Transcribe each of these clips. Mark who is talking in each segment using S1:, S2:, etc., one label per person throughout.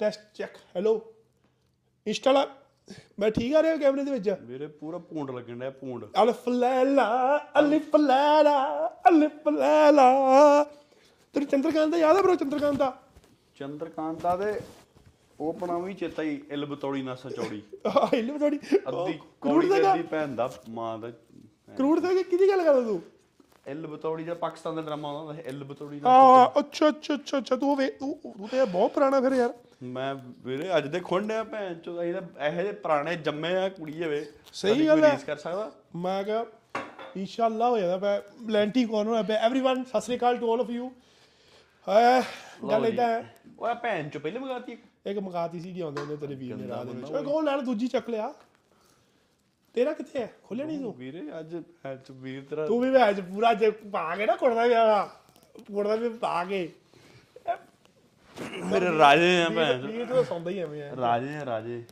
S1: Test check hello Insta ਲਾ ਮੈਂ ਠੀਕ ਆ ਰਿਹਾ ਕੈਮਰੇ ਦੇ ਵਿੱਚ
S2: ਵੀਰੇ ਪੂਰਾ ਪੂੰਡ ਲੱਗਣ ਡਿਆ ਪੂੰਡ
S1: ਅਲਫ ਲੈਲਾ ਅਲਿਫ ਲੈਲਾ ਅਲਿਫ ਲੈਲਾ ਤੇਰੀ ਚੰਦਰਕਾਂਤ ਦਾ ਯਾਦ ਆ ਬ్రో ਚੰਦਰਕਾਂਤ ਦਾ
S2: ਚੰਦਰਕਾਂਤਾ ਦੇ ਉਹ ਆਪਣਾ ਵੀ ਚੇਤਾ ਹੀ ਇਲ ਬਤੌੜੀ ਨਾ ਸਚੌੜੀ
S1: ਇਲਮ ਥੋੜੀ
S2: ਅੱਧੀ
S1: ਕਰੂੜ
S2: ਕੌੜੀ
S1: ਦਾ
S2: ਤੇ ਭੈਣ ਦਾ ਮਾਂ ਦਾ
S1: ਕਰੂੜ ਦਾ ਕਿਹਦੀ ਗੱਲ ਕਰਦਾ ਤੂੰ
S2: ਇਲ ਬਤੌੜੀ ਦਾ ਪਾਕਿਸਤਾਨ ਦਾ ਡਰਾਮਾ ਆਉਂਦਾ ਹੁੰਦਾ ਇਲ ਬਤੌੜੀ ਦਾ
S1: ਆ ਅੱਛਾ ਅੱਛਾ ਅੱਛਾ ਅੱਛਾ ਤੂੰ ਵੇ ਤੂੰ ਤੂੰ ਤੇ ਬਹੁਤ ਪੁਰਾਣਾ ਫਿਰ ਯਾਰ
S2: ਮੈਂ ਵੀਰੇ ਅੱਜ ਦੇ ਖੁੰਡਿਆ ਭੈਣ ਚੋ ਅਸੀਂ ਤਾਂ ਇਹੋ ਜਿਹੇ ਪੁਰਾਣੇ ਜੰਮੇ ਆ ਕੁੜੀ ਹੋਵੇ
S1: ਸਹੀ
S2: ਸਾਡੀ
S1: ਗੱਲ
S2: ਕੋਈ
S1: ਹੈ।
S2: ਰੀਸ ਕਰ ਸਕਦਾ
S1: ਮੈਂ ਕਿਹਾ ਇਨਸ਼ਾਅੱਲਾ ਹੋ ਜਾਦਾ ਪੈ ਲੈਂਟੀ ਕੋਨ ਹੋਇਆ ਪਿਆ everyone Sat Sri Akal to all of you ਹੈ ਗੱਲ ਇਦਾਂ ਹੈ
S2: ਓਏ ਭੈਣ ਚੋ ਪਹਿਲੇ ਮਗਾਤੀ
S1: ਇੱਕ ਮਕਾਤੀ ਸੀ ਕਿ ਆਉਂਦੇ ਹੁੰਦੇ ਤੇਰੇ ਵੀਰ ਨੇ ਰਾਹ ਦੇ ਵਿੱਚ ਓਏ ਕੋਲ ਨਾਲ ਦੂਜੀ ਚੱਕ ਲਿਆ ਤੇਰਾ ਕਿੱਥੇ ਹੈ? ਖੋਲਿਆ ਨਹੀਂ ਤੂੰ?
S2: ਵੀਰੇ ਅੱਜ ਭੈਣ ਚੋ ਵੀਰ ਤੇਰਾ
S1: ਤੂੰ ਵੀ ਮੈਚ ਪੂਰਾ ਜੇ ਪਾ ਕੇ ਨਾ ਕੁੜਦਾ ਗਿਆ ਕੁੜਦਾ ਵੀ ਪਾ ਕੇ
S2: ਮੇਰੇ ਰਾਜੇ ਆ ਭੈਣ।
S1: ਵੀਰ ਤਾਂ ਸੌਂਦਾ ਹੀ ਐਵੇਂ ਹੈ
S2: ਰਾਜੇ ਆ ਰਾਜੇ।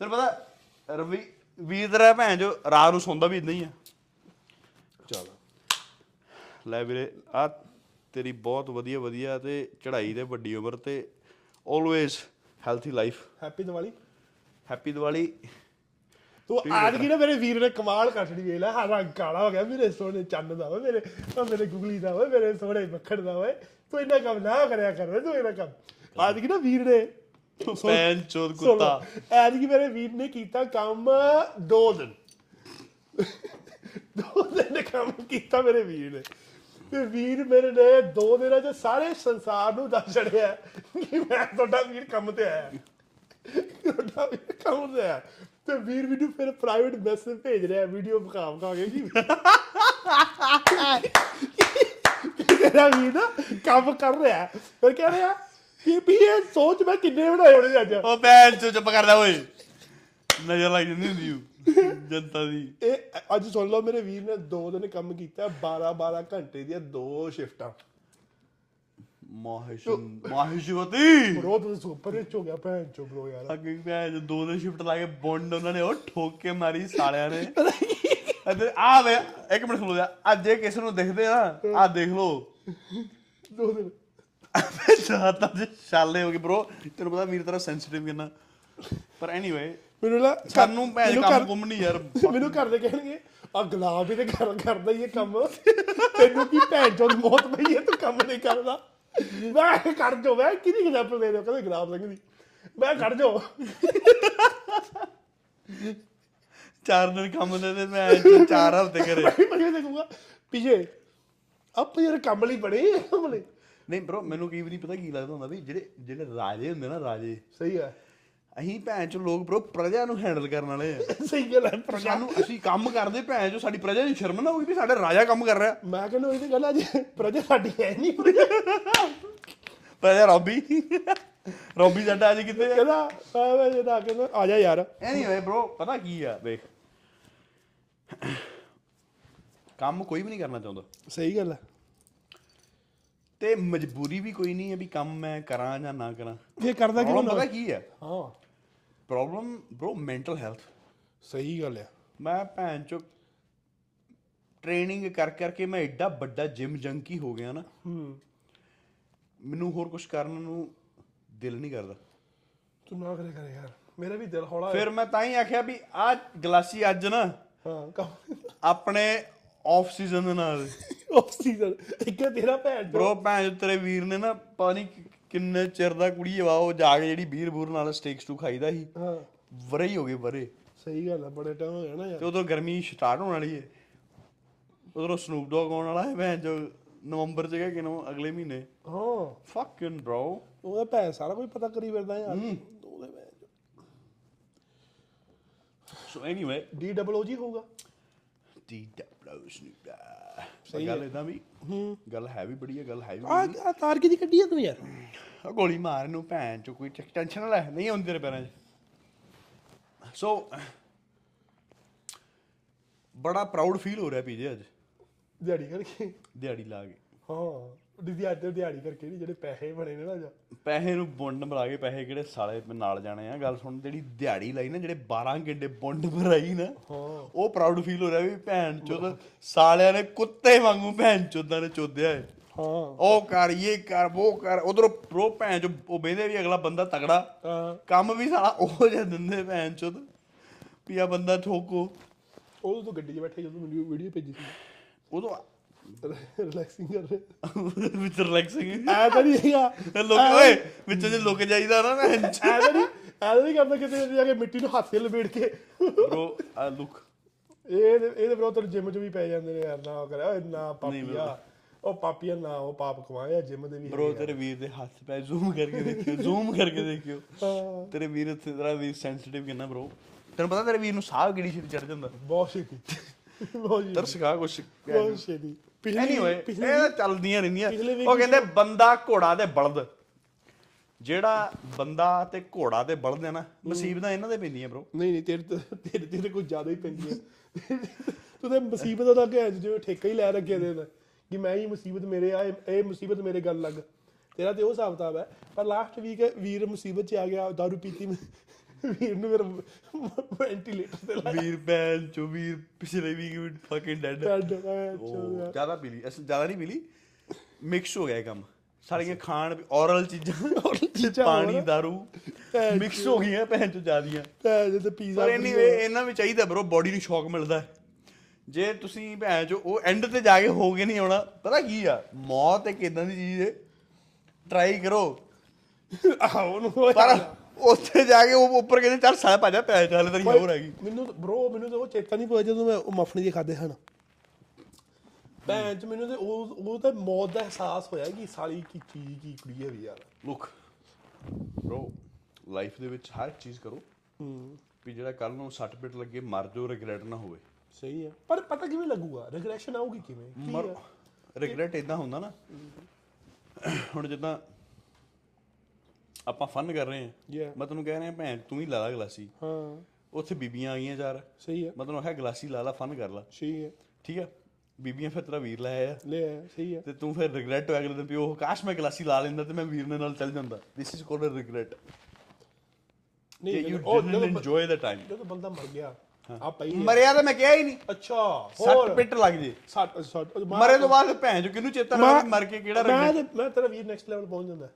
S2: ਤੈਨੂੰ ਪਤਾ ਰਵੀ ਵੀਰ ਤੇਰਾ ਭੈਣ ਜੋ ਰਾਤ ਨੂੰ ਸੌਂਦਾ ਵੀ ਇਦਾਂ ਹੀ ਆ।
S1: ਚਲ।
S2: ਲੈ ਵੀਰੇ ਆ ਤੇਰੀ ਬਹੁਤ ਵਧੀਆ ਵਧੀਆ ਤੇ ਚੜ੍ਹਾਈ ਤੇ ਵੱਡੀ ਉਮਰ ਤੇ always healthy life
S1: happy Diwali.
S2: Happy Diwali.
S1: ਤੂੰ ਅੱਜ ਕੀ ਨਾ ਮੇਰੇ ਵੀਰ ਨੇ ਕਮਾਲ ਕਰ ਛੜੀ ਵੇਖ ਲੈ ਹਾਂ ਰੰਗ ਕਾਲਾ ਹੋ ਗਿਆ ਮੇਰੇ ਸੋਹਣੇ ਚੰਨ ਦਾ ਓਏ ਮੇਰੇ ਉਹ ਮੇਰੇ ਗੁਗਲੀ ਦਾ ਓਏ ਮੇਰੇ ਸੋਹਣੇ ਮੱਖਣ ਦਾ ਓਏ। ਤੂੰ ਇੰਨਾ ਕੰਮ ਨਾ ਕਰਿਆ ਕਰ ਤੂੰ ਇੰਨਾ ਕੰਮ। ਅੱਜ ਕੀ ਨਾ ਵੀਰ ਨੇ
S2: ਭੈਣ ਚੋਦ ਕੁੱਤਾ।
S1: ਅੱਜ ਕੀ ਮੇਰੇ ਵੀਰ ਨੇ ਕੀਤਾ ਕੰਮ ਦੋ ਦਿਨ। ਦੋ ਦਿਨ ਕੰਮ ਕੀਤਾ ਮੇਰੇ ਵੀਰ ਨੇ। ਤੇ ਵੀਰ ਮੇਰੇ ਨੇ ਦੋ ਦਿਨਾਂ ਚ ਸਾਰੇ ਸੰਸਾਰ ਨੂੰ ਦੱਸ ਛੜਿਆ ਕਿ ਮੈਂ ਤੁਹਾਡਾ ਵੀਰ ਕੰਮ ਤੇ ਆਇਆ। ਤੁਹਾਡਾ ਵੀਰ ਕੰਮ ਤੇ ਆਇਆ। ਤੇ ਵੀਰ ਮੈਨੂੰ ਫਿਰ ਪ੍ਰਾਈਵੇਟ ਮੈਸੇਜ ਭੇਜ ਰਿਹਾ ਵੀਡੀਓ ਵਿਖਾ ਵਿਖਾ ਕੇ ਕਿ ਤੇਰਾ ਵੀਰ ਨਾ ਕੰਮ ਕਰ ਰਿਹਾ। ਫਿਰ ਕਹਿ ਰਿਹਾ ਕਿ ਵੀ ਇਹ ਸੋਚ ਮੈਂ ਕਿੰਨੇ ਬਣਾਏ ਹੋਣੇ ਅੱਜ?
S2: ਉਹ ਭੈਣ ਚੋ ਚੁੱਪ ਕਰਦਾ ਓਏ। ਨਜ਼ਰ ਲੱਗ ਜਾਂਦੀ ਹੁੰਦੀ ਓ ਜਨਤਾ ਦੀ।
S1: ਇਹ ਅੱਜ ਸੁਣ ਲਓ ਮੇਰੇ ਵੀਰ ਨੇ ਦੋ ਦਿਨ ਕੰਮ ਕੀਤਾ 12 12 ਘੰਟੇ ਦੀਆਂ ਦੋ ਸ਼ਿਫਟਾਂ
S2: ਮਾਹਿਸ਼ ਮਾਹਿਸ਼ਵਤੀ
S1: ਬਰੋ ਤੂੰ ਸੁਪਰ ਰਿਚ ਹੋ ਗਿਆ ਭੈਣ ਚੋ ਬਰੋ ਯਾਰ।
S2: ਅੱਗੇ ਭੈਣ ਚੋ ਦੋ ਦਿਨ ਸ਼ਿਫਟ ਲਾ ਕੇ ਬੌਂਡ ਉਹਨਾਂ ਨੇ ਉਹ ਠੋਕ ਕੇ ਮਾਰੀ ਸਾਲਿਆਂ ਨੇ। ਅਤੇ ਆ ਵੇ ਇੱਕ ਮਿੰਟ ਸੁਣੋ ਅੱਜ ਜੇ ਕਿਸੇ ਨੂੰ ਦਿਖਦੇ ਆ ਆ ਦੇਖ ਲਓ।
S1: ਦੋ ਦਿਨ।
S2: ਚਾਹਤਾ ਜੇ ਛਾਲੇ ਹੋ ਗਏ ਬ్రో ਤੈਨੂੰ ਪਤਾ ਵੀਰ ਤੇਰਾ ਸੈਂਸਿਟਿਵ ਕਿੰਨਾ। ਪਰ ਐਨੀਵੇ
S1: ਮੈਨੂੰ ਨਾ
S2: ਸਾਨੂੰ ਭੈਣ ਕੰਮ ਕੁੰਮ ਨਹੀਂ ਯਾਰ।
S1: ਮੈਨੂੰ ਘਰ ਦੇ ਕਹਿਣਗੇ ਆ ਗੁਲਾਬ ਵੀ ਤੇ ਕਰ ਕਰਦਾ ਹੀ ਇਹ ਕੰਮ। ਤੈਨੂੰ ਕੀ ਭੈਣ ਚੋਦ ਮੌਤ ਪਈ ਹੈ ਤੂੰ ਕੰਮ ਨਹੀਂ ਕਰਦਾ? ਮੈਂ ਕਿਹਾ ਕਰ ਜੋ ਮੈਂ ਕਿਹਦੀ ਐਗਜ਼ਾਮਪਲ ਦੇ ਰਿਹਾ ਕਹਿੰਦੇ ਗੁਲਾਬ ਸਿੰਘ ਦੀ। ਮੈਂ ਕਰ ਜੋ
S2: ਚਾਰ ਦਿਨ ਕੰਮ ਦੇ ਤੇ ਮੈਂ ਚਾਰ ਹਫ਼ਤੇ ਕਰੇ
S1: ਮੈਂ ਦੇਖੂਗਾ। ਪਿਛੇ ਆਪ ਯਾਰ ਕੰਮ ਲਈ ਬੜੇ ਹਮਲੇ
S2: ਨਹੀਂ ਬ్రో ਮੈਨੂੰ ਕੀ ਵੀ ਨਹੀਂ ਪਤਾ ਕੀ ਲੱਗਦਾ ਹੁੰਦਾ ਵੀ ਜਿਹੜੇ ਜਿਹੜੇ ਰਾਜੇ ਹੁੰਦੇ ਨਾ ਰਾਜੇ।
S1: ਸਹੀ ਹੈ
S2: ਅਸੀਂ ਭੈਣ ਚ ਲੋਕ ਬ్రో ਪ੍ਰਜਾ ਨੂੰ ਹੈਂਡਲ ਕਰਨ ਵਾਲੇ ਆ।
S1: ਸਹੀ ਗੱਲ ਹੈ
S2: ਪਰ ਸਾਨੂੰ ਅਸੀਂ ਕੰਮ ਕਰਦੇ ਭੈਣ ਚ ਸਾਡੀ ਪ੍ਰਜਾ ਦੀ ਸ਼ਰਮ ਨਾ ਹੋਈ ਵੀ ਸਾਡਾ ਰਾਜਾ ਕੰਮ ਕਰ ਰਿਹਾ।
S1: ਮੈਂ ਕਹਿੰਦਾ ਉਹਦੀ ਗੱਲ ਅੱਜ ਪ੍ਰਜਾ ਸਾਡੀ ਹੈ ਨਹੀਂ
S2: ਪ੍ਰਜਾ ਰੋਬੀ। ਰੋਬੀ ਸਾਡਾ ਅੱਜ ਕਿੱਥੇ ਆ?
S1: ਕਹਿੰਦਾ ਆ ਜਿਹੜਾ ਕਹਿੰਦਾ ਆ ਜਾ ਯਾਰ।
S2: ਐਨੀਵੇ ਬ్రో ਪਤਾ ਕੀ ਆ ਵੇਖ ਕੰਮ ਕੋਈ ਵੀ ਨਹੀਂ ਕਰਨਾ ਚਾਹੁੰਦਾ।
S1: ਸਹੀ ਗੱਲ ਹੈ
S2: ਤੇ ਮਜਬੂਰੀ ਵੀ ਕੋਈ ਨਹੀਂ ਹੈ ਵੀ ਕੰਮ ਮੈਂ ਕਰਾਂ ਜਾਂ ਨਾ ਕਰਾਂ।
S1: ਇਹ ਕਰਦਾ ਕਿਉਂ ਨਾ
S2: ਪਤਾ ਕੀ ਹੈ
S1: ਹਾਂ।
S2: ਪ੍ਰੋਬਲਮ ਬ్రో ਮੈਂਟਲ ਹੈਲਥ
S1: ਸਹੀ ਗੱਲ ਹੈ।
S2: ਮੈਂ ਭੈਣ ਚੋ ਟ੍ਰੇਨਿੰਗ ਕਰ ਕਰਕੇ ਮੈਂ ਐਡਾ ਵੱਡਾ ਜਿਮ ਜੰਕੀ ਹੋ ਗਿਆ ਨਾ।
S1: ਹੂੰ।
S2: ਮੈਨੂੰ ਹੋਰ ਕੁਝ ਕਰਨ ਨੂੰ ਦਿਲ ਨਹੀਂ ਕਰਦਾ।
S1: ਤੂੰ ਨਾ ਕਰੇ ਕਰੇ ਯਾਰ। ਮੇਰਾ ਵੀ ਦਿਲ ਹੌਲਾ
S2: ਫਿਰ ਮੈਂ ਤਾਂ ਹੀ ਆਖਿਆ ਵੀ ਆ ਗਲਾਸੀ ਅੱਜ ਨਾ
S1: ਹਾਂ ਕੰਮ
S2: ਆਪਣੇ ਆਫ ਸੀਜ਼ਨ ਦੇ ਨਾਲ।
S1: ਆਫ ਸੀਜ਼ਨ ਇੱਕ ਤੇਰਾ ਭੈਣ
S2: ਬ్రో ਭੈਣ ਤੇਰੇ ਵੀਰ ਨੇ ਨਾ ਨਹੀਂ ਕਿੰਨੇ ਚਿਰ ਦਾ ਕੁੜੀ ਵਾ ਉਹ ਜਾ ਕੇ ਜਿਹੜੀ ਬੀਰ ਬੂਰ ਨਾਲ ਸਟੇਕਸ ਟੂ ਖਾਈਦਾ ਸੀ।
S1: ਹਾਂ।
S2: ਵਰੇ ਹੀ ਹੋ ਗਏ ਵਰੇ।
S1: ਸਹੀ ਗੱਲ ਹੈ ਬੜੇ ਟਾਈਮ ਹੋ ਗਿਆ ਨਾ
S2: ਤੇ
S1: ਯਾਰ
S2: ਉਦੋਂ ਗਰਮੀ ਸਟਾਰਟ ਹੋਣ ਵਾਲੀ ਹੈ ਉਧਰੋਂ ਸਨੂਪ ਡੌਗ ਆਉਣ ਵਾਲਾ ਹੈ ਭੈਣ ਚੋ ਨਵੰਬਰ ਚ ਕਿ ਕਿਨੋਂ ਅਗਲੇ ਮਹੀਨੇ।
S1: ਹਾਂ।
S2: ਫੱਕਿੰਗ ਬ్రో
S1: ਉਹਦਾ ਭੈਣ ਸਾਰਾ ਕੁਝ ਪਤਾ ਕਰੀ ਫਿਰਦਾ ਯਾਰ। ਉਹਦੇ
S2: so anyway
S1: D double O G ਹੋਊਗਾ
S2: ਡੀ ਡਬਲਯੂ ਸਨੂਪ ਸਹੀ ਗੱਲ ਇਦਾਂ ਵੀ। ਗੱਲ ਹੈ ਵੀ ਬੜੀ ਹੈ ਗੱਲ ਹੈ ਵੀ
S1: ਆ ਆ ਤਾਰ ਕਿਹਦੀ ਕੱਢੀ ਆ ਤੂੰ ਯਾਰ?
S2: ਆ ਗੋਲੀ ਮਾਰ ਨੂੰ ਭੈਣ ਚ ਕੋਈ ਟੈਨਸ਼ਨ ਨਾ ਲੈ ਨਹੀਂ ਆਉਂਦੀ ਤੇਰੇ ਪੈਰਾਂ 'ਚ। ਸੋ ਬੜਾ ਪ੍ਰਾਊਡ ਫੀਲ ਹੋ ਰਿਹਾ ਪੀਜੇ ਅੱਜ।
S1: ਦਿਹਾੜੀ ਕਰਕੇ।
S2: ਦਿਹਾੜੀ ਲਾ ਕੇ।
S1: ਹਾਂ। ਦਿਹਾੜੀ ਦਿਹਾੜੀ ਕਰਕੇ ਨਹੀਂ ਜਿਹੜੇ ਪੈਸੇ ਬਣੇ ਨੇ ਨਾ ਜਾ
S2: ਪੈਸੇ ਨੂੰ ਬੁੰਡ ਮਰਾ ਕੇ ਪੈਸੇ ਕਿਹੜੇ ਸਾਲੇ ਨਾਲ ਜਾਣੇ ਆ। ਗੱਲ ਸੁਣ ਜਿਹੜੀ ਦਿਹਾੜੀ ਲਾਈ ਨਾ ਜਿਹੜੇ 12 ਘੰਟੇ ਬੁੰਡ ਭਰਾਈ ਨਾ
S1: ਹਾਂ।
S2: ਉਹ ਪ੍ਰਾਊਡ ਫੀਲ ਹੋ ਰਿਹਾ ਵੀ ਭੈਣ ਚੋਦ ਸਾਲਿਆਂ ਨੇ ਕੁੱਤੇ ਵਾਂਗੂ ਭੈਣ ਚੋਦਾਂ ਨੇ ਚੋਦਿਆ ਏ।
S1: ਹਾਂ।
S2: ਉਹ ਕਰ ਇਹ ਕਰ ਉਹ ਕਰ ਉਧਰੋਂ ਪ੍ਰੋ ਭੈਣ ਚ ਉਹ ਬਹਿੰਦੇ ਵੀ ਅਗਲਾ ਬੰਦਾ ਤਗੜਾ।
S1: ਹਾਂ।
S2: ਕੰਮ ਵੀ ਸਾਲਾ ਉਹ ਜਿਹਾ ਦਿੰਦੇ ਭੈਣ ਚੋਦ ਵੀ ਆ ਬੰਦਾ ਠੋਕੋ।
S1: ਉਹ ਤੋਂ ਗੱਡੀ 'ਚ ਬੈਠੇ ਜਦੋਂ ਮੈਨੂੰ ਵੀਡੀਓ ਭੇਜੀ ਸੀ।
S2: ਉਦੋਂ
S1: ਰਿਲੈਕਸਿੰਗ ਕਰ ਰਹੇ।
S2: ਵਿੱਚ ਰਿਲੈਕਸਿੰਗ
S1: ਐ ਤਾਂ ਨਹੀਂ ਹੈਗਾ।
S2: ਲੋਕ ਓਏ ਵਿੱਚ ਜੇ ਲੁਕ ਜਾਈਦਾ ਨਾ ਮੈਂ
S1: ਐ ਤਾਂ ਨਹੀਂ ਐ ਤਾਂ ਨਹੀਂ ਕਰਦਾ ਕਿਤੇ ਜਾ ਕੇ ਮਿੱਟੀ ਨੂੰ ਹੱਥ 'ਤੇ ਲਪੇੜ ਕੇ।
S2: ਬ్రో ਆ ਲੁੱਕ
S1: ਇਹ ਇਹਦੇ ਬ్రో ਤੈਨੂੰ ਜਿਮ 'ਚ ਵੀ ਪੈ ਜਾਂਦੇ ਨੇ ਯਾਰ ਨਾ ਕਰਿਆ। ਇੰਨਾ ਪਾਪੀਆ ਉਹ ਪਾਪੀਆ ਨਾ ਉਹ ਪਾਪ ਕਮਾਇਆ ਜਿਮ ਦੇ ਵੀ
S2: ਬ్రో ਤੇਰੇ ਵੀਰ ਦੇ ਹੱਥ ਪੈ ਜ਼ੂਮ ਕਰਕੇ ਦੇਖਿਓ ਜ਼ੂਮ ਕਰਕੇ ਦੇਖਿਓ। ਤੇਰੇ ਵੀਰ ਤੇਰਾ ਵੀਰ ਸੈਂਸਿਟਿਵ ਕਿੰਨਾ ਬ్రో ਤੈਨੂੰ ਪਤਾ ਤੇਰੇ ਵੀਰ ਨੂੰ ਸਾਹ ਕਿਹੜੀ ਛੇਤੀ ਚੜ ਜਾਂਦਾ?
S1: ਬਹੁਤ ਛੇਤੀ। ਬਹੁਤ ਛੇਤੀ।
S2: ਤਰਸ ਖਾ ਕੁਛ
S1: ਬਹੁਤ ਛੇਤੀ। ਪਿਛਲੀ
S2: ਐਨੀਵੇ
S1: ਪਿਛਲੀ
S2: ਇਹ ਚੱਲਦੀਆਂ ਰਹਿੰਦੀਆਂ। ਉਹ ਕਹਿੰਦੇ ਬੰਦਾ ਘੋੜਾ ਤੇ ਬਲਦ। ਜਿਹੜਾ ਬੰਦਾ ਤੇ ਘੋੜਾ ਤੇ ਬਲਦ ਹੈ ਨਾ ਮੁਸੀਬਤਾਂ ਇਹਨਾਂ ਦੇ ਪੈਂਦੀਆਂ ਬ్రో
S1: ਨਹੀਂ ਨਹੀਂ ਤੇਰੇ ਤੇਰੇ ਤੇ ਤਾਂ ਕੁਝ ਜ਼ਿਆਦਾ ਹੀ ਪੈਂਦੀ ਹੈ ਤੂੰ ਤੇ ਮੁਸੀਬਤ ਦਾ ਕਿ ਜਿਵੇਂ ਠੇਕਾ ਹੀ ਲੈ ਰੱਖਿਆ ਦੇ ਕਿ ਮੈਂ ਹੀ ਮੁਸੀਬਤ ਮੇਰੇ ਆ ਇਹ- ਮੁਸੀਬਤ ਮੇਰੇ ਗੱਲ ਲੱਗ। ਤੇਰਾ ਤੇ ਉਹ ਹਿਸਾਬ ਕਿਤਾਬ ਹੈ। ਪਰ ਲਾਸਟ ਵੀਕ ਵੀਰ ਮੁਸੀਬਤ ਚ ਆ ਗਿਆ ਦਾਰੂ ਪੀਤੀ ਮੈਂ- ਵੀਰ ਨੂੰ ਮੇਰਾ ਵੈਂਟੀਲੇਟਰ ਤੇ ਲਾਇਆ।
S2: ਵੀਰ ਭੈਣ ਚੋ ਵੀਰ ਪਿਛਲੇ ਵੀਕ ਵੀ ਫਕਿੰਗ ਡੈਡ
S1: ਚੋ
S2: ਜ਼ਿਆਦਾ ਪੀ ਲਈ। ਅਸਲ ਜ਼ਿਆਦਾ ਨਹੀਂ ਪੀ ਲਈ। ਮਿਕਸ ਹੋ ਗਿਆ ਇਹ ਕੰਮ। ਸਾਰੀਆਂ ਖਾਣ ਔਰਲ ਚੀਜ਼ਾਂ
S1: ਚੀਜ਼ਾਂ
S2: ਪਾਣੀ
S1: ਭੈਣ
S2: ਮਿਕਸ ਹੋ ਗਈਆਂ ਭੈਣ ਚੋ ਜਿਆਦੀਆਂ।
S1: ਤੇ ਤੇ ਪੀਜ਼ਾ
S2: ਪਰ ਐਨੀਵੇ ਇਹਨਾਂ ਵੀ ਚਾਹੀਦਾ ਬ్రో ਬੋਡੀ ਨੂੰ ਸ਼ੌਕ ਮਿਲਦਾ। ਜੇ ਤੁਸੀਂ ਭੈਣ ਚੋ ਉਹ ਐਂਡ ਤੇ ਜਾ ਕੇ ਹੋ ਕੇ ਨਹੀਂ ਆਉਣਾ ਪਤਾ ਕੀ ਆ? ਮੌਤ ਇੱਕ ਇਦਾਂ ਦੀ ਚੀਜ਼ ਹੈ। ਟਰਾਈ ਕਰੋ।
S1: ਆਹ ਉਹਨੂੰ ਉਹ
S2: ਪਰ ਉੱਥੇ ਜਾ ਕੇ ਉਹ ਉੱਪਰ ਕਹਿੰਦੇ ਚੱਲ ਸਾਹ ਭਾਜਾ ਪੈ ਚੱਲ ਤੇਰੀ ਹੋਰ ਹੈਗੀ।
S1: ਮੈਨੂੰ ਬ్రో ਮੈਨੂੰ ਤਾਂ ਉਹ ਚੇਤਾ ਨਹੀਂ ਪਿਆ ਜਦੋਂ ਮੈਂ ਉਹ ਮਫਣੀ ਦੇ ਖਾਦੇ ਹਨ ਭੈਣ ਚ ਮੈਨੂੰ ਤੇ ਉਹ ਉਹ ਤਾਂ ਮੌਤ ਦਾ ਅਹਿਸਾਸ ਹੋਇਆ ਕਿ ਸਾਲੀ ਕੀ ਚੀਜ਼ ਕੀ ਕੁੜੀ ਹੈ ਵੀ ਯਾਰ।
S2: ਲੁੱਕ ਬ్రో ਲਾਈਫ ਦੇ ਵਿੱਚ ਹਰ ਚੀਜ਼ ਕਰੋ।
S1: ਹੂੰ।
S2: ਵੀ ਜਿਹੜਾ ਕੱਲ ਨੂੰ ਸੱਟ ਪਿੱਟ ਲੱਗੇ ਮਰ ਜਾਓ ਰਿਗਰੈਟ ਨਾ ਹੋਵੇ।
S1: ਸਹੀ ਹੈ। ਪਰ ਪਤਾ ਕਿਵੇਂ ਲੱਗੂਗਾ? ਰਿਗਰੈਸ਼ਨ ਆਊਗੀ ਕਿਵੇਂ? ਕੀ ਹੈ?
S2: ਰਿਗਰੈਟ ਇਦਾਂ ਹੁੰਦਾ ਨਾ। ਹੁਣ ਜਿੱਦਾਂ ਆਪਾਂ ਫਨ ਕਰ ਰਹੇ ਹਾਂ. ਮੈਂ ਤੈਨੂੰ ਕਹਿ ਰਿਹਾ ਭੈਣ ਤੂੰ ਹੀ ਲਾ ਲਾ ਗਲਾਸੀ।
S1: ਹਾਂ।
S2: ਉੱਥੇ ਬੀਬੀਆਂ ਆ ਗਈਆਂ ਚਾਰ
S1: ਸਹੀ ਹੈ
S2: ਮੈਂ ਤੈਨੂੰ ਆਖਿਆ ਗਲਾਸੀ ਲਾ ਲਾ ਫਨ ਕਰ ਲਾ।
S1: ਸਹੀ ਹੈ
S2: ਠੀਕ ਆ? ਬੀਬੀਆਂ ਫਿਰ ਤੇਰਾ ਵੀਰ ਲੈ ਆਇਆ।
S1: ਲੈ ਆ, ਸਹੀ ਹੈ
S2: ਤੇ ਤੂੰ ਫਿਰ ਰਿਗਰੈਟ ਹੋਇਆ ਅਗਲੇ ਦਿਨ ਵੀ ਉਹ ਕਾਸ਼ ਮੈਂ ਗਲਾਸੀ ਲਾ ਲੈਂਦਾ ਤੇ ਮੈਂ ਵੀਰ ਦੇ ਨਾਲ ਚੱਲ ਜਾਂਦਾ। ਥਿਸ ਇਜ਼ ਕਾਲਡ ਰਿਗਰੈਟ
S1: ਨਹੀਂ you didn't
S2: enjoy the time
S1: ਜਦੋਂ ਬੰਦਾ ਮਰ ਗਿਆ ਆ ਪਈ ਹੈ।
S2: ਮਰਿਆ ਤਾਂ ਮੈਂ ਕਿਹਾ ਹੀ ਨਹੀਂ।
S1: ਅੱਛਾ
S2: ਸੱਟ ਪਿੱਟ ਲੱਗ ਜੇ।
S1: ਸੱਟ ਸੱਟ।
S2: ਮਰੇ ਤੋਂ ਬਾਅਦ ਭੈਣ ਜੋ ਕਿਹਨੂੰ ਚੇਤਾ ਵੀ ਮਰ ਕੇ ਕਿਹੜਾ
S1: ਮੈਂ ਮੈਂ ਤੇਰਾ ਵੀਰ ਨੈਕਸਟ ਲੈਵਲ ਪਹੁੰਚ ਜਾਂਦਾ।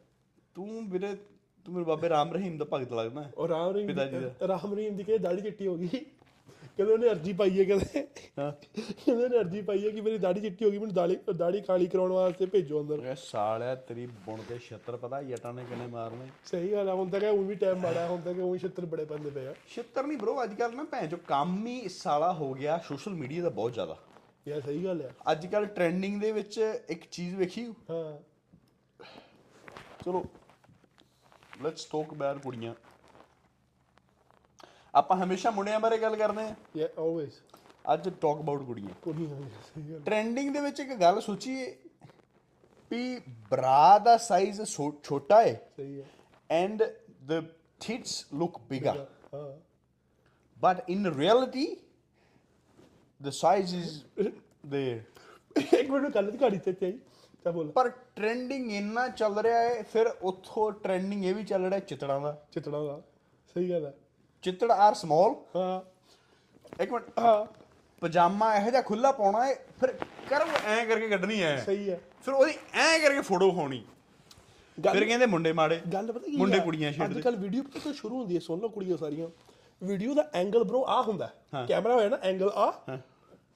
S2: ਤੂੰ ਵੀਰੇ ਤੂੰ ਮੇਰੇ ਬਾਬੇ ਰਾਮ ਰਹੀਮ ਦਾ ਭਗਤ ਲੱਗਦਾ। ਹੈ।
S1: ਔਰ ਰਾਮ ਰਹੀਮ
S2: ਪਿਤਾ ਜੀ
S1: ਦੀ। ਰਾਮ ਰਹੀਮ ਦੀ ਕਿ ਦਾੜੀ ਚਿੱਟੀ ਹੋ ਗਈ? ਕਹਿੰਦੇ ਉਹਨੇ ਅਰਜੀ ਪਾਈ ਹੈ ਕਹਿੰਦੇ।
S2: ਹਾਂ।
S1: ਕਹਿੰਦੇ ਉਹਨੇ ਅਰਜੀ ਪਾਈ ਹੈ ਕਿ ਮੇਰੀ ਦਾੜੀ ਚਿੱਟੀ ਹੋ ਗਈ ਮੈਨੂੰ ਦਾੜੀ ਦਾੜੀ ਕਾਲੀ ਕਰਾਉਣ ਵਾਸਤੇ ਭੇਜੋ ਅੰਦਰ।
S2: ਇਹ ਸਾਲਿਆ ਤੇਰੀ ਬੁਣ ਦੇ ਛੱਤਰ ਪਤਾ ਜਟਾਂ ਨੇ ਕਿੰਨੇ ਮਾਰਨੇ।
S1: ਸਹੀ ਗੱਲ ਆ ਹੁਣ ਤਾਂ ਕਿ ਉਹ ਵੀ ਟਾਈਮ ਮਾੜਾ ਹੁਣ ਤਾਂ ਕਿ ਉਹ ਛਿੱਤਰ ਬੜੇ ਪੰਦੇ ਪਏ ਆ।
S2: ਛੱਤਰ ਨਹੀਂ ਬ్రో ਅੱਜ ਕੱਲ ਨਾ ਭੈਣ ਜੋ ਕੰਮ ਹੀ ਸਾਲਾ ਹੋ ਗਿਆ ਸੋਸ਼ਲ ਮੀਡੀਆ ਦਾ ਬਹੁਤ ਜ਼ਿਆਦਾ।
S1: ਯਾਰ ਸਹੀ ਗੱਲ ਆ।
S2: ਅੱਜ ਕੱਲ ਟ੍ਰੈਂਡਿੰਗ ਦੇ ਵਿੱਚ ਇੱਕ ਚੀਜ਼ ਵੇਖੀ।
S1: ਹਾਂ।
S2: ਚਲੋ ਲੈਟਸ ਟਾਕ ਅਬਾਊਟ ਕੁੜੀਆਂ ਆਪਾਂ ਹਮੇਸ਼ਾ ਮੁੰਡਿਆਂ ਬਾਰੇ ਗੱਲ ਕਰਦੇ ਹਾਂ
S1: ਯਾ ਆਲਵੇਸ
S2: ਅੱਜ ਟਾਕ ਅਬਾਊਟ ਕੁੜੀਆਂ
S1: ਨਹੀਂ ਸਹੀ ਗੱਲ
S2: ਟ੍ਰੈਂਡਿੰਗ ਦੇ ਵਿੱਚ ਇੱਕ ਗੱਲ ਸੋਚੀਏ ਵੀ ਬਰਾ ਦਾ ਸਾਈਜ਼ ਛੋਟਾ ਹੈ
S1: ਸਹੀ ਹੈ
S2: and the tits look bigger.
S1: ਹਾਂ
S2: But in reality, the size is there.
S1: ਇੱਕ ਮਿੰਟ ਗੱਲ ਦੀ ਘਾੜੀ ਤੇ ਤੇ ਆਈ ਤਾਂ ਬੋਲ
S2: ਪਰ ਟ੍ਰੈਂਡਿੰਗ ਇੰਨਾ ਚੱਲ ਰਿਹਾ ਹੈ ਫਿਰ ਉੱਥੋਂ ਟ੍ਰੈਂਡਿੰਗ ਇਹ ਵੀ ਚੱਲ ਰਿਹਾ ਚਿਤੜਾਂ ਦਾ।
S1: ਚਿੱਤੜਾ ਦਾ। ਸਹੀ ਗੱਲ ਹੈ।
S2: ਚਿੱਤੜ ਆਰ ਸਮਾਲ
S1: ਹਾਂ।
S2: ਇੱਕ ਮਿੰਟ।
S1: ਹਾਂ।
S2: ਪਜਾਮਾ ਇਹੋ ਜਿਹਾ ਖੁੱਲਾ ਪਾਉਣਾ ਹੈ ਫਿਰ ਕਰਵ ਐ ਕਰਕੇ ਕੱਢਣੀ ਐ
S1: ਸਹੀ ਹੈ।
S2: ਫਿਰ ਉਹਦੀ ਐ ਕਰਕੇ ਫੋਟੋ ਹੋਣੀ
S1: ਗੱਲ
S2: ਫਿਰ ਕਹਿੰਦੇ ਮੁੰਡੇ ਮਾੜੇ।
S1: ਗੱਲ ਪਤਾ ਕੀ
S2: ਮੁੰਡੇ? ਕੁੜੀਆਂ
S1: ਅੱਜ
S2: ਛੇੜਦੇ
S1: ਕੱਲ ਵੀਡੀਓ ਤੋਂ ਸ਼ੁਰੂ ਹੁੰਦੀ ਹੈ? ਸੁਣ ਲਓ ਕੁੜੀਆਂ ਸਾਰੀਆਂ। ਵੀਡੀਓ ਦਾ ਐਂਗਲ ਬ్రో ਆ ਹੁੰਦਾ।
S2: ਹਾਂ।
S1: ਕੈਮਰਾ ਹੋਇਆ ਨਾ ਐਂਗਲ ਆ।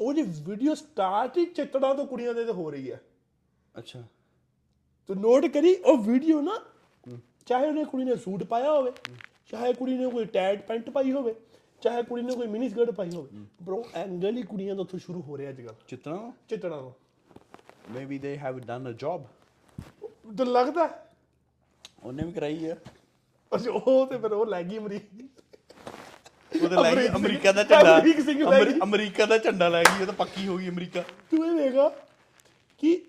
S1: ਉਹ ਜੀ ਵੀਡੀਓ ਸਟਾਰਟ ਹੀ ਚਿੱਤੜਾਂ ਤੋਂ ਕੁੜੀਆਂ ਦੇ ਤੇ ਹੋ ਰਹੀ ਹੈ।
S2: ਅੱਛਾ।
S1: ਤੂੰ ਨੋਟ ਕਰੀ ਉਹ ਵੀਡੀਓ ਨਾ ਚਾਹੇ ਉਹਨੇ ਕੁੜੀ ਨੇ ਸੂਟ ਪਾਇਆ ਹੋਵੇ ਚਾਹੇ ਕੁੜੀ ਨੇ ਕੋਈ ਟੈਟ ਪੈਂਟ ਪਾਈ ਹੋਵੇ ਚਾਹੇ ਕੁੜੀ ਨੇ ਕੋਈ ਮਿਨੀ ਸਕਰਟ ਪਾਈ ਹੋਵੇ ਬ్రో ਐਂਗਲ ਹੀ ਕੁੜੀਆਂ ਦਾ ਉੱਥੋਂ ਸ਼ੁਰੂ ਹੋ ਰਿਹਾ ਅੱਜ ਕੱਲ
S2: ਚਿਤੜਾਂ
S1: ਚਿੱਤੜਾਂ ਤੋਂ
S2: maybe they have done a job
S1: ਤੇ ਲੱਗਦਾ।
S2: ਉਹਨੇ ਵੀ ਕਰਾਈ ਆ
S1: ਅੱਛਾ ਉਹ ਤੇ ਫਿਰ ਉਹ ਲੈ ਗਈ ਅਮਰੀਕ।
S2: ਉਹਦੇ ਲੈ ਗਈ
S1: ਅਮਰੀਕ
S2: ਦਾ ਝੰਡਾ।
S1: ਅਮਰੀਕਾ
S2: ਦਾ ਝੰਡਾ ਲੈ ਗਈ ਉਹ ਤਾਂ ਪੱਕੀ ਹੋ ਗਈ ਅਮਰੀਕਾ।
S1: ਤੂੰ ਇਹ ਵੇਖਾ ਕਿ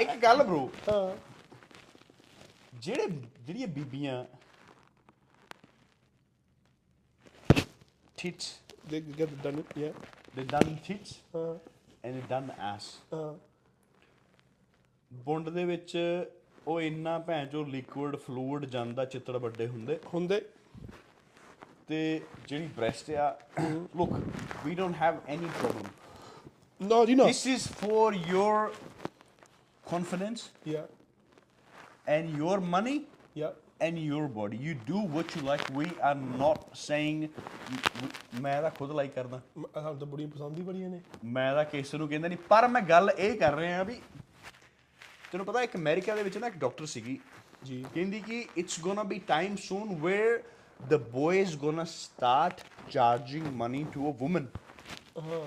S2: ਇੱਕ ਗੱਲ ਬ్రో
S1: ਹਾਂ।
S2: ਜਿਹੜੇ ਜਿਹੜੀਆਂ ਬੀਬੀਆਂ tits
S1: ਦੇ done it yeah
S2: they done tits
S1: ਹਾਂ।
S2: they done ass
S1: ਹਾਂ।
S2: ਬੁੰਡ ਦੇ ਵਿੱਚ ਉਹ ਇੰਨਾ ਭੈਣ ਚੋ ਲਿਕੁਇਡ ਫਲੂਇਡ ਜਾਂਦਾ ਚਿੱਤੜ ਵੱਡੇ ਹੁੰਦੇ।
S1: ਹੁੰਦੇ।
S2: ਤੇ ਜਿਹੜੀ ਬ੍ਰੈਸਟ ਆ look we don't have any problem
S1: ਨਾ ਜੀ ਨਾ।
S2: This is for your confidence
S1: Yeah.
S2: and your money
S1: Yeah.
S2: and your body. You do what you like. We are not saying ਮੈਂ ਤਾਂ ਖੁਦ ਲਾਈਕ ਕਰਦਾ
S1: ਸਾਨੂੰ ਤਾਂ ਬੜੀਆਂ ਪਸੰਦ ਹੀ ਬੜੀਆਂ ਨੇ
S2: ਮੈਂ ਤਾਂ ਕਿਸੇ ਨੂੰ ਕਹਿੰਦਾ ਨਹੀਂ ਪਰ ਮੈਂ ਗੱਲ ਇਹ ਕਰ ਰਿਹਾ ਵੀ ਤੈਨੂੰ ਪਤਾ ਇੱਕ ਅਮਰੀਕਾ ਦੇ ਵਿੱਚ ਨਾ ਇੱਕ ਡਾਕਟਰ ਸੀਗੀ
S1: ਜੀ
S2: ਕਹਿੰਦੀ ਕਿ it's gonna be time soon where the boy is gonna start charging money to a woman
S1: ਹਾਂ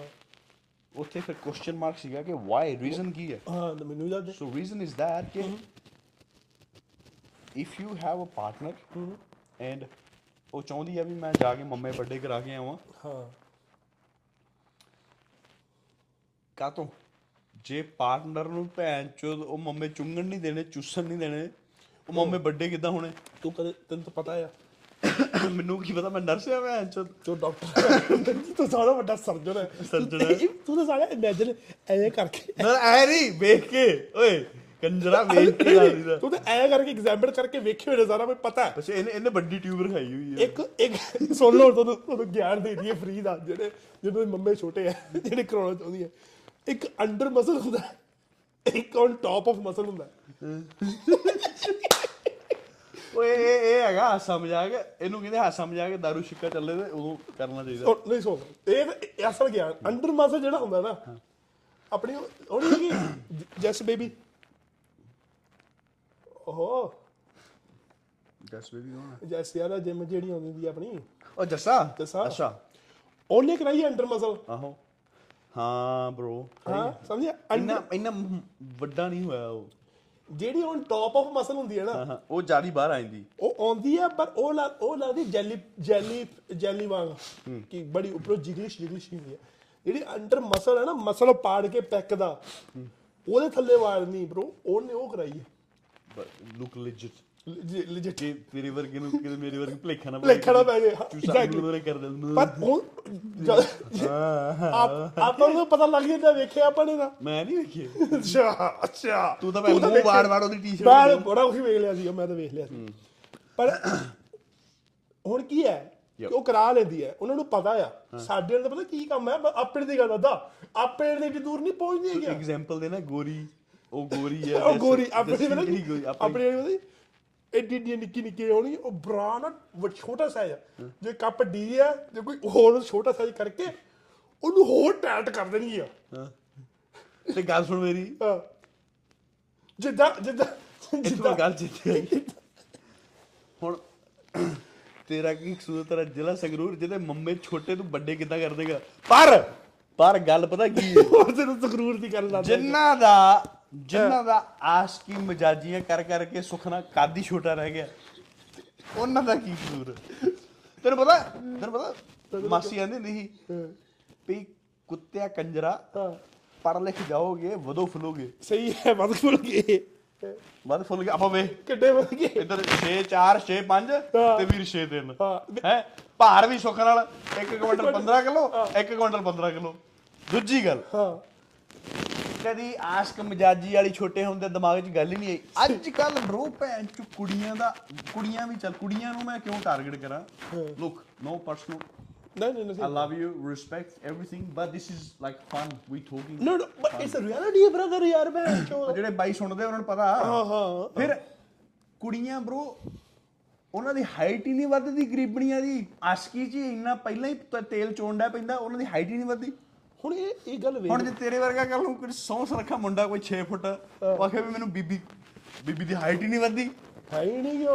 S2: ਉੱਥੇ ਫਿਰ ਕੁਐਸਚਨ ਮਾਰਕ ਸੀਗਾ ਕਿ why ਰੀਜ਼ਨ ਕੀ ਹੈ?
S1: ਹਾਂ ਤਾਂ ਮੈਨੂੰ ਵੀ ਦੱਸ ਦੇ
S2: So reason is that कि if you have a partner and ਉਹ ਚਾਹੁੰਦੀ ਆ ਵੀ ਮੈਂ ਜਾ ਕੇ ਮੰਮੇ ਬਰਥਡੇ ਕਰਾ ਕੇ ਆਵਾਂ।
S1: ਹਾਂ।
S2: ਕਾ ਤੋਂ ਜੇ ਪਾਰਟਨਰ ਨੂੰ ਭੈਣ ਚੋਦ ਉਹ ਮੰਮੇ ਚੁੰਗਣ ਨਹੀਂ ਦੇਣੇ ਚੂਸਣ ਨਹੀਂ ਦੇਣੇ ਉਹ ਮੰਮੇ ਬਰਥਡੇ ਕਿੱਦਾਂ ਹੋਣੇ?
S1: ਤੂੰ ਕਦੇ ਤੈਨੂੰ ਤਾਂ ਪਤਾ ਆ।
S2: ਮੈਨੂੰ ਕੀ ਪਤਾ ਮੈਂ ਨਰਸ ਆ ਭੈਣ ਚੋਦ
S1: ਤੂੰ ਡਾਕਟਰ ਤੂੰ ਸਾਰਾ ਵੱਡਾ ਸਰਜਨ ਹੈ।
S2: ਸਰਜਨ ਹੈ।
S1: ਤੂੰ ਤਾਂ ਸਾਰਾ ਇਮੇਜਿਨ ਐਵੇਂ ਕਰਕੇ।
S2: ਨਾ ਐ ਨਹੀਂ ਵੇਖ ਕੇ। ਓਏ ਕੰਜਰਾ ਵੇਖ ਕੇ ਗੱਲ ਦਾ
S1: ਤੂੰ ਤਾਂ ਐ ਕਰਕੇ ਐਗਜ਼ਾਮਪਲ ਕਰਕੇ ਵੇਖੇ ਹੋਏ ਨੇ ਸਾਰਾ ਮੈਨੂੰ ਪਤਾ ਹੈ।
S2: ਬਸ ਇਹਨੇ ਇਹਨੇ ਵੱਡੀ ਟਿਊਬ ਰਖਾਈ ਹੋਈ ਹੈ।
S1: ਇੱਕ ਇੱਕ ਸੁਣ ਲਓ ਤੁਹਾਨੂੰ ਤੁਹਾਨੂੰ ਗਿਆਨ ਦੇ ਦਈਏ ਫ੍ਰੀ ਦਾ ਜਿਹੜੇ ਜਿਹਨਾਂ ਦੇ ਮੰਮੇ ਛੋਟੇ ਆ ਜਿਹੜੇ ਕਰਾਉਣਾ ਚਾਹੁੰਦੀ ਆ। ਇੱਕ ਅੰਡਰ ਮਸਲ ਹੁੰਦਾ ਹੈ, ਇੱਕ ਔਨ ਟਾਪ ਆਫ ਮਸਲ ਹੁੰਦਾ। ਹੈ।
S2: ਓਏ ਇਹ ਇਹ ਹੈਗਾ ਹਾਸਾ ਮਜ਼ਾਕ। ਇਹਨੂੰ ਕਹਿੰਦੇ ਹਾਸਾ ਮਜ਼ਾਕ ਦਾਰੂ ਸ਼ਿੱਕਾ ਚੱਲੇ ਤੇ ਉਦੋਂ ਕਰਨਾ ਚਾਹੀਦਾ।
S1: ਉਹ ਨਹੀਂ ਸੁਣ। ਇਹ ਇਹ ਅਸਲ ਗਿਆਨ ਅੰਡਰ ਮਸਲ ਜਿਹੜਾ ਹੁੰਦਾ ਨਾ ਆਪਣੀ ਉਹ- ਉਹ ਨਹੀਂ ਹੈਗੀ? Yes baby. ਓਹ।
S2: ਜਸ ਬੇਬੀ ਕੌਣ
S1: ਜੈਸ ਯਾਰ ਜਿਮ ਜਿਹੜੀ ਆਉਂਦੀ ਦੀ ਆਪਣੀ।
S2: ਉਹ ਜੱਸਾ?
S1: ਜੱਸਾ।
S2: ਅੱਛਾ।
S1: ਉਹਨੇ ਕਰਾਈ ਅੰਡਰ ਮਸਲ।
S2: ਆਹੋ। ਹਾਂ bro
S1: ਹਾਂ ਸਮਝਿਆ?
S2: ਇੰਨਾ ਇੰਨਾ ਵੱਡਾ ਨਹੀਂ ਹੋਇਆ ਉਹ।
S1: ਜਿਹੜੀ ਔਨ ਟਾਪ ਆਫ ਮਸਲ ਹੁੰਦੀ ਹੈ ਨਾ
S2: ਉਹ ਜਾਰੀ ਬਾਹਰ ਆਂਦੀ
S1: ਉਹ ਆਉਂਦੀ ਹੈ ਪਰ ਉਹ ਉਹ ਲੱਗਦੀ ਜੈਲੀ ਜੈਲੀ ਜੈਲੀ ਵਾਂਗ। ਕਿ ਬੜੀ ਉੱਪਰੋਂ ਜਿਗਲਿਸ਼ ਜਿਗਲਿਸ਼ ਹੁੰਦੀ ਹੈ। ਜਿਹੜੀ ਅੰਡਰ ਮਸਲ ਹੈ ਨਾ ਮਸਲ ਪਾੜ ਕੇ ਪੈਕ ਦਾ ਉਹਦੇ ਥੱਲੇ ਵਾਲ ਨਹੀਂ bro ਉਹਨੇ ਉਹ ਕਰਾਈ ਹੈ।
S2: ਲੁੱਕ ਲੈਜਿਟ ਕਿ ਤੇਰੇ ਵਰਗੇ ਨੂੰ ਕਿਤੇ ਮੇਰੇ ਵਰਗੇ ਭਲੇਖਾ ਨਾ
S1: ਭੁਲੇਖਾ ਨਾ ਪੈ
S2: ਚੂਸਾ
S1: exactly.
S2: ਬਲੂਰੇ ਕਰ ਦਿੰਦਾ।
S1: ਪਰ ਉਹ ਆਪ ਆਪਾਂ ਨੂੰ ਪਤਾ ਲੱਗ ਜਾਂਦਾ ਵੇਖਿਆ ਆਪਾਂ ਨੇ ਨਾ
S2: ਮੈਂ ਨਹੀਂ ਵੇਖਿਆ।
S1: ਅੱਛਾ ਅੱਛਾ।
S2: ਤੂੰ ਤਾਂ ਮੈਂ ਮੂੰਹ ਵਾੜ ਵਾੜ ਉਹਦੀ ਟੀ-ਸ਼ਰਟ
S1: ਬਾਹਰ ਬੜਾ ਉਹੀ ਵੇਖ ਲਿਆ ਸੀ ਮੈਂ ਤਾਂ ਵੇਖ ਲਿਆ ਸੀ। ਪਰ ਹੁਣ ਕੀ ਹੈ ਉਹ ਕਰਾ ਲੈਂਦੀ ਹੈ। ਉਹਨਾਂ ਨੂੰ ਪਤਾ ਆ। ਸਾਡੇ ਨਾਲ ਪਤਾ ਕੀ ਕੰਮ ਹੈ? ਆਪਣੇ ਦੀ ਗੱਲ ਦਾ ਆਪਣੇ ਦੇ ਦੂਰ ਨਹੀਂ ਪਹੁੰਚਦੀ ਹੈਗੀ
S2: ਐਗਜ਼ਾਮਪਲ ਦੇ ਨਾ ਗੋਰੀ। ਉਹ ਗੋਰੀ ਹੈ
S1: ਉਹ ਗੋਰੀ ਆਪਣੇ
S2: ਆਪਣੀ
S1: ਐਡੀ ਐਡੀ ਨਿੱਕੀ ਨਿੱਕੀ ਹੋਣੀ ਉਹ ਬਰਾ ਨਾ ਵ- ਛੋਟਾ ਸਾਈਜ਼ ਜੇ ਕੱਪ ਡੀ ਹੈ ਜੇ ਕੋਈ ਹੋਰ ਛੋਟਾ ਸਾਈਜ਼ ਕਰਕੇ ਉਹਨੂੰ ਹੋਰ ਟਾਈਟ ਕਰ ਦੇਣੀ ਆ।
S2: ਤੇ ਗੱਲ ਸੁਣ ਮੇਰੀ।
S1: ਹਾਂ। ਜਿੱਦਾਂ ਜਿੱਦਾਂ
S2: ਇੱਥੋਂ
S1: ਜਿੱਦਾਂ
S2: ਗੱਲ ਜਿੱਥੇ ਆਈ ਹੁਣ ਤੇਰਾ ਕੀ ਕਸੂਰ ਤੇਰਾ ਜ਼ਿਲ੍ਹਾ ਸੰਗਰੂਰ ਜਿਹਦੇ ਮੰਮੇ ਛੋਟੇ ਤੂੰ ਵੱਡੇ ਕਿੱਦਾਂ ਕਰ ਦੇਗਾ ਪਰ ਪਰ ਗੱਲ ਪਤਾ ਕੀ ਹੈ?
S1: ਹੋਰ ਤੈਨੂੰ ਤਕਰੂਰ ਦੀ ਗੱਲ ਦੱਸ
S2: ਜਿਨ੍ਹਾਂ ਦਾ ਜਿਨ੍ਹਾਂ ਦਾ ਆਸ਼ਕੀ ਮਜਾਜੀਆਂ ਕਰ ਕਰਕੇ ਸੁਖਨਾ ਕਾਦੀ ਛੋਟਾ ਰਹਿ ਗਿਆ। ਉਹਨਾਂ ਦਾ ਕੀ ਕਸੂਰ? ਤੈਨੂੰ ਪਤਾ ਤੈਨੂੰ ਪਤਾ ਮਾਸੀ ਆਂਦੀ ਸੀ ਵੀ ਕੁੱਤਿਆ ਕੰਜਰਾ ਪੜ ਲਿਖ ਜਾਓਗੇ ਵਧੋ ਫੁੱਲੋਗੇ।
S1: ਸਹੀ ਹੈ ਵੱਧ ਫੁੱਲ ਗਏ
S2: ਵੱਧ ਫੁੱਲ ਗਏ ਆਪਾਂ ਵੇਖ
S1: ਕਿੱਡੇ ਵੱਧ ਗਏ।
S2: ਇੱਧਰ 6 4 6 5
S1: ਹਾਂ।
S2: ਤੇ ਵੀਰ 6 3
S1: ਹਾਂ।
S2: ਹੈ? ਭਾਰ ਵੀ ਸੁੱਖ ਨਾਲ 1 ਕੁਇੰਟਲ 15 ਕਿਲੋ 1 ਕੁਇੰਟਲ 15 ਕਿਲੋ। ਦੂਜੀ ਗੱਲ
S1: ਹਾਂ।
S2: ਕਦੀ ਆਸ਼ਕ ਮਜਾਜੀ ਵਾਲੀ ਛੋਟੇ ਹੁੰਦੇ ਦਿਮਾਗ 'ਚ ਗੱਲ ਹੀ ਨਹੀਂ ਆਈ। ਅੱਜ ਕੱਲ ਬ్రో ਭੈਣ ਚ ਕੁੜੀਆਂ ਦਾ ਕੁੜੀਆਂ ਵੀ ਚੱਲ ਕੁੜੀਆਂ ਨੂੰ ਮੈਂ ਕਿਉਂ ਟਾਰਗੇਟ ਕਰਾਂ? ਲੁੱਕ ਨੋ ਪਰਸਨਲ
S1: ਨਹੀਂ ਨਹੀਂ
S2: I
S1: ਨਹੀਂ
S2: love you respect everything but this is like fun we talking
S1: no no but it's a reality brother ਯਾਰ ਮੈਂ
S2: ਜਿਹੜੇ ਬਾਈ ਸੁਣਦੇ ਉਹਨਾਂ ਨੂੰ ਪਤਾ।
S1: ਹਾਂ ਹਾਂ
S2: ਫਿਰ ਕੁੜੀਆਂ ਬ్రో ਉਹਨਾਂ ਦੀ ਹਾਈਟ ਹੀ ਨਹੀਂ ਵੱਧਦੀ ਗਰੀਬਣੀਆਂ ਦੀ। ਆਸ਼ਕੀ 'ਚ ਇੰਨਾ ਪਹਿਲਾਂ ਹੀ ਤੇਲ ਚੋਣਦਾ ਪੈਂਦਾ ਉਹਨਾਂ ਦੀ ਹਾਈਟ ਹੀ ਨਹੀਂ ਵੱਧਦੀ।
S1: ਹੁਣ ਇਹ ਇਹ ਗੱਲ ਵੇਖ
S2: ਹੁਣ ਜੇ ਤੇਰੇ ਵਰਗਾ ਕੱਲ ਨੂੰ ਕੋਈ ਸੌਂਸ ਰੱਖਾ ਮੁੰਡਾ ਕੋਈ 6 ਫੁੱਟ ਆਖੇ ਵੀ ਮੈਨੂੰ ਬੀਬੀ ਬੀਬੀ ਦੀ ਹਾਈਟ ਹੀ ਨਹੀਂ ਵੱਧਦੀ।
S1: ਹੈ ਹੀ ਨਹੀਂ ਕਿ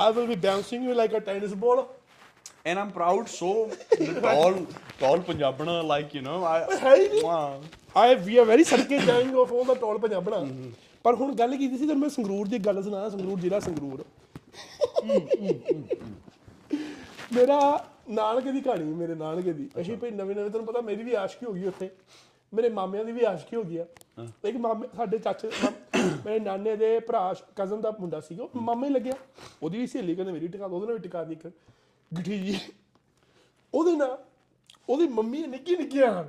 S1: I will be bouncing you like a tennis ball
S2: and I'm proud so tall tall ਪੰਜਾਬਣਾ like you know I
S1: ਹੈ ਹੀ ਨਹੀਂ।
S2: Wow.
S1: I we are very ਸੜਕੇ ਜਾਇੰਗ ਆਫ all the tall ਪੰਜਾਬਣਾ ਪਰ ਹੁਣ ਗੱਲ ਕੀਤੀ ਸੀ ਤੇ ਮੈਂ ਸੰਗਰੂਰ ਦੀ ਗੱਲ ਸੁਣਾ ਸੰਗਰੂਰ ਜ਼ਿਲ੍ਹਾ ਸੰਗਰੂਰ। ਮੇਰਾ ਨਾਨਕੇ ਦੀ ਕਹਾਣੀ ਮੇਰੇ ਨਾਨਕੇ ਦੀ। ਅਸੀਂ ਭਈ ਨਵੇਂ ਨਵੇਂ ਤੁਹਾਨੂੰ ਪਤਾ ਮੇਰੀ ਵੀ ਆਸ਼ਕੀ ਹੋ ਗਈ ਉੱਥੇ। ਮੇਰੇ ਮਾਮਿਆਂ ਦੀ ਵੀ ਆਸ਼ਕੀ ਹੋ ਗਈ ਆ। ਇੱਕ ਮਾਮੇ ਸਾਡੇ ਚਾਚੇ ਮੇਰੇ ਨਾਨੇ ਦੇ ਭਰਾ ਕਜ਼ਨ ਦਾ ਮੁੰਡਾ ਸੀਗਾ। ਉਹ ਮਾਮੇ ਲੱਗਿਆ। ਉਹਦੀ ਵੀ ਸਹੇਲੀ ਕਹਿੰਦੇ ਮੇਰੀ ਟਿਕਾ ਉਹਦੇ ਨਾਲ ਵੀ ਟਿਕਾ ਦੀ ਇੱਕ। ਗਿੱਠੀ ਜੀ। ਉਹਦੇ ਨਾਲ ਉਹਦੀ ਮੰਮੀ ਨਿੱਕੀ ਨਿੱਕੀਆਂ ਹਨ।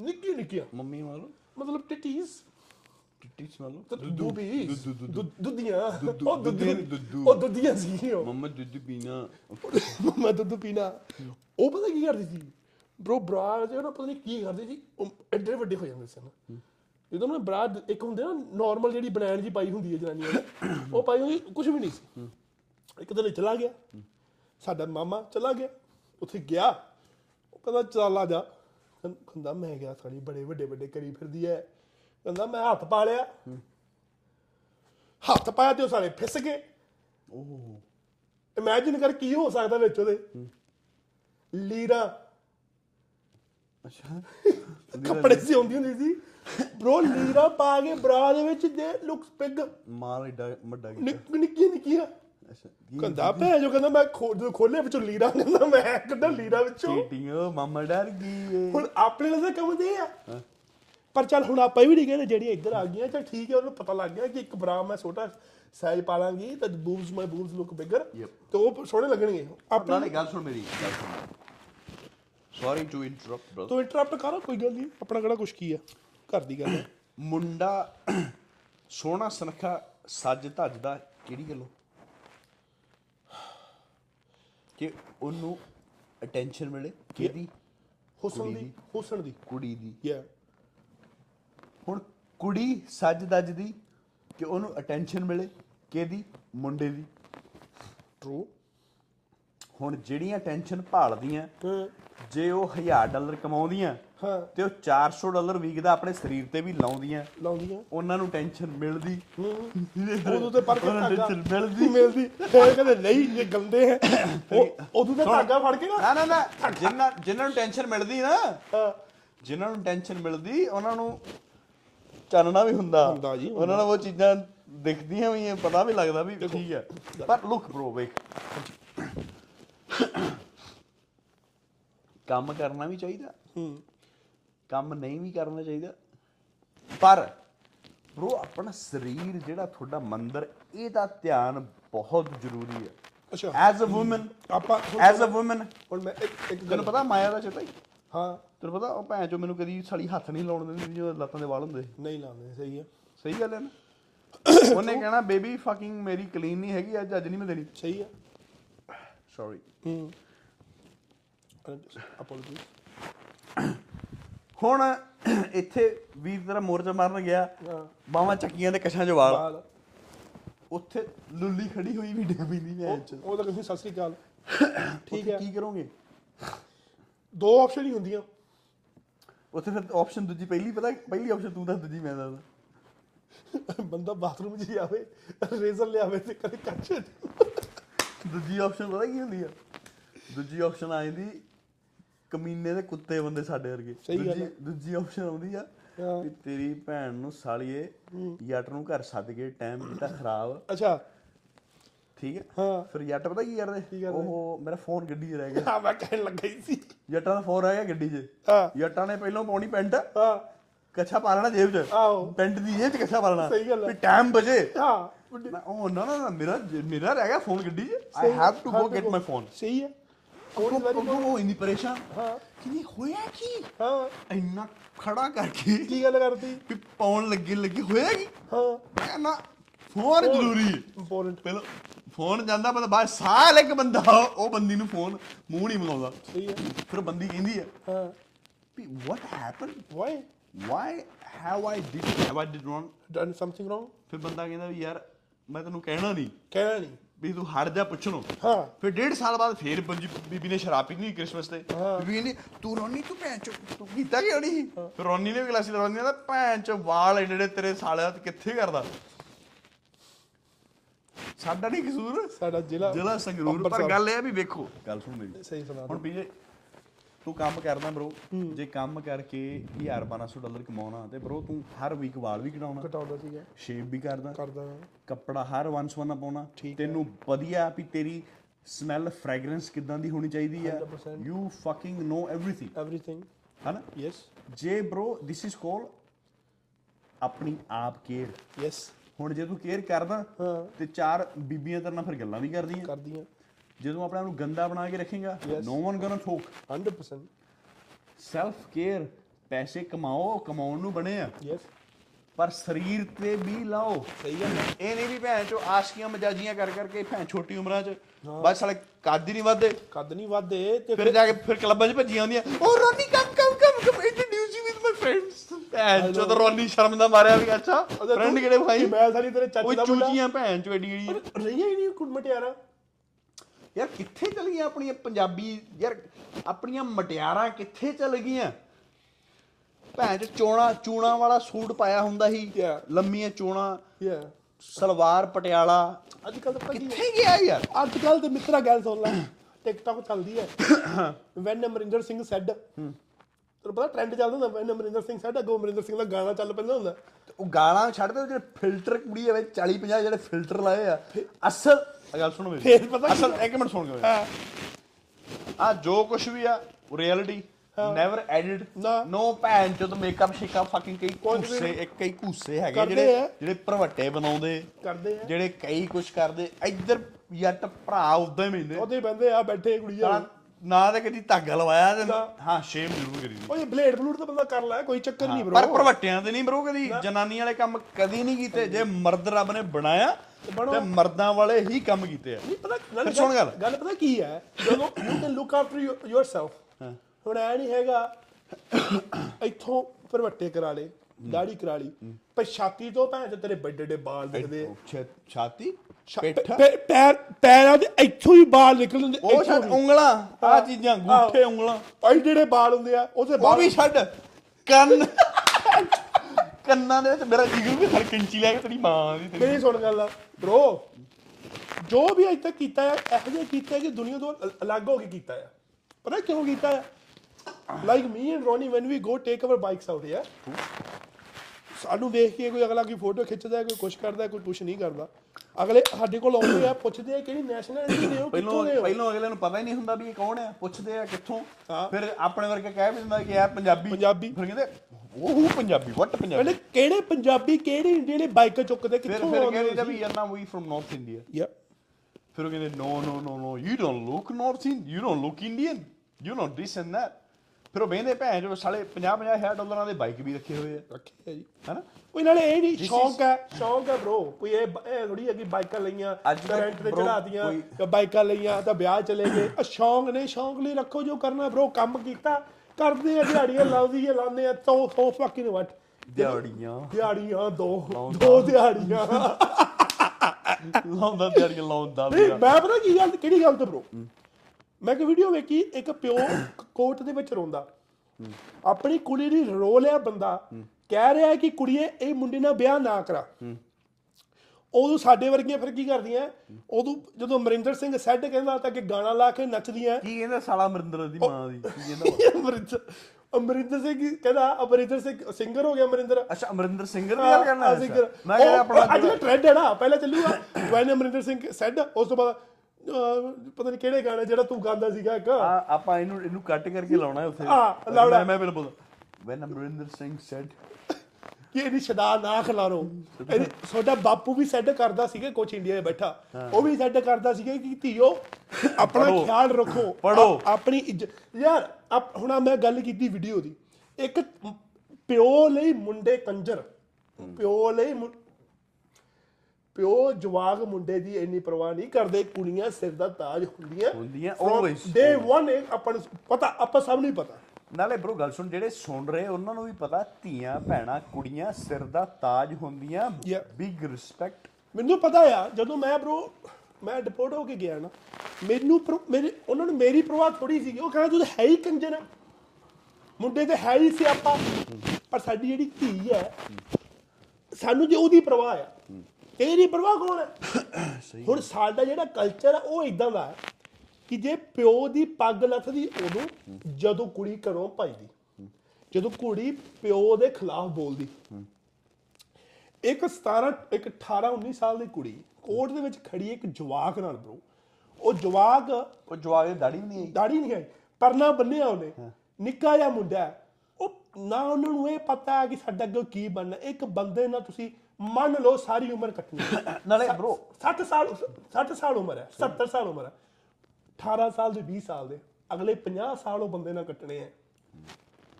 S1: ਨਿੱਕੀ ਨਿੱਕੀਆਂ
S2: ਮੰਮੀ ਮਾਲੋ
S1: ਮਤਲਬ ਟਿੱਟੀਜ਼।
S2: ਸਮੈਲੋ
S1: ਦੁੱਧੀ
S2: ਦੁੱਧੂ, ਦੁੱਧੂ।
S1: ਦੁੱਧੀਆਂ।
S2: ਦੁੱਧੂ,
S1: ਉਹ ਦੁੱਧੀਆਂ
S2: ਦੁੱਧੂ।
S1: ਉਹ ਦੁੱਧੀਆਂ ਸੀ ਉਹ
S2: ਮੰਮਾ ਦੁੱਧ ਪੀਣਾ।
S1: ਮੈਂ ਦੁੱਧ ਪੀਣਾ। ਉਹ ਪਤਾ ਕੀ ਕਰਦੀ ਸੀ? ਬ్రో ਬਰਾ ਜੇ ਨਾ ਪਤਾ ਨਹੀਂ ਕੀ ਕਰਦੀ ਸੀ। ਉਹ ਐਡੇ ਵੱਡੇ ਹੋ ਜਾਂਦੇ ਸਨ। ਜਦੋਂ ਨਾ ਬਰਾ ਇੱਕ ਹੁੰਦੇ ਨਾ ਨਾਰਮਲ ਜਿਹੜੀ ਬਨੈਣ ਜੀ ਪਾਈ ਹੁੰਦੀ ਹੈ ਜਨਾਨੀਆਂ ਉਹ ਪਾਈ ਹੋਈ ਕੁਝ ਵੀ ਨਹੀਂ ਸੀ। ਇੱਕ ਦਿਨ ਚਲਾ ਗਿਆ। ਸਾਡਾ ਮਾਮਾ ਚਲਾ ਗਿਆ। ਉੱਥੇ ਗਿਆ। ਉਹ ਕਹਿੰਦਾ ਚੱਲ ਜਾ। ਕਹਿੰ- ਕਹਿੰਦਾ ਮੈਂ ਗਿਆ ਸਾਲੀ ਬੜੇ ਵੱਡੇ ਵੱਡੇ ਕਰੀ ਫਿਰਦੀ ਐ ਕਹਿੰਦਾ ਮੈਂ ਹੱਥ ਪਾ ਲਿਆ। ਹੱਥ ਪਾਇਆ ਤੇ ਉਹ ਸਾਲੇ ਫਿਸ ਗਏ।
S2: ਓਹ।
S1: ਇਮੇਜਿਨ ਕਰ ਕੀ ਹੋ ਸਕਦਾ ਵਿੱਚ ਉਹਦੇ। ਲੀਰਾ
S2: ਅੱਛਾ।
S1: ਕੱਪੜੇ ਸੀ ਹੁੰਦੀ ਹੁੰਦੀ ਸੀ। ਬ్రో ਲੀਰਾ ਪਾ ਕੇ ਬਰਾ ਦੇ ਵਿੱਚ ਦੇ ਲੁਕਸ ਪਿਗ
S2: ਮਾਲ ਏਡਾ ਵੱਡਾ
S1: ਨਿੱਕ ਨਿੱਕੀ ਨਿੱਕੀਆਂ
S2: ਅੱਛਾ। ਕੀ
S1: ਕਹਿੰਦਾ ਭੈ ਜੋ ਕਹਿੰਦਾ ਮੈਂ ਜਦੋਂ ਖੋਲੇ ਵਿੱਚੋਂ ਲੀਰਾ ਕਹਿੰਦਾ ਮੈਂ ਕੱਢਾ ਲੀਰਾ ਵਿੱਚੋਂ।
S2: ਚੀਟਿੰਗ ਮਾਮਾ ਡਰ ਗਈ
S1: ਹੁਣ ਆਪਣੇ ਨਾਲ ਤਾਂ ਕੰਮ ਦੇ ਆ ਪਰ ਚੱਲ ਹੁਣ ਆਪਾਂ ਵੀ ਨਹੀਂ ਕਹਿੰਦੇ ਜਿਹੜੀਆਂ ਇੱਧਰ ਆ ਗਈਆਂ ਚੱਲ ਠੀਕ ਹੈ ਉਹਨੂੰ ਪਤਾ ਲੱਗ ਗਿਆ ਕਿ ਇੱਕ ਬਰਾ ਮੈਂ ਛੋਟਾ ਸਾਈਜ਼ ਪਾ ਲਾਂਗੀ ਤਾਂ ਬੂਬਸ ਮਾਈ ਬੂਬਸ ਲੁੱਕ ਬਿਗਰ. ਤੇ ਉਹ ਸੋਹਣੇ ਲੱਗਣਗੇ। ਆਪਣੇ
S2: ਗੱਲ ਸੁਣ ਮੇਰੀ ਗੱਲ ਸੁਣ। ਸੌਰੀ ਟੂ ਇੰਟਰਰਪਟ ਬ੍ਰਦਰ
S1: ਤੂੰ ਇੰਟਰਪਟ ਕਰ ਕੋਈ ਗੱਲ ਨਹੀਂ ਆਪਣਾ ਕਿਹੜਾ ਕੁਛ ਕੀ ਆ? ਘਰ ਦੀ ਗੱਲ ਹੈ
S2: ਮੁੰਡਾ ਸੋਹਣਾ ਸੁਨੱਖਾ ਸੱਜ ਧੱਜਦਾ ਕਿਹੜੀ ਗੱਲੋਂ? ਕਿ ਉਹਨੂੰ ਅਟੈਂਸ਼ਨ ਮਿਲੇ? ਕਿਹਦੀ?
S1: ਹੁਸਨ ਦੀ। ਹੁਸਨ ਦੀ।
S2: ਕੁੜੀ ਦੀ।
S1: ਯਾ
S2: ਹੁਣ ਕੁੜੀ ਸੱਜ ਦੱਜਦੀ ਕਿ ਉਹਨੂੰ ਅਟੈਂਸ਼ਨ ਮਿਲੇ ਕਿਹਦੀ? ਮੁੰਡੇ ਦੀ।
S1: ਟਰੂ
S2: ਹੁਣ ਜਿਹੜੀਆਂ ਟੈਨਸ਼ਨ ਭਾਲਦੀਆਂ ਜੇ ਉਹ 1000 ਡਾਲਰ ਕਮਾਉਂਦੀਆਂ ਤੇ ਉਹ 400 ਡਾਲਰ ਵੀਕ ਦਾ ਆਪਣੇ ਸਰੀਰ ਤੇ ਵੀ ਲਾਉਂਦੀਆਂ।
S1: ਲਾਉਂਦੀਆਂ।
S2: ਉਹਨਾਂ ਨੂੰ ਟੈਨਸ਼ਨ ਮਿਲਦੀ।
S1: ਉਦੋਂ ਤੇ ਪਰ
S2: ਟੈਨਸ਼ਨ ਮਿਲਦੀ।
S1: ਮਿਲਦੀ। ਫਿਰ ਕਹਿੰਦੇ ਨਹੀਂ ਇਹ ਗੰਦੇ ਹੈ। ਉਹ ਉਦੋਂ ਤੇ ਧਾਗਾ ਫੜ ਕੇ ਨਾ
S2: ਨਾ ਨਾ ਜਿਨ੍ਹਾਂ ਜਿਨ੍ਹਾਂ ਨੂੰ ਟੈਨਸ਼ਨ ਮਿਲਦੀ ਨਾ ਜਿਨ੍ਹਾਂ ਨੂੰ ਟੈਨਸ਼ਨ ਮਿਲਦੀ ਉਹਨਾਂ ਨੂੰ ਚਾਨਣਾ ਵੀ ਹੁੰਦਾ।
S1: ਹੁੰਦਾ ਜੀ।
S2: ਉਹਨਾਂ ਨੂੰ ਉਹ ਚੀਜ਼ਾਂ ਦਿਖਦੀਆਂ ਵੀ ਆ ਪਤਾ ਵੀ ਲੱਗਦਾ ਵੀ ਠੀਕ ਹੈ ਪਰ ਲੁੱਕ ਬ్రో ਵੇਖ। ਕੰਮ ਕਰਨਾ ਵੀ ਚਾਹੀਦਾ।
S1: ਹੂੰ।
S2: ਕੰਮ ਨਹੀਂ ਵੀ ਕਰਨਾ ਚਾਹੀਦਾ। ਪਰ ਬ్రో ਆਪਣਾ ਸਰੀਰ ਜਿਹੜਾ ਤੁਹਾਡਾ ਮੰਦਰ ਇਹਦਾ ਧਿਆਨ ਬਹੁਤ ਜ਼ਰੂਰੀ ਹੈ
S1: ਅੱਛਾ।
S2: ਐਜ਼ ਅ ਔਮਨ
S1: ਆਪਾਂ
S2: ਐਜ਼ ਅ ਔਮਨ
S1: ਹੁਣ ਮੈਂ ਇੱਕ ਇੱਕ ਗੱਲ
S2: ਤੈਨੂੰ ਪਤਾ ਮਾਇਆ ਦਾ ਚੇਤਾ ਹੀ?
S1: ਹਾਂ
S2: ਤੈਨੂੰ ਪਤਾ ਉਹ ਭੈਣ ਚੋ ਮੈਨੂੰ ਕਦੀ ਸਾਲੀ ਹੱਥ ਨਹੀਂ ਲਾਉਣ ਦਿੰਦੀ ਜਦੋਂ ਲੱਤਾਂ ਦੇ ਵਾਲ ਹੁੰਦੇ।
S1: ਨਹੀਂ ਲਾਉਂਦੇ ਸਹੀ ਹੈ
S2: ਸਹੀ ਗੱਲ ਹੈ ਨਾ? ਉਹਨੇ ਕਹਿਣਾ ਬੇਬੀ ਫਕਿੰਗ ਮੇਰੀ ਕਲੀਨ ਨਹੀਂ ਹੈਗੀ ਅੱਜ ਅੱਜ ਨਹੀਂ ਮੈਂ ਦੇਣੀ।
S1: ਸਹੀ ਹੈ
S2: ਸੌਰੀ
S1: ਹੂੰ। ਅਪੋਲੋਜੀ
S2: ਹੁਣ ਇੱਥੇ ਵੀਰ ਤੇਰਾ ਮੋਰਚਾ ਮਾਰਨ ਗਿਆ। ਬਾਹਾਂ ਚੱਕੀਆਂ ਤੇ ਕਛਾਂ 'ਚ ਵਾਲ। ਉੱਥੇ ਲੁੱਲੀ ਖੜੀ ਹੋਈ ਵੀ ਡੇਬੀ ਨਹੀਂ ਚ
S1: ਉਹ ਤਾਂ ਕਿਸੇ ਸਤਿ ਸ੍ਰੀ ਅਕਾਲ। ਠੀਕ ਹੈ
S2: ਕੀ ਕਰੋਗੇ?
S1: ਦੋ ਆਪਸ਼ਨ ਹੀ ਹੁੰਦੀਆਂ।
S2: ਉੱਥੇ ਫਿਰ ਆਪਸ਼ਨ ਦੂਜੀ ਪਹਿਲੀ ਪਤਾ ਪਹਿਲੀ ਆਪਸ਼ਨ ਤੂੰ ਦੱਸ ਦੂਜੀ ਮੈਂ ਦੱਸਦਾ
S1: ਬੰਦਾ ਬਾਥਰੂਮ 'ਚ ਜਾਵੇ ਰੇਜ਼ਰ ਲਿਆਵੇ ਤੇ ਕਦੇ ਕੱਚ
S2: ਦੂਜੀ ਆਪਸ਼ਨ ਪਤਾ ਕੀ ਹੁੰਦੀ ਆ? ਦੂਜੀ ਆਪਸ਼ਨ ਆ ਜਾਂਦੀ ਕਮੀਨੇ ਦੇ ਕੁੱਤੇ ਬੰਦੇ ਸਾਡੇ ਵਰਗੇ। ਦੂਜੀ। ਦੂਜੀ ਆਪਸ਼ਨ ਆਉਂਦੀ ਆ। ਵੀ ਤੇਰੀ ਭੈਣ ਨੂੰ ਸਾਲੀਏ ਜੱਟ ਨੂੰ ਘਰ ਸੱਦ ਕੇ ਟਾਈਮ ਕੀਤਾ ਖਰਾਬ।
S1: ਅੱਛਾ।
S2: ਠੀਕ ਹੈ?
S1: ਹਾਂ।
S2: ਫਿਰ ਜੱਟ ਪਤਾ ਕੀ ਕਰਦੇ? ਉਹ ਮੇਰਾ ਫੋਨ ਗੱਡੀ 'ਚ ਰਹਿ ਗਿਆ।
S1: ਹਾਂ ਮੈਂ ਕਹਿਣ ਲੱਗਾ ਹੀ ਸੀ।
S2: ਜੱਟਾਂ ਦਾ ਫੋਨ ਰਹਿ ਗਿਆ ਗੱਡੀ 'ਚ।
S1: ਹਾਂ।
S2: ਜੱਟਾਂ ਨੇ ਪਹਿਲਾਂ ਪਾਉਣੀ ਪੈਂਟ।
S1: ਹਾਂ।
S2: ਕੱਛਾ ਪਾ ਲੈਣਾ ਜੇਬ 'ਚ।
S1: ਆਹੋ।
S2: ਪੈਂਟ ਦੀ ਜੇਬ 'ਚ ਕੱਛਾ ਪਾ ਲੈਣਾ।
S1: ਸਹੀ ਗੱਲ ਆ।
S2: ਵੀ ਟਾਈਮ ਬਜੇ
S1: ਹਾਂ।
S2: ਉਹ ਨਾ ਨਾ ਮੇਰਾ ਮੇਰਾ ਰਹਿ ਗਿਆ ਫੋਨ ਗੱਡੀ 'ਚ।
S1: I
S2: have to
S1: have
S2: go
S1: to
S2: get
S1: go.
S2: My phone
S1: ਸਹੀ ਹੈ।
S2: ਉਹ ਇੰਨੀ ਪਰੇਸ਼ਾਨ।
S1: ਹਾਂ।
S2: ਕਿ ਨਹੀਂ ਹੋਇਆ ਕੀ?
S1: ਹਾਂ।
S2: ਇੰਨਾ ਖੜਾ ਕਰਕੇ।
S1: ਕੀ ਗੱਲ ਕਰਦੀ?
S2: ਵੀ ਪਾਉਣ ਲੱਗੇ ਲੱਗੇ ਹੋਇਆ ਕੀ?
S1: ਹਾਂ।
S2: ਨਾ ਫੋਨ ਜ਼ਰੂਰੀ ਹੈ।
S1: ਇੰਪੋਰਟੈਂਟ
S2: ਪਹਿਲਾਂ ਫੋਨ ਜਾਂਦਾ ਪਰ ਬਾਅਦ ਸਾਲ ਇੱਕ ਬੰਦਾ ਉਹ ਬੰਦੀ ਨੂੰ ਫੋਨ ਮੂੰਹ ਨਹੀਂ ਮਲਾਉਂਦਾ
S1: ਸਹੀ ਹੈ।
S2: ਫਿਰ ਬੰਦੀ ਕਹਿੰਦੀ ਹੈ
S1: ਹਾਂ।
S2: ਵੀ what happen
S1: why
S2: why have I did have I did wrong
S1: done something wrong
S2: ਫਿਰ ਬੰਦਾ ਕਹਿੰਦਾ ਵੀ ਯਾਰ ਮੈਂ ਤੈਨੂੰ ਕਹਿਣਾ ਨਹੀਂ।
S1: ਕਹਿਣਾ ਨਹੀਂ।
S2: ਵੀ ਤੂੰ ਹਟ ਜਾ ਪੁੱਛਣੋਂ।
S1: ਹਾਂ।
S2: ਫਿਰ ਡੇਢ ਸਾਲ ਬਾਅਦ ਫੇਰ ਬੀਬੀ ਨੇ ਸ਼ਰਾਬ ਪੀਣੀ ਕ੍ਰਿਸਮਸ ਤੇ। ਬੀਬੀ ਕਹਿੰਦੀ ਤੂੰ ਰੋਨੀ ਤੂੰ ਭੈਣ ਚੋ ਤੂੰ ਕੀਤਾ ਕਿਉਂ ਨਹੀਂ? ਫਿਰ ਰੋਨੀ ਨੇ ਵੀ ਗਲਾਸੀ ਰੋਨੀ ਕਹਿੰਦਾ ਭੈਣ ਚੋ ਵਾਲ ਏਡੇ ਤੇਰੇ ਸਾਲਿਆ ਕਿੱਥੇ ਕਰਦਾ? ਸਾਡਾ ਨਹੀਂ ਕਸੂਰ।
S1: ਸਾਡਾ ਜ਼ਿਲ੍ਹਾ
S2: ਜ਼ਿਲ੍ਹਾ ਸੰਗਰੂਰ ਪਰ ਗੱਲ ਇਹ ਆ ਵੀ ਵੇਖੋ। ਗੱਲ ਸੁਣ ਮੇਰੀ।
S1: ਸਹੀ ਸੁਣਾ
S2: ਹੁਣ ਵੀਰੇ ਤੂੰ ਕੰਮ ਕਰਦਾ ਬ్రో ਜੇ ਕੰਮ ਕਰਕੇ 1200 ਡਾਲਰ ਕਮਾਉਣਾ ਤੇ ਬ్రో ਤੂੰ ਹਰ ਵੀਕ ਵਾਲ ਵੀ ਕਟਾਉਣਾ
S1: ਕਟਾਉਂਦਾ ਸੀਗਾ।
S2: ਸ਼ੇਪ ਵੀ ਕਰਦਾ
S1: ਕਰਦਾ।
S2: ਕੱਪੜਾ ਹਰ ਵਨਸ ਵਨਾ ਪਾਉਣਾ ਤੈਨੂੰ ਵਧੀਆ ਵੀ ਤੇਰੀ ਸਮੈਲ ਫ੍ਰੈਗਰੈਂਸ ਕਿਦਾਂ ਦੀ ਹੋਣੀ ਚਾਹੀਦੀ
S1: ਆ।
S2: You fucking know everything
S1: everything
S2: ਹਨਾ?
S1: ਯੈਸ
S2: ਜੇ ਬ్రో ਥਿਸ ਇਜ਼ ਕਾਲ ਆਪਣੀ ਆਪ ਕੇਅਰ
S1: ਯੈਸ
S2: ਹੁਣ ਜੇ ਤੂੰ ਕੇਅਰ ਕਰਦਾ ਤੇ ਚਾਰ ਬੀਬੀਆਂ ਤੇਰੇ ਨਾਲ ਫਿਰ ਗੱਲਾਂ ਵੀ ਕਰਦੀਆਂ।
S1: ਕਰਦੀਆਂ।
S2: ਜਦੋਂ ਆਪਣੇ ਆਪ ਨੂੰ ਗੰਦਾ ਬਣਾ ਕੇ ਰੱਖੇਗਾ. ਨੋ ਵਨ ਗੋਣਾ ਠੋਕ
S1: 100%
S2: ਸੈਲਫ ਕੇਅਰ ਪੈਸੇ ਕਮਾਓ ਕਮਾਉਣ ਨੂੰ ਬਣੇ ਆ।
S1: ਯੈਸ
S2: ਪਰ ਸਰੀਰ ਤੇ ਵੀ ਲਾਓ।
S1: ਸਹੀ ਗੱਲ
S2: ਇਹ ਨਹੀਂ ਵੀ ਭੈਣ ਚੋ ਆਸ਼ਕੀਆਂ ਮਜਾਜੀਆਂ ਕਰ ਕਰਕੇ ਭੈਣ ਛੋਟੀ ਉਮਰਾਂ 'ਚ ਬਸ ਸਾਲੇ ਕੱਦ ਹੀ ਨਹੀਂ ਵੱਧਦੇ।
S1: ਕੱਦ ਨਹੀਂ ਵਾਦੇ ਤੇ
S2: ਫਿਰ ਜਾ ਕੇ ਫਿਰ ਕਲੱਬਾਂ 'ਚ ਭੱਜੀਆਂ ਆਉਂਦੀਆਂ। ਉਹ Ronnie come come come come introduce you with my friends ਭੈਣ ਚੋਦ ਰੋਨੀ ਸ਼ਰਮ ਦਾ ਮਾਰਿਆ ਵੀ ਅੱਛਾ। ਫਰੈਂਡ ਕਿਹੜੇ ਭਾਈ
S1: ਮੈਂ ਸਾਰੀ ਤੇਰੇ ਚਾਚੇ ਦਾ ਮੁੰਡਾ।
S2: ਚੂਚੀਆਂ ਭੈਣ ਚੋ ਏਡੀ ਏਡੀ।
S1: ਰਹੀਆਂ ਹੀ ਨਹੀਂ ਕੁੜ ਮਟਿਆਰਾ
S2: ਯਾਰ ਕਿੱਥੇ ਚਲ ਗਈਆਂ ਆਪਣੀਆਂ ਪੰਜਾਬੀ? ਯਾਰ ਆਪਣੀਆਂ ਮਟਿਆਰਾਂ ਕਿੱਥੇ ਚਲ ਗਈਆਂ? ਭੈਣ ਚ ਚੋਣਾ ਚੂਣਾ ਵਾਲਾ ਸੂਟ ਪਾਇਆ ਹੁੰਦਾ ਸੀ. ਲੰਮੀਆਂ ਚੋਣਾ।
S1: ਯਾ
S2: ਸਲਵਾਰ ਪਟਿਆਲਾ।
S1: ਅੱਜ ਕੱਲ ਤਾਂ?
S2: ਕਿੱਥੇ ਗਿਆ ਯਾਰ?
S1: ਅੱਜ ਕੱਲ ਤੇ ਮਿੱਤਰਾ ਗੱਲ ਸੁਣ ਲੈ। ਟਿਕਟੌਕ ਚੱਲਦੀ ਹੈ। ਵੈਨ ਅਮਰਿੰਦਰ ਸਿੰਘ ਸੈੱਡ ਤੈਨੂੰ ਪਤਾ ਟ੍ਰੈਂਡ ਚੱਲਦਾ ਹੁੰਦਾ ਵੈਨ ਅਮਰਿੰਦਰ ਸਿੰਘ ਸੈੱਡ ਅੱਗੋਂ ਅਮਰਿੰਦਰ ਸਿੰਘ ਦਾ ਗਾਣਾ ਚੱਲ ਪੈਂਦਾ ਹੁੰਦਾ।
S2: ਤੇ ਉਹ ਗਾਲਾਂ ਛੱਡ ਦੇ ਜਿਹੜੇ ਫਿਲਟਰ ਕੁੜੀ ਵਿੱਚ 40 50 ਜਿਹੜੇ ਫਿਲਟਰ ਲਾਏ ਆ। ਅਸਲ ਗੱਲ ਸੁਣੋ ਮੇਰੀ।
S1: ਫੇਰ ਪਤਾ
S2: ਅਸਲ ਇੱਕ ਮਿੰਟ ਸੁਣ ਕੇ ਆ ਜੋ ਕੁਝ ਵੀ ਆ ਉਹ ਰਿਐਲਿਟੀ ਨੈਵਰ ਐਡਿਟ
S1: ਨਾ।
S2: ਭੈਣ ਚੋਦ ਮੇਕਅਪ ਸ਼ੇਕਅਪ ਫਕਿੰਗ ਕਈ ਕੂਸੇ ਇੱਕ ਕਈ ਕੂਸੇ ਹੈਗੇ ਜਿਹੜੇ। ਜਿਹੜੇ ਭਰਵੱਟੇ ਬਣਾਉਂਦੇ
S1: ਕਰਦੇ ਆ।
S2: ਜਿਹੜੇ ਕਈ ਕੁਝ ਕਰਦੇ ਇੱਧਰ ਜੱਟ ਭਰਾ ਉਦਾਂ ਹੀ ਮਿਲਦੇ
S1: ਉਹਦੇ ਬੰਦੇ ਆ ਬੈਠੇ ਕੁੜੀਆਂ।
S2: ਨਾ- ਤਾਂ ਕਦੀ ਧਾਗਾ ਲਵਾਇਆ ਤੇ। ਹਾਂ ਸ਼ੇਮ ਜ਼ਰੂਰ ਕਰੀ ਦੀ।
S1: ਓਏ ਬਲੇਡ ਬਲੂਡ ਤਾਂ ਬੰਦਾ ਕਰ ਲੈ ਕੋਈ ਚੱਕਰ ਨਹੀਂ
S2: ਪਰ
S1: ਬ్రో
S2: ਭਰਵੱਟਿਆਂ ਤੇ ਨਹੀਂ ਬਰੋ ਕਦੀ ਜਨਾਨੀ ਵਾਲੇ ਕੰਮ ਕਦੀ ਨਹੀਂ ਕੀਤੇ। ਜੇ ਮਰਦ ਰੱਬ ਨੇ ਬਣਾਇਆ
S1: ਬਣੋ।
S2: ਤੇ ਮਰਦਾਂ ਵਾਲੇ ਹੀ ਕੰਮ ਕੀਤੇ ਆ।
S1: ਨਹੀਂ ਪਤਾ
S2: ਫਿਰ ਸੁਣ ਗੱਲ।
S1: ਗੱਲ ਪਤਾ ਕੀ ਹੈ? ਜਦੋਂ you can look after yourself ਹੁਣ ਐ ਨਹੀਂ ਹੈਗਾ ਇੱਥੋਂ ਪਰਵੱਟੇ ਕਰਾ ਲੇ ਦਾੜੀ ਕਰਾ ਲਈ। ਪਰ ਛਾਤੀ ਤੋਂ ਭੈਣ ਤੇਰੇ ਵੱਡੇ ਵੱਡੇ ਬਾਲ ਦਿਖਦੇ
S2: ਛਾਤੀ ਪੇਠਾ।
S1: ਪੈਰ ਪੈਰਾਂ ਦੇ ਇੱਥੋਂ ਹੀ ਬਾਲ ਨਿਕਲਦੇ
S2: ਉਹ ਛੱਡ ਉਂਗਲਾਂ। ਆ ਚੀਜ਼ਾਂ ਗੂਠੇ ਉਂਗਲਾਂ।
S1: ਆਈ ਜਿਹੜੇ ਬਾਲ ਹੁੰਦੇ ਆ ਉਹਦੇ
S2: ਉਹ
S1: ਬਾਲ
S2: ਵੀ ਛੱਡ। ਕੰਨ। ਕੰਨਾਂ ਦੇ ਵਿੱਚ ਮੇਰਾ ਜਿਗਰ ਵੀ ਹਰ ਕਿੰਚੀ ਲੈ ਕੇ ਤੇਰੀ ਮਾਂ ਦੀ ਤੇਰੀ।
S1: ਮੇਰੀ ਸੁਣ ਗੱਲ ਬ్రో ਜੋ ਵੀ ਅਜ ਤੱਕ ਕੀਤਾ ਹੈ ਇਹੋ ਜਿਹਾ ਕੀਤਾ ਹੈ ਕਿ ਦੁਨੀਆ ਤੋਂ ਅਲ- ਅਲੱਗ ਹੋ ਕੇ ਕੀਤਾ ਹੈ ਪਤਾ ਕਿਉਂ ਕੀਤਾ ਹੈ like me and Ronnie when we go take our bikes out yeah ਸਾਨੂੰ ਵੇਖ ਕੇ ਕੋਈ ਅਗਲਾ ਕੋਈ ਫੋਟੋ ਖਿੱਚਦਾ ਹੈ, ਕੋਈ ਕੁਛ ਕਰਦਾ ਹੈ, ਕੋਈ ਕੁਛ ਨਹੀਂ ਕਰਦਾ। ਅਗਲੇ ਸਾਡੇ ਕੋਲ ਆਉਂਦੇ ਆ ਪੁੱਛਦੇ ਆ ਕਿਹੜੀ ਨੈਸ਼ਨੈਲਿਟੀ ਦੇ ਹੋ ਕਿੱਥੋਂ ਦੇ
S2: ਪਹਿਲੋਂ
S1: ਹੋ
S2: ਪਹਿਲੋਂ ਅਗਲੇ ਨੂੰ ਪਤਾ ਹੀ ਨਹੀਂ ਹੁੰਦਾ ਵੀ ਇਹ ਕੌਣ ਆ ਪੁੱਛਦੇ ਆ ਕਿੱਥੋਂ।
S1: ਹਾਂ।
S2: ਫਿਰ ਆਪਣੇ ਵਰਗੇ ਕਹਿ ਵੀ ਦਿੰਦਾ ਕਿ ਇਹ ਪੰਜਾਬੀ।
S1: ਪੰਜਾਬੀ।
S2: ਫਿਰ ਕਹਿੰਦੇ ਉਹ ਪੰਜਾਬੀ ਵੱਟ ਪੰਜਾਬੀ?
S1: ਕਹਿੰਦੇ ਕਿਹੜੇ ਪੰਜਾਬੀ ਕਿਹੜੇ ਜਿਹੜੇ ਬਾਈਕ ਚੁੱਕਦੇ
S2: ਫਿਰ
S1: ਕਿੱਥੋਂ
S2: ਫਿਰ
S1: ਆਉਂਦੇ
S2: ਕਹਿੰਦੇ
S1: ਹੋ
S2: ਵੀ ਯਾਰ ਨਾ ਵੀ ਫਰਮ ਨਾਰਥ ਇੰਡੀਆ
S1: ਯਾ।
S2: ਫਿਰ ਉਹ ਕਹਿੰਦੇ no no no no you don't look north ਇੰਡ you don't look Indian you not this and that ਫਿਰ ਉਹ ਬਹਿੰਦੇ ਭੈਣ ਜੋ ਸਾਲੇ 50 50 ਹਜ਼ਾਰ ਡਾਲਰਾਂ ਦੇ ਬਾਈਕ ਵੀ ਰੱਖੇ ਹੋਏ ਆ।
S1: ਰੱਖਿਆ ਜੀ।
S2: ਹੈਨਾ?
S1: ਕੋਈ ਨਾਲੇ ਇਹ ਨਹੀਂ ਸ਼ੌਂਕ ਹੈ। ਸ਼ੌਂਕ ਹੈ bro ਕੋਈ ਇਹ ਇਹ ਥੋੜੀ ਹੈ ਕਿ ਬਾਈਕਾਂ ਲਈਆਂ ਰੈਂਟ ਤੇ ਚੜਾਤੀਆਂ ਤੇ ਬਾਈਕਾਂ ਲਈਆਂ ਤਾਂ ਵਿਆਹ ਚਲੇ ਗਏ। ਆ ਸ਼ੌਂਕ ਨੇ ਸ਼ੌਂਕ ਲਈ ਰੱਖੋ ਜੋ ਕਰਨਾ bro ਕੰਮ ਕੀਤਾ ਕਰਦੇ ਆ ਦਿਹਾੜੀਆਂ ਲਾਉਂਦੀ ਆ ਲਾਉਂਦੇ ਆ ਸੌ ਸੌ ਫੱਕਿੰਗ ਵੱਟ
S2: ਦਿਹਾੜੀਆਂ।
S1: ਦਿਹਾੜੀਆਂ ਦੋ। ਦੋ ਦਿਹਾੜੀਆਂ।
S2: ਲਾਉਂਦਾ ਦਿਹਾੜੀਆਂ ਲਾਉਂਦਾ।
S1: ਮੈਂ ਪਤਾ ਕੀ ਗੱਲ ਕਿਹੜੀ ਗੱਲ ਤੇ bro? ਮੈਂ ਕਿ ਵੀਡੀਓ ਵੇਖੀ ਇੱਕ ਪਿਓ ਕੋਰਟ ਦੇ ਵਿੱਚ ਰੋਂਦਾ। ਆਪਣੀ ਕੁੜੀ ਦੀ ਰੋ ਲਿਆ ਬੰਦਾ ਕਹਿ ਰਿਹਾ ਕਿ ਕੁੜੀਏ ਇਹ ਮੁੰਡੇ ਨਾਲ ਵਿਆਹ ਨਾ ਕਰਾ। ਉਦੋਂ ਸਾਡੇ ਵਰਗੀਆਂ ਫਿਰ ਕੀ ਕਰਦੀਆਂ? ਉਦੋਂ ਜਦੋਂ ਅਮਰਿੰਦਰ ਸਿੰਘ ਸੈੱਡ ਕਹਿੰਦਾ ਤਾਂ ਕਿ ਗਾਣਾ ਲਾ ਕੇ ਨੱਚਦੀਆਂ।
S2: ਕੀ ਕਹਿੰਦਾ ਸਾਲਾ ਅਮਰਿੰਦਰ ਦੀ ਮਾਂ ਦੀ? ਕੀ ਕਹਿੰਦਾ
S1: ਅਮਰਿੰਦਰ ਅਮਰਿੰਦਰ ਸਿੰਘ ਕਹਿੰਦਾ ਅਮਰਿੰਦਰ ਸਿੰਘ ਸਿੰਗਰ ਹੋ ਗਿਆ ਅਮਰਿੰਦਰ।
S2: ਅੱਛਾ ਅਮਰਿੰਦਰ ਸਿੰਗਰ ਦੀ ਗੱਲ ਕਰਨਾ। ਮੈਂ ਕਿਹਾ
S1: ਉਹ-
S2: ਆਪਣਾ
S1: ਅੱਜ ਦਾ ਟ੍ਰੈਂਡ ਹੈ ਨਾ ਪਹਿਲਾਂ ਚੱਲੂਗਾ। ਵੈਨ ਅਮਰਿੰਦਰ ਸਿੰਘ ਸੈੱਡ ਉਸ ਤੋਂ ਬਾਅਦ ਅਹ, ਪਤਾ ਨਹੀਂ ਕਿਹੜੇ ਗਾਣੇ ਜਿਹੜਾ ਤੂੰ ਗਾਉਂਦਾ ਸੀਗਾ ਇੱਕ।
S2: ਆ ਆਪਾਂ ਇਹਨੂੰ ਇਹਨੂੰ ਕੱਟ ਕਰਕੇ ਲਾਉਣਾ ਹੈ ਉੱਥੇ।
S1: ਹਾਂ, ਲਾਉਣਾ।
S2: ਮੈਂ ਮੈਂ ਬਿਲ ਬੋਲ ਵੈਨ ਅਮਰਿੰਦਰ ਸਿੰਘ ਸੈਡ
S1: ਕਿ ਇਹਦੀ ਸ਼ਦਾ ਨਾ ਖਿਲਾਰੋ। ਇਹਦੀ ਤੁਹਾਡਾ ਬਾਪੂ ਵੀ ਸੈੱਡ ਕਰਦਾ ਸੀਗਾ ਕੁਛ ਇੰਡੀਆ 'ਚ ਬੈਠਾ। ਉਹ ਵੀ ਸੈੱਡ ਕਰਦਾ ਸੀਗਾ ਕਿ ਧੀਓ ਆਪਣਾ
S2: ਪੜ੍ਹੋ।
S1: ਖਿਆਲ ਰੱਖੋ।
S2: ਪੜ੍ਹੋ।
S1: ਆ- ਆਪਣੀ ਇੱਜ਼ਤ ਯਾਰ ਆਪ- ਹੁਣ ਆਹ ਮੈਂ ਗੱਲ ਕੀਤੀ ਵੀਡੀਓ ਦੀ। ਇੱਕ ਪਿਓ ਲਈ ਮੁੰਡੇ ਕੰਜਰ। ਪਿਓ ਲਈ ਮੁੰ- ਪਿਓ ਜਵਾਗ ਮੁੰਡੇ ਦੀ ਇੰਨੀ ਪਰਵਾਹ ਨਹੀਂ ਕਰਦੇ ਕੁੜੀਆਂ ਸਿਰ ਦਾ ਤਾਜ ਹੁੰਦੀਆਂ
S2: ਹੁੰਦੀਆਂ, always।
S1: ਡੇ 1 ਆਪਾਂ ਨੂੰ ਪਤਾ ਆਪਾਂ ਸਭ ਨੂੰ ਹੀ ਪਤਾ
S2: ਨਾਲੇ ਬ్రో ਗੱਲ ਸੁਣ ਜਿਹੜੇ ਸੁਣ ਰਹੇ ਉਹਨਾਂ ਨੂੰ ਵੀ ਪਤਾ ਧੀਆਂ ਭੈਣਾਂ ਕੁੜੀਆਂ ਸਿਰ ਦਾ ਤਾਜ ਹੁੰਦੀਆਂ
S1: Yeah.
S2: ਬਿਗ ਰਿਸਪੈਕਟ
S1: ਮੈਨੂੰ ਪਤਾ ਆ ਜਦੋਂ ਮੈਂ ਬ్రో ਮੈਂ ਡਿਪੋਰਟ ਹੋ ਕੇ ਗਿਆ ਨਾ ਮੈਨੂੰ ਪਰ- ਮੇਰੇ ਉਹਨਾਂ ਨੂੰ ਮੇਰੀ ਪ੍ਰਵਾਹ ਥੋੜੀ ਸੀਗੀ ਉਹ ਕਹਿੰਦਾ ਤੂੰ ਤਾਂ ਹੈ ਹੀ ਕੰਜਰ ਆ। ਮੁੰਡੇ ਤੇ ਹੈ ਹੀ ਸਿਆਪਾ ਪਰ ਸਾਡੀ ਜਿਹੜੀ ਧੀ ਹੈ ਸਾਨੂੰ ਜੇ ਉਹਦੀ ਪ੍ਰਵਾਹ ਆ ਤੇਰੀ ਪ੍ਰਵਾਹ ਕੌਣ ਹੈ ਹੁਣ ਸਾਡਾ ਜਿਹੜਾ ਕਲਚਰ ਆ ਉਹ ਇਦਾਂ ਦਾ ਹੈ ਕਿ ਜੇ ਪਿਓ ਦੀ ਪੱਗ ਲੱਥਦੀ ਉਦੋਂ ਜਦੋਂ ਕੁੜੀ ਘਰੋਂ ਭੱਜਦੀ ਜਦੋਂ ਕੁੜੀ ਪਿਓ ਦੇ ਖਿਲਾਫ ਬੋਲਦੀ। ਇੱਕ 17 ਇੱਕ 18 19 ਸਾਲ ਦੀ ਕੁੜੀ ਕੋਰਟ ਦੇ ਵਿੱਚ ਖੜੀ ਹੈ ਇੱਕ ਜਵਾਕ ਨਾਲ ਬ్రో ਉਹ ਜਵਾਕ
S2: ਉਹ ਜਵਾਗ ਦੀ ਦਾੜੀ ਨਹੀਂ ਆਈ।
S1: ਦਾੜੀ ਨਹੀਂ ਹੈ ਪਰਨਾ ਬੰਨਿਆ ਉਹਨੇ। ਨਿੱਕਾ ਜਿਹਾ ਮੁੰਡਾ ਹੈ। ਉਹ ਨਾ ਉਹਨਾਂ ਨੂੰ ਇਹ ਪਤਾ ਹੈ ਕਿ ਸਾਡਾ ਅੱਗੇ ਕੀ ਬਣਨਾ। ਇੱਕ ਬੰਦੇ ਨਾਲ ਤੁਸੀਂ ਮੰਨ ਲਓ ਸਾਰੀ ਉਮਰ ਕੱਟਣੀ।
S2: ਨਾਲੇ bro
S1: 60 ਸਾਲ 60 ਸਾਲ ਉਮਰ ਹੈ 70 ਸਾਲ ਉਮਰ ਹੈ। 18 ਸਾਲ ਦੇ 20 ਸਾਲ ਦੇ ਅਗਲੇ 50 ਸਾਲ ਉਹ ਬੰਦੇ ਨਾਲ ਕੱਟਣੇ ਆ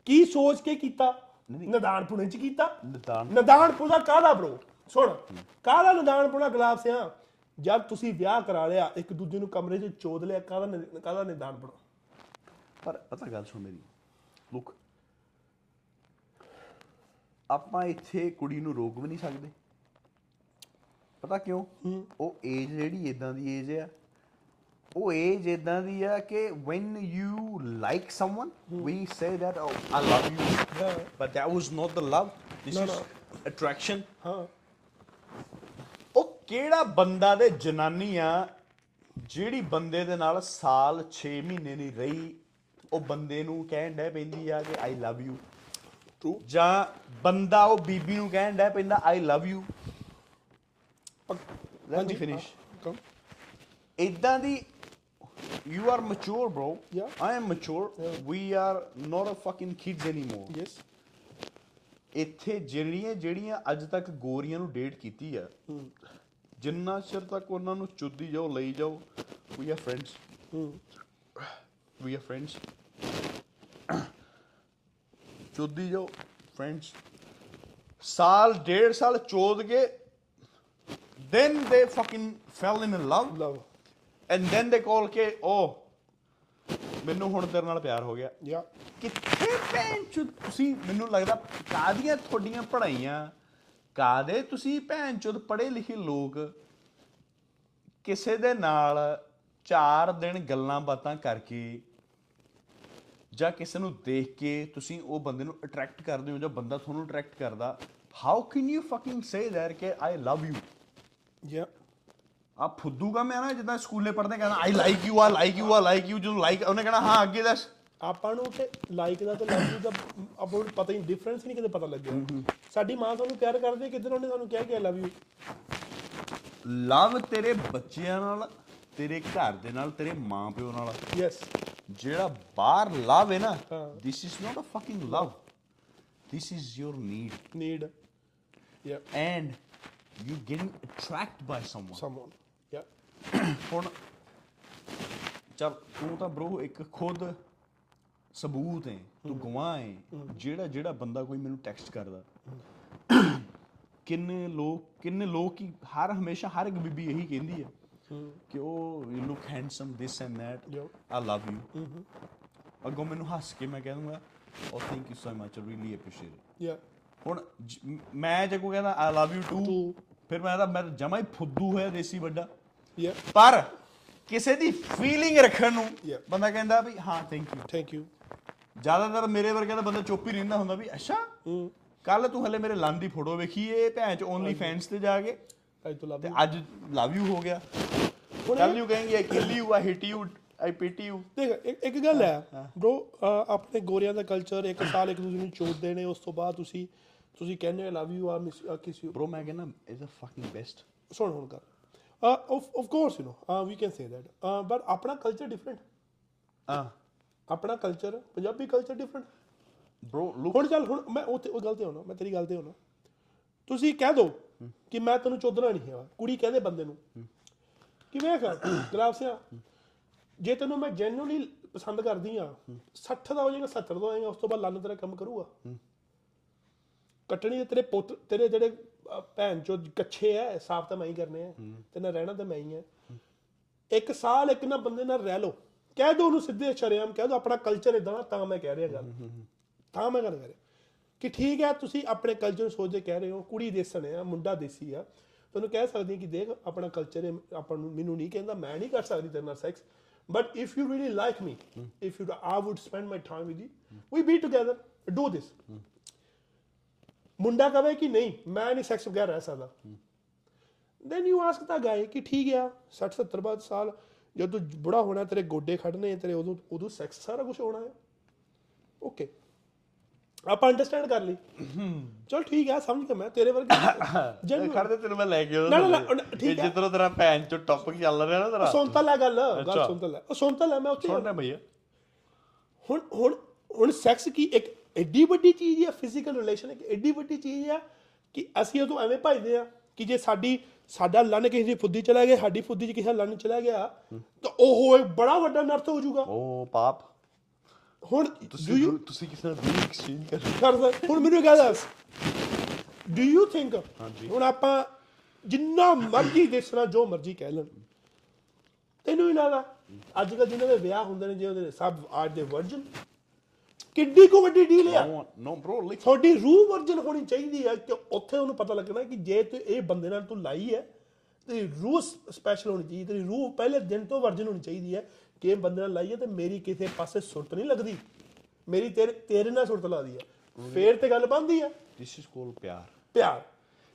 S1: ਕੀ ਸੋਚ ਕੇ ਕੀਤਾ? ਨਿਦਾਨਪੁਣੇ ਚ ਕੀਤਾ?
S2: ਨਿਦਾਨ।
S1: ਨਿਦਾਨਪੁਣਾ ਕਾਹਦਾ ਬ్రో ਸੁਣ ਕਾਹਦਾ ਨਿਦਾਨਪੁਣਾ ਗਲਾਬ ਸਿਆ? ਜਦ ਤੁਸੀਂ ਵਿਆਹ ਕਰਾ ਲਿਆ ਇੱਕ ਦੂਜੇ ਨੂੰ ਕਮਰੇ 'ਚ ਚੋਦ ਲਿਆ ਕਾਹਦਾ ਕਾਹਦਾ ਨਿਦਾਨਪੁਣਾ?
S2: ਪਰ ਪਤਾ ਗੱਲ ਸੁਣ ਮੇਰੀ। ਲੁੱਕ ਆਪਾਂ ਇੱਥੇ ਕੁੜੀ ਨੂੰ ਰੋਕ ਵੀ ਨਹੀਂ ਸਕਦੇ। ਪਤਾ ਕਿਉਂ? ਉਹ ਏਜ ਜਿਹੜੀ ਇਦਾਂ ਦੀ ਏਜ ਆ। ਉਹ ਏਜ ਇਦਾਂ ਦੀ ਆ ਕਿ when you like someone we say that oh i love you.
S1: Yeah.
S2: but that was not the love. This
S1: No,
S2: is
S1: no.
S2: attraction.
S1: ਹਾਂ।
S2: ਉਹ ਕਿਹੜਾ ਬੰਦਾ ਦੇ ਜਨਾਨੀ ਆ ਜਿਹੜੀ ਬੰਦੇ ਦੇ ਨਾਲ ਸਾਲ 6 ਮਹੀਨੇ ਨਹੀਂ ਰਹੀ ਉਹ ਬੰਦੇ ਨੂੰ ਕਹਿਣ ਡੈ ਪੈਂਦੀ ਆ ਕਿ ਆਈ ਲਵ ਯੂ
S1: ਟਰੂ
S2: ਜਾਂ ਬੰਦਾ ਉਹ ਬੀਬੀ ਨੂੰ ਕਹਿਣ ਡੈ ਪੈਂਦਾ I love you let me finish
S1: come
S2: ਇਦਾਂ ਦੀ you are mature bro
S1: Yeah.
S2: i am mature
S1: Yeah.
S2: we are not a fucking kids anymore
S1: yes
S2: ਇੱਥੇ ਜਿਹੜੀਆਂ ਜਿਹੜੀਆਂ ਅੱਜ ਤੱਕ ਗੋਰੀਆਂ ਨੂੰ ਡੇਟ ਕੀਤੀ ਆ ਜਿੰਨਾ ਚਿਰ ਤੱਕ ਉਹਨਾਂ ਨੂੰ ਚੁੱਦੀ ਜਾਓ ਲਈ ਜਾਓ we are friends we are friends ਚੁੱਦੀ ਜਾਓ ਫਰੈਂਡਸ ਸਾਲ ਡੇਢ ਸਾਲ ਚੋਦ ਕੇ then they fucking fell in love
S1: love
S2: and then they call ਕੇ oh ਮੈਨੂੰ ਹੁਣ ਤੇਰੇ ਨਾਲ ਪਿਆਰ ਹੋ ਗਿਆ।
S1: ਯਾ
S2: ਕਿੱਥੇ ਭੈਣ ਚੋ ਤੁਸੀਂ ਮੈਨੂੰ ਲੱਗਦਾ ਕਾਦੀਆਂ ਤੁਹਾਡੀਆਂ ਪੜਾਈਆਂ ਕਾਦੇ ਤੁਸੀਂ ਭੈਣ ਚੋਦ ਪੜ੍ਹੇ ਲਿਖੇ ਲੋਕ ਕਿਸੇ ਦੇ ਨਾਲ 4 ਦਿਨ ਗੱਲਾਂ ਬਾਤਾਂ ਕਰਕੇ ਜਾਂ ਕਿਸੇ ਨੂੰ ਦੇਖ ਕੇ ਤੁਸੀਂ ਉਹ ਬੰਦੇ ਨੂੰ ਅਟਰੈਕਟ ਕਰਦੇ ਹੋ ਜਾਂ ਬੰਦਾ ਤੁਹਾਨੂੰ ਅਟਰੈਕਟ ਕਰਦਾ how can you fucking say that ਕਿ ਆਈ ਲਵ ਯੂ
S1: ਯਾ
S2: ਆ ਫੁੱਦੂ ਕਾ ਮੈਂ ਨਾ ਜਿੱਦਾਂ ਸਕੂਲੇ ਪੜ੍ਹਦੇ ਕਹਿੰਦਾ ਆਈ ਲਾਈਕ ਯੂ ਆ ਲਾਈਕ ਯੂ ਆ ਲਾਈਕ ਯੂ ਜਦੋਂ ਲਾਈਕ ਉਹਨੇ ਕਹਿਣਾ ਹਾਂ ਅੱਗੇ ਦੱਸ।
S1: ਆਪਾਂ ਨੂੰ ਤੇ ਲਾਈਕ ਦਾ ਤੇ ਲਵ ਯੂ ਦਾ ਆਪਾਂ ਨੂੰ ਪਤਾ ਹੀ ਡਿਫਰੈਂਸ ਨਹੀਂ ਕਿਤੇ ਪਤਾ ਲੱਗਿਆ। ਸਾਡੀ ਮਾਂ ਸਾਨੂੰ ਪਿਆਰ ਕਰਦੀ ਕਿਦਾਂ ਉਹਨੇ ਸਾਨੂੰ ਕਿਹਾ ਕਿ ਆਈ ਲਵ ਯੂ
S2: ਲਵ ਤੇਰੇ ਬੱਚਿਆਂ ਨਾਲ ਤੇਰੇ ਘਰ ਦੇ ਨਾਲ ਤੇਰੇ ਮਾਂ ਪਿਓ ਨਾਲ।
S1: ਯੈਸ
S2: ਜਿਹੜਾ ਬਾਹਰ ਲਵ ਹੈ ਨਾ this is not a fucking love. This is your need.
S1: Need yeah
S2: and you getting attracted by someone.
S1: Someone yeah
S2: ਹੁਣ ਚਲ ਤੂੰ ਤਾਂ ਬ్రో ਇੱਕ ਖੁਦ ਸਬੂਤ ਹੈ ਤੂੰ ਗਵਾਹ ਹੈ। ਜਿਹੜਾ ਜਿਹੜਾ ਬੰਦਾ ਕੋਈ ਮੈਨੂੰ ਟੈਕਸਟ ਕਰਦਾ। ਕਿੰਨੇ ਲੋਕ ਕਿੰਨੇ ਲੋਕ ਹੀ ਹਰ ਹਮੇਸ਼ਾ ਹਰ ਇੱਕ ਬੀਬੀ ਇਹੀ ਕਹਿੰਦੀ ਹੈ। ਕਿ ਉਹ you look handsome this and
S1: Yo.
S2: I love you ਅੱਗੋਂ ਮੈਨੂੰ ਹੱਸ ਕੇ ਮੈਂ ਕਹਿ ਦੂੰਗਾ ਉਹ thank you so much really appreciate
S1: yeah
S2: ਹੁਣ ਮੈਂ ਜੇ ਕੋਈ ਕਹਿੰਦਾ ਆਈ ਲਵ ਯੂ ਟੂ. ਫਿਰ ਮੈਂ ਤਾਂ ਮੈਂ ਜਮਾ ਹੀ ਫੁੱਦੂ ਹੋਇਆ ਦੇਸੀ ਵੱਡਾ।
S1: ਯਾ
S2: ਪਰ ਕਿਸੇ ਦੀ ਫੀਲਿੰਗ ਰੱਖਣ ਨੂੰ. ਬੰਦਾ ਕਹਿੰਦਾ ਵੀ ਹਾਂ ਥੈਂਕ ਯੂ
S1: ਥੈਂਕ ਯੂ
S2: ਜ਼ਿਆਦਾਤਰ ਮੇਰੇ ਵਰਗਾ ਤਾਂ ਬੰਦਾ ਚੁੱਪ ਹੀ ਰਹਿੰਦਾ ਹੁੰਦਾ ਵੀ ਅੱਛਾ
S1: ਹੂੰ
S2: ਕੱਲ ਤੂੰ ਹਲੇ ਮੇਰੇ ਲੰਨ ਦੀ ਫੋਟੋ ਵੇਖੀ ਏ ਭੈਣ ਚ ਓਨਲੀ ਫੈਨਸ ਤੇ ਜਾ ਕੇ? काय तुला ते आज लव्ह यू
S1: हो
S2: गया
S1: लव्ह
S2: यू कहेंगे I kill you I hit you I pit you
S1: ਦੇਖ ਇੱਕ ਇੱਕ ਗੱਲ ਹੈ bro ਅਹ ਆਪਣੇ ਗੋਰਿਆਂ ਦਾ ਕਲਚਰ ਇੱਕ ਸਾਲ ਇੱਕ ਦੂਜੇ ਨੂੰ ਚੋਦਦੇ ਨੇ ਉਸ ਤੋਂ ਬਾਅਦ ਤੁਸੀਂ ਤੁਸੀਂ ਕਹਿੰਦੇ ਹੋ ਲਵ ਯੂ ਆ ਮਿਸ ਕਿਸ ਯੂ
S2: bro ਮੈਂ ਕਹਿੰਦਾ ਇਜ਼ ਅ ਫਕਿੰਗ ਬੈਸਟ
S1: ਸੁਣ ਹੁਣ ਗੱਲ of of course you know we can say that but ਆਪਣਾ ਕਲਚਰ ਡਿਫਰੈਂਟ
S2: ਹਾਂ
S1: ਆਪਣਾ culture Punjabi culture different
S2: bro look
S1: ਹੁਣ ਚੱਲ ਹੁਣ ਮੈਂ ਉੱਥੇ ਉਹ ਗੱਲ ਤੇ ਆਉਣਾ ਮੈਂ ਤੇਰੀ ਗੱਲ ਤੇ ਆਉਣਾ ਤੁਸੀਂ ਕਹਿ ਦਿਓ ਕਿ ਮੈਂ ਤੈਨੂੰ ਚੋਦਣਾ ਨਹੀਂ ਹੈ ਕੁੜੀ ਕਹਦੇ ਬੰਦੇ ਨੂੰ। ਕਿ ਵੇਖ ਗੁਲਾਬ ਸਿਆ ਜੇ ਤੈਨੂੰ ਮੈਂ ਜੈਨੂਅਲੀ ਪਸੰਦ ਕਰਦੀ ਆ 60 ਦਾ ਹੋ ਜਾਏਗਾ 70 ਦਾ ਹੋ ਜਾਏਗਾ ਉਸ ਤੋਂ ਬਾਅਦ ਲੰਨ ਤੇਰਾ ਕੰਮ ਕਰੂਗਾ। ਕੱਟਣੀ ਤੇ ਤੇਰੇ ਪੁੱਤ ਤੇਰੇ ਜਿਹੜੇ ਅਹ, ਭੈਣ ਚੋ ਕੱਛੇ ਐ ਸਾਫ਼ ਤਾਂ ਮੈਂ ਹੀ ਕਰਨੇ ਆ ਤੇ ਨਾ ਰਹਿਣਾ ਤਾਂ ਮੈਂ ਹੀ ਆ ਇੱਕ ਸਾਲ ਇੱਕ ਨਾ ਬੰਦੇ ਨਾਲ ਰਹਿ ਲਓ। ਕਹਿ ਦੋ ਉਹਨੂੰ ਸਿੱਧੇ ਸ਼ਰੇਆਮ ਕਹਿ ਦੋ ਆਪਣਾ ਕਲਚਰ ਇਦਾਂ ਦਾ ਤਾਂ ਮੈਂ ਕਹਿ ਰਿਹਾ ਗੱਲ। ਤਾਂ ਮੈਂ ਗੱਲ ਕਰ ਰਿਹਾ। ਕਿ ਠੀਕ ਹੈ, ਤੁਸੀਂ ਆਪਣੇ ਕਲਚਰ ਨੂੰ ਸੋਚਦੇ ਕਹਿ ਰਹੇ ਹੋ, ਕੁੜੀ ਦੇਸਣ ਆ, ਮੁੰਡਾ ਦੇਸੀ ਆ। ਤੁਹਾਨੂੰ ਕਹਿ ਸਕਦੀ ਹਾਂ ਕਿ ਦੇਖ, ਆਪਣਾ ਕਲਚਰ ਹੈ ਆਪਾਂ ਨੂੰ ਮੈਨੂੰ ਨਹੀਂ ਕਹਿੰਦਾ, ਮੈਂ ਨਹੀਂ ਕਰ ਸਕਦੀ ਤੇਰੇ ਨਾਲ sex but if you really like me if you I would spend my time with you we be together do this ਮੁੰਡਾ ਕਵੇ ਕਿ ਨਹੀਂ, ਮੈਂ ਨਹੀਂ ਸੈਕਸ ਬਗੈਰ ਰਹਿ ਸਕਦਾ। Then you ask the guy ਕਿ ਠੀਕ ਆ 60 70 ਬਾਅਦ ਸਾਲ, ਜਦੋਂ ਬੁੜਾ ਹੋਣਾ, ਤੇਰੇ ਗੋਡੇ ਖੜਨੇ ਤੇਰੇ ਉਦੋਂ ਉਦੋਂ ਸੈਕਸ ਸਾਰਾ ਕੁਝ ਹੋਣਾ ਹੈ ਓਕੇ ਆਪਾਂ ਅੰਡਰਸਟੈਂਡ ਕਰ ਲਈ। ਚਲ ਠੀਕ ਆ ਸਮਝ ਗਿਆ ਮੈਂ ਤੇਰੇ ਵਰਗੇ genuine-
S2: ਖੜਦੇ ਤੈਨੂੰ ਮੈਂ ਲੈ ਕੇ
S1: ਨਾ, ਨਾ, ਨਾ, ਠੀਕ ਹੈ।
S2: ਜਿੱਧਰੋਂ ਤੇਰਾ ਭੈਣ ਚ ਟੌਪਿਕ ਚੱਲ ਰਿਹਾ ਨਾ ਤੇਰਾ।
S1: ਸੁਣ ਤਾਂ ਲੈ ਗੱਲ ਗੱਲ। ਸੁਣ ਤਾਂ ਲੈ ਉਹ ਸੁਣ ਤਾਂ ਲੈ ਮੈਂ ਉੱਥੇ
S2: ਸੁਣ ਰਿਹਾ ਭਈਆ।
S1: ਹੁਣ ਹੁਣ ਹੁਣ ਸੈਕਸ ਕੀ ਇੱਕ ਐਡੀ ਵੱਡੀ ਚੀਜ਼ ਹੈ ਫਿਜ਼ੀਕਲ ਰਿਲੇਸ਼ਨ ਇੱਕ ਐਡੀ ਵੱਡੀ ਚੀਜ਼ ਹੈ ਕਿ ਅਸੀਂ ਉਹ ਤੋਂ ਐਵੇਂ ਭਜਦੇ ਆ ਕਿ ਜੇ ਸਾਡੀ ਸਾਡਾ ਲੰਨ ਕਿਸੇ ਦੀ ਫੁੱਦੀ ਚਲਾ ਗਿਆ ਸਾਡੀ ਫੁੱਦੀ ਚ ਕਿਸੇ ਦਾ ਲੰਨ ਚਲਾ ਗਿਆ ਤਾਂ ਉਹ ਬੜਾ ਵੱਡਾ ਨਰਥ ਹੋ ਜਾਊਗਾ।
S2: ਓ ਪਾਪ।
S1: ਹੁਣ ਡੂ ਯੂ
S2: ਤੁਸੀਂ ਕਿਸੇ ਨਾਲ ਵੀ ਐਕਸਚੇਂਜ ਕਰ
S1: ਕਰਦਾ ਹੁਣ ਮੈਨੂੰ ਗੱਲ ਦੱਸ ਡੂ ਯੂ ਥਿੰਕ
S2: ਹਾਂਜੀ।
S1: ਹੁਣ ਆਪਾਂ ਜਿੰਨਾ ਮਰਜ਼ੀ ਦੇਸਣਾ ਜੋ ਮਰਜ਼ੀ ਕਹਿ ਲੈਣ ਤੈਨੂੰ ਹੀ ਲੱਗਦਾ ਅੱਜ ਕੱਲ ਜਿਨ੍ਹਾਂ ਦੇ ਵਿਆਹ ਹੁੰਦੇ ਨੇ ਜਿਹਦੇ ਸਭ ਅੱਜ ਦੇ ਵਰਜਨ ਕਿੱਡੀ ਕੋ ਵੱਡੀ ਡੀਲ ਆ
S2: ਨੋ ਬ్రో ਲਾਈਕ
S1: ਤੁਹਾਡੀ ਰੂਹ ਵਰਜਨ ਹੋਣੀ ਚਾਹੀਦੀ ਹੈ ਕਿ ਉੱਥੇ ਉਹਨੂੰ ਪਤਾ ਲੱਗਣਾ ਕਿ ਜੇ ਤੂੰ ਇਹ ਬੰਦੇ ਨਾਲ ਤੂੰ ਲਾਈ ਹੈ ਤੇ ਰੂਹ ਸਪੈਸ਼ਲ ਹੋਣੀ ਚਾਹੀਦੀ ਤੇਰੀ ਰੂਹ ਪਹਿਲੇ ਦਿਨ ਤੋਂ ਵਰਜਨ ਹੋਣੀ ਚਾਹੀਦੀ ਹੈ ਕਿ ਬੰਦੇ ਨਾਲ ਲਾਈ ਹੈ ਤੇ ਮੇਰੀ ਕਿਸੇ ਪਾਸੇ ਸੁਰਤ ਨਹੀਂ ਲੱਗਦੀ। ਮੇਰੀ ਤੇਰੇ ਤੇਰੇ ਨਾਲ ਸੁਰਤ ਲੱਗਦੀ ਹੈ ਫੇਰ ਤੇ ਗੱਲ ਬੰਦੀ ਹੈ
S2: ਦਿਸ ਇਜ਼ ਕੋਲ ਪਿਆਰ।
S1: ਪਿਆਰ।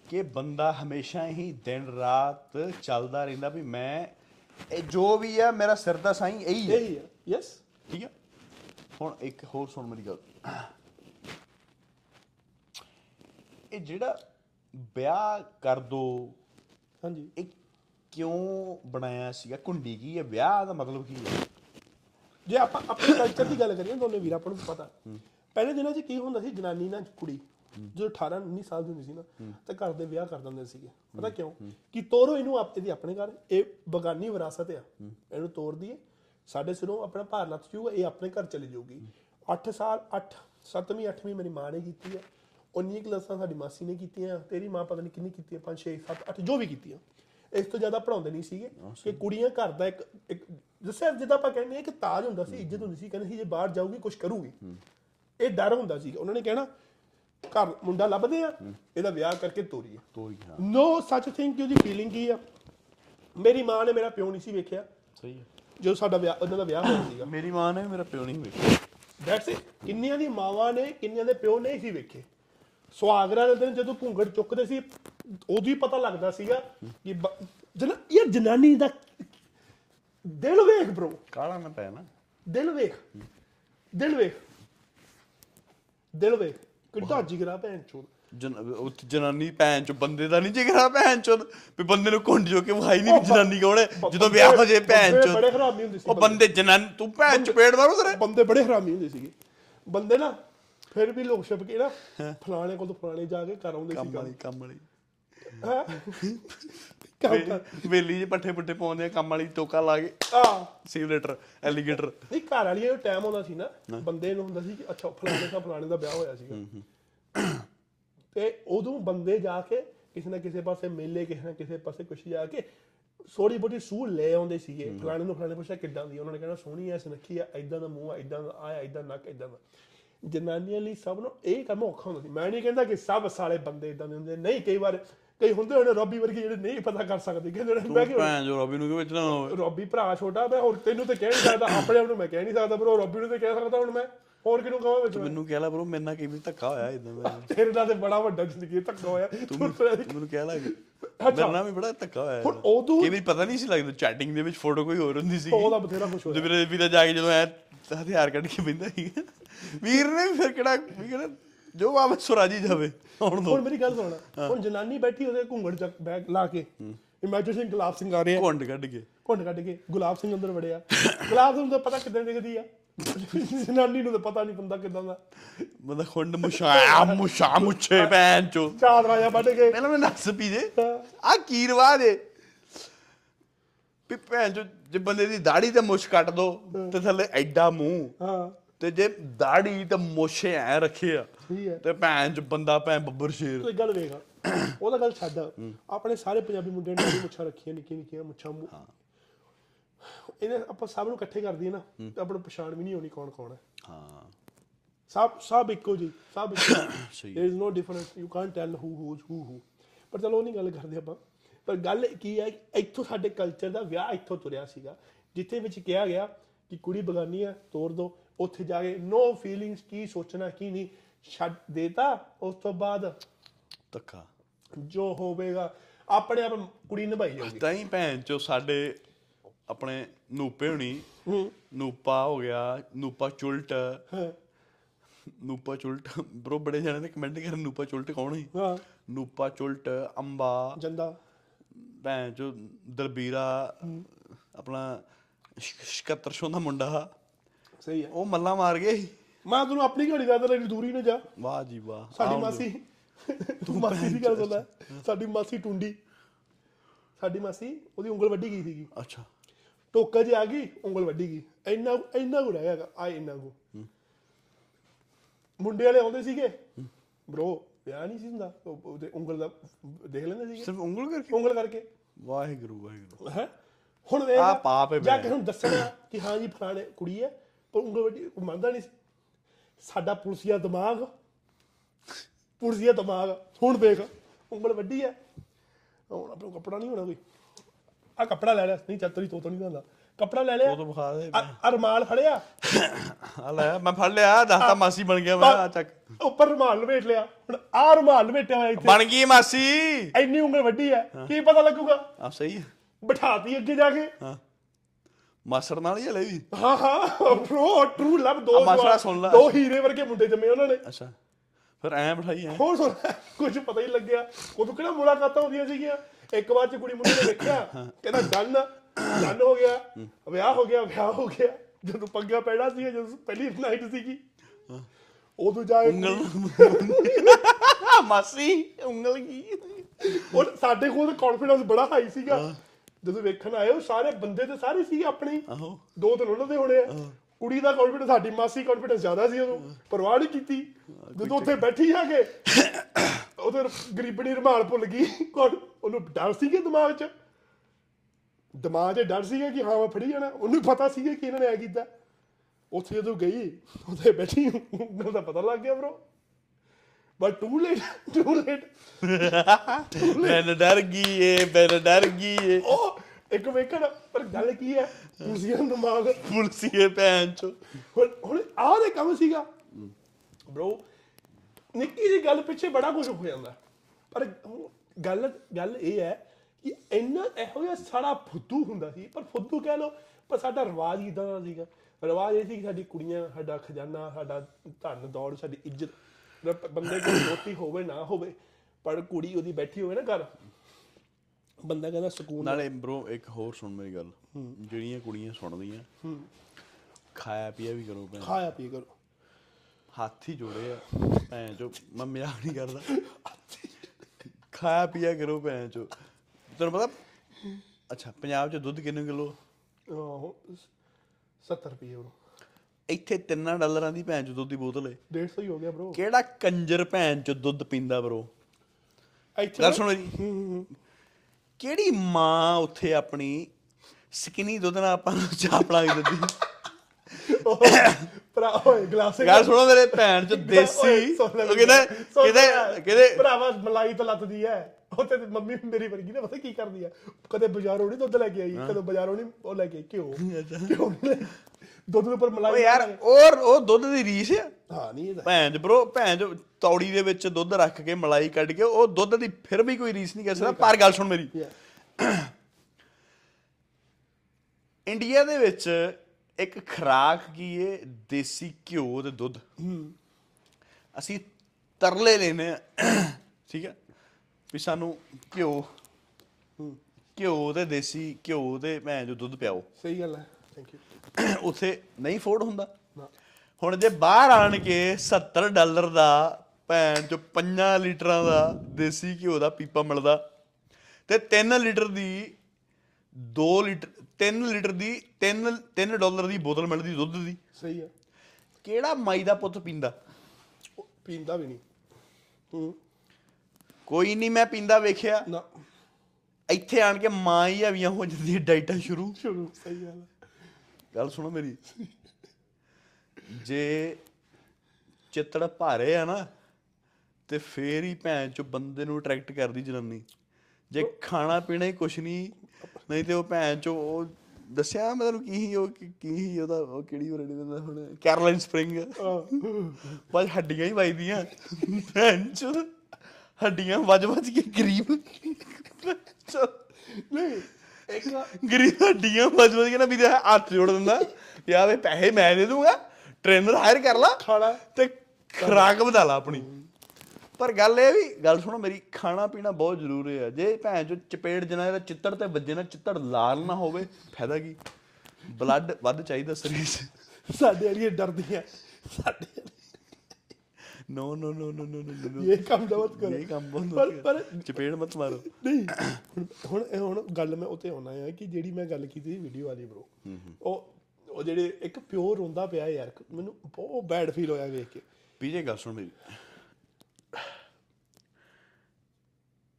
S2: ਕਿ ਬੰਦਾ ਹਮੇਸ਼ਾ ਹੀ ਦਿਨ ਰਾਤ ਚੱਲਦਾ ਰਹਿੰਦਾ ਵੀ ਮੈਂ ਇਹ ਜੋ ਵੀ ਆ ਮੇਰਾ ਸਿਰ ਦਾ ਸਾਈਂ ਇਹੀ ਹੈ
S1: ਇਹੀ ਹੈ ਯੈਸ
S2: ਠੀਕ ਹੈ ਹੁਣ ਇੱਕ ਹੋਰ ਸੁਣ ਮੇਰੀ ਗੱਲ। ਇਹ ਜਿਹੜਾ ਵਿਆਹ ਕਰ ਦੋ
S1: ਹਾਂਜੀ।
S2: ਇਹ ਕਿਉਂ ਬਣਾਇਆ ਸੀਗਾ? ਕੁੰਡੀ ਕੀ ਹੈ? ਵਿਆਹ ਦਾ ਮਤਲਬ ਕੀ ਹੈ?
S1: ਜੇ ਆਪਾਂ ਆਪਣੇ ਕਲਚਰ ਦੀ ਗੱਲ ਕਰੀਏ ਦੋਨੇ ਵੀਰ ਆਪਾਂ ਨੂੰ ਪਤਾ। ਪਹਿਲੇ ਦਿਨਾਂ 'ਚ ਕੀ ਹੁੰਦਾ ਸੀ? ਜਨਾਨੀ ਨਾਲ ਕੁੜੀ। ਜਦੋਂ 18 19 ਸਾਲ ਦੀ ਹੁੰਦੀ ਸੀ ਨਾ ਤਾਂ ਘਰ ਦੇ ਵਿਆਹ ਕਰ ਦਿੰਦੇ ਸੀਗੇ। ਪਤਾ ਕਿਉਂ? ਕਿ ਤੋਰੋ ਇਹਨੂੰ ਆਪ ਇਹਦੀ ਆਪਣੇ ਘਰ। ਇਹ ਬਗਾਨੀ ਵਿਰਾਸਤ ਆ। ਇਹਨੂੰ ਤੋਰ ਦਈਏ। ਸਾਡੇ ਸਿਰੋਂ ਆਪਣਾ ਭਾਰ ਲੱਥ ਜਾਊਗਾ ਇਹ ਆਪਣੇ ਘਰ ਚਲੀ ਜਾਊਗੀ। 8 ਸਾਲ 8 7ਵੀਂ 8ਵੀਂ ਮੇਰੀ ਮਾਂ ਨੇ ਕੀਤੀ ਹੈ 19 ਕਲਾਸਾਂ ਸਾਡੀ ਮਾਸੀ ਨੇ ਕੀਤੀਆਂ। ਤੇਰੀ ਮਾਂ ਪਤਾ ਨਹੀਂ ਕਿੰਨੀ ਕੀਤੀ 5 6 7 8 ਜੋ ਵੀ ਕੀਤੀਆਂ। ਇਸ ਤੋਂ ਜ਼ਿਆਦਾ ਪੜਾਉਂਦੇ ਨਹੀਂ ਸੀਗੇ ਕਿ ਕੁੜੀਆਂ ਘਰ ਦਾ ਇੱਕ ਇੱਕ ਜਿਵੇਂ ਜਿੱਦਾਂ ਆਪਾਂ ਕਹਿੰਦੇ ਆ ਕਿ ਤਾਜ ਹੁੰਦਾ ਸੀ ਇੱਜ਼ਤ ਹੁੰਦੀ ਸੀ ਕਹਿੰਦੇ ਸੀ ਜੇ ਬਾਹਰ ਜਾਊਗੀ ਕੁਝ ਕਰੂਗੀ। ਇਹ ਡਰ ਹੁੰਦਾ ਸੀ। ਉਹਨਾਂ ਨੇ ਕਹਿਣਾ ਘਰ ਮੁੰਡਾ ਲੱਭਦੇ ਆ ਇਹਦਾ ਵਿਆਹ ਕਰਕੇ ਤੋਰੀਏ।
S2: ਤੋਰੀ ਹਾਂ।
S1: ਨੋ ਸੱਚ ਥਿੰਗ ਕਿ ਉਹਦੀ ਫੀਲਿੰਗ ਕੀ ਆ? ਮੇਰੀ ਮਾਂ ਨੇ ਮੇਰਾ ਪਿਓ ਨਹੀਂ ਸੀ ਵੇਖਿਆ।
S2: ਸਹੀ ਹੈ
S1: ਜਦੋਂ ਸਾਡਾ ਵਿਆਹ ਉਹਨਾਂ ਦਾ ਵਿਆਹ ਹੋਇਆ ਸੀਗਾ।
S2: ਮੇਰੀ ਮਾਂ ਨੇ ਮੇਰਾ ਪਿਓ ਨਹੀਂ ਵੇਖਿਆ।
S1: ਦੈਟਸ ਇਟ ਕਿੰਨੀਆਂ ਦੀ ਮਾਵਾਂ ਨੇ ਕਿੰਨੀਆਂ ਦੇ ਪਿਓ ਨਹੀਂ ਸੀ ਵੇਖੇ। ਸੁਹਾਗਰਾ ਦੇ ਦਿਨ ਜਦੋਂ ਘੁੰਗੜ ਚੁੱਕਦੇ ਸੀ ਉਦੋਂ ਹੀ ਪਤਾ ਲੱਗਦਾ ਸੀਗਾ ਕਿ ਬ- ਜਨਾ ਇਹ ਜਨਾਨੀ ਦਾ ਦਿਲ ਵੇਖ ਬ్రో
S2: ਕਾਲਾ ਨਾ ਪੈ ਨਾ।
S1: ਦਿਲ ਵੇਖ। ਦਿਲ ਵੇਖ। ਦਿਲ ਵੇਖ। ਕਿੱਡਾ ਜਿਗਰਾ ਭੈਣ ਚੋਦ।
S2: ਜਨ ਤੇ ਜਨਾਨੀ ਭੈਣ ਚ ਬੰਦੇ ਦਾ ਨਹੀਂ ਜਿਗਰਾ ਭੈਣ ਚ ਵੀ ਬੰਦੇ ਨੂੰ ਕੁੰਡ ਜੋ ਕੇ ਵਿਖਾਈ ਨਹੀਂ ਵੀ ਜਨਾਨੀ ਕੌਣ ਹੈ? ਜਦੋਂ ਵਿਆਹ ਹੋ ਜੇ ਭੈਣ
S1: ਬੰਦੇ
S2: ਚ
S1: ਬੜੇ ਹਰਾਮੀ ਹੁੰਦੇ ਸੀ
S2: ਉਹ ਬੰਦੇ। ਜਨਾਨੀ ਤੂੰ ਭੈਣ ਚ ਪੇੜ ਮਾਰੂ ਤੇਰੇ
S1: ਬੰਦੇ ਬੜੇ ਹਰਾਮੀ ਹੁੰਦੇ ਸੀਗੇ। ਬੰਦੇ ਨਾ ਫਿਰ ਵੀ ਲੋਕ ਛਿਪ ਕੇ ਨਾ ਫਲਾਣੇ ਕੋਲ ਤੋਂ ਫਲਾਣੇ ਜਾ ਕੇ ਕਰ ਆਉਂਦੇ ਸੀ
S2: ਕੰਮ ਵਾਲੀ ਕੰਮ ਵਾਲੀ। ਵੇਲੀ ਜੇ ਪੱਠੇ ਪੁੱਠੇ ਪਾਉਂਦੇ ਆ ਕੰਮ ਵਾਲੀ ਟੋਕਾ ਲਾ ਕੇ।
S1: ਆ
S2: ਸਿਗਰੇਟਰ ਐਲੀਗੇਟਰ।
S1: ਨਹੀਂ ਘਰ ਵਾਲੀਆਂ ਨੂੰ ਟਾਈਮ ਆਉਂਦਾ ਸੀ ਨਾ ਬੰਦੇ ਨੂੰ ਹੁੰਦਾ ਸੀ ਕਿ ਅੱਛਾ ਫਲਾਣੇ ਦਾ ਫਲਾਣੇ ਦਾ ਵਿਆਹ ਹੋਇਆ ਸੀਗਾ। ਤੇ ਉਦੋਂ ਬੰਦੇ ਜਾ ਕੇ ਕਿਸੇ ਨਾ ਕਿਸੇ ਪਾਸੇ ਮੇਲੇ ਕਿਸੇ ਨਾ ਕਿਸੇ ਪਾਸੇ ਕੁਛ ਜਾ ਕੇ ਥੋੜੀ ਬੋਟੀ ਸੂਹ ਲੈ ਆਉਂਦੇ ਸੀਗੇ। ਫਲਾਣੇ ਨੂੰ ਫਲਾਣੇ ਪੁੱਛਿਆ ਕਿੱਦਾਂ ਦੀ ਉਹਨਾਂ ਨੇ ਕਹਿਣਾ ਸੋਹਣੀ ਐ ਸੁਨੱਖੀ ਆ ਐਦਾਂ ਦਾ ਮੂੰਹ ਆ ਐਦਾਂ ਦਾ ਆਇਆ ਐਦਾਂ ਨੱਕ ਐਦਾਂ ਦਾ। ਜਨਾਨੀਆਂ ਲਈ ਸਭ ਨੂੰ ਇਹ ਕੰਮ ਔਖਾ ਹੁੰਦਾ ਸੀ। ਮੈਂ ਨਹੀਂ ਕਹਿੰਦਾ ਕਿ ਸਭ ਸਾਲੇ ਬੰਦੇ ਇਦਾਂ ਦੇ ਹੁੰਦੇ ਨਹੀਂ ਕਈ ਵਾਰ ਕਈ ਹੁੰਦੇ ਹੋਣੇ ਰੋਬੀ ਵਰਗੇ ਜਿਹੜੇ ਨਹੀਂ ਪਤਾ ਕਰ ਸਕਦੇ। ਕਹਿੰਦੇ ਨੇ ਮੈਂ ਕਿ
S2: ਭੈਣ ਜੋ ਰੋਬੀ ਨੂੰ ਕਿ ਵੇਚਣਾ ਹੋਵੇ
S1: ਰੋਬੀ ਭਰਾ ਛੋਟਾ ਮੈਂ ਹੋਰ ਤੈਨੂੰ ਤੇ ਕਹਿ ਨਹੀਂ ਸਕਦਾ ਆਪਣੇ ਆਪ ਨੂੰ ਮੈਂ ਕਹਿ ਨਹੀਂ ਸਕਦਾ ਪਰ ਉਹ ਰੋਬੀ ਨੂੰ ਤੇ ਕਹਿ ਸਕਦਾ ਹੁਣ ਮੈਂ। ਹੋਰ ਕਿਹਨੂੰ ਕਹਾਂ ਵਿੱਚ ਮੈਂ?
S2: ਮੈਨੂੰ ਕਹਿ ਲਾ ਬਰੋ ਮੇਰੇ ਨਾਲ ਕਈ ਵਾਰ ਧੱਕਾ ਹੋਇਆ ਇਦਾਂ ਮੈਂ
S1: ਤੇਰੇ ਨਾਲ ਤੇ ਬੜਾ ਵੱਡਾ ਜ਼ਿੰਦਗੀ ਧੱਕਾ ਹੋਇਆ।
S2: ਤੂੰ
S1: ਤੂੰ
S2: ਮੈਨੂੰ ਤੂੰ ਕਹਿ ਲਾ। ਮੇਰੇ ਨਾਲ ਵੀ ਬੜਾ ਧੱਕਾ ਹੋਇਆ
S1: ਹੁਣ ਉਦੋਂ
S2: ਕਈ ਵਾਰੀ ਪਤਾ ਨਹੀਂ ਸੀ ਲੱਗਦਾ ਚੈਟਿੰਗ ਦੇ ਵਿੱਚ ਫੋਟੋ ਕੋਈ ਹੋਰ ਹੁੰਦੀ ਸੀ
S1: ਉਹਦਾ ਬਥੇਰਾ ਖੁਸ਼ ਹੋਇਆ।
S2: ਤੇ ਵੀਰੇ ਜਾ ਕੇ ਜਦੋਂ ਐ ਹਥਿਆਰ ਕੱਢ ਕੇ ਬਿੰਦਾ ਸੀ। ਵੀਰ ਨੇ ਫਿਰ ਕਿਹੜਾ ਵੀ ਕਿਹੜਾ ਜੋ ਆਵੇ ਸੁਰਾਜੀ ਜਾਵੇ ਹੁਣ ਦੋ।
S1: ਹੁਣ ਮੇਰੀ ਗੱਲ ਸੁਣ। ਹੁਣ ਜਨਾਨੀ ਬੈਠੀ ਉਹਦੇ ਘੁੰਗੜ ਚੱਕ ਬੈਗ ਲਾ ਕੇ। ਇਮੇਜਿਨ ਸਿੰਘ ਗੁਲਾਬ ਸਿੰਘ ਆ ਰਹੇ
S2: ਘੁੰਡ ਕੱਢ ਕੇ।
S1: ਘੁੰਡ ਕੱਢ ਕੇ ਗੁਲਾਬ ਸਿੰਘ ਅੰਦਰ ਵੜਿਆ। ਗੁਲਾਬ ਸਿੰਘ ਤਾਂ ਪਤਾ ਕਿੱਦਾਂ ਦਿਖਦੀ ਆ। ਜਨਾਨੀ ਨੂੰ ਤਾਂ ਪਤਾ ਨਹੀਂ ਬੰਦਾ ਕਿੱਦਾਂ ਦਾ।
S2: ਬੰਦਾ ਖੁੰਡ ਮੁਸ਼ਾ ਮੁਸ਼ਾ ਮੁੱਛੇ ਭੈਣ ਚੋ।
S1: ਚਾਦਰਾ ਜਾਂ ਵੱਢ ਕੇ।
S2: ਪਹਿਲਾਂ ਮੈਂ ਨੱਸ ਪੀ ਜੇ। ਆ ਕੀ ਰਵਾਜ ਹੈ ਵੀ ਭੈਣ ਚੋ ਜੇ ਬੰਦੇ ਦੀ ਦਾੜੀ ਤੇ ਮੁੱਛ ਕੱਟ ਦੋ ਤੇ ਥੱਲੇ ਐਡਾ ਮੂੰਹ।
S1: ਹਾਂ।
S2: ਤੇ ਜੇ ਦਾੜੀ ਤੇ ਮੁੱਛੇ ਐ ਰੱਖੇ ਆ ਤੇ ਭੈਣ ਚ ਬੰਦਾ ਭੈਣ ਬੱਬਰ ਸ਼ੇਰ।
S1: ਤੂੰ ਗੱਲ ਵੇਖ। ਉਹਦਾ ਗੱਲ ਛੱਡ। ਆਪਣੇ ਸਾਰੇ ਪੰਜਾਬੀ ਮੁੰਡਿਆਂ ਨੇ ਮੁੱਛਾਂ ਰੱਖੀਆਂ ਨਿੱਕੀਆਂ ਨਿੱਕੀਆਂ ਮੁੱਛਾਂ ਇਹਨੇ ਆਪਾਂ ਸਭ ਨੂੰ ਇਕੱਠੇ ਕਰ ਦਈਏ ਨਾ ਤਾਂ ਆਪਣਾ ਪਛਾਣ ਵੀ ਨਹੀਂ ਹੋਣੀ ਕੌਣ ਕੌਣ ਹੈ।
S2: ਹਾਂ।
S1: ਸਭ ਸਭ ਇੱਕੋ ਜੀ ਸਭ there is no difference you can't tell who who who who ਪਰ ਚਲੋ ਉਹ ਨਹੀਂ ਗੱਲ ਕਰਦੇ ਆਪਾਂ। ਪਰ ਗੱਲ ਕੀ ਹੈ ਇੱਥੋਂ ਸਾਡੇ ਕਲਚਰ ਦਾ ਵਿਆਹ ਇੱਥੋਂ ਤੁਰਿਆ ਸੀਗਾ ਜਿੱਥੇ ਵਿੱਚ ਕਿਹਾ ਗਿਆ ਕਿ ਕੁੜੀ ਬਗਾਨੀ ਹੈ ਤੋੜ ਦੋ ਉੱਥੇ ਜਾ ਕੇ ਨੋ ਫੀਲਿੰਗਸ ਕੀ ਸੋਚਣਾ ਕੀ ਨਹੀਂ ਛੱਡ ਦੇਤਾ ਉਸ ਤੋਂ ਬਾਅਦ
S2: ਤੱਕਾ
S1: ਜੋ ਹੋਵੇਗਾ ਆਪਣੇ ਆਪ ਕੁੜੀ ਨਿਭਾਈ ਜਾਊਗੀ।
S2: ਤਾਂ ਹੀ ਭੈਣ ਚੋ ਸਾਡੇ ਆਪਣੇ ਨੂਪੇ ਹੋਣੀ ਨੂਪਾ ਹੋ ਗਿਆ ਨੂਪਾ ਚੁਲਟ। ਨੂਪਾ ਚੁਲਟ ਬਰੋ ਬੜੇ ਜਣੇ ਨੇ ਕਮੈਂਟ ਕਰ ਨੂਪਾ ਚੁਲਟ ਕੌਣ ਹੈ
S1: ਹਾਂ।
S2: ਨੂਪਾ ਚੁਲਟ ਅੰਬਾ।
S1: ਜੰਦਾ।
S2: ਭੈਣ ਚੋ ਦਲਬੀਰਾ ਆਪਣਾ 7600 ਦਾ ਮੁੰਡਾ।
S1: ਸਹੀ ਹੈ।
S2: ਉਹ ਮੱਲਾ ਮਾਰ ਗਏ
S1: ਮੈਂ ਤੈਨੂੰ ਆਪਣੀ ਘੜੀ ਦਾ ਤਾਂ ਦੂਰੀ ਨਾ ਜਾ।
S2: ਵਾਹ ਜੀ ਵਾਹ
S1: ਸਾਡੀ। ਮਾਸੀ। ਤੂੰ ਮਾਸੀ ਦੀ ਗੱਲ ਲੈ। ਸਾਡੀ ਮਾਸੀ ਟੁੰਡੀ। ਸਾਡੀ ਮਾਸੀ ਉਹਦੀ ਉਂਗਲ ਵੱਡੀ ਗਈ ਸੀਗੀ।
S2: ਅੱਛਾ।
S1: ਟੋਕਾ ਜੇ ਆ ਗਈ ਉਂਗਲ ਵੱਡੀ ਗਈ। ਇੰਨਾ ਇੰਨਾ ਕੁ ਰਹਿ ਗਿਆ ਆ ਇੰਨਾ ਕੁ। ਮੁੰਡੇ ਵਾਲੇ ਆਉਂਦੇ ਸੀਗੇ। ਬ్రో ਵਿਆਹ ਨਹੀਂ ਸੀ ਹੁੰਦਾ। ਉਹ- ਉਹਦੇ ਉਂਗਲ ਦਾ ਦੇਖ ਲੈਂਦੇ ਸੀਗੇ।
S2: ਸਿਰਫ ਉਂਗਲ ਕਰਕੇ?
S1: ਉਂਗਲ ਕਰਕੇ।
S2: ਵਾਹਿਗੁਰੂ ਵਾਹਿਗੁਰੂ।
S1: ਹੈ? ਹੁਣ ਵੇਖ
S2: ਆਹ ਪਾਪ ਹੈ
S1: ਜਾ
S2: ਭੈਣ।
S1: ਕੇ ਹੁਣ ਦੱਸਣਾ ਕਿ ਹਾਂ ਜੀ ਫਲਾਣੇ ਕੁੜੀ ਹੈ ਪਰ ਉਂਗਲ ਵੱਡੀ ਉਹ ਮੰਨਦਾ ਨਹੀਂ ਸੀ। ਸਾਡਾ ਪੁਲਸੀਆ ਦਿਮਾਗ। ਪੁਲਸੀਆ ਦਿਮਾਗ। ਹੁਣ ਦੇਖ ਉਂਗਲ ਵੱਡੀ ਹੈ। ਹੁਣ ਆਪਣਾ ਕੱਪੜਾ ਨਹੀਂ ਹੋਣਾ ਕੋਈ। ਆ ਕੱਪੜਾ ਲੈ ਲਿਆ। ਨਹੀਂ ਚੱਲ ਤੇਰੀ ਤੋਤ ਨਹੀਂ ਦਿੰਦਾ ਕੱਪੜਾ ਲੈ ਲਿਆ।
S2: ਉਹ ਤਾਂ ਵਿਖਾ ਦੇ।
S1: ਆ ਰਮਾਲ ਫੜਿਆ।
S2: ਆ ਲੈ ਮੈਂ ਫੜ ਲਿਆ ਦੱਸਤਾ ਮਾਸੀ ਬਣ ਗਿਆ ਮੈਂ ਆ ਚੱਕ।
S1: ਉੱਪਰ ਰਮਾਲ ਲਪੇਟ ਲਿਆ। ਹੁਣ ਆ ਰਮਾਲ ਲਪੇਟਿਆ ਹੋਇਆ ਇੱਥੇ।
S2: ਬਣ ਗਈ ਮਾਸੀ।
S1: ਇੰਨੀ ਉਂਗਲ ਵੱਡੀ ਹੈ ਕੀ ਪਤਾ ਲੱਗੂਗਾ?
S2: ਆ ਸਹੀ ਹੈ।
S1: ਬਿਠਾਤੀ ਅੱਗੇ ਜਾ ਕੇ।
S2: ਹਾਂ। ਮਾਸੜ ਨਾਲ ਹੀ ਹਲੇ ਵੀ।
S1: ਹਾਂ ਹਾਂ ਬ్రో ਟਰੂ ਲਵ ਦੋ
S2: ਮਾਸੜਾ ਸੁਣ ਲੈ।
S1: ਦੋ ਹੀਰੇ ਵਰਗੇ ਮੁੰਡੇ ਜੰਮੇ ਉਹਨਾਂ ਨੇ।
S2: ਅੱਛਾ। ਫਿਰ ਐ ਬਿਠਾਈ ਐ।
S1: ਹੋਰ ਸੁਣ ਕੁਝ ਪਤਾ ਹੀ ਲੱਗਿਆ। ਉਦੋਂ ਕਿਹੜਾ ਮੁਲਾਕਾਤਾਂ ਹੁੰਦੀਆਂ ਸੀਗੀਆਂ? ਇੱਕ ਵਾਰ ਚ ਕੁੜੀ ਮੁੰਡੇ ਨੇ ਵੇਖਿਆ ਕਹਿੰਦਾ ਡਨ ਡਨ ਹੋ ਗਿਆ ਵਿਆਹ ਹੋ ਗਿਆ ਵਿਆਹ ਹੋ ਗਿਆ। ਜਦੋਂ ਪੰਗਾ ਪੈਣਾ ਸੀ ਜਦੋਂ ਪਹਿਲੀ ਨਾਈਟ ਸੀਗੀ। ਉਦੋਂ ਜਾ ਕੇ
S2: ਮਾਸੀ ਉਂਗਲ ਕੀ?
S1: ਉਹ ਸਾਡੇ ਕੋਲ ਕੌਨਫੀਡੈਂਸ ਬੜਾ ਹਾਈ ਸੀਗਾ। ਜਦੋਂ ਵੇਖਣ ਆਏ ਉਹ ਸਾਰੇ ਬੰਦੇ ਤੇ ਸਾਰੇ ਸੀਗੇ ਆਪਣੇ ਦੋ ਤਿੰਨ ਉਹਨਾਂ ਦੇ ਹੋਣੇ ਆ। ਕੁੜੀ ਦਾ ਕੌਨਫੀਡੈਂਸ ਸਾਡੀ ਮਾਸੀ ਕੌਨਫੀਡੈਂਸ ਜ਼ਿਆਦਾ ਸੀ ਉਦੋਂ। ਪਰਵਾਹ ਨਹੀਂ ਕੀਤੀ। ਜਦੋਂ ਉੱਥੇ ਬੈਠੀ ਆ ਕੇ ਉਹਦੇ ਗਰੀਬਣੀ ਰਮਾਲ ਭੁੱਲ ਗਈ। ਕੌਣ- ਉਹਨੂੰ ਡਰ ਸੀਗਾ ਦਿਮਾਗ 'ਚ? ਦਿਮਾਗ 'ਚ ਡਰ ਸੀਗਾ ਕਿ ਹਾਂ ਮੈਂ ਫੜੀ ਜਾਣਾ। ਉਹਨੂੰ ਪਤਾ ਸੀਗਾ ਕਿ ਇਹਨਾਂ ਨੇ ਐ ਕੀਤਾ। ਉੱਥੇ ਜਦੋਂ ਗਈ ਉੱਥੇ ਬੈਠੀ ਮੈਨੂੰ ਤਾਂ ਪਤਾ ਲੱਗ ਗਿਆ bro but too late too late
S2: ਮੈਂ ਡਰ ਗਈ ਏ ਮੈਂ ਡਰ ਗਈ ਏ।
S1: ਉਹ ਇੱਕ ਵੇਖਣ ਪਰ ਗੱਲ ਕੀ ਹੈ? ਪੁਲਸੀਆਂ ਦਾ ਦਿਮਾਗ
S2: ਪੁਲਸੀਏ ਭੈਣ ਚੋ।
S1: ਹੁਣ ਹੁਣ ਆਹ ਦੇ ਕੰਮ ਸੀਗਾ। ਬ్రో ਨਿੱਕੀ ਜੀ ਗੱਲ ਪਿੱਛੇ ਬੜਾ ਕੁਝ ਹੋ ਜਾਂਦਾ। ਪਰ ਗੱਲ ਗੱਲ ਇਹ ਹੈ ਕਿ ਇੰਨਾ ਇਹੋ ਜਿਹਾ ਸਾਡਾ ਫੁੱਦੂ ਹੁੰਦਾ ਸੀ ਪਰ ਫੁੱਦੂ ਕਹਿ ਲੋ ਪਰ ਸਾਡਾ ਰਿਵਾਜ ਇਦਾਂ ਦਾ ਸੀਗਾ? ਰਿਵਾਜ ਇਹ ਸੀ ਕਿ ਸਾਡੀ ਕੁੜੀਆਂ ਸਾਡਾ ਖਜ਼ਾਨਾ ਸਾਡਾ ਧਨ ਦੌੜ ਸਾਡੀ ਇੱਜ਼ਤ ਬੰਦੇ ਕੋਲ ਰੋਟੀ ਹੋਵੇ ਨਾ ਹੋਵੇ ਪਰ ਕੁੜੀ ਉਹਦੀ ਬੈਠੀ ਹੋਵੇ ਨਾ ਘਰ ਬੰਦਾ ਕਹਿੰਦਾ ਸਕੂਨ
S2: ਨਾਲੇ ਬ్రో ਇੱਕ ਹੋਰ ਸੁਣ ਮੇਰੀ ਗੱਲ। ਜਿਹੜੀਆਂ ਕੁੜੀਆਂ ਸੁਣਦੀਆਂ ਖਾਇਆ ਪੀਆ ਵੀ ਕਰੋ
S1: ਖਾਇਆ ਪੀ ਕਰੋ।
S2: ਹੱਥ ਹੀ ਜੋੜੇ ਆ ਭੈਣ ਚੋ ਮੈਂ ਮਜ਼ਾਕ ਨਹੀਂ ਕਰਦਾ। ਖਾਇਆ ਪੀਆ ਕਰੋ ਭੈਣ ਚੋ। ਤੈਨੂੰ ਪਤਾ ਅੱਛਾ ਪੰਜਾਬ 'ਚ ਦੁੱਧ ਕਿੰਨੇ ਕਿਲੋ
S1: ਆਹੋ 70 ਰੁਪਏ ਉਹ
S2: ਇੱਥੇ 3 ਡਾਲਰਾਂ ਦੀ ਭੈਣ ਚੋ ਦੁੱਧ ਦੀ ਬੋਤਲ ਏ।
S1: 150 ਹੀ ਹੋ ਗਿਆ ਬ్రో
S2: ਕਿਹੜਾ ਕੰਜਰ ਭੈਣ ਚੋ ਦੁੱਧ ਪੀਂਦਾ ਬ్రో
S1: ਇੱਥੇ
S2: ਗੱਲ ਸੁਣੋ ਜੀ। ਕਿਹੜੀ ਮਾਂ ਉੱਥੇ ਆਪਣੀ ਸਕਿਨੀ ਦੁੱਧ ਨਾਲ ਆਪਾਂ ਨੂੰ ਚਾਹ ਬਣਾ ਕੇ ਦਿੰਦੀ?
S1: ਭਰਾ ਓਏ ਗਲਾਸ
S2: ਗੱਲ ਸੁਣੋ ਮੇਰੇ ਭੈਣ ਚ ਦੇਸੀ ਉਹ ਕਹਿੰਦੇ ਕਿਤੇ ਕਿਤੇ
S1: ਭਰਾਵਾ ਮਲਾਈ ਤਾਂ ਲੱਤਦੀ ਐ। ਉੱਥੇ ਤੇ ਮੰਮੀ ਮੇਰੀ ਵਰਗੀ ਨੇ ਪਤਾ ਕੀ ਕਰਦੀ ਆ ਕਦੇ ਬਾਜ਼ਾਰੋਂ ਨਹੀਂ ਦੁੱਧ ਲੈ ਕੇ ਆਈ ਕਦੇ ਬਾਜ਼ਾਰੋਂ ਨਹੀਂ ਉਹ ਲੈ ਕੇ ਘਿਓ। ਘਿਓ ਦੁੱਧ ਦੇ ਉੱਪਰ
S2: ਓ
S1: ਮਲਾਈ
S2: ਯਾਰ ਔਰ ਉਹ ਦੁੱਧ ਦੀ ਰੀਸ ਆ।
S1: ਹਾਂ ਨਹੀਂ ਇਹਦਾ।
S2: ਭੈਣ ਚ ਬ్రో ਭੈਣ ਚ ਤੌੜੀ ਦੇ ਵਿੱਚ ਦੁੱਧ ਰੱਖ ਕੇ ਮਲਾਈ ਕੱਢ ਕੇ ਉਹ ਦੁੱਧ ਦੀ ਫਿਰ ਵੀ ਕੋਈ ਰੀਸ ਨਹੀਂ ਕਰ ਸਕਦਾ। ਪਰ ਗੱਲ ਸੁਣ ਮੇਰੀ. ਇੰਡੀਆ ਦੇ ਵਿੱਚ ਇੱਕ ਖਰਾਕ ਕੀ ਏ? ਦੇਸੀ ਘਿਓ ਤੇ ਦੁੱਧ। ਅਸੀਂ ਤਰਲੇ ਲੈਨੇ ਆ ਠੀਕ ਹੈ? ਵੀ ਸਾਨੂੰ ਘਿਓ ਘਿਓ ਤੇ ਦੇਸੀ ਘਿਓ ਤੇ ਭੈਣ ਜੋ ਦੁੱਧ ਪਿਆਓ।
S1: ਸਹੀ ਗੱਲ ਹੈ। ਥੈਂਕ ਯੂ
S2: ਉੱਥੇ ਨਹੀਂ ਫੋਰਡ ਹੁੰਦਾ। ਹੁਣ ਜੇ ਬਾਹਰ ਆਣ ਕੇ 70 ਡਾਲਰ ਦਾ ਭੈਣ ਚ 5 ਲੀਟਰਾਂ ਦਾ ਦੇਸੀ ਘਿਓ ਦਾ ਪੀਪਾ ਮਿਲਦਾ ਤੇ 3 ਲੀਟਰ ਦੀ 2 ਲੀਟਰ 3 ਲੀਟਰ ਦੀ 3 3 ਡਾਲਰ ਦੀ ਬੋਤਲ ਮਿਲਦੀ ਦੁੱਧ ਦੀ।
S1: ਸਹੀ ਹੈ
S2: ਕਿਹੜਾ ਮਾਈ ਦਾ ਪੁੱਤ ਪੀਂਦਾ?
S1: ਉਹ ਪੀਂਦਾ ਵੀ ਨਹੀਂ। ਹੂੰ।
S2: ਕੋਈ ਨਹੀਂ ਮੈਂ ਪੀਂਦਾ ਵੇਖਿਆ।
S1: ਨਾ।
S2: ਇੱਥੇ ਆਣ ਕੇ ਮਾਂ ਹੀ ਹਵੀਆਂ ਹੋ ਜਾਂਦੀ ਡਾਈਟਾਂ ਸ਼ੁਰੂ।
S1: ਸ਼ੁਰੂ ਸਹੀ ਗੱਲ
S2: ਗੱਲ ਸੁਣੋ ਮੇਰੀ। ਜੇ ਚਿੱਤੜ ਭਾਰੇ ਆ ਨਾ ਤੇ ਫੇਰ ਹੀ ਭੈਣ ਚ ਬੰਦੇ ਨੂੰ ਅਟਰੈਕਟ ਕਰਦੀ ਜਨਾਨੀ। ਜੇ ਖਾਣਾ ਪੀਣਾ ਹੀ ਕੁਛ ਨਹੀਂ ਨਹੀਂ ਤੇ ਉਹ ਭੈਣ ਚ ਉਹ ਦੱਸਿਆ ਮੈਂ ਤੁਹਾਨੂੰ ਕੀ ਸੀ ਉਹ ਕੀ ਸੀ ਉਹਦਾ ਉਹ ਕਿਹੜੀ ਵਰਡੀ ਦਾ ਹੁਣ? ਕੈਰੋਲਾਈਨ ਸਪ੍ਰਿੰਗ ਬਸ ਹੱਡੀਆਂ ਹੀ ਵੱਜਦੀਆਂ। ਭੈਣ ਚ ਹੱਡੀਆਂ ਵੱਜ ਵੱਜ ਕੇ ਗਰੀਬ।
S1: ਨਹੀਂ ਇੱਕ
S2: ਗਰੀਬ ਹੱਡੀਆਂ ਵੱਜ ਵੱਜ ਕੇ ਨਾ ਵੀ ਹੱਥ ਜੋੜ ਦਿੰਦਾ। ਆ ਵੇ ਪੈਸੇ ਮੈਂ ਦੇ ਦੂੰਗਾ ਟ੍ਰੇਨਰ ਹਾਇਰ ਕਰ ਲਾ
S1: ਖਾਣਾ।
S2: ਤੇ ਖੁਰਾਕ ਵਧਾ ਲਾ ਆਪਣੀ। ਪਰ ਗੱਲ ਇਹ ਵੀ ਗੱਲ ਸੁਣੋ ਮੇਰੀ ਖਾਣਾ ਪੀਣਾ ਬਹੁਤ ਜ਼ਰੂਰੀ ਹੈ। ਜੇ ਭੈਣ ਚੋ ਚਪੇੜ ਜਨਾ ਇਹਦਾ ਚਿੱਤੜ ਤੇ ਵੱਜੇ ਨਾ ਚਿੱਤੜ ਲਾਲ ਨਾ ਹੋਵੇ ਫਾਇਦਾ ਕੀ? ਬਲੱਡ ਵੱਧ ਚਾਹੀਦਾ ਸਰੀਰ 'ਚ।
S1: ਸਾਡੇ ਵਾਲੀਆਂ ਡਰਦੀਆਂ ਸਾਡੇ
S2: ਨੋ ਨੋ ਨੋ ਨੋ ਨੋ ਨੋ
S1: ਇਹ ਕੰਮ ਦਾ ਮਤ ਕਰੋ।
S2: ਇਹ ਕੰਮ ਬੰਦ
S1: ਪਰ
S2: ਚਪੇੜ ਮਤ ਮਾਰੋ।
S1: ਨਹੀਂ। ਹੁਣ ਹੁਣ ਗੱਲ ਮੈਂ ਉੱਤੇ ਆਉਣਾ ਹੈ ਕਿ ਜਿਹੜੀ ਮੈਂ ਗੱਲ ਕੀਤੀ ਸੀ ਵੀਡੀਓ ਵਾਲੀ ਬ్రో ਉਹ ਉਹ ਜਿਹੜੇ ਇੱਕ ਪਿਓਰ ਹੁੰਦਾ ਪਿਆ ਯਾਰ ਮੈਨੂੰ ਬਹੁਤ ਬੈਡ ਫੀਲ ਹੋਇਆ ਵੇਖ ਕੇ।
S2: ਪੀਜੇ ਗੱਲ ਸੁਣ ਮੇਰੀ।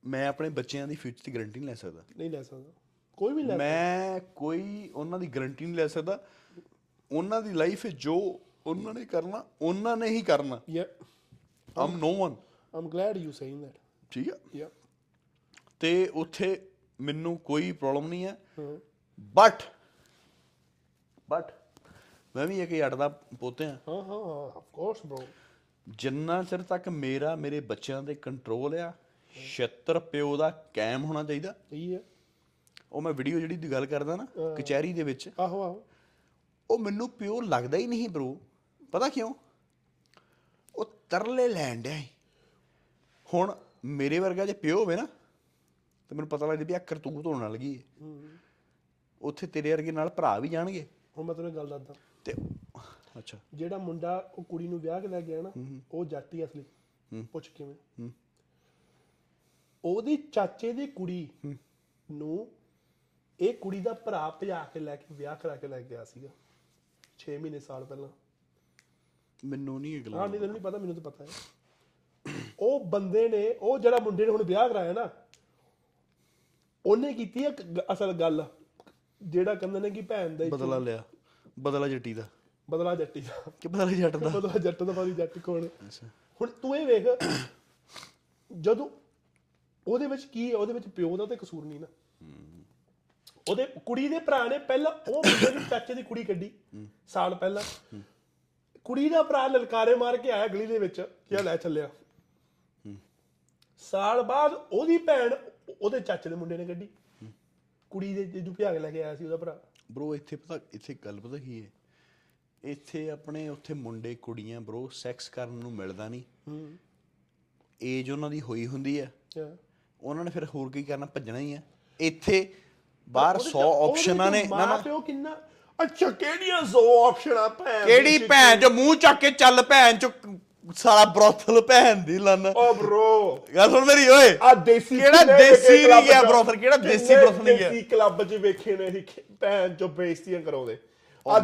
S2: ਮੈਂ ਆਪਣੇ ਬੱਚਿਆਂ ਦੀ ਫਿਊਚਰ ਦੀ ਗਾਰੰਟੀ ਨਹੀਂ ਲੈ ਸਕਦਾ।
S1: ਨਹੀਂ ਲੈ ਸਕਦਾ। ਕੋਈ ਵੀ ਲੈ
S2: ਮੈਂ ਕੋਈ ਉਹਨਾਂ ਦੀ ਗਾਰੰਟੀ ਨਹੀਂ ਲੈ ਸਕਦਾ। ਉਹਨਾਂ ਦੀ ਲਾਈਫ ਜੋ ਉਹਨਾਂ ਨੇ ਕਰਨਾ ਉਹਨਾਂ ਨੇ ਹੀ ਕਰਨਾ।
S1: Yeah,
S2: um no one
S1: I'm glad you saying that.
S2: ਠੀਕ ਹੈ
S1: Yeah.
S2: ਤੇ ਉੱਥੇ ਮੈਨੂੰ ਕੋਈ ਪ੍ਰੋਬਲਮ ਨਹੀਂ ਹੈ।
S1: ਹਾਂ।
S2: ਬਟ ਬਟ ਮੈਂ ਵੀ ਇੱਕ ਜੱਟ ਦਾ ਪੁੱਤ ਆ
S1: ਹਾਂ ਹਾਂ of course bro.
S2: ਜਿੰਨਾ ਚਿਰ ਤੱਕ ਮੇਰਾ ਮੇਰੇ ਬੱਚਿਆਂ ਦੇ ਕੰਟਰੋਲ ਆ ਛੇਤਰ ਪਿਓ ਦਾ ਕਾਇਮ ਹੋਣਾ ਚਾਹੀਦਾ।
S1: ਸਹੀ ਹੈ।
S2: ਉਹ ਮੈਂ ਵੀਡੀਓ ਜਿਹੜੀ ਦੀ ਗੱਲ ਕਰਦਾ ਨਾ ਕਚਹਿਰੀ ਦੇ ਵਿੱਚ।
S1: ਆਹੋ ਆਹੋ।
S2: ਉਹ ਮੈਨੂੰ ਪਿਓ ਲੱਗਦਾ ਹੀ ਨਹੀਂ ਬ్రో ਪਤਾ ਕਿਉਂ? ਉਹ ਤਰਲੇ ਲੈਣ ਡਿਆ। ਹੁਣ ਮੇਰੇ ਵਰਗਾ ਜੇ ਪਿਓ ਹੋਵੇ ਨਾ ਤੇ ਮੈਨੂੰ ਪਤਾ ਲੱਗਦਾ ਵੀ ਆ ਕਰਤੂਤ ਹੋਣ ਨਾਲ ਗਈ ਹੈ। ਉੱਥੇ ਤੇਰੇ ਵਰਗੇ ਨਾਲ ਭਰਾ ਵੀ ਜਾਣਗੇ।
S1: ਹੁਣ ਮੈਂ ਤੈਨੂੰ ਗੱਲ ਦੱਸਦਾ।
S2: ਤੇ ਅੱਛਾ।
S1: ਜਿਹੜਾ ਮੁੰਡਾ ਉਹ ਕੁੜੀ ਨੂੰ ਵਿਆਹ ਕੇ ਲੈ ਗਿਆ ਨਾ ਉਹ ਜੱਟ ਹੀ ਅਸਲੀ। ਪੁੱਛ ਕਿਵੇਂ। ਉਹਦੀ ਚਾਚੇ ਦੀ ਕੁੜੀ ਨੂੰ ਇਹ ਕੁੜੀ ਦਾ ਭਰਾ ਭਜਾ ਕੇ ਲੈ ਕੇ ਵਿਆਹ ਕਰਾ ਕੇ ਲੈ ਗਿਆ ਸੀਗਾ। 6 ਮਹੀਨੇ ਸਾਲ ਪਹਿਲਾਂ।
S2: ਮੈਨੂੰ ਨਹੀਂ ਇਹ
S1: ਹਾਂ
S2: ਗੱਲ
S1: ਨਹੀਂ ਤੈਨੂੰ ਨਹੀਂ ਪਤਾ ਮੈਨੂੰ ਤਾਂ ਪਤਾ ਹੈ। ਉਹ ਬੰਦੇ ਨੇ ਉਹ ਜਿਹੜਾ ਮੁੰਡੇ ਨੇ ਹੁਣ ਵਿਆਹ ਕਰਾਇਆ ਨਾ ਉਹਨੇ ਕੀਤੀ ਇੱਕ ਗ- ਅਸਲ ਗੱਲ ਜਿਹੜਾ ਕਹਿੰਦੇ ਨੇ ਕਿ ਭੈਣ ਦਾ ਹੀ
S2: ਬਦਲਾ ਲਿਆ। ਬਦਲਾ ਜੱਟੀ ਦਾ।
S1: ਬਦਲਾ ਜੱਟੀ ਦਾ।
S2: ਕਿ ਬਦਲਾ ਜੱਟ ਦਾ?
S1: ਬਦਲਾ ਜੱਟ ਦਾ ਬਾਦੀ ਜੱਟ ਕੋਣ
S2: ਅੱਛਾ।
S1: ਹੁਣ ਤੂੰ ਇਹ ਵੇਖ ਜਦੋਂ ਉਹਦੇ ਵਿੱਚ ਕੀ ਹੈ? ਉਹਦੇ ਵਿੱਚ ਪਿਓ ਦਾ ਤਾਂ ਕਸੂਰ ਨਹੀਂ ਨਾ। ਉਹਦੇ ਕੁੜੀ ਦੇ ਭਰਾ ਨੇ ਪਹਿਲਾਂ ਉਹ ਮੁੰਡੇ ਦੀ ਚਾਚੇ ਦੀ ਕੁੜੀ ਕੱਢੀ ਸਾਲ ਪਹਿਲਾਂ। ਕੁੜੀ ਦਾ ਭਰਾ ਲਲਕਾਰੇ ਮਾਰ ਕੇ ਆਇਆ ਗਲੀ ਦੇ ਵਿੱਚ ਕਿ ਆ ਲੈ ਚੱਲਿਆ। ਸਾਲ ਬਾਅਦ ਉਹਦੀ ਭੈਣ ਉਹਦੇ ਚਾਚੇ ਦੇ ਮੁੰਡੇ ਨੇ ਕੱਢੀ। ਕੁੜੀ ਦੇ ਜਿਹਨੂੰ ਭਜਾ ਕੇ ਲੈ ਕੇ ਆਇਆ ਸੀ ਉਹਦਾ ਭਰਾ।
S2: ਬ్రో ਇੱਥੇ ਪਤਾ ਇੱਥੇ ਗੱਲ ਪਤਾ ਕੀ ਹੈ? ਇੱਥੇ ਆਪਣੇ ਉੱਥੇ ਮੁੰਡੇ ਕੁੜੀਆਂ ਬ్రో ਸੈਕਸ ਕਰਨ ਨੂੰ ਮਿਲਦਾ ਨਹੀਂ।
S1: ਹੂੰ।
S2: ਏਜ ਉਹਨਾਂ ਦੀ ਹੋਈ ਹੁੰਦੀ ਹੈ।
S1: yeah.
S2: ਉਹਨਾਂ ਨੇ ਫਿਰ ਹੋਰ ਕੀ ਕਰਨਾ ਭੱਜਣਾ ਹੀ ਹੈ ਇੱਥੇ ਬਾਹਰ
S1: ਉਹਦੇ
S2: 100
S1: ਚ- ਉਹਦੇ
S2: ਆਪਸ਼ਨਾਂ ਨੇ ਨਾ ਨਾ
S1: ਪਿਓ ਕਿੰਨਾ ਅੱਛਾ ਕਿਹੜੀਆਂ 100 ਆਪਸ਼ਨਾਂ ਭੈਣ
S2: ਕਿਹੜੀ? ਭੈਣ ਚ ਮੂੰਹ ਚੱਕ ਕੇ ਚੱਲ ਭੈਣ ਚ ਸਾਰਾ ਬ੍ਰੋਥਲ ਭੈਣ ਦੀ ਲੰਨ
S1: ਓ ਬ్రో
S2: ਗੱਲ ਸੁਣ ਮੇਰੀ ਓਏ
S1: ਆ ਦੇਸੀ
S2: ਕਿਹੜਾ ਦੇਸੀ ਨਹੀਂ ਗਿਆ brothel? ਕਿਹੜਾ ਦੇਸੀ brothel ਨਹੀਂ ਗਿਆ?
S1: ਦੇਸੀ ਕਲੱਬ 'ਚ ਵੇਖੇ ਨੇ ਅਸੀਂ ਭੈਣ ਚੋ ਬੇਇੱਜ਼ਤੀਆਂ ਕਰਾਉਂਦੇ ਆ.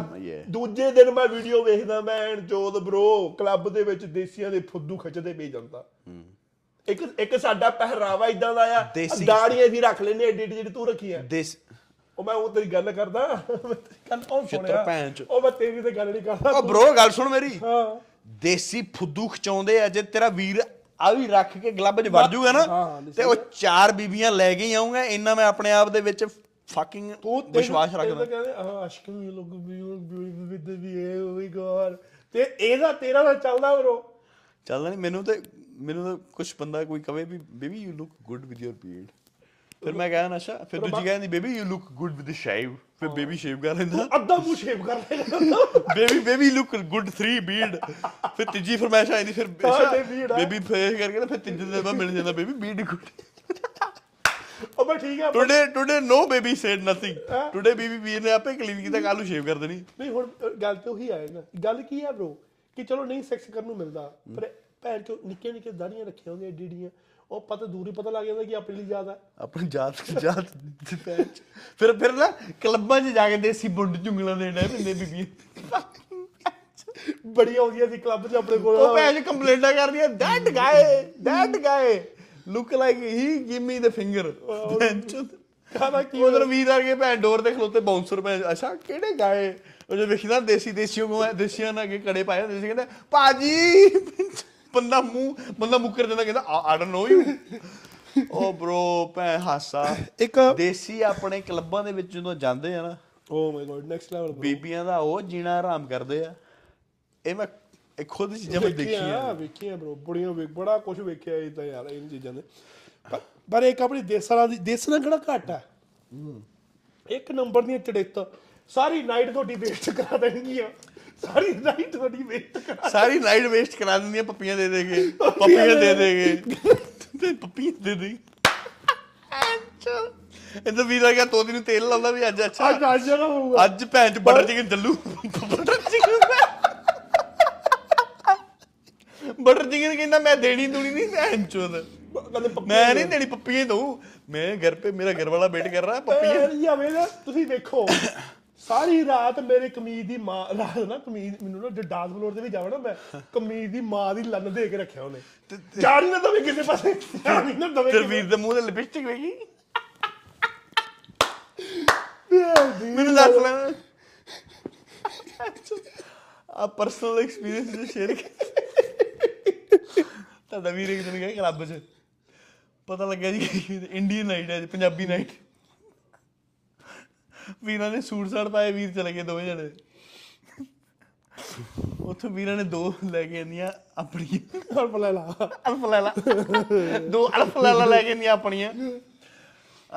S1: ਦੂਜੇ ਦਿਨ ਮੈਂ ਵੀਡੀਓ ਵੇਖਦਾ ਮੈਂ ਜੋਦ ਬ్రో ਕਲੱਬ ਦੇ ਵਿੱਚ ਦੇਸੀਆਂ ਦੇ ਫੁੱਦੂ ਖਿੱਚਦੇ ਪਈ ਜਾਂਦਾ ਇੱਕ ਇੱਕ ਸਾਡਾ ਪਹਿਰਾਵਾ ਇਦਾਂ ਦਾ ਆ
S2: ਦੇਸੀ-
S1: ਦਾੜੀਆਂ ਵੀ ਰੱਖ ਲੈਨੇ ਐਡੀ ਐਡੀ ਜਿਹੜੀ ਤੂੰ ਰੱਖੀ ਆ
S2: ਦੇਸ
S1: ਉਹ ਮੈਂ ਉਹ ਤੇਰੀ ਗੱਲ ਕਰਦਾ ਮੈਂ ਤੇਰੀ ਗੱਲ ਉਹ
S2: ਛਿੱਤਰ ਭੈਣ ਸੁਣਿਆ ਚੋ।
S1: ਉਹ ਮੈਂ ਤੇਰੀ ਤੇ ਗੱਲ ਨਹੀਂ ਕਰਦਾ
S2: ਉਹ ਬ్రో ਗੱਲ ਸੁਣ ਮੇਰੀ
S1: ਹਾਂ
S2: ਦੇਸੀ ਫੁੱਦੂ ਖਚਾਉਂਦੇ ਆ ਜੇ ਤੇਰਾ ਵੀਰ ਆ ਵੀ ਰੱਖ ਕੇ ਗਲੱਬ 'ਚ ਵੜ ਜੂਗਾ ਨਾ
S1: ਹਾਂ, ਹਾਂ,
S2: ਤੇ ਉਹ ਚਾਰ ਬੀਬੀਆਂ ਲੈ ਕੇ ਹੀ ਆਉਂਗਾ ਇੰਨਾ ਮੈਂ ਆਪਣੇ ਆਪ ਦੇ ਵਿੱਚ ਫੱਕਿੰਗ
S1: ਤੈਨੂੰ-
S2: ਵਿਸ਼ਵਾਸ
S1: ਤੈਨੂੰ ਰੱਖਦਾ ਕਹਿੰਦੇ ਹਾਂ ਅਸ਼ਕ ਵੀ ਲੋਕ ਵੀ ਵੀ ਵੀ ਵੀ ਵੀ ਗੋਰ ਤੇ ਇਹਦਾ ਤੇਰਾ ਦਾ ਚੱਲਦਾ ਬਰੋ
S2: ਚੱਲਦਾ ਨਹੀਂ ਮੈਨੂੰ ਤੇ ਮੈਨੂੰ ਤਾਂ ਕੁਝ ਬੰਦਾ ਕੋਈ ਕਵੇ ਵੀ baby you look good with your beard ਫਿਰ ਮੈਂ ਕਹਾਂ ਨਸ਼ਾ? ਫਿਰ ਦੂਜੀ ਕਹਿੰਦੀ baby you look good with shave ਫਿਰ ਬੇਬੀ ਸ਼ੇਵ ਕਰ ਲੈਂਦਾ।
S1: ਅੱਧਾ ਮੂੰਹ ਸ਼ੇਪ ਕਰ ਲੇਗਾ
S2: baby baby look good 3 beard ਫਿਰ ਤੀਜੀ ਫਰਮਾਇਸ਼ ਆਈ ਫਿਰ
S1: ਹਾਂ, ਤੇ beard ਆ।
S2: ਬੇਬੀ ਫੇਸ ਕਰਕੇ ਨਾ ਫਿਰ ਤੀਜੇ ਦਿਨ ਬਾਅਦ ਮਿਲ ਜਾਂਦਾ ਬੇਬੀ ਬੀਅਰਡ ਗੁੱਡ
S1: ਉਹ ਮੈਂ ਠੀਕ ਆ
S2: today today no baby said
S1: nothing.
S2: Today ਬੀਬੀ ਵੀਰ ਨੇ ਆਪੇ ਕਲੀਨ ਕੀਤਾ ਕੱਲ ਨੂੰ ਸ਼ੇਵ ਕਰ ਦੇਣੀ।
S1: ਨਹੀਂ ਹੁਣ ਗੱਲ ਤੇ ਉਹੀ ਆਏਗਾ ਗੱਲ ਕੀ ਆ ਬ్రో ਕਿ ਚਲੋ ਨਹੀਂ ਸੈਕਸ ਕਰਨ ਨੂੰ ਮਿਲਦਾ ਪਰ ਭੈਣ ਚੋ ਨਿੱਕੇ ਨਿੱਕੇ ਦਾੜੀਆਂ ਰੱਖੀਆਂ ਹੁੰਦੀਆਂ ਏਡੀ ਏਡੀਆਂ। ਉਹ ਪਤਾ ਦੂਰ ਹੀ ਪਤਾ ਲੱਗ ਜਾਂਦਾ ਕਿ ਆਪਣੀ ਲਈ ਜ਼ਿਆਦਾ
S2: ਆਪਣੀ ਜਾਤ ਜਾਤ ਦੀ ਪਹਿਚ ਫਿਰ ਫਿਰ ਨਾ ਕਲੱਬਾਂ 'ਚ ਜਾ ਕੇ ਦੇਸੀ ਬੁੰਡ ਚੁੰਗਲਾਂ ਦੇ ਡੇ ਪਿੰਦੇ ਬੀਬੀਆਂ
S1: ਬੜੀਆਂ ਆਉਂਦੀਆਂ ਸੀ ਕਲੱਬ 'ਚ ਆਪਣੇ ਕੋਲ।
S2: ਉਹ ਭੈਣ ਕੰਪਲੇਂਟਾਂ ਕਰਦੀਆਂ that guy that guy. Look like he give me the finger
S1: ਕਾਹਦਾ ਕੀ
S2: ਉਧਰ ਵੀਰ ਆ ਕੇ ਭੈਣ ਡੋਰ ਤੇ ਖਲੋਤੇ ਬਾਉਂਸਰ ਭੈਣ ਅੱਛਾ ਕਿਹੜੇ ਗਾਏ? ਉਹ ਜੋ ਵੇਖੀ ਨਾ ਦੇਸੀ ਦੇਸੀਓ ਕੋ ਦੇਸੀਆਂ ਨਾਲ ਅੱਗੇ ਕੜੇ ਪਾਏ ਹੁੰਦੇ ਸੀ ਕਹਿੰਦੇ ਪਾਜੀ ਬੰਦਾ ਮੂੰਹ ਬੰਦਾ ਮੁੱਕਰ ਜਾਂਦਾ ਕਹਿੰਦਾ I don't know you oh bro ਭੈ ਹਾਸਾ।
S1: ਇੱਕ
S2: ਦੇਸੀ ਆਪਣੇ ਕਲੱਬਾਂ ਦੇ ਵਿੱਚ ਜਦੋਂ ਜਾਂਦੇ ਆ ਨਾ
S1: oh my God next level
S2: ਬੀਬੀਆਂ ਦਾ ਉਹ ਜੀਣਾ ਆਰਾਮ ਕਰਦੇ ਆ। ਇਹ ਮੈਂ ਇਹ ਖੁਦ ਚੀਜ਼ਾਂ ਮੈਂ ਦੇਖੀਆਂ
S1: ਆ। ਵੇਖੀਆਂ ਬ్రో ਬੁੜੀਆਂ ਵੇਖ ਬੜਾ ਕੁਝ ਵੇਖਿਆ ਇਹ ਤਾਂ ਯਾਰ ਇਹਨਾਂ ਚੀਜ਼ਾਂ ਦੇ। ਪਰ ਇੱਕ ਆਪਣੀ ਦੇਸਾਂ ਦੀ ਦੇਸਾਂ ਕਿਹੜਾ ਘਟ ਆ? ਇੱਕ ਨੰਬਰ ਦੀਆਂ ਚੜੇਤ ਸਾਰੀ ਨਾਈਟ ਤੁਹਾਡੀ ਵੇਸਟ ਕਰਾ ਦੇਣਗੀਆਂ। ਸਾਰੀ ਨਾਈਟ ਤੁਹਾਡੀ ਵੇਸਟ ਕਰਾ
S2: ਸਾਰੀ ਨਾਈਟ ਵੇਸਟ ਕਰਾ ਦਿੰਦੀਆਂ ਪੱਪੀਆਂ ਦੇ ਦੇ ਕੇ। ਪੱਪੀਆਂ ਦੇ ਦੇ ਕੇ। ਤੇ ਪੱਪੀਆਂ ਦੇ ਦੇ। ਇਹਦਾ ਵੀਰ ਆ ਗਿਆ ਤੋਤੀ ਨੂੰ ਤੇਲ ਲਾਉਂਦਾ ਵੀ ਅੱਜ ਅੱਛਾ।
S1: ਅੱਜ ਅੱਜ ਨਾ ਹੋਊਗਾ।
S2: ਅੱਜ ਭੈਣ ਚ ਬਟਰ ਚਿਕਨ ਚੱਲੂ ਬਟਰ ਚਿਕਨ ਬਟਰ ਚਿਕਨ ਕਹਿੰਦਾ ਮੈਂ ਦੇਣੀ ਦੂਣੀ ਨਹੀਂ ਭੈਣ ਚੋਦ। ਮੈਂ ਨਹੀਂ ਦੇਣੀ ਪੱਪੀਆਂ ਦਊ। ਮੈਂ ਘਰ ਪੇ ਮੇਰਾ ਘਰ ਵਾਲਾ ਵੇਟ ਕਰ ਰਹਾ ਪੱਪੀਆਂ।
S1: ਪੱਪੀ ਜਾਵੇ ਨਾ ਤੁਸੀਂ ਵੇਖੋ। ਸਾਰੀ ਰਾਤ ਮੇਰੇ ਕਮੀਜ਼ ਦੀ ਮਾਂ ਰਾਤ ਨਾ ਕਮੀਜ਼ ਮੈਨੂੰ ਨਾ ਡਾਂਸ ਫਲੋਰ ਤੇ ਵੀ ਜਾਵਾਂ ਨਾ ਮੈਂ ਕਮੀਜ਼ ਦੀ ਮਾਂ ਦੀ ਲੰਨ ਦੇ ਕੇ ਰੱਖਿਆ ਉਹਨੇ। ਜਾਣੀ ਨਾ ਦਵੇ ਕਿਸੇ ਪਾਸੇ ਜਾਣੀ ਨਾ ਦਵੇ
S2: ਤੇਰੇ ਵੀਰ ਦੇ ਮੂੰਹ ਤੇ ਲਿਪਸਟਿਕ ਵੇਗੀ ਮੈਨੂੰ ਦੱਸ ਲੈ। ਆ ਪਰਸਨਲ ਐਕਸਪੀਰੀਅੰਸ ਸ਼ੇਅਰ ਤੁਹਾਡਾ ਵੀਰ ਇੱਕ ਦਿਨ ਗਿਆ ਕਲੱਬ 'ਚ। ਪਤਾ ਲੱਗਿਆ ਜੀ ਇੰਡੀਅਨ ਨਾਈਟ ਹੈ ਪੰਜਾਬੀ ਨਾਈਟ ਵੀਰਾਂ ਨੇ ਸੂਟ ਸਾੜ ਪਾਏ ਵੀਰ ਚਲੇ ਗਏ ਦੋਵੇਂ ਜਣੇ। ਉੱਥੋਂ ਵੀਰਾਂ ਨੇ ਦੋ ਲੈ ਕੇ ਆਂਦੀਆਂ ਆਪਣੀਆਂ।
S1: ਹਲਫ ਲੈ ਲਾ।
S2: ਅਲਫ ਲੈਲਾ ਦੋ ਅਲਫ ਲੈਲਾ ਲੈ ਕੇ ਆਂਦੀਆਂ ਆਪਣੀਆਂ।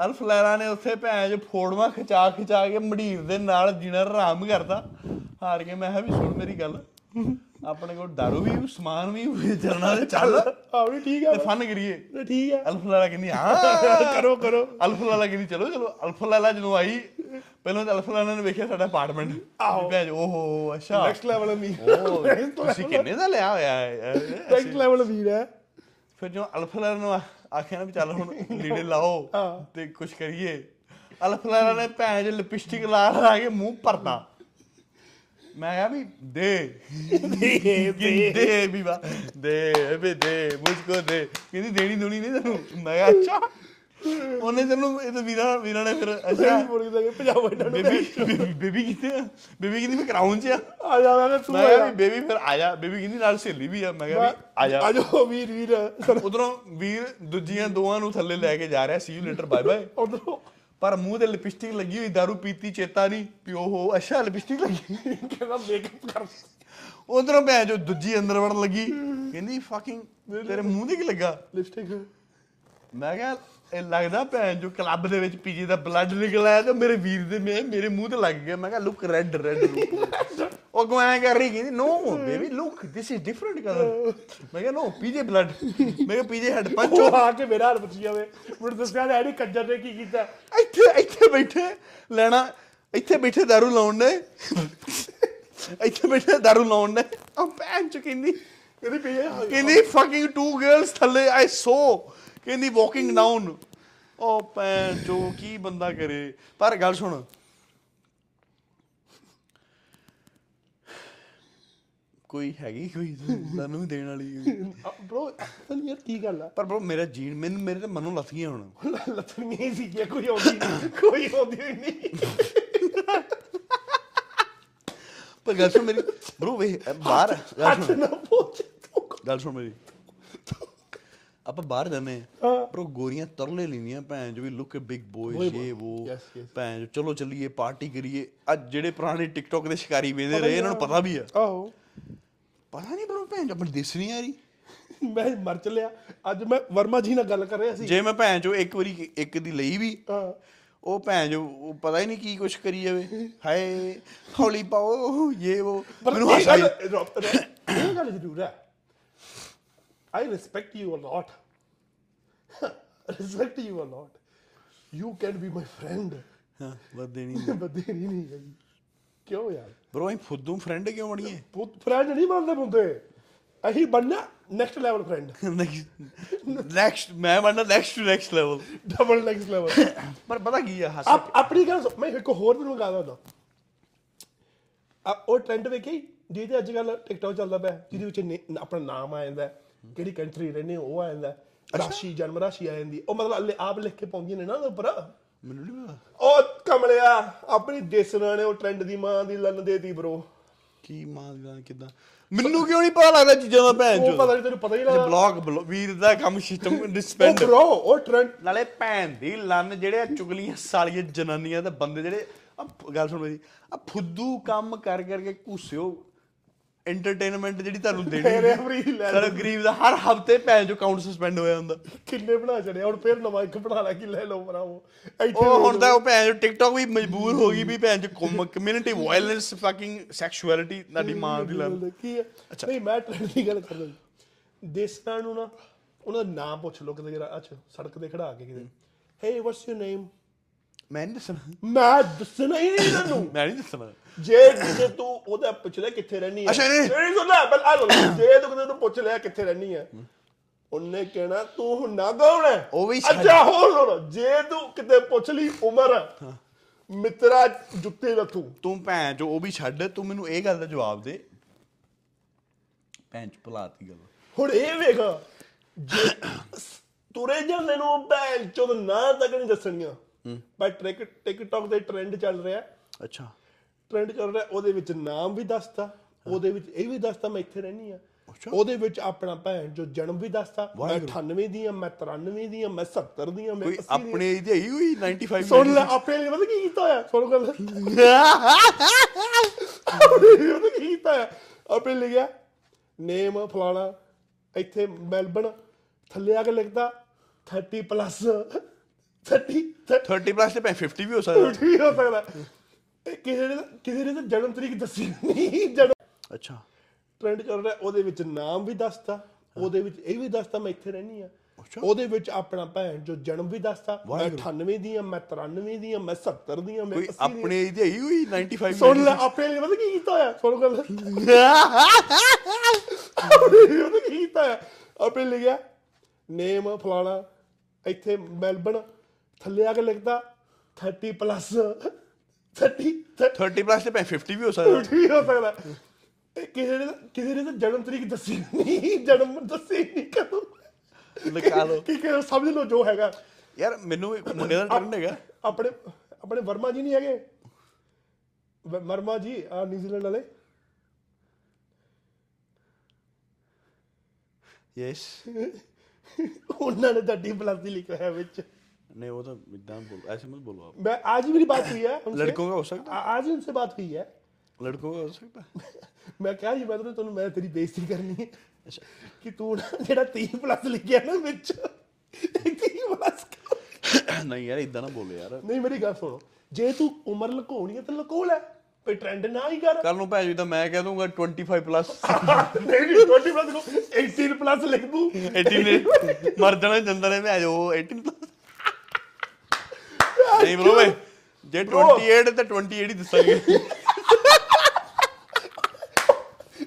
S2: ਅਲਫ ਲੈਲਾ ਨੇ ਉੱਥੇ ਭੈਣ ਚ ਫੋੜਵਾ ਖਿਚਾ ਖਿਚਾ ਕੇ ਮੜੀਰ ਦੇ ਨਾਲ ਜੀਣਾ ਆਰਾਮ ਕਰਦਾ ਹਾਰ ਕੇ ਮੈਂ ਕਿਹਾ ਵੀ ਸੁਣ ਮੇਰੀ ਗੱਲ। ਆਪਣੇ ਕੋਲ ਦਾਰੂ ਵੀ ਸਮਾਨ ਵੀ ਚੱਲਣਾ ਤੇ ਚੱਲ।
S1: ਆ ਵੀ ਠੀਕ ਆ।
S2: ਤੇ ਫਨ ਕਰੀਏ।
S1: ਤੇ ਠੀਕ ਆ।
S2: ਅਲਫ ਲੈਲਾ ਕਹਿੰਦੀ ਹਾਂ।
S1: ਕਰੋ ਕਰੋ।
S2: ਅਲਫ ਲੈਲਾ ਕਹਿੰਦੀ ਚਲੋ ਚਲੋ। ਅਲਫ ਲੈਲਾ ਜਦੋਂ ਆਈ ਪਹਿਲਾਂ ਤਾਂ ਅਲਫ ਲੈਲਾ ਨੇ ਵੇਖਿਆ ਸਾਡਾ ਅਪਾਰਟਮੈਂਟ
S1: ਆਹੋ।
S2: ਭੈਣ ਓਹੋ ਅੱਛਾ।
S1: ਨੈਕਸਟ ਲੈਵਲ ਮੀ
S2: ਓ ਤੁਸੀਂ ਕਿੰਨੇ ਦਾ ਲਿਆ ਹੋਇਆ ਹੈ?
S1: ਨੈਕਸਟ ਲੈਵਲ ਵੀਰ ਹੈ।
S2: ਫਿਰ ਜਦੋਂ ਅਲਫਲਰ ਨੂੰ ਆ- ਆਖਿਆ ਨਾ ਵੀ ਚੱਲ ਹੁਣ ਲੀੜੇ ਲਾਓ। ਤੇ ਕੁਝ ਕਰੀਏ। ਅਲਫਲਰ ਨੇ ਭੈਣ ਚ ਲਿਪਸਟਿਕ ਲਾ ਲਾ ਕੇ ਮੂੰਹ ਭਰਤਾ। ਮੈਂ ਕਿਹਾ ਵੀ ਦੇ।
S1: ਦੇ
S2: ਦੇ। ਵੀ ਵਾ। ਦੇ ਵੀ ਦੇ ਮੁਝਕੋ ਦੇ। ਕਹਿੰਦੀ ਦੇਣੀ ਦੁਣੀ ਨਹੀਂ ਤੈਨੂੰ। ਮੈਂ ਕਿਹਾ ਅੱਛਾ। ਉਹਨੇ ਤੈਨੂੰ ਇਹ ਤਾਂ ਵੀਰਾ ਵੀਰਾ ਨੇ ਫਿਰ ਅੱਛਾ।
S1: ਬੋਲੀ ਦਾ ਪੰਜਾਬ ਇਹਨਾਂ ਨੂੰ
S2: ਬੇਬੀ ਬੇਬੀ ਕਿੱਥੇ ਆ? ਬੇਬੀ ਕਹਿੰਦੀ ਮੈਂ ਕਰਾਉਂ ਚ ਆ।
S1: ਆ ਜਾ ਮੈਂ ਤੂੰ
S2: ਮੈਂ ਵੀ ਬੇਬੀ ਫਿਰ ਆ ਜਾ। ਬੇਬੀ ਕਹਿੰਦੀ ਨਾਲ ਸਹੇਲੀ ਵੀ ਆ। ਮੈਂ ਕਿਹਾ ਵੀ ਆ ਜਾ।
S1: ਆ ਜਾ ਵੀਰ ਵੀਰ।
S2: ਉਧਰੋਂ ਵੀਰ ਦੂਜੀਆਂ ਦੋਵਾਂ ਨੂੰ ਥੱਲੇ ਲੈ ਕੇ ਜਾ ਰਿਹਾ। See you later bye bye
S1: ਉਧਰੋਂ
S2: ਪਰ ਮੂੰਹ ਤੇ ਲਿਪਸਟਿਕ ਲੱਗੀ ਹੋਈ दारू ਪੀਤੀ ਚੇਤਾ ਨਹੀਂ ਵੀ ਉਹ ਅੱਛਾ ਲਿਪਸਟਿਕ ਲੱਗੀ
S1: ਕਹਿੰਦਾ ਮੇਕਅਪ ਕਰ।
S2: ਉਧਰੋਂ ਭੈਣ ਜੋ ਦੂਜੀ ਅੰਦਰ ਵੜਨ ਲੱਗੀ। ਕਹਿੰਦੀ ਫਕਿੰਗ ਤੇਰੇ ਮੂੰਹ ਤੇ ਕੀ ਲੱਗਾ?
S1: ਲਿਪਸਟਿਕ।
S2: ਮੈਂ ਕਿਹਾ ਇਹ ਲੱਗਦਾ ਭੈਣ ਜੋ ਕਲੱਬ ਦੇ ਵਿੱਚ ਪੀਜੇ ਦਾ ਬਲੱਡ ਨਿਕਲ ਆਇਆ ਤੇ ਮੇਰੇ ਵੀਰ ਦੇ ਮੇਰੇ ਮੂੰਹ ਤੇ ਲੱਗ ਗਿਆ। ਮੈਂ ਕਿਹਾ ਲੁੱਕ ਰੈੱਡ ਰੈੱਡ ਉਹ ਗਵਾਂ ਕਰ ਰਹੀ ਕਹਿੰਦੀ no baby look this is different colour ਮੈਂ ਕਿਹਾ ਨੋ ਪੀਜੇ ਬਲੱਡ ਮੈਂ ਕਿਹਾ ਪੀਜੇ ਹੈਡ ਪੰਚ
S1: ਉਹ ਆ ਕੇ ਮੇਰਾ ਹਾਲ ਪੁੱਛੀ ਜਾਵੇ ਮੈਨੂੰ ਦੱਸਿਆ ਡੈਡੀ ਕੰਜਰ ਨੇ ਕੀ ਕੀਤਾ
S2: ਇੱਥੇ ਇੱਥੇ ਬੈਠੇ ਲੈਣਾ ਇੱਥੇ ਬੈਠੇ दारू ਲਾਉਣ ਨੇ ਇੱਥੇ ਬੈਠੇ दारू ਲਾਉਣ ਨੇ ਉਹ ਭੈਣ ਚ ਕਹਿੰਦੀ
S1: ਕਹਿੰਦੀ ਪਈ ਹੈ
S2: ਕਹਿੰਦੀ ਫਕਿੰਗ ਟੂ ਗਰਲਸ ਥੱਲੇ ਆਈ ਸੋ ਕਹਿੰਦੀ ਵਾਕਿੰਗ ਡਾਊਨ ਉਹ ਭੈਣ ਚੋ ਕੀ ਬੰਦਾ ਕਰੇ ਪਰ ਗੱਲ ਸੁਣ ਕੋਈ ਹੈਗੀ ਕੋਈ ਸਾਨੂੰ ਦੇਣ ਵਾਲੀ
S1: ਬ్రో ਪਤਾ ਨਹੀਂ ਯਾਰ ਕੀ ਗੱਲ ਆ?
S2: ਪਰ ਬ్రో ਮੇਰਾ ਜੀਨ ਮੈਨੂੰ ਮੇਰੇ ਤੇ ਮਨੋਂ ਲੱਥੀਆਂ ਹੁਣ।
S1: ਲੱਥਣੀਆਂ ਹੀ ਸੀ ਕੋਈ ਆਉਂਦੀ ਨਹੀਂ ਕੋਈ ਆਉਂਦੀ ਨਹੀਂ
S2: ਪਰ ਗੱਲ ਸੁਣ ਮੇਰੀ ਬ్రో ਵੇ ਬਾਹਰ ਗੱਲ ਸੁਣ ਗੱਲ ਸੁਣ ਮੇਰੀ। ਆਪਾਂ ਬਾਹਰ ਜਾਂਦੇ ਆ ਪਰ ਉਹ ਗੋਰੀਆਂ ਤਰਲੇ ਲੈਂਦੀਆਂ ਭੈਣ ਜੋ ਵੀ ਲੁੱਕ ਬਿਗ ਬੋਏ ਇਹ ਉਹ ਭੈਣ ਚਲੋ ਚੱਲੀਏ ਪਾਰਟੀ ਕਰੀਏ। ਅੱਜ ਜਿਹੜੇ ਪੁਰਾਣੇ ਟਿਕਟੌਕ ਦੇ ਸ਼ਿਕਾਰੀ ਵੇਦੇ ਰਹੇ ਇਹਨਾਂ ਨੂੰ ਪਤਾ ਵੀ ਆ।
S1: ਆਹੋ।
S2: ਪਤਾ ਨਹੀਂ ਬਰੋ ਭੈਣ ਚੋ, ਆਪਣੀ ਦਿਸ ਨਹੀਂ ਆ ਰਹੀ
S1: ਮੈਂ ਮਰ ਚੱਲਿਆ। ਅੱਜ ਮੈਂ ਵਰਮਾ ਜੀ ਨਾਲ ਗੱਲ ਕਰ ਰਿਹਾ ਸੀ।
S2: ਜੇ ਮੈਂ ਭੈਣ ਚੋ ਇੱਕ ਵਾਰੀ ਇੱਕ ਦੀ ਲਈ ਵੀ
S1: ਹਾਂ।
S2: ਉਹ ਭੈਣ ਜੋ ਉਹ ਪਤਾ ਹੀ ਨਹੀਂ ਕੀ ਕੁਛ ਕਰੀ ਜਾਵੇ। ਹਾਏ ਹੌਲੀ ਪਾਓ ਇਹ ਉਹ ਮੈਨੂੰ ਹਾਸਾ
S1: ਰੋ- ਇਹ ਗੱਲ ਜ਼ਰੂਰ ਹੈ। I respect you a lot respect you a lot you can be my friend
S2: ਹਾਂ ਬਸ ਦੇਣੀ
S1: ਬਦੇ ਨਹੀਂ ਨਹੀਂ ਹੈਗੀ। ਕਿਉਂ ਯਾਰ?
S2: ਬਰੋ ਅਸੀਂ ਫੁੱਦੂ ਫਰੈਂਡ ਕਿਉਂ ਬਣੀਏ?
S1: ਫਰੈਂਡ ਨਹੀਂ ਬਣਦੇ ਹੁੰਦੇ ਅਸੀਂ ਬਣਨਾ ਨੈਕਸਟ ਲੈਵਲ ਫਰੈਂਡ
S2: ਨੈਕਸਟ ਮੈਂ ਬਣਨਾ next to next level
S1: double next level
S2: ਪਰ ਪਤਾ ਕੀ ਆ ਹੱਸ
S1: ਆਪ ਆਪਣੀ ਗੱਲ ਮੈਂ ਇੱਕ ਹੋਰ ਵੀ ਮੰਗਾ ਦਦਾ ਆ ਉਹ ਟ੍ਰੈਂਡ ਵੇਖੀ? ਜਿਹਦੇ ਅੱਜ ਕੱਲ ਟਿਕਟੌਕ ਚੱਲਦਾ ਪਿਆ ਜਿਹਦੇ ਵਿੱਚ ਆਪਣਾ ਨਾਮ ਆ ਜਾਂਦਾ ਕਿਹੜੀ ਕੰਟਰੀ ਰਹਿੰਦੇ ਉਹ ਆ ਜਾਂਦਾ। ਰਾਸ਼ੀ ਜਨਮ ਰਾਸ਼ੀ ਆ ਜਾਂਦੀ। ਉਹ ਮਤਲਬ ਲਿ- ਆਪ ਲਿਖ ਕੇ ਪਾਉਂਦੀਆਂ ਨੇ ਨਾ ਉਹਦੇ ਉੱਪਰ।
S2: ਮੈਨੂੰ ਨਹੀਂ ਪਤਾ।
S1: ਉਹ ਕਮਲਿਆ ਆਪਣੀ ਦੇਸਣਾ ਨੇ ਉਹ ਟ੍ਰੈਂਡ ਦੀ ਮਾਂ ਦੀ ਲੰਨ ਦੇਤੀ bro
S2: ਕੀ ਮਾਂ ਦੀ ਕਿਦਾਂ? ਮੈਨੂੰ ਕਿਉਂ ਨਹੀਂ ਪਤਾ ਲੱਗਦਾ ਚੀਜ਼ਾਂ ਦਾ ਭੈਣ
S1: ਉਹ
S2: ਚੋ
S1: ਪਤਾ ਨਹੀਂ ਤੈਨੂੰ ਪਤਾ ਹੀ
S2: ਇਹ
S1: ਨਾ
S2: ਬਲੌਗ ਵੀਰ ਦਾ ਕੰਮ ਸਿਸਟਮ
S1: ਉਹ
S2: ਡਿਸਪੈਂਡ
S1: bro ਉਹ ਟ੍ਰੈਂਡ
S2: ਨਾਲੇ ਭੈਣ ਦੀ ਲੰਨ ਜਿਹੜੇ ਆ ਚੁਗਲੀਆਂ ਸਾਲੀਆਂ ਜਨਾਨੀਆਂ ਤੇ ਬੰਦੇ ਜਿਹੜੇ ਆ ਗੱਲ ਸੁਣ ਮੇਰੀ। ਆ ਫੁੱਦੂ ਕੰਮ ਕਰ ਕਰਕੇ ਘੁੱਸਿਓ। ਐਂਟਰਟੇਨਮੈਂਟ ਜਿਹੜੀ ਤੁਹਾਨੂੰ ਦੇਣੀ
S1: ਮੇਰੇ ਅਮਰੀ ਲੈ
S2: ਸਾਡਾ ਗਰੀਬ ਦਾ ਹਰ ਹਫ਼ਤੇ ਭੈਣ ਜੋ ਅਕਾਊਂਟ ਸਸਪੈਂਡ ਹੋਇਆ ਹੁੰਦਾ
S1: ਕਿੰਨੇ ਬਣਾ ਛੜਿਆ ਹੁਣ ਫੇਰ ਨਵਾਂ ਇੱਕ ਬਣਾ ਲੈ ਕਿ ਲੈ ਲਓ ਭਰਾਵੋ। ਇੱਥੇ
S2: ਉਹ ਹੁਣ ਤਾਂ ਉਹ ਭੈਣ ਜੋ ਟਿਕਟੌਕ ਵੀ ਮਜਬੂਰ ਹੋ ਗਈ ਵੀ ਭੈਣ ਜੋ ਕਮਿਊਨਿਟੀ ਵਾਇਲੈਂਸ ਫਕਿੰਗ ਸੈਕਸ਼ੁਅਲਿਟੀ ਤੁਹਾਡੀ ਮਾਂ ਦੀ ਲੰਨ
S1: ਕੀ ਹੈ? ਨਹੀਂ ਮੈਂ ਟ੍ਰੈਂਡ ਦੀ ਗੱਲ ਕਰਦਾ ਦੇਸਾਂ ਨੂੰ ਨਾ ਉਹਨਾਂ ਦਾ ਨਾਮ ਪੁੱਛ ਲਓ ਕਿਤੇ ਜਰਾ। ਅੱਛਾ ਸੜਕ ਤੇ ਖੜਾ ਕੇ ਕਿਤੇ। ਹੇ। ਵਾਟਸ ਯੂਰ ਨੇਮ
S2: ਮੈਂ ਨਹੀਂ ਦੱਸਣਾ।
S1: ਮੈਂ ਦੱਸਣਾ ਹੀ ਨਹੀਂ ਤੈਨੂੰ
S2: ਮੈਂ ਨਹੀਂ ਦੱਸਣਾ।
S1: ਜੇ ਕਿਤੇ ਤੂੰ ਉਹਦਾ ਪੁੱਛ ਲੈ ਕਿੱਥੇ ਰਹਿਣੀ ਹੈ
S2: ਅੱਛਾ, ਨਹੀਂ।
S1: ਨਹੀਂ ਸੁਣਦਾ ਬਲ ਆ ਲੋ ਜੇ ਤੂੰ ਕਿਤੇ ਨੂੰ ਪੁੱਛ ਲਿਆ ਕਿੱਥੇ ਰਹਿਣੀ ਹੈ ਉਹਨੇ ਕਹਿਣਾ ਤੂੰ ਹੁੰਨਾ ਕੌਣ ਹੈ
S2: ਉਹ ਵੀ ਛੱਡ-
S1: ਅੱਛਾ ਹੋਰ ਸੁਣ ਜੇ ਤੂੰ ਕਿਤੇ ਪੁੱਛ ਲਈ ਉਮਰ ਮਿੱਤਰਾ ਜੁੱਤੇ ਲੱਥੂ
S2: ਤੂੰ ਭੈਣ ਜੋ ਉਹ ਵੀ ਛੱਡ ਤੂੰ ਮੈਨੂੰ ਇਹ ਗੱਲ ਦਾ ਜਵਾਬ ਦੇ। ਭੈਣ ਚ ਭੁਲਾਤੀ ਗੱਲ।
S1: ਹੁਣ ਇਹ ਵੇਖ ਜੇ ਤੁਰੇ ਜਾਂਦੇ ਨੂੰ ਭੈਣ ਚੋਦ ਨਾ ਤੱਕ ਨਹੀਂ ਦੱਸਣੀਆਂ। ਪਰ ਟਿਕ ਟਿਕਟੌਕ ਦੇ ਟ੍ਰੈਂਡ ਚੱਲ ਰਿਹਾ।
S2: ਅੱਛਾ।
S1: ਟ੍ਰੈਂਡ ਚੱਲ ਰਿਹਾ ਉਹਦੇ ਵਿੱਚ ਨਾਮ ਵੀ ਦੱਸਦਾ ਉਹਦੇ ਵਿੱਚ ਇਹ ਵੀ ਦੱਸਤਾ ਮੈਂ ਇੱਥੇ ਰਹਿਣੀ ਆ ਉਹਦੇ ਵਿੱਚ ਆਪਣਾ ਭੈਣ ਜੋ ਜਨਮ ਵੀ ਦੱਸਦਾ ਮੈਂ 98 ਦੀ ਆ ਮੈਂ 93 ਦੀ ਆ ਮੈਂ 70 ਦੀ ਆ ਮੈਂ
S2: ਕੋਈ
S1: 80 ਦੀ ਆਂ।
S2: ਆਪਣੇ ਏਜ ਹੈਗੀ ਕੋਈ 95
S1: ਸੁਣ ਲੈ ਆਪਣੇ ਲਈ ਪਤਾ ਕੀ ਕੀਤਾ ਹੋਇਆ? ਸੁਣ ਗੱਲ। ਉਹਨੇ ਕੀ ਕੀਤਾ ਆਪਣੇ ਲਿਖਿਆ ਨੇਮ ਫਲਾਣਾ ਇੱਥੇ ਮੈਲਬਨ ਥੱਲੇ ਆ ਕੇ ਲਿਖਦਾ 30 ਪਲੱਸ 30
S2: 30 ਪਲੱਸ ਤੇ ਭਾਵੇਂ 50 ਵੀ ਹੋ ਸਕਦਾ।
S1: ਠੀਕ ਹੋ ਸਕਦਾ। ਇਹ ਕਿਸੇ ਨੇ ਤਾਂ- ਕਿਸੇ ਨੇ ਤਾਂ ਜਨਮ ਤਰੀਕ ਦੱਸੀ ਨਹੀਂ ਜਨਮ
S2: ਅੱਛਾ।
S1: ਟ੍ਰੈਂਡ ਕਰ ਰਿਹਾ ਉਹਦੇ ਵਿੱਚ ਨਾਮ ਵੀ ਦੱਸਦਾ ਉਹਦੇ ਵਿੱਚ ਇਹ ਵੀ ਦੱਸਦਾ ਮੈਂ ਇੱਥੇ ਰਹਿਣੀ ਆ
S2: ਅੱਛਾ।
S1: ਉਹਦੇ ਵਿੱਚ ਆਪਣਾ ਭੈਣ ਜੋ ਜਨਮ ਵੀ ਦੱਸਦਾ ਮੈਂ 98 ਦੀ ਆ ਮੈਂ 93 ਦੀ ਆ ਮੈਂ 70 ਦੀ ਆ ਮੈਂ
S2: ਕੋਈ
S1: 80 ਦੀ ਆਂ।
S2: ਆਪਣੇ ਏਜ ਹੈਗੀ ਕੋਈ 95
S1: ਸੁਣ ਲੈ ਆਪਣੇ ਲਈ ਪਤਾ ਕੀ ਕੀਤਾ ਹੋਇਆ? ਸੁਣ ਗੱਲ। ਉਹਨੇ ਕੀ ਕੀਤਾ ਹੋਇਆ? ਆਪਣੇ ਲਿਖਿਆ ਨੇਮ ਫਲਾਣਾ ਇੱਥੇ ਮੈਲਬਨ ਥੱਲੇ ਆ ਕੇ ਲਿਖਦਾ 30 ਪਲੱਸ 30
S2: 30 ਪਲੱਸ ਤੇ ਭਾਵੇਂ 50 ਵੀ ਹੋ ਸਕਦਾ।
S1: ਠੀਕ ਹੋ ਸਕਦਾ। ਇਹ ਕਿਸੇ ਨੇ ਤਾਂ- ਕਿਸੇ ਨੇ ਤਾਂ ਜਨਮ ਤਰੀਕ ਦੱਸੀ ਨਹੀਂ ਜਨਮ ਦੱਸੀ ਨਹੀਂ ਕਦੋਂ।
S2: ਲਿਖਾ ਲਓ
S1: ਕੀ ਕਿ ਸਮਝ ਲਓ ਜੋ ਹੈਗਾ।
S2: ਯਾਰ ਮੈਨੂੰ ਇੱਕ ਮੁੰਡੇ ਦਾ ਟ੍ਰੈਂਡ ਹੈਗਾ।
S1: ਆਪਣੇ ਆਪਣੇ ਵਰਮਾ ਜੀ ਨਹੀਂ ਹੈਗੇ? ਵ- ਵਰਮਾ ਜੀ ਆ ਨਿਊਜ਼ੀਲੈਂਡ ਵਾਲੇ।
S2: ਯੈਸ
S1: ਉਹਨਾਂ ਨੇ 30 ਪਲੱਸ ਹੀ ਲਿਖਿਆ ਹੈ ਵਿੱਚ।
S2: नहीं वो तो इतना बोल ऐसे मत बोलो आप
S1: मैं आज ही मेरी बात हुई है उनसे।
S2: लड़कों का हो सकता
S1: आ- आज ही उनसे बात हुई है
S2: है लड़कों का हो सकता है
S1: ਮੈਂ ਕਿਹਾ ਜੀ ਮੈਂ ਤੈਨੂੰ ਮੈਂ ਤੇਰੀ ਬੇਇੱਜ਼ਤੀ ਕਰਨੀ ਹੈ ਕਿ ਤੂੰ ਨਾ ਜਿਹੜਾ 30 ਪਲੱਸ ਲਿਖਿਆ ਨਾ ਵਿੱਚ 30 ਪਲੱਸ
S2: नहीं यार इतना ना बोलो यार
S1: ਨਹੀਂ ਮੇਰੀ ਗੱਲ ਸੁਣੋ ਜੇ ਤੂੰ ਉਮਰ ਲੁਕਾਉਣੀ ਹੈ ਤਾਂ ਲੁਕੋ ਲੈ ਕੋਈ ਟ੍ਰੈਂਡ ਨਾ ਹੀ ਕਰ
S2: ਕੱਲ ਨੂੰ ਭੈਣ ਜੀ ਤਾਂ ਮੈਂ ਕਹਿ ਦੂੰਗਾ 25 ਪਲੱਸ
S1: ਨਹੀਂ ਨਹੀਂ 20 ਪਲੱਸ ਕੋ 18 ਪਲੱਸ ਲਿਖ ਦੂੰ
S2: 18 ਨੇ ਮਰ ਜਾਣਾ ਜੰਦਰ ਨੇ ਭੈਣ ਉਹ 18 ਪਲੱਸ ਨਹੀਂ bro ਓਏ ਜੇ 28 ਤੇ 28 ਹੀ ਦੱਸਾਂਗੇ।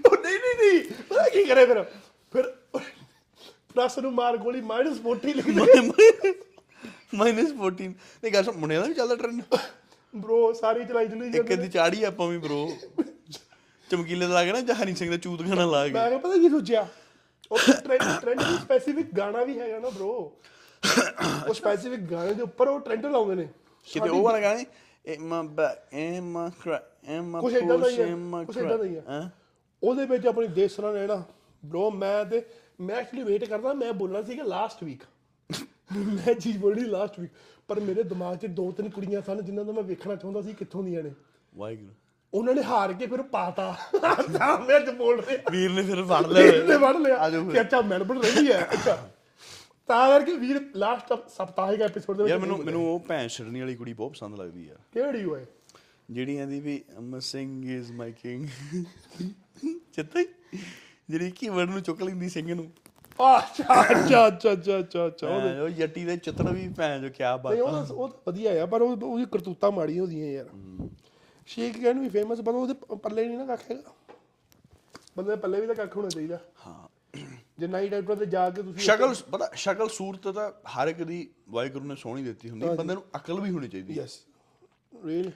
S1: ਉਹ ਨਹੀਂ ਨਹੀਂ ਨਹੀਂ ਪਤਾ ਕੀ ਕਰੇ ਫਿਰ? ਫਿਰ ਪਲੱਸ ਨੂੰ ਮਾਰ ਗੋਲੀ ਮਾਈਨਸ 40 ਲਿਖ ਦੇ।
S2: ਮਾਈਨਸ 14 ਨਹੀਂ ਗੱਲ ਸੁਣ ਮੁੰਡਿਆਂ ਦਾ ਵੀ ਚੱਲਦਾ ਟ੍ਰੈਂਡ
S1: ਬ్రో ਸਾਰੀ ਚਲਾਈ ਜਾਂਦੀ
S2: ਇੱਕ ਦੀ ਚਾੜੀ ਆਪਾਂ ਵੀ ਬ్రో ਚਮਕੀਲੇ ਦਾ ਲੱਗਣਾ ਜਹਾਨੀ ਸਿੰਘ ਦਾ ਚੂਤ ਗਾਣਾ ਲਾ ਕੇ।
S1: ਮੈਂ ਪਤਾ ਕੀ ਸੋਚਿਆ? ਉਹ ਟ੍ਰੈਂਡ ਟ੍ਰੈਂਡ ਵੀ ਸਪੈਸੀਫਿਕ ਗਾਣਾ ਵੀ ਹੈਗਾ ਨਾ ਬ్రో ਉਹ ਸਪੈਸੀਫਿਕ ਗਾਣੇ ਦੇ ਉੱਪਰ ਉਹ ਟ੍ਰੈਂਡ ਲਾਉਂਦੇ ਨੇ।
S2: ਕਿਤੇ ਉਹ ਵਾਲਾ ਗਾਣਾ ਐਮਾ ਬੈਕ ਐਮਾ ਕ੍ਰਾ ਐਮਾ
S1: ਕੁਛ ਏਦਾਂ ਦਾ ਹੀ ਹੈ, ਕੁਛ ਏਦਾਂ ਦਾ ਹੀ ਹੈ। ਉਹਦੇ ਵਿੱਚ ਆਪਣੀ ਦੇਸਰਾ ਨੇ ਨਾ ਬ్రో ਮੈਂ ਤੇ ਮੈਂ ਐਕਚੁਅਲੀ ਵੇਟ ਕਰਦਾ ਮੈਂ ਬੋਲਣਾ ਸੀਗਾ ਲਾਸਟ ਵੀਕ ਮੈਂ ਚੀਜ਼ ਬੋਲਣੀ ਲਾਸਟ ਵੀਕ ਪਰ ਮੇਰੇ ਦਿਮਾਗ 'ਚ ਦੋ ਤਿੰਨ ਕੁੜੀਆਂ ਸਨ ਜਿਨ੍ਹਾਂ ਦਾ ਮੈਂ ਵੇਖਣਾ ਚਾਹੁੰਦਾ ਸੀ ਕਿੱਥੋਂ ਦੀਆਂ ਨੇ।
S2: ਵਾਹਿਗੁਰੂ।
S1: ਉਹਨਾਂ ਨੇ ਹਾਰ ਕੇ ਫਿਰ ਪਾਤਾ। ਤਾਂ ਮੈਂ ਅੱਜ ਬੋਲ ਰਿਹਾ।
S2: ਵੀਰ ਨੇ ਫਿਰ ਫੜ ਲਿਆ।
S1: ਵੀਰ ਨੇ ਫੜ ਲਿਆ। ਕਿ ਅੱਛਾ ਮੈਲਬਨ ਰਹੀ ਹੈ। ਅੱਛਾ। ਤਾਂ ਕਰਕੇ ਵੀਰ ਲਾਸਟ ਸਪਤਾਹਿਕ ਐਪੀਸੋਡ ਦੇ ਵਿੱਚ
S2: ਯਾਰ ਮੈਨੂੰ ਮੈਨੂੰ ਉਹ ਭੈਣ ਛੜਨੀ ਵਾਲੀ ਕੁੜੀ ਬਹੁਤ ਪਸੰਦ ਲੱਗਦੀ ਆ।
S1: ਕਿਹੜੀ ਹੋਏ
S2: ਜਿਹੜੀ ਆਂਦੀ ਵੀ ਅਮ ਸਿੰਘ ਇਜ਼ ਮਾਈ ਕਿੰਗ ਚਿੱਤੇ ਜਿਹੜੀ ਕੀ ਵਰਡ ਨੂੰ ਚੁੱਕ ਲੈਂਦੀ ਸਿੰਘ ਨੂੰ।
S1: ਅੱਛਾ ਅੱਛਾ ਅੱਛਾ ਅੱਛਾ ਅੱਛਾ
S2: ਉਹ ਯੱਟੀ ਦੇ ਚਿੱਤਰ ਵੀ ਭੈਣ ਜੋ ਕਿਆ ਬਾਤ
S1: ਨਹੀਂ ਉਹ ਉਹ ਵਧੀਆ ਆ ਪਰ ਉਹ ਉਹਦੀ ਕਰਤੂਤਾਂ ਮਾੜੀਆਂ ਹੁੰਦੀਆਂ ਯਾਰ। ਸ਼ੇਖ ਕਹਿਣ ਵੀ ਫੇਮਸ ਪਰ ਉਹਦੇ ਪੱਲੇ ਨਹੀਂ ਨਾ ਕੱਖ ਹੈਗਾ। ਬੰਦੇ ਪੱਲੇ ਵੀ ਤਾਂ ਕੱਖ ਹੋਣਾ ਚਾਹੀਦਾ।
S2: ਹਾਂ।
S1: ਜੇ ਨਾਈਟ ਆਊਟਰ ਤੇ ਜਾ ਕੇ ਤੁਸੀਂ
S2: ਸ਼ਕਲ ਪਤਾ ਸ਼ਕਲ ਸੂਰਤ ਤਾਂ ਹਰ ਇੱਕ ਦੀ ਵਾਹਿਗੁਰੂ ਨੇ ਸੋਹਣੀ ਦਿੱਤੀ ਹੁੰਦੀ ਬੰਦੇ ਨੂੰ ਅਕਲ ਵੀ ਹੋਣੀ ਚਾਹੀਦੀ। ਹੈ
S1: ਯੈਸ ਰੀਅਲ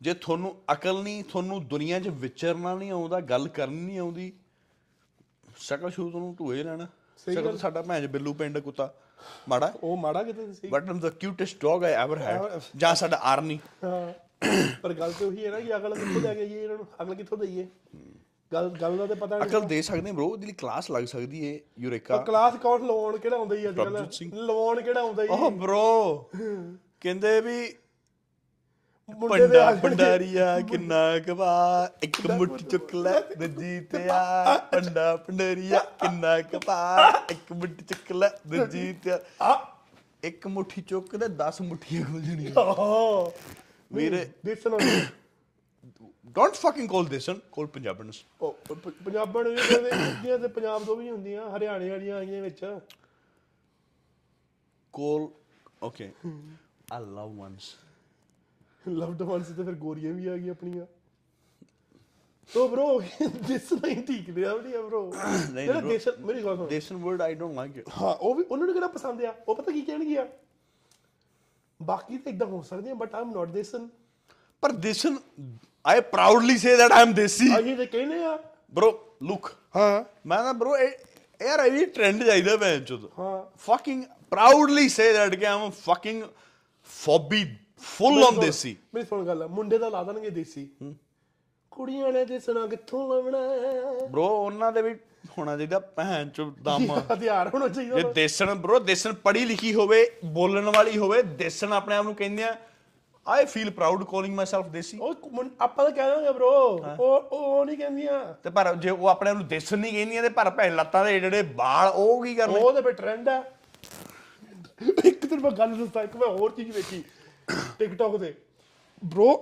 S2: ਜੇ ਤੁਹਾਨੂੰ ਅਕਲ ਨਹੀਂ ਤੁਹਾਨੂੰ ਦੁਨੀਆ 'ਚ ਵਿਚਰਨਾ ਨਹੀਂ ਆਉਂਦਾ ਗੱਲ ਕਰਨੀ ਨਹੀਂ ਆਉਂਦੀ ਸ਼ਕਲ ਸ਼ੂਰ ਤੁਹਾਨੂੰ ਢੂਏ ਲੈਣਾ। ਸ਼ਕਲ ਸਾਡਾ ਭੈਣ ਬਿੱਲੂ ਪਿੰਡ ਕੁੱਤਾ ਮਾੜਾ।
S1: ਉਹ ਮਾੜਾ ਕਿਤੇ ਸੀ?
S2: But the cutest dog I ever had ਜਾਂ ਸਾਡਾ ਆਰਨੀ।
S1: ਹਾਂ। ਪਰ ਗੱਲ ਤੇ ਉਹੀ ਹੈ ਨਾ ਕਿ ਅਕਲ ਕਿੱਥੋਂ ਲੈ ਕੇ ਆਈਏ ਇਹਨਾਂ ਨੂੰ? ਅਕਲ ਕਿੱਥੋਂ ਦਈਏ? ਗੱਲ ਗੱਲ ਦਾ ਤੇ ਪਤਾ ਨਹੀਂ
S2: ਅਕਲ ਦੇ ਸਕਦੇ ਬ్రో ਉਹਦੀ ਲਈ ਕਲਾਸ ਲੱਗ ਸਕਦੀ ਹੈ ਯੂਰੇਕਾ।
S1: ਕਲਾਸ ਕੌਣ ਲਵਾਉਣ ਕਿਹੜਾ ਆਉਂਦਾ ਹੀ ਅੱਜ ਕੱਲ। ਲਵਾਉਣ ਕਿਹੜਾ ਆਉਂਦਾ ਹੀ
S2: ਓਹ ਬ్రో ਕਹਿੰਦੇ ਵੀ ਪੰਡਾ। ਪੰਡਾਰੀਆ ਕਿੰਨਾ ਕਵਾ ਇੱਕ ਮੁੱਠ ਚੁੱਕ ਲੈ ਦੂਜੀ ਤੇ ਆ। ਪੰਡਾ ਪੰਡਾਰੀਆ ਕਿੰਨਾ ਕਵਾ ਇੱਕ ਮੁੱਠ ਚੁੱਕ ਲੈ ਦੂਜੀ ਤੇ ਆ। ਇੱਕ ਮੁੱਠੀ ਚੁੱਕ ਤੇ 10 ਮੁੱਠੀਆਂ ਖੁੱਲ ਜਾਣੀਆਂ। ਵੀਰੇ
S1: ਦੇਖਣ
S2: don't fucking call this one call ਪੰਜਾਬਣਸ
S1: ਉਹ ਪ- ਪੰਜਾਬਣ ਵੀ ਕਹਿੰਦੇ ਇੰਡੀਆ ਤੇ ਪੰਜਾਬ ਤੋਂ ਵੀ ਹੁੰਦੀਆਂ ਹਰਿਆਣੇ ਵਾਲੀਆਂ ਆਈਆਂ ਵਿੱਚ।
S2: Call okay I love ones
S1: loved ones ਤੇ ਫਿਰ ਗੋਰੀਆਂ ਵੀ ਆ ਗਈਆਂ ਆਪਣੀਆਂ। ਤੋ ਬ్రో ਦਿਸ ਨਹੀਂ ਠੀਕ ਲਿਆ ਵਧੀਆ ਬ్రో ਜਿਹੜਾ
S2: bro.
S1: ਦੇਸ਼ ਮੇਰੀ ਗੱਲ ਸੁਣ।
S2: This N word I don't like it
S1: ਹਾਂ ਉਹ ਵੀ ਉਹਨਾਂ ਨੂੰ ਕਿਹੜਾ ਪਸੰਦ ਆ? ਉਹ ਪਤਾ ਕੀ ਕਹਿਣਗੇ ਆ ਬਾਕੀ ਤਾਂ ਇਦਾਂ ਹੋ ਸਕਦੇ ਆ ਬਟ ਆਮ ਨਾਟ ਦੇਸਨ।
S2: ਪਰ this one I proudly say that I am
S1: desi ਅਸੀਂ ਤੇ ਕਹਿੰਦੇ ਆ।
S2: Bro look.
S1: ਹਾਂ।
S2: ਮੈਂ ਨਾ bro ਇਹ ਯਾਰ ਇਹ ਵੀ ਟ੍ਰੈਂਡ ਜਾਈਦਾ ਮੈਂ ਚੋ
S1: ਹਾਂ।
S2: ਫਕਿੰਗ ਪ੍ਰਾਊਡਲੀ ਸੇ ਦੈਟ ਕਿ ਆਮ ਫਕਿੰਗ ਫੋਬੀ ਫੁੱਲ ਔਨ ਦੇਸੀ
S1: ਮੇਰੀ ਸੁਣ ਗੱਲ ਮੁੰਡੇ ਦਾ ਲਾ ਦੇਣਗੇ ਦੇਸੀ ਕੁੜੀਆਂ ਨੇ ਦੇਸਣਾ ਕਿੱਥੋਂ ਲਵਣਾ
S2: bro ਉਹਨਾਂ ਦੇ ਵੀ ਹੋਣਾ ਚਾਹੀਦਾ ਭੈਣ ਚੋ ਦਮ।
S1: ਹਥਿਆਰ ਹੋਣਾ ਚਾਹੀਦਾ
S2: ਜੇ ਦੇਸਣ bro ਦੇਸਣ ਪੜ੍ਹੀ ਲਿਖੀ ਹੋਵੇ ਬੋਲਣ ਵਾਲੀ ਹੋਵੇ ਦੇਸਣ ਆਪਣੇ ਆਪ ਨੂੰ ਕਹਿੰਦੇ ਆ I feel proud calling myself desi
S1: ਉਹ ਮੁੰ- ਆਪਾਂ ਤਾਂ ਕਹਿ ਦਾਂਗੇ ਬ్రో ਉਹ ਉਹ ਨਹੀਂ ਕਹਿੰਦੀਆਂ।
S2: ਤੇ ਪਰ ਜੇ ਉਹ ਆਪਣੇ ਆਪ ਨੂੰ ਦੇਸਣ ਨਹੀਂ ਕਹਿੰਦੀਆਂ ਤੇ ਪਰ ਭੈਣ ਲੱਤਾਂ ਦੇ ਜਿਹੜੇ ਵਾਲ ਉਹ ਕੀ ਕਰਨੇ?
S1: ਉਹ ਤੇ ਫਿਰ ਟ੍ਰੈਂਡ ਆ। ਇੱਕ ਦਿਨ ਮੈਂ ਗੱਲ ਦੱਸਾਂ ਇੱਕ ਮੈਂ ਹੋਰ ਚੀਜ਼ ਵੇਖੀ ਟਿਕਟੌਕ ਤੇ। ਬ్రో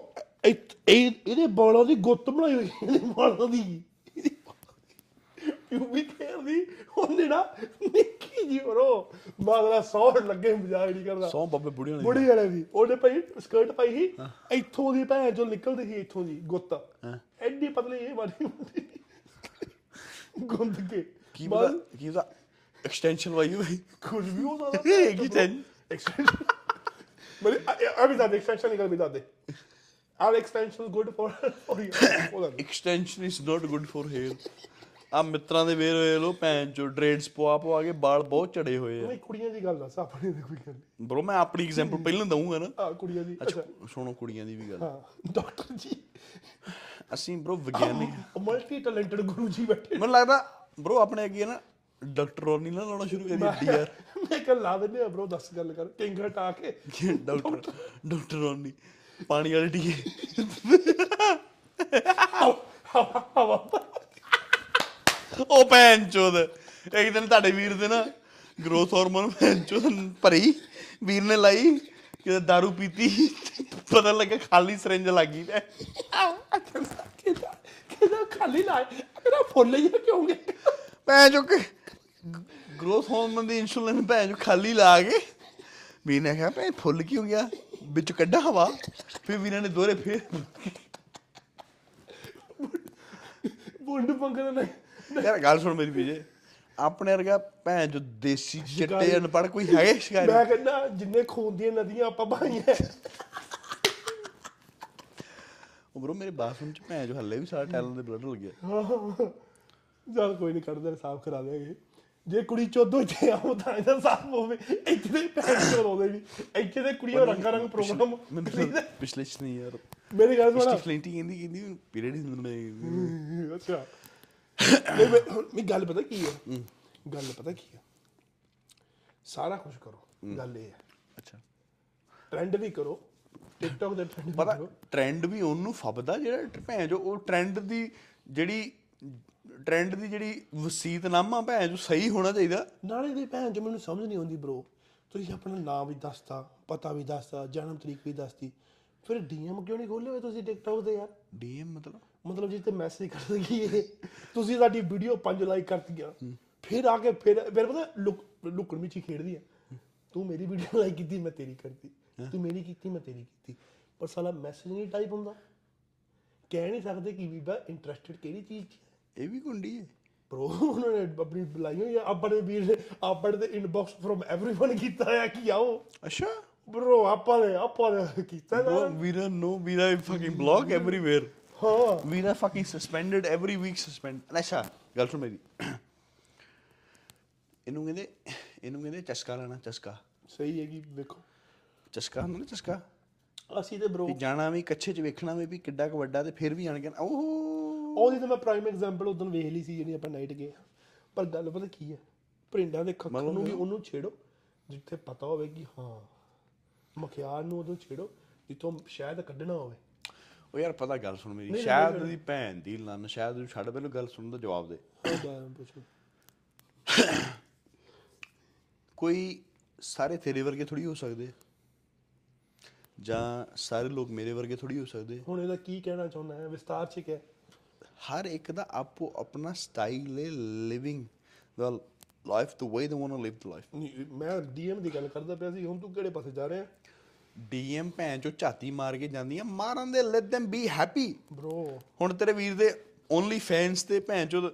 S1: ਇਹ ਇਹਦੇ ਬਾਲਾਂ ਦੀ ਗੁੱਤ ਬਣਾਈ ਹੋਈ ਹੈ, ਇਹਦੇ ਬਾਲਾਂ ਦੀ। ਯੂ ਵੀ ਖੇਰਦੀ ਉਹਨੇ ਨਾ ਨਿੱਕੀ ਜੀ ਬ్రో ਮਾਦਰਾ ਸੌੜ ਲੱਗੇ ਮਜ਼ਾਕ ਨਹੀਂ ਕਰਦਾ।
S2: ਸੌ ਬੱਬੇ ਬੁੜੀਆਂ ਨੇ
S1: ਬੁੜੀ ਵਾਲੇ ਦੀ। ਉਹਨੇ ਭਾਈ ਸਕਰਟ ਪਾਈ ਸੀ ਇੱਥੋਂ ਦੀ ਭੈਣ ਚੋਂ ਨਿਕਲਦੀ ਸੀ ਇੱਥੋਂ ਦੀ ਗੁੱਤ। ਐਡੀ ਪਤਲੀ ਇਹ ਵਾਲੀ ਹੁੰਦੀ ਗੁੰਦ ਕੇ।
S2: ਕੀ ਪਤਾ ਕੀ ਪਤਾ ਐਕਸਟੈਂਸ਼ਨ ਵਾਈ ਹੋਈ।
S1: ਕੁਝ ਵੀ ਹੋ ਸਕਦਾ।
S2: ਕੀ
S1: mean that the extension is gonna be that day. Our extension is good for for you. Hold on.
S2: Extension is not good for hair ਆ ਮਿੱਤਰਾਂ ਦੇ ਵੇਰ ਵੇਖ ਲੋ ਭੈਣ ਚੋ ਡਰੇਡਸ ਪਵਾ ਪਵਾ ਕੇ ਵਾਲ ਬਹੁਤ ਝੜੇ ਹੋਏ ਆ।
S1: ਨਹੀਂ ਕੁੜੀਆਂ ਦੀ ਗੱਲ ਦੱਸ ਆਪਣੇ ਦੀ ਕੋਈ ਗੱਲ ਨਹੀਂ।
S2: ਬ్రో ਮੈਂ ਆਪਣੀ ਐਗਜ਼ਾਮਪਲ ਪਹਿਲਾਂ ਦਊਂਗਾ ਨਾ।
S1: ਆ ਕੁੜੀਆਂ ਦੀ।
S2: ਅੱਛਾ ਸੁਣੋ ਕੁੜੀਆਂ ਦੀ ਵੀ ਗੱਲ।
S1: ਹਾਂ ਡਾਕਟਰ ਜੀ।
S2: ਅਸੀਂ ਬ్రో ਵਿਗਿਆਨੀ
S1: ਮਲਟੀ ਟੈਲੈਂਟਡ ਗੁਰੂ ਜੀ ਬੈਠੇ।
S2: ਮੈਨੂੰ ਲੱਗਦਾ ਬ్రో ਆਪਣੇ ਅੱਗੇ ਨਾ ਡਾਕਟਰ ਔਰ ਨਹੀਂ ਲਾਉਣਾ ਸ਼ੁਰੂ ਕਰੀ ਦਿੱਤੀ ਯਾਰ
S1: ਮੈਂ ਕਿਹਾ ਲਾ ਦਿੰਦੇ ਆ ਬ్రో ਦੱਸ ਗੱਲ ਕਰ ਕਿੰਗ ਹਟਾ ਕੇ।
S2: ਡਾਕਟਰ ਡਾਕਟਰ ਔਰ ਨਹੀਂ ਪਾਣੀ ਵਾਲੀ ਟੀਏ
S1: ਹਵਾ ਹਵਾ
S2: ਉਹ ਭੈਣ ਚੋਦ। ਇੱਕ ਦਿਨ ਤੁਹਾਡੇ ਵੀਰ ਦੇ ਨਾ ਗਰੋਥ ਹਾਰਮੋਨ ਭੈਣ ਚੋਦ ਭਰੀ। ਵੀਰ ਨੇ ਲਾਈ ਕਿ ਦਾਰੂ ਪੀਤੀ ਪਤਾ ਲੱਗਾ ਖਾਲੀ ਸਿਰੰਜ ਲੱਗੀ ਤੇ।
S1: ਕਿਹਦਾ ਕਿਹਦਾ ਖਾਲੀ ਲਾਏ ਮੇਰਾ ਫੁੱਲ ਹੀ ਕਿਉਂ ਗਿਆ?
S2: ਭੈਣ ਚੋ ਗਰੋਥ ਹਾਰਮੋਨ ਦੀ ਇਨਸੂਲਿਨ ਭੈਣ ਚੋ ਖਾਲੀ ਲਾ ਕੇ। ਵੀਰ ਨੇ ਕਿਹਾ ਭੈਣ ਫੁੱਲ ਕਿਉਂ ਗਿਆ? ਵਿੱਚ ਕੱਢਾ ਹਵਾ। ਫਿਰ ਵੀਰਾਂ ਨੇ ਦੋਰੇ ਫੇਰ
S1: ਬੁੰਡ ਪੰਗਦਾ ਨਹੀਂ
S2: ਯਾਰ ਗੱਲ ਸੁਣ ਮੇਰੀ ਵੀਜੇ ਆਪਣੇ ਵਰਗਾ ਭੈਣ ਚੋ ਦੇਸੀ ਚਿੱਟੇ ਅਨਪੜ ਕੋਈ ਹੈਗੇ ਸ਼ਿਕਾਰੀ
S1: ਮੈਂ ਕਹਿੰਦਾ ਜਿੰਨੇ ਖੂਨ ਦੀਆਂ ਨਦੀਆਂ ਆਪਾਂ ਬਹਾਈਆਂ
S2: ਉਹ ਬਰੋ ਮੇਰੇ ਬਾਥਰੂਮ ਚ ਭੈਣ ਚੋ ਹੱਲੇ ਵੀ ਸਾਰਾ ਟੈਲੈਂਟ ਦੇ ਬਲੱਡ ਲੱਗਿਆ
S1: ਚੱਲ ਕੋਈ ਨਹੀਂ ਕੱਢਦੇ ਸਾਫ਼ ਕਰਾ ਦੇਗੇ ਜੇ ਕੁੜੀ ਚੋਦੋ ਇੱਥੇ ਆਉ ਤਾਂ ਇਹਦਾ ਸਾਫ਼ ਹੋਵੇ। ਇੱਥੇ ਦੇ ਭੈਣ ਚੋ ਰੋਦੇ ਨਹੀਂ ਇੱਥੇ ਦੇ ਕੁੜੀਆਂ ਰੰਗਾ ਰੰਗ ਪ੍ਰੋਗਰਾਮ
S2: ਪਿਛਲੇ ਚ ਨਹੀਂ ਯਾਰ।
S1: ਮੇਰੀ ਗੱਲ ਸੁਣਾ।
S2: ਪਿਛਲੀ ਕਹਿੰਦੀ ਕਹਿੰਦੀ ਪੀਰੀਅਡ ਨਹੀਂ
S1: ਅੱਛਾ। ਨਹੀਂ ਮੈਂ ਹੁਣ- ਮੈਂ ਗੱਲ ਪਤਾ ਕੀ ਹੈ। ਗੱਲ ਪਤਾ ਕੀ ਹੈ ਸਾਰਾ ਕੁਝ ਕਰੋ ਗੱਲ ਇਹ ਹੈ
S2: ਅੱਛਾ।
S1: ਟ੍ਰੈਂਡ ਵੀ ਕਰੋ ਟਿਕਟੌਕ ਦੇ ਟ੍ਰੈਂਡ ਵੀ
S2: ਪਤਾ
S1: ਕਰੋ।
S2: ਟ੍ਰੈਂਡ ਵੀ ਉਹਨੂੰ ਫੱਬਦਾ ਜਿਹੜਾ ਭੈਣ ਜੋ ਉਹ ਟ੍ਰੈਂਡ ਦੀ ਜਿਹੜੀ ਟ੍ਰੈਂਡ ਦੀ ਜਿਹੜੀ ਵਸੀਤਨਾਮਾ ਭੈਣ ਜੋ ਸਹੀ ਹੋਣਾ ਚਾਹੀਦਾ।
S1: ਨਾਲੇ ਦੀ ਭੈਣ ਜੋ ਮੈਨੂੰ ਸਮਝ ਨਹੀਂ ਆਉਂਦੀ ਬ్రో ਤੁਸੀਂ ਆਪਣਾ ਨਾਮ ਵੀ ਦੱਸਤਾ ਪਤਾ ਵੀ ਦੱਸਤਾ ਜਨਮ ਤਰੀਕ ਵੀ ਦੱਸਤੀ। ਫਿਰ ਡੀਐਮ ਕਿਉਂ ਨਹੀਂ ਖੋਲੇ ਹੋਏ ਤੁਸੀਂ ਟਿਕਟੌਕ ਤੇ ਯਾਰ?
S2: ਡੀਐਮ ਮਤਲਬ?
S1: ਮਤਲਬ ਜਿੱਤੇ ਮੈਸੇਜ ਕਰ ਸਕੀ ਤੁਸੀਂ ਸਾਡੀ ਵੀਡੀਓ 5 ਲਾਈਕ ਕਰਤੀਆਂ। ਫਿਰ ਆ ਕੇ ਫਿਰ ਫਿਰ ਪਤਾ ਲੁਕ ਲੁਕਣ ਵਿੱਚ ਹੀ ਖੇਡਦੀ ਆ। ਤੂੰ ਮੇਰੀ ਵੀਡੀਓ ਲਾਈਕ ਕੀਤੀ ਮੈਂ ਤੇਰੀ ਕਰਤੀ। ਤੂੰ ਮੇਰੀ ਕੀਤੀ ਮੈਂ ਤੇਰੀ ਕੀਤੀ। ਪਰ ਸਾਲਾ ਮੈਸੇਜ ਨਹੀਂ ਟਾਈਪ ਹੁੰਦਾ। ਕਹਿ ਨਹੀਂ ਸਕਦੇ ਕਿ ਬੀਬਾ ਇੰਟਰਸਟਿਡ ਕਿਹੜੀ ਚੀਜ਼ 'ਚ
S2: ਇਹ ਵੀ ਗੁੰਡੀ ਹੈ।
S1: ਬ్రో ਉਹਨਾਂ ਨੇ ਆਪਣੀ ਬੁਲਾਈ ਹੋਈ ਆ ਆਪਣੇ ਵੀਰ ਆਪਣੇ ਦੇ ਇਨਬਾਕਸ ਫਰਮ एवरीवन ਕੀਤਾ ਹੈ ਕਿ ਆਓ।
S2: ਅੱਛਾ।
S1: ਬ్రో ਆਪਾਂ ਨੇ ਆਪਾਂ ਨੇ ਕੀਤਾ ਨਾ।
S2: ਵੀਰਾ ਨੋ ਵੀਰਾ ਫਕਿੰਗ ਬਲੌਕ ਐਵਰੀਵੇਅਰ
S1: ਹਾਂ
S2: ਵੀਰਾ fucking suspended every week suspend ਅੱਛਾ ਗੱਲ ਸੁਣ ਮੇਰੀ ਇਹਨੂੰ ਕਹਿੰਦੇ ਇਹਨੂੰ ਕਹਿੰਦੇ ਚਸਕਾ ਲੈਣਾ ਚਸਕਾ
S1: ਸਹੀ ਹੈ ਕਿ ਵੇਖੋ
S2: ਚਸਕਾ ਹੁੰਦਾ ਨਾ ਚਸਕਾ
S1: ਅਸੀਂ ਤੇ ਬ్రో
S2: ਜਾਣਾ ਵੀ ਕੱਛੇ 'ਚ ਵੇਖਣਾ ਵੀ ਕਿੱਡਾ ਕੁ ਵੱਡਾ ਤੇ ਫਿਰ ਵੀ ਆਣ ਕੇ ਓਹ
S1: ਉਹਦੀ ਤਾਂ ਮੈਂ ਪ੍ਰਾਈਮ ਐਗਜ਼ਾਮਪਲ ਉਦੋਂ ਵੇਖ ਲਈ ਸੀ ਜਿਹੜੀ ਆਪਾਂ ਨਾਈਟ ਗਏ ਪਰ ਗੱਲ ਪਤਾ ਕੀ ਹੈ ਪ੍ਰਿੰਡਾਂ ਦੇ ਖੱਖਰ ਨੂੰ ਵੀ ਉਹਨੂੰ ਛੇੜੋ ਜਿੱਥੇ ਪਤਾ ਹੋਵੇ ਕਿ ਹਾਂ ਮਖਿਆਰ ਨੂੰ ਉਦੋਂ ਛੇੜੋ ਜਿੱਥੋਂ ਸ਼ਾਇਦ ਕੱਢਣਾ ਹੋਵੇ
S2: ਉਹ ਯਾਰ ਪਤਾ ਗੱਲ ਸੁਣ ਮੇਰੀ ਸ਼ਾਇਦ ਦੀ ਭੈਣ ਦੀ ਲੰਨ ਸ਼ਾਇਦ ਨੂੰ ਛੱਡ ਪਹਿਲਾਂ ਗੱਲ ਸੁਣਨ ਦਾ ਜਵਾਬ ਦੇ। ਕੋਈ ਸਾਰੇ ਤੇਰੇ ਵਰਗੇ ਥੋੜੀ ਹੋ ਸਕਦੇ? ਜਾਂ ਸਾਰੇ ਲੋਕ ਮੇਰੇ ਵਰਗੇ ਥੋੜੀ ਹੋ ਸਕਦੇ?
S1: ਹੁਣ ਇਹਦਾ ਕੀ ਕਹਿਣਾ ਚਾਹੁੰਦਾ ਹੈ? ਵਿਸਤਾਰ ਚ ਕਿਹਾ।
S2: ਹਰ ਇੱਕ ਦਾ ਆਪੋ ਆਪਣਾ ਸਟਾਈਲ ਹੈ living the life the way they want to live the
S1: life ਮੈਂ ਡੀਐਮ ਦੀ ਗੱਲ ਕਰਦਾ ਪਿਆ ਸੀ ਹੁਣ ਤੂੰ ਕਿਹੜੇ ਪਾਸੇ ਜਾ ਰਿਹਾ?
S2: ਡੀਐਮ ਭੈਣ ਚੋ ਝਾਤੀ ਮਾਰ ਕੇ ਜਾਂਦੀਆਂ ਮਾਰਨ ਦੇ let them be happy
S1: bro
S2: ਹੁਣ ਤੇਰੇ ਵੀਰ ਦੇ ਓਨਲੀ ਫੈਨਸ ਤੇ ਭੈਣ ਚੋ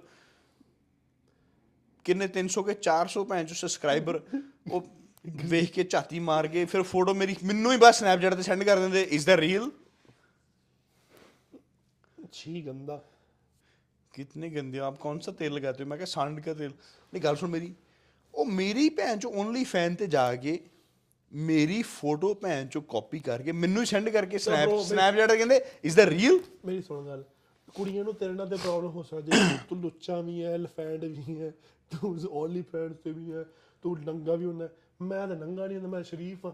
S2: ਕਿੰਨੇ 300 ਕੇ 400 ਭੈਣ ਚੋ ਸਬਸਕ੍ਰਾਈਬਰ ਉਹ ਵੇਖ ਕੇ ਝਾਤੀ ਮਾਰ ਕੇ ਫਿਰ ਫੋਟੋ ਮੇਰੀ ਮੈਨੂੰ ਹੀ ਬਸ ਸਨੈਪਚੈਟ ਤੇ ਸੈਂਡ ਕਰ ਦਿੰਦੇ ਇਜ਼ ਦਾ ਰੀਅਲ
S1: ਛੀ ਗੰਦਾ।
S2: ਕਿਤਨੇ ਗੰਦੇ ਹੋ ਆਪ ਕੌਣ ਸਾ ਤੇਲ ਲਗਾਤੇ ਹੋ? ਮੈਂ ਕਿਹਾ ਸਾਂਡ ਦਾ ਤੇਲ। ਨਹੀਂ ਗੱਲ ਸੁਣ ਮੇਰੀ। ਉਹ ਮੇਰੀ ਭੈਣ ਚੋ ਓਨਲੀ ਫੈਨ ਤੇ ਜਾ ਕੇ ਮੇਰੀ ਫੋਟੋ ਭੈਣ ਚੋ ਕਾਪੀ ਕਰਕੇ ਮੈਨੂੰ ਸੈਂਡ ਕਰਕੇ ਸਨੈਪ ਸਨੈਪਚੈਟ ਕਹਿੰਦੇ ਇਜ਼ ਦਾ ਰੀਅਲ
S1: ਮੇਰੀ ਸੁਣ ਗੱਲ। ਕੁੜੀਆਂ ਨੂੰ ਤੇਰੇ ਨਾਲ ਤੇ ਪ੍ਰੋਬਲਮ ਹੋ ਸਕਦੀ ਹੈ ਤੂੰ ਲੁੱਚਾ ਵੀ ਹੈ ਐਲੀਫੈਂਟ ਵੀ ਹੈ ਤੂੰ ਓਨਲੀ ਫੈਂਡ ਤੇ ਵੀ ਹੈ ਤੂੰ ਨੰਗਾ ਵੀ ਹੁੰਦਾ ਮੈਂ ਤਾਂ ਨੰਗਾ ਨਹੀਂ ਹੁੰਦਾ ਮੈਂ ਸ਼ਰੀਫ ਆ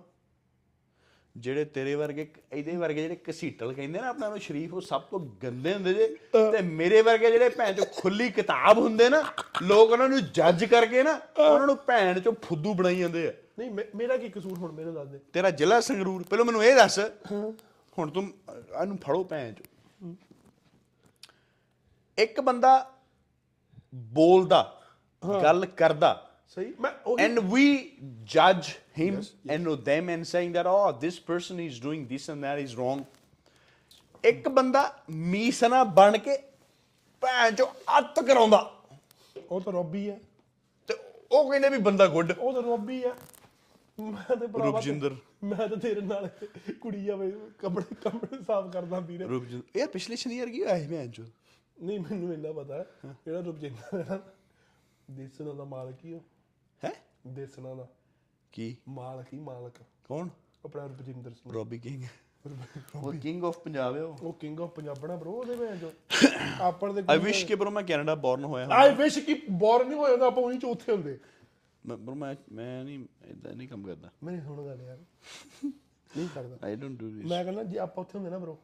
S2: ਜਿਹੜੇ ਤੇਰੇ ਵਰਗੇ ਇਹਦੇ ਵਰਗੇ ਜਿਹੜੇ ਕਸੀਟਲ ਕਹਿੰਦੇ ਨਾ ਆਪਣਾ ਨੂੰ ਸ਼ਰੀਫ ਉਹ ਸਭ ਤੋਂ ਗੰਦੇ ਹੁੰਦੇ ਜੇ। ਤੇ ਮੇਰੇ ਵਰਗੇ ਜਿਹੜੇ ਭੈਣ ਚੋ ਖੁੱਲੀ ਕਿਤਾਬ ਹੁੰਦੇ ਨਾ ਲੋਕ ਉਹਨਾਂ ਨੂੰ ਜੱਜ ਕਰਕੇ ਨਾ ਉਹਨਾਂ ਨੂੰ ਭੈਣ ਚੋ ਫੁੱਦੂ ਬਣਾਈ ਜਾਂਦੇ ਆ।
S1: ਨਹੀਂ ਮੇ- ਮੇਰਾ ਕੀ ਕਸੂਰ ਹੁਣ ਮੈਨੂੰ ਦੱਸ ਦੇ।
S2: ਤੇਰਾ ਜ਼ਿਲ੍ਹਾ ਸੰਗਰੂਰ ਪਹਿਲਾਂ ਮੈਨੂੰ ਇਹ ਦੱਸ। ਹੁਣ ਤੂੰ ਇਹਨੂੰ ਫੜੋ ਭੈਣ ਚੋ। ਇੱਕ ਬੰਦਾ ਬੋਲਦਾ ਗੱਲ ਕਰਦਾ।
S1: ਸਹੀ ਮੈਂ ਉਹ
S2: and we judge him and know them and saying that oh this person is doing this and that is wrong. ਇੱਕ ਬੰਦਾ ਮੀਸਨਾ ਬਣ ਕੇ ਭੈਣ ਚੋ ਅੱਤ ਕਰਾਉਂਦਾ।
S1: ਉਹ ਤਾਂ ਰੋਬੀ ਹੈ।
S2: ਤੇ ਉਹ ਕਹਿੰਦੇ ਵੀ ਬੰਦਾ ਗੁੱਡ।
S1: ਉਹ ਤਾਂ ਰੋਬੀ ਹੈ। ਮੈਂ ਤੇ ਭਰਾਵਾ
S2: ਰੂਪਜਿੰਦਰ।
S1: ਮੈਂ ਤਾਂ ਤੇਰੇ ਨਾਲ ਕੁੜੀ ਆਵੇ ਕੱਪੜੇ ਕੱਪੜੇ ਸਾਫ਼ ਕਰਦਾ ਵੀਰੇ।
S2: ਰੂਪਜਿੰਦ ਇਹ ਪਿਛਲੇ ਸ਼ਨੀਵਾਰ ਕੀ ਸੀ ਭੈਣ ਚੋ
S1: ਨਹੀਂ ਮੈਨੂੰ ਇੰਨਾ ਪਤਾ ਹੈ। ਜਿਹੜਾ ਰੁਪਜਿੰਦਰ ਹੈ ਨਾ ਦੇਸਣਾ ਦਾ ਮਾਲਕ ਹੀ ਉਹ
S2: ਹੈ?
S1: ਦੇਸਣਾ ਦਾ।
S2: ਕੀ?
S1: ਮਾਲਕ ਹੀ ਮਾਲਕ।
S2: ਕੌਣ?
S1: ਆਪਣਾ ਰੁਪਜਿੰਦਰ ਸਿੰਘ।
S2: Robbie king. ਉਹ ਕਿੰਗ ਆਫ ਪੰਜਾਬ ਹੈ ਉਹ।
S1: ਉਹ ਕਿੰਗ ਆਫ ਪੰਜਾਬਣਾ ਬ్రో ਉਹਦੇ ਵਿੱਚ ਜੋ। ਆਪਣ ਦੇ
S2: ਆਈ ਵਿਸ਼ ਕਿ ਬਰੋ ਮੈਂ ਕੈਨੇਡਾ ਬੌਰਨ ਹੋਇਆ ਹੁੰਦਾ।
S1: ਆਈ ਵਿਸ਼ ਕਿ ਬੋਰ ਨਹੀਂ ਹੋਇਆ ਹੁੰਦਾ ਆਪਾਂ ਉਹਨੀ ਚੌਥੇ ਹੁੰਦੇ।
S2: ਮੈਂ bro, ਮੈਂ ਮੈਂ ਨਹੀਂ ਇਦਾਂ ਨਹੀਂ ਕੰਮ ਕਰਦਾ।
S1: ਮੇਰੀ ਸੁਣ ਗੱਲ ਯਾਰ। ਨਹੀਂ ਕਰਦਾ
S2: ਆਈ ਡੋਨਟ ਡੂ ਦਿਸ
S1: ਮੈਂ ਕਹਿੰਦਾ ਜੇ ਆਪਾਂ ਉੱਥੇ ਹੁੰਦੇ ਨਾ ਬ్రో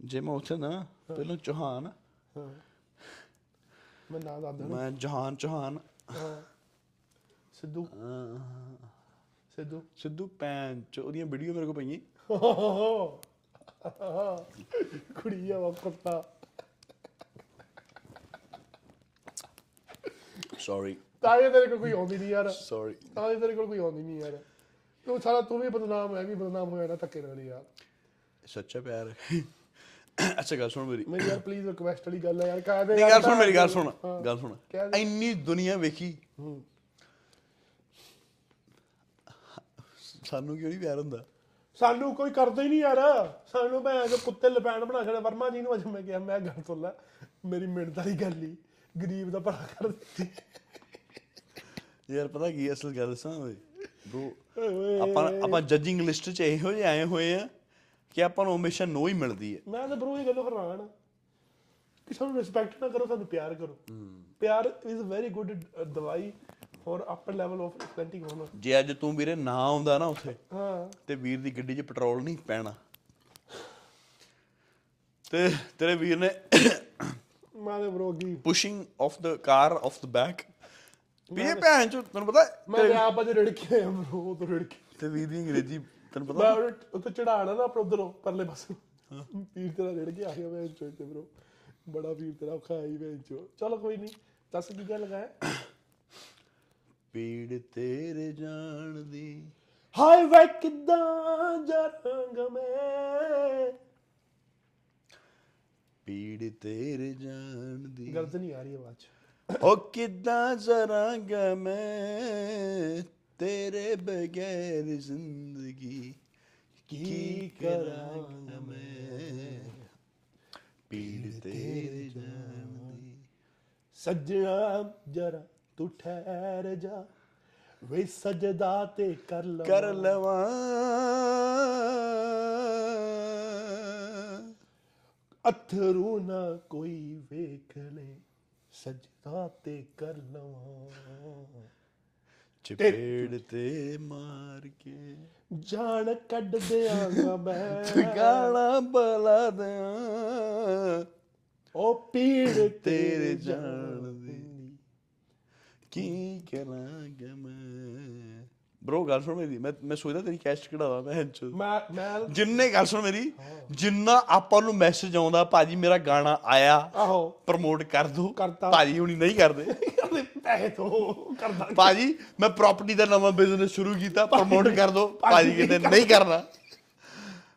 S2: ਜੇ ਮੈਂ ਉੱਥੇ ਨਾ ਪਹਿਲਾਂ ਚੌਹਾਨ
S1: ਹਾਂ। ਮੈਂ ਨਾਂ ਦੱਸ ਦੇਣਾ।
S2: ਮੈਂ ਜਹਾਨ ਚੌਹਾਨ
S1: ਹਾਂ। ਸਿੱਧੂ। ਸਿੱਧੂ।
S2: ਸਿੱਧੂ ਭੈਣ ਚ ਉਹਦੀਆਂ ਵੀਡੀਓ ਮੇਰੇ ਕੋਲ ਪਈਆਂ।
S1: ਕੁੜੀ ਆ ਵਾ ਕੁੱਤਾ।
S2: ਸੌਰੀ
S1: ਤਾਂ ਇਹ ਤੇਰੇ ਕੋਲ ਕੋਈ ਆਉਂਦੀ ਨਹੀਂ ਯਾਰ।
S2: ਸੌਰੀ
S1: ਤਾਂ ਇਹ ਤੇਰੇ ਕੋਲ ਕੋਈ ਆਉਂਦੀ ਨਹੀਂ ਯਾਰ। ਤੂੰ ਸਾਰਾ ਤੂੰ ਵੀ ਬਦਨਾਮ ਹੈ ਵੀ ਬਦਨਾਮ ਹੋਇਆ ਨਾ ਧੱਕੇ ਨਾਲ ਯਾਰ।
S2: ਸੱਚਾ ਪਿਆਰ। ਅੱਛਾ ਗੱਲ ਸੁਣ ਮੇਰੀ।
S1: ਮੇਰੀ ਯਾਰ ਪਲੀਜ਼ ਰਿਕਵੈਸਟ ਵਾਲੀ ਗੱਲ ਹੈ ਯਾਰ ਕਹਿ ਦੇ
S2: ਨਹੀਂ
S1: ਯਾਰ
S2: ਗੱਲ ਸੁਣ ਮੇਰੀ ਗੱਲ। ਸੁਣ ਗੱਲ ਸੁਣ। ਇੰਨੀ ਦੁਨੀਆ ਵੇਖੀ। ਸਾਨੂੰ ਕਿਉਂ ਨਹੀਂ ਪਿਆਰ ਹੁੰਦਾ?
S1: ਸਾਨੂੰ ਕੋਈ ਕਰਦਾ ਹੀ ਨਹੀਂ ਯਾਰ। ਸਾਨੂੰ ਮੈਂ ਕੁੱਤੇ ਲਪੈਣ ਬਣਾ ਛੜੇ ਵਰਮਾ ਜੀ ਨੂੰ ਅੱਜ ਮੈਂ ਕਿਹਾ ਮੈਂ ਗੱਲ ਸੁਣ ਲੈ ਮੇਰੀ ਮਿੰਟ ਵਾਲੀ ਗੱਲ ਹੀ ਗਰੀਬ ਦਾ ਭਲਾ ਕਰ ਦਿੱਤੀ।
S2: ਯਾਰ ਪਤਾ ਕੀ ਅਸਲ ਗੱਲ ਦੱਸਾਂ ਓਏ? ਬ్రో ਆਪਾਂ ਆਪਾਂ ਜੱਜਿੰਗ ਲਿਸਟ 'ਚ ਇਹੋ ਜਿਹੇ ਆਏ ਹੋਏ ਆ ਕਿ ਆਪਾਂ ਨੂੰ ਹਮੇਸ਼ਾ ਨੋ ਹੀ ਮਿਲਦੀ ਹੈ।
S1: ਮੈਂ ਤਾਂ ਬਰੋ ਇਹ ਗੱਲੋਂ ਹੈਰਾਨ ਆ। ਕਿ ਸਾਨੂੰ ਰਿਸਪੈਕਟ ਨਾ ਕਰੋ ਸਾਨੂੰ ਪਿਆਰ ਕਰੋ। ਪਿਆਰ ਇਜ਼ ਵੈਰੀ ਗੁੱਡ ਦਵਾਈ for upper level of planting ਹੋਣਾ।
S2: ਜੇ ਅੱਜ ਤੂੰ ਵੀਰੇ ਨਾ ਆਉਂਦਾ ਨਾ ਉੱਥੇ
S1: ਹਾਂ।
S2: ਤੇ ਵੀਰ ਦੀ ਗੱਡੀ 'ਚ ਪੈਟਰੋਲ ਨਹੀਂ ਪੈਣਾ। ਤੇ ਤੇਰੇ ਵੀਰ ਨੇ
S1: ਮੈਂ ਤੇ bro Ki
S2: pushing of the car of the back ਵੀ ਭੈਣ ਚ ਤੈਨੂੰ ਪਤਾ
S1: ਮੈਂ ਤੇ ਆਪ ਅਜ ਰੜ ਕੇ ਆਇਆ ਬਰੋ ਉਹ ਤੋਂ ਰੜ ਕੇ
S2: ਤੇ ਵੀਰ ਦੀ ਅੰਗਰੇਜ਼ੀ ਤੈਨੂੰ
S1: ਮੈਂ
S2: ਪਤਾ?
S1: ਉਹ- ਉੱਥੇ ਚੜਾਣਾ ਨਾ ਆਪਣੇ ਉਧਰੋਂ ਪਰਲੇ ਪਾਸੇ। ਵੀਰ ਤੇਰਾ ਰੜ ਕੇ ਆ ਗਿਆ ਮੈਂ ਚੋਈ ਤੇ ਬਰੋ। ਬੜਾ ਵੀਰ ਤੇਰਾ ਔਖਾ ਆਈ ਵੇ ਚੋ ਚਲੋ ਕੋਈ ਨਹੀਂ ਦੱਸ ਕੀ ਗੱਲ ਲਗਾਇਆ
S2: ਪੀੜ ਤੇਰੇ ਜਾਣ ਦੀ।
S1: ਹਾਏ ਵੇ ਕਿਦਾਂ ਜਰਾਂਗਾ ਮੈਂ?
S2: ਪੀੜ ਤੇਰੇ ਜਾਣ ਦੀ।
S1: ਗਲਤ ਨਹੀਂ ਆ ਰਹੀ ਆਵਾਜ਼।
S2: ਉਹ ਕਿੱਦਾਂ ਜ਼ਰਾਂਗਾ ਮੈਂ ਤੇਰੇ ਬਗੈਰ ਜ਼ਿੰਦਗੀ? ਕੀ ਕਰਾਂਗਾ ਮੈਂ? ਪੀੜ ਤੇਰੇ ਜਾਣ ਦੀ।
S1: ਸੱਜਣਾ ਜਰਾ ਤੂੰ ਠਹਿਰ ਜਾ। ਵੇ ਸਜਦਾ ਤੇ ਕਰ ਲਵਾਂ।
S2: ਕਰ ਲਵਾਂ।
S1: ਅਥਰੂ ਨਾ ਕੋਈ ਵੇਖ ਲੈ ਸਜਦਾ ਤੇ ਕਰ ਲਵਾਂ।
S2: ਚਪੇੜ ਤੇ ਮਾਰ ਕੇ।
S1: ਜਾਨ ਕੱਢ ਦਿਆਂਗਾ ਮੈਂ।
S2: ਗਾਲਾਂ ਬਲਾ ਦਿਆਂ।
S1: ਉਹ ਪੀੜ
S2: ਤੇਰੇ ਜਾਣ
S1: ਜਾਣ
S2: ਦੀ।
S1: ਦੀ।
S2: ਕੀ ਕਰਾਂਗਾ ਮੈਂ? ਬ్రో ਗੱਲ ਸੁਣ ਮੇਰੀ ਮੈਂ ਮੈਂ ਸੋਚਦਾ ਤੇਰੀ ਕੈਸਟ ਕਢਾਵਾ ਮੈਂ ਚ
S1: ਮੈਂ ਮੈਂ
S2: ਜਿੰਨੇ ਗੱਲ ਸੁਣ ਮੇਰੀ ਜਿੰਨਾ ਆਪਾਂ ਨੂੰ ਮੈਸੇਜ ਆਉਂਦਾ ਭਾਜੀ ਮੇਰਾ ਗਾਣਾ ਆਇਆ
S1: ਆਹੋ।
S2: ਪ੍ਰਮੋਟ ਕਰ ਦੋ। ਭਾਜੀ ਹੁਣੀ ਨਹੀਂ ਕਰਦੇ।
S1: ਪੈਸੇ ਤੋਂ ਕਰਦਾ
S2: ਭਾਜੀ ਮੈਂ ਪ੍ਰਾਪਰਟੀ ਦਾ ਨਵਾਂ ਬਿਜ਼ਨਸ ਸ਼ੁਰੂ ਕੀਤਾ ਪ੍ਰਮੋਟ ਕਰ ਦੋ। ਭਾਜੀ ਕਹਿੰਦੇ ਨਹੀਂ ਕਰਨਾ।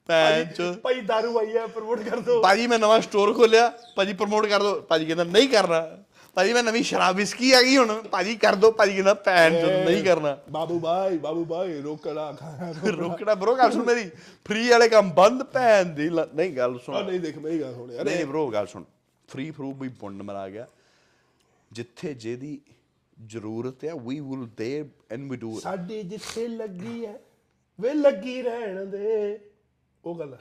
S2: ਭੈਣ ਚ।
S1: ਭਾਈ ਦਾਰੂ ਆਈ ਹੈ ਪ੍ਰਮੋਟ ਕਰ ਦੋ।
S2: ਭਾਜੀ ਮੈਂ ਨਵਾਂ ਸਟੋਰ ਖੋਲਿਆ। ਭਾਜੀ ਪ੍ਰਮੋਟ ਕਰ ਦੋ। ਭਾਜੀ ਕਹਿੰਦਾ ਨਹੀਂ ਕਰਨਾ। ਭਾਜੀ ਮੈਂ ਨਵੀਂ ਸ਼ਰਾਬ ਵਿਸਕੀ ਆ ਗਈ ਹੁਣ। ਭਾਜੀ ਕਰ ਦੋ। ਭਾਜੀ ਕਹਿੰਦਾ ਭੈਣ ਚ ਨਹੀਂ ਕਰਨਾ।
S1: ਬਾਬੂ ਭਾਈ ਬਾਬੂ ਭਾਈ ਰੋਕੜਾ ਖਾਣਾ।
S2: ਰੋਕਣਾ ਬਰੋ ਗੱਲ ਸੁਣ ਮੇਰੀ। ਫ੍ਰੀ ਵਾਲੇ ਕੰਮ ਬੰਦ ਭੈਣ ਦੀ ਨਹੀਂ ਗੱਲ ਸੁਣ।
S1: ਨਹੀਂ ਦੇਖ ਮੇਰੀ ਗੱਲ ਸੁਣ ਯਾਰ।
S2: ਨਹੀਂ ਬਰੋ ਗੱਲ ਸੁਣ। ਫ੍ਰੀ ਫਰੂ ਵੀ ਪੁੰਡ ਮਰਾ ਗਿਆ। ਜਿੱਥੇ ਜਿਹਦੀ ਜ਼ਰੂਰਤ ਹੈ we will they and we do
S1: ਸਾਡੀ ਜਿੱਥੇ ਲੱਗੀ ਹੈ ਵੇ ਲੱਗੀ ਰਹਿਣ ਦੇ। ਉਹ ਗੱਲ।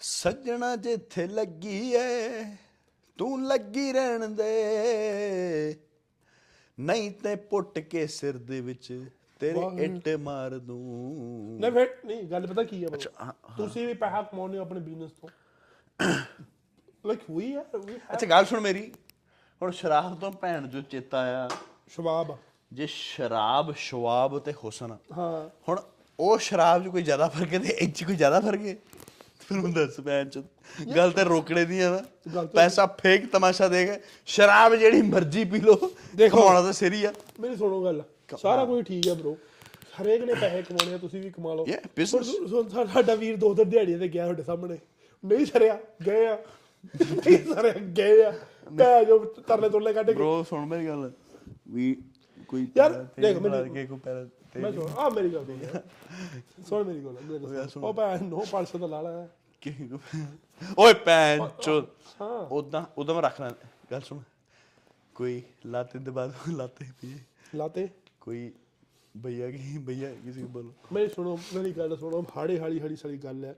S2: ਸੱਜਣਾ ਜਿੱਥੇ ਲੱਗੀ ਐ ਤੂੰ ਲੱਗੀ ਰਹਿਣ ਦੇ। ਨਹੀਂ ਤੇ ਪੁੱਟ ਕੇ ਸਿਰ ਦੇ ਵਿੱਚ ਤੇਰੇ ਇੱਟ ਮਾਰ ਦੂੰ।
S1: ਨਹੀਂ ਫਿਰ ਨਹੀਂ ਗੱਲ ਪਤਾ ਕੀ ਹੈ
S2: ਹਾਂ,
S1: ਤੁਸੀਂ ਵੀ ਪੈਸਾ ਕਮਾਉਂਦੇ ਹੋ ਆਪਣੇ ਬਿਜ਼ਨਸ ਤੋਂ। ਲਾਈਕ ਵੀ ਆ ਵੀ
S2: ਅੱਛਾ ਗੱਲ ਸੁਣ ਮੇਰੀ। ਹੁਣ ਸ਼ਰਾਬ ਤੋਂ ਭੈਣ ਜੋ ਚੇਤਾ ਆ
S1: ਸ਼ਵਾਬ
S2: ਜੇ ਸ਼ਰਾਬ ਸ਼ਵਾਬ ਤੇ ਹੁਸਨ
S1: ਹਾਂ।
S2: ਹੁਣ ਉਹ ਸ਼ਰਾਬ 'ਚ ਕੋਈ ਜ਼ਿਆਦਾ ਫ਼ਰਕ ਹੈ ਤੇ ਇਹ 'ਚ ਕੋਈ ਜ਼ਿਆਦਾ ਫ਼ਰਕ ਹੈ? ਫਿਰ ਹੁਣ ਦੱਸ ਭੈਣ ਚ ਗੱਲ ਤੇ ਰੋਕੜੇ ਦੀ ਆ ਨਾ। ਪੈਸਾ ਫੇਕ ਤਮਾਸ਼ਾ ਦੇ ਕੇ ਸ਼ਰਾਬ ਜਿਹੜੀ ਮਰਜ਼ੀ ਪੀ ਲੋ
S1: ਦੇਖੋ।
S2: ਕਮਾਉਣਾ ਤਾਂ ਸਿਰ ਹੀ ਆ।
S1: ਮੇਰੀ ਸੁਣੋ ਗੱਲ। ਸਾਰਾ ਕੁਝ ਠੀਕ ਹੈ ਬ్రో ਹਰੇਕ ਨੇ ਪੈਸੇ ਕਮਾਉਣੇ ਆ ਤੁਸੀਂ ਵੀ ਕਮਾ ਲਓ। ਸਾਡਾ ਵੀਰ ਦੋ ਦਿਨ ਦਿਹਾੜੀਆਂ ਤੇ ਗਿਆ ਤੁਹਾਡੇ ਸਾਹਮਣੇ। ਨਹੀਂ ਸਰਿਆ ਗਏ ਆ। ਨਹੀਂ ਸਰਿਆ ਗਏ ਆ। ਪੈ ਜੋ ਤਰਲੇ ਤੁਰਲੇ ਕੱਢ ਕੇ।
S2: ਬ్రో ਸੁਣ ਮੇਰੀ ਗੱਲ। ਵੀ ਕੋਈ
S1: ਯਾਰ, ਦੇਖ ਮੈਨੂੰ-
S2: ਕੋਈ ਪੈਰਾ
S1: ਮੈਂ ਸੁਣ ਆ ਮੇਰੀ ਗੱਲ ਸੁਣ। ਮੇਰੀ ਗੱਲ। ਉਹ ਭੈਣ ਨੋ 500 ਦਾ ਲਾ।
S2: ਕਿੰਗ ਓਏ ਪੈਨ ਚੋ ਉਦਾਂ ਉਦਮ ਰੱਖਣਾ ਗੱਲ ਸੁਣ। ਕੋਈ ਲਾਤੇ ਦੇ ਬਾਅਦ ਲਾਤੇ ਪੀ
S1: ਲਾਤੇ?
S2: ਕੋਈ ਭਈਆ ਕੀ ਭਈਆ ਕਿਸੇ ਨੂੰ ਬੋਲੋ।
S1: ਮੇਰੀ ਸੁਣੋ ਮੇਰੀ ਗੱਲ ਸੁਣੋ ਹਾੜੀ ਹਾੜੀ ਹਾੜੀ ਸਾਰੀ ਗੱਲ ਹੈ।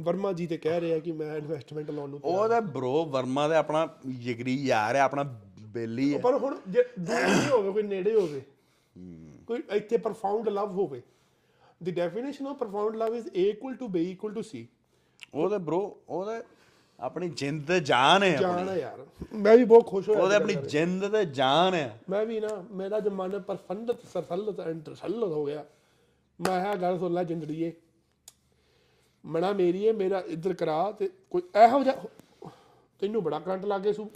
S1: ਵਰਮਾ ਜੀ ਤੇ ਕਹਿ ਰਿਹਾ ਕਿ ਮੈਂ ਇਨਵੈਸਟਮੈਂਟ ਲਾਉਣ ਨੂੰ ਉਹ
S2: ਤਾਂ ਬ్రో ਵਰਮਾ ਦਾ ਆਪਣਾ ਜਿਗਰੀ ਯਾਰ ਹੈ ਆਪਣਾ ਬੇਲੀ ਹੈ।
S1: ਪਰ ਹੁਣ ਜੇ ਦੂਰ ਨਹੀਂ ਹੋਵੇ ਕੋਈ ਨੇੜੇ ਹੋਵੇ ਕੋਈ ਇੱਥੇ ਪ੍ਰਫਾਊਂਡ ਲਵ ਹੋਵੇ ਦੀ definition of profound love is A equal to B equal to C
S2: ਉਹਦਾ ਬ్రో ਉਹਦਾ ਆਪਣੀ ਜਿੰਦ ਤੇ ਜਾਨ ਹੈ
S1: ਜਾਨ ਹੈ ਯਾਰ। ਮੈਂ ਵੀ ਬਹੁਤ ਖੁਸ਼ ਹੋਇਆ
S2: ਉਹਦੇ ਆਪਣੀ। ਜਿੰਦ ਤੇ ਜਾਨ ਹੈ।
S1: ਮੈਂ ਵੀ ਨਾ ਮੇਰਾ ਜੋ ਮਨ ਪ੍ਰਫੁੱਲਤ ਸਰਸਲਤ ਐਂਡ ਤਸੱਲਤ ਹੋ ਗਿਆ ਮੈਂ ਇਹ ਗੱਲ ਸੁਣ ਲੈ ਜਿੰਦੜੀਏ। ਮਣਾ ਮੇਰੀ ਹੈ ਮੇਰਾ ਇੱਧਰ ਕਰਾ ਤੇ ਕੋਈ ਇਹੋ ਜਿਹਾ ਤੈਨੂੰ ਬੜਾ ਕਰੰਟ ਲੱਗੇ ਸੂ।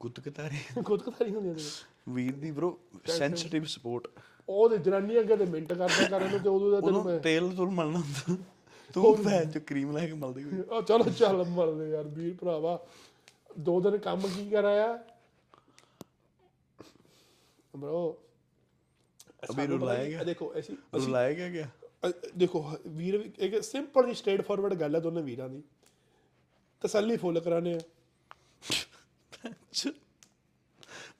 S2: ਕੁੱਤਕਤਾਰੀ
S1: ਖੁਦ ਕਥਾਰੀ ਹੁੰਦੀ ਨੇ
S2: ਵੀਰ ਦੀ ਬ్రో ਸੈਂਸਿਟਿਵ ਸਪੋਰਟ
S1: ਉਹਦੇ ਜਨਾਨੀ ਅੱਗੇ ਤੇ ਮਿੰਟ ਕਰਦਾ ਕਰਨ ਤੇ ਉਦੋਂ ਦਾ ਤੈਨੂੰ
S2: ਤੇਲ ਤੁਲ ਮਲਣਾ ਹੁੰਦਾ। ਤੂੰ ਭੈਣ ਚ ਕਰੀਮ ਲੈ ਕੇ ਮਲਦੀ ਹੋਈ।
S1: ਉਹ ਚਲੋ ਚੱਲ ਮਰਦੇ ਯਾਰ ਵੀਰ ਭਰਾਵਾ। ਦੋ ਦਿਨ ਕੰਮ ਕੀ ਕਰਾਇਆ? ਬ్రో
S2: ਅਭੀ ਰੁਲਾਏਗਾ?
S1: ਦੇਖੋ ਅਸੀਂ
S2: ਰੁਲਾਏਗਾ ਗਿਆ
S1: ਅ- ਦੇਖੋ ਵੀਰ ਇੱਕ ਸਿੰਪਲ ਜੀ ਸਟ੍ਰੇਟ ਫਾਰਵਰਡ ਗੱਲ ਹੈ ਦੋਨੇ ਵੀਰਾਂ ਦੀ। ਤਸੱਲੀ ਫੁੱਲ ਕਰਾਣੇ ਆ।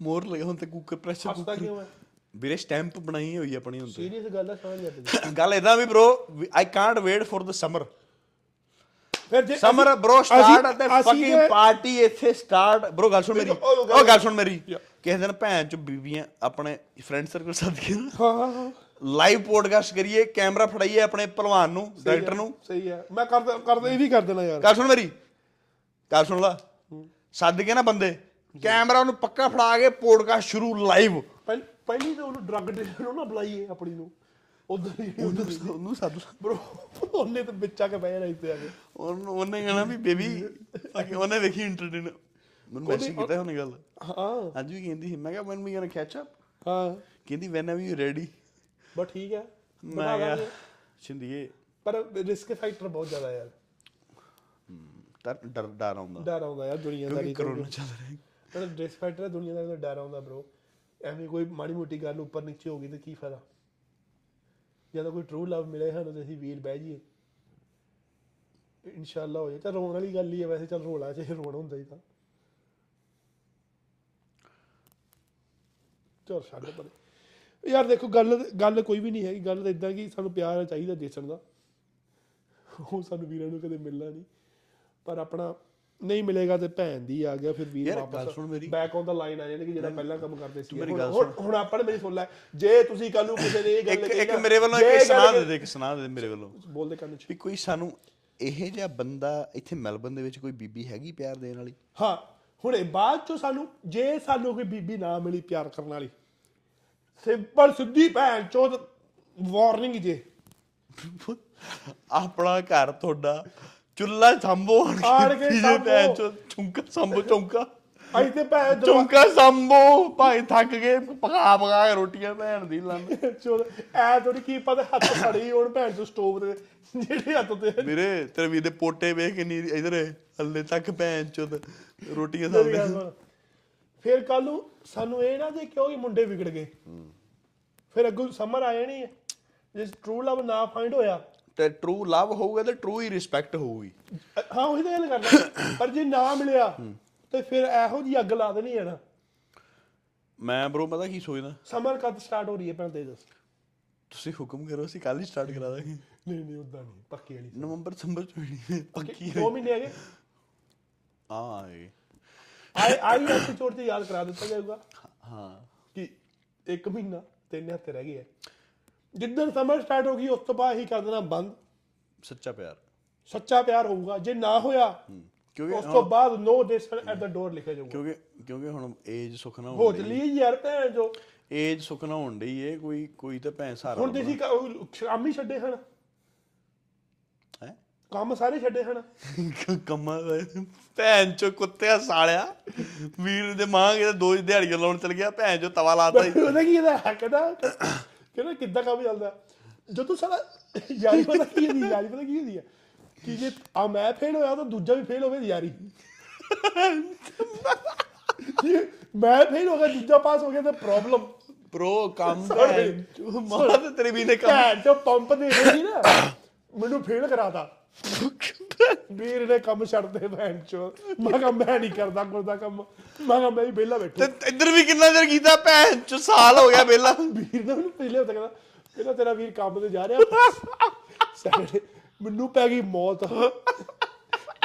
S2: ਮੋਰ ਲਗਾ ਹੁਣ ਤੇ ਕੁੱਕਰ ਪ੍ਰੈਸ਼ਰ
S1: ਹੱਸਦਾ ਕਿਉਂ ਹੈ
S2: ਵੀਰੇ ਸਟੈਂਪ ਬਣਾਈ ਹੋਈ ਆਪਣੀ ਹੁੰਦੀ
S1: ਸੀਰੀਅਸ ਗੱਲ ਆ ਸਮਝ ਜਾਂਦੇ
S2: ਗੱਲ ਇਦਾਂ ਵੀ bro I can't wait for the summer
S1: ਫਿਰ ਜੇ
S2: ਸਮਰ ਬ్రో ਸਟਾਰਟ ਅਤੇ
S1: ਅਸੀਂ
S2: ਫਕਿੰਗ
S1: ਜੇ-
S2: ਪਾਰਟੀ ਇੱਥੇ ਸਟਾਰਟ ਬ్రో ਗੱਲ ਸੁਣ ਮੇਰੀ।
S1: ਉਹ ਗੱਲ
S2: ਸੁਣ ਮੇਰੀ। ਕਿਸੇ ਦਿਨ ਭੈਣ ਚ ਬੀਬੀਆਂ ਆਪਣੇ ਫਰੈਂਡ ਸਰਕਲ ਸਦਕੇ
S1: ਹਾਂ ਹਾਂ ਹਾਂ।
S2: ਲਾਈਵ ਪੋਡਕਾਸਟ ਕਰੀਏ ਕੈਮਰਾ ਫੜਾਈਏ ਆਪਣੇ ਭਲਵਾਨ ਨੂੰ ਡਾਇਰੈਕਟਰ ਨੂੰ।
S1: ਸਹੀ ਆ। ਮੈਂ ਕਰਦਾ ਕਰਦਾ ਇਹ ਵੀ ਕਰ ਦੇਣਾ ਯਾਰ।
S2: ਗੱਲ ਸੁਣ ਮੇਰੀ। ਗੱਲ ਸੁਣ ਲਾ। ਸੱਦ ਕੇ ਨਾ ਬੰਦੇ। ਕੈਮਰਾ ਉਹਨੂੰ ਪੱਕਾ ਫੜਾ ਕੇ ਪੋਡਕਾਸਟ ਸ਼ੁਰੂ ਲਾਈਵ
S1: ਪਹਿਲੀ ਤਾਂ ਉਹਨੂੰ ਡਰੱਗ ਡੀਲਰ ਨੂੰ ਨਾ ਬੁਲਾਈਏ ਆਪਣੀ ਨੂੰ। ਉਧਰ ਹੀ
S2: ਉਹਨੂੰ ਸੱਦ ਲਾ
S1: ਬ్రో ਉਹਨੇ ਤਾਂ ਵਿੱਚ ਆ ਕੇ ਬਹਿ ਜਾਣਾ ਇੱਥੇ ਆ ਕੇ।
S2: ਉਹਨੂੰ ਉਹਨੇ ਕਹਿਣਾ ਵੀ ਬੇਬੀ ਉਹਨੇ ਵੇਖੀ ਇੰਟਰਟੇਨ ਮੈਨੂੰ ਮੈਸੇਜ ਕੀਤਾ ਉਹਨੇ ਗੱਲ।
S1: ਹਾਂ।
S2: ਅੱਜ ਵੀ ਕਹਿੰਦੀ ਮੈਂ ਕਿਹਾ when we gonna catch up
S1: ਹਾਂ।
S2: ਕਹਿੰਦੀ when are you ready?
S1: ਬਸ ਠੀਕ ਹੈ।
S2: ਮੈਂ ਕਿਹਾ। ਛਿੰਦੀਏ
S1: ਪਰ ਰਿਸਕ ਫੈਕਟਰ ਬਹੁਤ ਜ਼ਿਆਦਾ ਯਾਰ।
S2: ਡਰ ਡਰ ਆਉਂਦਾ।
S1: ਡਰ ਆਉਂਦਾ ਯਾਰ ਦੁਨੀਆਦਾਰੀ
S2: ਕਿਉਂਕਿ ਕਰੋਨਾ ਚੱਲ ਰਿਹਾ।
S1: ਪਰ ਰਿਸਕ ਫੈਕਟਰ ਦੁਨੀਆਦਾਰੀ ਦਾ ਡਰ ਆਉਂਦਾ ਬ్రో ਐਵੇਂ ਕੋਈ ਮਾੜੀ ਮੋਟੀ ਗੱਲ ਉੱਪਰ ਨੀਚੇ ਹੋ ਗਈ ਤੇ ਕੀ ਫਾਇਦਾ? ਜਦੋਂ ਕੋਈ ਟਰੂ ਲਵ ਮਿਲੇ ਸਾਨੂੰ ਤੇ ਅਸੀਂ ਵੀਰ ਬਹਿ ਜਾਈਏ। ਇਨਸ਼ਾਅੱਲਾ ਹੋ ਜਾਏ। ਤਾਂ ਰੋਣ ਵਾਲੀ ਗੱਲ ਹੀ ਹੈ ਵੈਸੇ, ਚੱਲ ਰੋਲਾ ਚਾਹੇ ਰੋਣਾ ਹੁੰਦਾ ਹੀ ਤਾਂ। ਚਲ ਛੱਡ ਪਰੇ। ਯਾਰ ਦੇਖੋ, ਗੱਲ ਗੱਲ ਕੋਈ ਵੀ ਨਹੀਂ ਹੈਗੀ। ਗੱਲ ਤਾਂ ਇਦਾਂ ਕਿ ਸਾਨੂੰ ਪਿਆਰ ਚਾਹੀਦਾ ਦੇਸਣ ਦਾ। ਉਹ ਸਾਨੂੰ ਵੀਰਾਂ ਨੂੰ ਕਦੇ ਮਿਲਣਾ ਨਹੀਂ। ਪਰ ਆਪਣਾ ਨਹੀਂ ਮਿਲੇਗਾ ਤੇ ਭੈਣ ਦੀ ਆ ਗਿਆ ਫਿਰ ਵੀਰ ਵਾਪਸ
S2: ਸੁਣ ਮੇਰੀ।
S1: ਬੈਕ ਔਨ ਦਾ ਲਾਈਨ ਆ ਜਾਣਗੇ ਜਿਹੜਾ ਪਹਿਲਾਂ ਕੰਮ ਕਰਦੇ ਸੀ ਹੁਣ ਆਪਾਂ ਨੇ ਮੇਰੀ ਸੁਣ ਲੈ। ਜੇ ਤੁਸੀਂ ਕੱਲ ਨੂੰ ਕਿਸੇ ਨੇ ਇਹ ਗੱਲ
S2: ਇੱਕ
S1: ਕਹੀ
S2: ਇੱਕ ਮੇਰੇ ਵੱਲੋਂ ਇੱਕ ਸੁਣਾ ਦੇ ਦੇ ਇੱਕ ਸੁਣਾ ਦੇ ਦੇ ਮੇਰੇ ਵੱਲੋਂ।
S1: ਬੋਲਦੇ ਕੰਨ ਚ।
S2: ਵੀ ਕੋਈ ਸਾਨੂੰ ਇਹ ਜਿਹਾ ਬੰਦਾ ਇੱਥੇ ਮੈਲਬਨ ਦੇ ਵਿੱਚ ਕੋਈ ਬੀਬੀ ਹੈਗੀ ਪਿਆਰ ਦੇਣ ਵਾਲੀ?
S1: ਹਾਂ ਹੁਣੇ ਬਾਅਦ ਚੋਂ ਸਾਨੂੰ ਜੇ ਸਾਨੂੰ ਕੋਈ ਬੀਬੀ ਨਾ ਮਿਲੀ ਪਿਆਰ ਕਰਨ ਵਾਲੀ ਸਿੰਪਲ ਸਿੱਧੀ ਭੈਣ ਚੋਦ ਵਾਰਨਿੰਗ ਜੇ।
S2: ਆਪਣਾ ਘਰ ਤੁਹਾਡਾ ਚੁੱਲਾ ਸੰਭੋ
S1: ਆਣ ਕੇ ਸੰਭੋ।
S2: ਚੁੰਕਾ ਸੰਭੋ ਚੌਂਕਾ।
S1: ਅਸੀਂ ਤੇ ਚੋਦ
S2: ਚੌਂਕਾ ਸੰਭੋ ਭਾਈ ਥੱਕ ਗਏ ਪਕਾ ਪਕਾ ਕੇ ਰੋਟੀਆਂ ਭੈਣ ਦੀ ਲੰਨ
S1: ਚੋਦ ਐ ਥੋੜੀ ਕੀ ਪਤਾ ਹੱਥ ਫੜੀ ਹੁਣ ਭੈਣ ਚੋ ਸਟੋਵ ਦੇ ਜਿਹੜੇ ਹੱਥ ਤੇ।
S2: ਵੀਰੇ ਤੇਰੇ ਵੀਰ ਦੇ ਪੋਟੇ ਵੇਖ ਕਿੰਨੀ ਇਧਰ ਹੱਲੇ ਤੱਕ ਭੈਣ ਚੋ ਰੋਟੀਆਂ
S1: ਮੇਰੀ ਗੱਲ ਸੁਣ। ਫਿਰ ਕੱਲ ਨੂੰ ਸਾਨੂੰ ਇਹ ਨਾ ਦੇ ਕਿਉਂ ਇਹ ਮੁੰਡੇ ਵਿਗੜ ਗਏ। ਫਿਰ ਅੱਗੋਂ ਸਮਰ ਆ ਜਾਣੀ ਹੈ ਜੇ ਟਰੂ ਲਵ ਨਾ ਫਾਈਂਡ ਹੋਇਆ
S2: ਤੇ ਟਰੂ ਲਵ ਹੋਊਗਾ ਤੇ ਟਰੂ ਹੀ ਰਿਸਪੈਕਟ ਹੋਊਗੀ।
S1: ਹਾਂ ਉਹੀ ਤਾਂ ਗੱਲ ਕਰਦਾ। ਪਰ ਜੇ ਨਾ ਮਿਲਿਆ ਤੇ ਫਿਰ ਇਹੋ ਜੀ ਅੱਗ ਲਾ ਦੇਣੀ ਹੈ ਨਾ।
S2: ਮੈਂ ਬ్రో ਪਤਾ ਕੀ ਸੋਚਦਾ?
S1: ਸਮਰ ਕਦ ਸਟਾਰਟ ਹੋ ਰਹੀ ਹੈ ਪਹਿਲਾਂ ਤੇ ਦੱਸ
S2: ਤੁਸੀਂ ਹੁਕਮ ਕਰੋ ਅਸੀਂ ਕੱਲ ਹੀ ਸਟਾਰਟ ਕਰਾ ਦਾਂਗੇ।
S1: ਨਹੀਂ ਨਹੀਂ ਉਦਾਂ ਨਹੀਂ ਪੱਕੀ ਵਾਲੀ
S2: ਨਵੰਬਰ ਦਸੰਬਰ ਚ ਹੋਣੀ ਪੱਕੀ
S1: ਦੋ ਮਹੀਨੇ ਹੈਗੇ?
S2: ਆ ਇਹ
S1: ਆਈ ਆਈ ਐਪੀਸੋਡ ਤੇ ਯਾਦ ਕਰਾ ਦਿੱਤਾ ਜਾਊਗਾ।
S2: ਹਾਂ।
S1: ਕਿ ਇੱਕ ਮਹੀਨਾ ਤਿੰਨ ਹਫ਼ਤੇ ਰਹਿ ਗਏ ਆ ਜਿੱਦਣ ਸਮਰ ਸਟਾਰਟ ਹੋ ਗਈ ਉਸ ਤੋਂ ਬਾਅਦ ਹੀ ਕਰ ਦੇਣਾ ਬੰਦ।
S2: ਸੱਚਾ ਪਿਆਰ।
S1: ਸੱਚਾ ਪਿਆਰ ਹੋਊਗਾ। ਜੇ ਨਾ ਹੋਇਆ।
S2: ਕਿਉਂਕਿ
S1: ਉਸ ਤੋਂ ਬਾਅਦ ਨੋ ਦਿਸ ਐਟ ਦ ਡੋਰ ਲਿਖਿਆ ਜਾਊਗਾ।
S2: ਕਿਉਂਕਿ ਕਿਉਂਕਿ ਹੁਣ ਏਜ ਸੁਖਨਾ
S1: ਹੋ ਜਲੀ ਯਾਰ ਭੈਣ ਜੋ।
S2: ਏਜ ਸੁਖਨਾ ਹੋਣ ਡਈ ਏ ਕੋਈ ਕੋਈ ਤੇ ਭੈਣ ਸਾਰਾ
S1: ਹੁਣ ਤੁਸੀਂ ਕੰਮ ਹੀ ਛੱਡੇ ਹਨ।
S2: ਹੈ?
S1: ਕੰਮ ਸਾਰੇ ਛੱਡੇ ਹਨ।
S2: ਕੰਮਾਂ ਦਾ ਭੈਣ ਚੋ ਕੁੱਤਿਆ ਸਾਲਿਆ। ਵੀਰ ਦੇ ਮਾਂ ਕਿਤੇ ਦੋ ਦਿਹਾੜੀਆਂ ਲਾਉਣ ਚਲ ਗਿਆ ਭੈਣ ਚੋ ਤਵਾ ਲਾਤਾ
S1: ਉਹਦਾ ਕੀ ਇਹਦਾ ਹੈ ਕਹਿੰਦਾ ਕਹਿੰਦਾ ਕਿੱਦਾਂ ਕੰਮ ਚੱਲਦਾ? ਜਦੋਂ ਸਾਲਾ ਯਾਰੀ ਪਤਾ ਕੀ ਹੁੰਦੀ ਯਾਰੀ ਪਤਾ ਕੀ ਹੁੰਦੀ ਹੈ ਕਿ ਜੇ ਆ ਮੈਂ ਫੇਲ ਹੋਇਆ ਤਾਂ ਦੂਜਾ ਵੀ ਫੇਲ ਹੋਵੇ ਯਾਰੀ। ਜੇ ਮੈਂ ਫੇਲ ਹੋ ਗਿਆ ਦੂਜਾ ਪਾਸ ਹੋ ਗਿਆ ਤਾਂ ਪ੍ਰੋਬਲਮ
S2: ਬ్రో ਕੰਮ
S1: Sorry.
S2: ਭੈਣ ਚੋ ਮਾਂ ਤੇ ਤੇਰੀ ਵੀ ਨੇ ਕੰਮ।
S1: ਚੋ ਪੰਪ ਦੇ ਰਹੀ ਨਾ ਮੈਨੂੰ ਫੇਲ ਕਰਾਤਾ। ਵੀਰ ਨੇ ਕੰਮ ਛੱਡ ਦੇ ਭੈਣ ਚੋ। ਮੈਂ ਕਿਹਾ ਮੈਂ ਨਹੀਂ ਕਰਦਾ ਕਰਦਾ ਕੰਮ। ਮੈਂ ਕਿਹਾ ਮੈਂ ਹੀ ਵਿਹਲਾ ਬੈਠਾ।
S2: ਤੇ ਇੱਧਰ ਵੀ ਕਿੰਨਾ ਚਿਰ ਕੀਤਾ ਭੈਣ ਚੋ? ਸਾਲ ਹੋ ਗਿਆ ਪਹਿਲਾਂ
S1: ਵੀਰ ਨੇ ਮੈਨੂੰ ਪਹਿਲੇ ਹੁੰਦਾ ਕਹਿੰਦਾ ਕਹਿੰਦਾ ਤੇਰਾ ਵੀਰ ਕੰਮ ਤੇ ਜਾ ਰਿਹਾ। ਸੈਟਰਡੇ ਮੈਨੂੰ ਪੈ ਗਈ ਮੌਤ।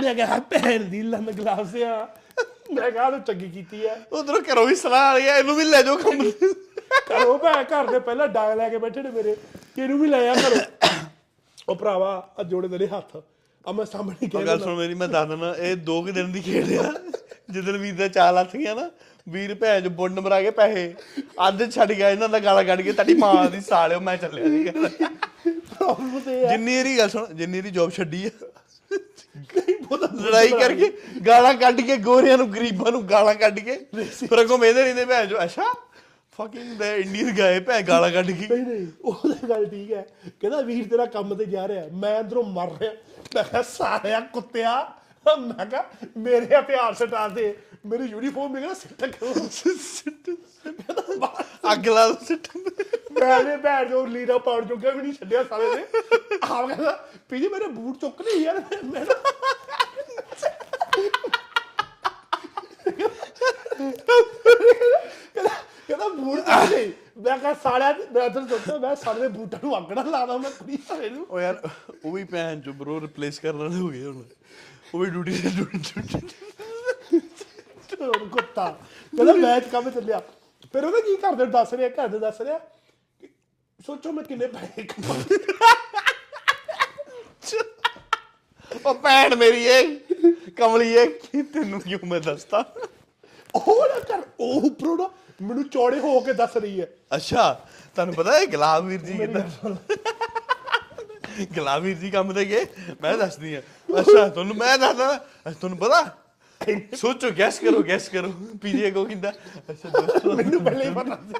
S1: ਮੈਂ ਕਿਹਾ ਭੈਣ ਦੀ ਲੰਨ ਗਲਾਸ ਆ। ਮੈਂ ਕਿਹਾ ਤੂੰ ਚੰਗੀ ਕੀਤੀ ਆ।
S2: ਉਧਰੋਂ ਘਰੋਂ ਵੀ ਸਲਾਹ ਆ ਗਿਆ ਇਹਨੂੰ ਵੀ ਲੈ ਜਾਓ ਕੰਮ। ਤੇ।
S1: ਘਰੋਂ ਭੈ ਘਰ ਦੇ ਪਹਿਲਾਂ ਡਾਂਗ ਲੈ ਕੇ ਬੈਠੇ ਨੇ ਮੇਰੇ। ਕਿ ਇਹਨੂੰ ਵੀ ਲੈ ਆ ਘਰੋਂ। ਉਹ ਭਰਾਵਾ ਆ ਜੋੜੇ ਤੇਰੇ ਹੱਥ। ਆ ਮੈਂ ਸਾਹਮਣੇ ਕਹਿ
S2: ਗੱਲ ਸੁਣ ਮੇਰੀ ਮੈਂ ਦੱਸ ਦਿੰਦਾ ਇਹ ਦੋ ਕੁ ਦਿਨ ਦੀ ਖੇਡ ਆ। ਜਿੱਦਣ ਵੀਰ ਦਾ ਚਾਲ ਹੱਥ ਗਿਆ ਨਾ ਵੀਰ ਭੈਣ ਚ ਬੁੱਢ ਨੰਬਰ ਆ ਗਏ ਪੈਸੇ ਅੱਧ ਛੱਡ ਗਿਆ ਇਹਨਾਂ ਦਾ ਗਾਲਾਂ ਕੱਢ ਕੇ ਤੁਹਾਡੀ ਮਾਂ ਦੀ ਸਾਲਿਓ ਮੈਂ ਚੱਲਿਆ ਸੀ। ਜਿੰਨੀ ਇਹਦੀ ਗੱਲ ਸੁਣ ਜਿੰਨੀ ਇਹਦੀ ਜੌਬ ਛੱਡੀ ਆ। ਲੜਾਈ ਕਰਕੇ ਗਾਲਾਂ ਕੱਢ ਕੇ ਗੋਰਿਆਂ ਨੂੰ ਗਰੀਬਾਂ ਨੂੰ ਗਾਲਾਂ ਕੱਢ ਕੇ ਫਿਰ ਅਗੋਂ ਮੇਦੇ ਰਹਿੰਦੇ ਭੈਣ ਜੋ ਅੱਛਾ। ਫਕਿੰਗ ਦੇ ਇੰਡੀਅਨ ਗਾਏ ਭੈਣ ਗਾਲਾਂ ਕੱਢ ਕੇ।
S1: ਨਹੀਂ ਨਹੀਂ ਉਹ ਤਾਂ ਗੱਲ ਠੀਕ ਹੈ। ਕਹਿੰਦਾ ਵੀਰ ਤੇਰਾ ਕੰਮ ਤੇ ਜਾ ਰਿਹਾ। ਮੈਂ ਅੰਦਰੋਂ ਮਰ ਰਿਹਾ। ਮੈਂ ਕਿਹਾ ਸਾਰਿਆ ਕੁੱਤਿਆ। ਮੈਂ ਕਿਹਾ ਮੇਰੇ ਹਥਿਆਰ ਸਟਾ ਦੇ। ਮੇਰੀ ਯੂਨੀਫਾਰਮ ਮੇਰਾ ਸਿੱਟ ਕਿਉਂ
S2: ਅੱਗ ਲਾ ਸਿੱਟ
S1: ਮੈਂ ਨੇ ਭੈਣ ਜੋ ਲੀੜਾ ਪਾਉਣ ਜੋਗਾ ਵੀ ਨਹੀਂ ਛੱਡਿਆ ਸਾਰੇ ਨੇ। ਆਪ ਕਹਿੰਦਾ ਪੀਜੀ ਮੇਰੇ ਬੂਟ ਚੁੱਕ ਲਈ ਯਾਰ। ਮੈਂ ਕਹਿੰਦਾ ਕਹਿੰਦਾ ਬੂਟ ਚੁੱਕ ਲਈ ਮੈਂ ਕਿਹਾ ਸਾਲਿਆ ਮੈਂ ਤਾਂ ਸੋਚਿਆ ਮੈਂ ਸਾਰੇ ਦੇ ਬੂਟਾਂ ਨੂੰ ਅੱਗ ਨਾ ਲਾਦਾ ਮੈਂ ਕੁੜੀ ਸਾਰੇ ਨੂੰ।
S2: ਉਹ ਯਾਰ ਉਹ ਵੀ ਭੈਣ ਚੋ ਬਰੋ ਰਿਪਲੇਸ ਕਰਨ ਵਾਲੇ ਹੋ ਗਏ ਹੁਣ। ਉਹ ਵੀ ਡਿਊਟੀ ਤੇ ਡਿਊਟੀ
S1: ਹੁਣ ਕੁੱਤਾ। ਕਹਿੰਦਾ ਮੈਚ ਕੰਮ ਚੱਲਿਆ। ਫਿਰ ਉਹਦਾ ਕੀ ਕਰਦੇ ਦੱਸ ਰਿਹਾ ਘਰ ਦੇ ਦੱਸ ਰਿਹਾ ਸੋਚੋ ਮੈਂ ਕਿੰਨੇ ਪੈਸੇ ਕਮਾਉਂਦਾ
S2: ਉਹ ਭੈਣ ਮੇਰੀ ਏ ਕਮਲੀ ਏ ਕੀ ਤੈਨੂੰ ਕਿਉਂ ਮੈਂ ਦੱਸਦਾ?
S1: ਉਹ ਨਾ ਕਰ ਉਹ ਉੱਪਰੋਂ ਨਾ ਮੈਨੂੰ ਚੌੜੇ ਹੋ ਕੇ ਦੱਸ ਰਹੀ ਹੈ।
S2: ਅੱਛਾ ਤੁਹਾਨੂੰ ਪਤਾ ਹੈ ਗੁਲਾਬ ਵੀਰ ਜੀ ਕਿੱਦਾਂ ਗੁਲਾਬ ਵੀਰ ਜੀ ਕੰਮ ਤੇ ਗਏ ਮੈਂ ਦੱਸਦੀ ਆ ਅੱਛਾ ਤੁਹਾਨੂੰ ਮੈਂ ਦੱਸਦਾ ਅੱਛਾ, ਤੁਹਾਨੂੰ ਪਤਾ? ਸੋਚੋ ਗੈਸ ਕਰੋ ਗੈਸ ਕਰੋ। ਪੀਜੇ ਕੋ ਕਿੰਦਾ? ਅੱਛਾ ਦੋਸਤੋ।
S1: ਮੈਨੂੰ ਪਹਿਲੇ ਹੀ ਪਤਾ ਸੀ।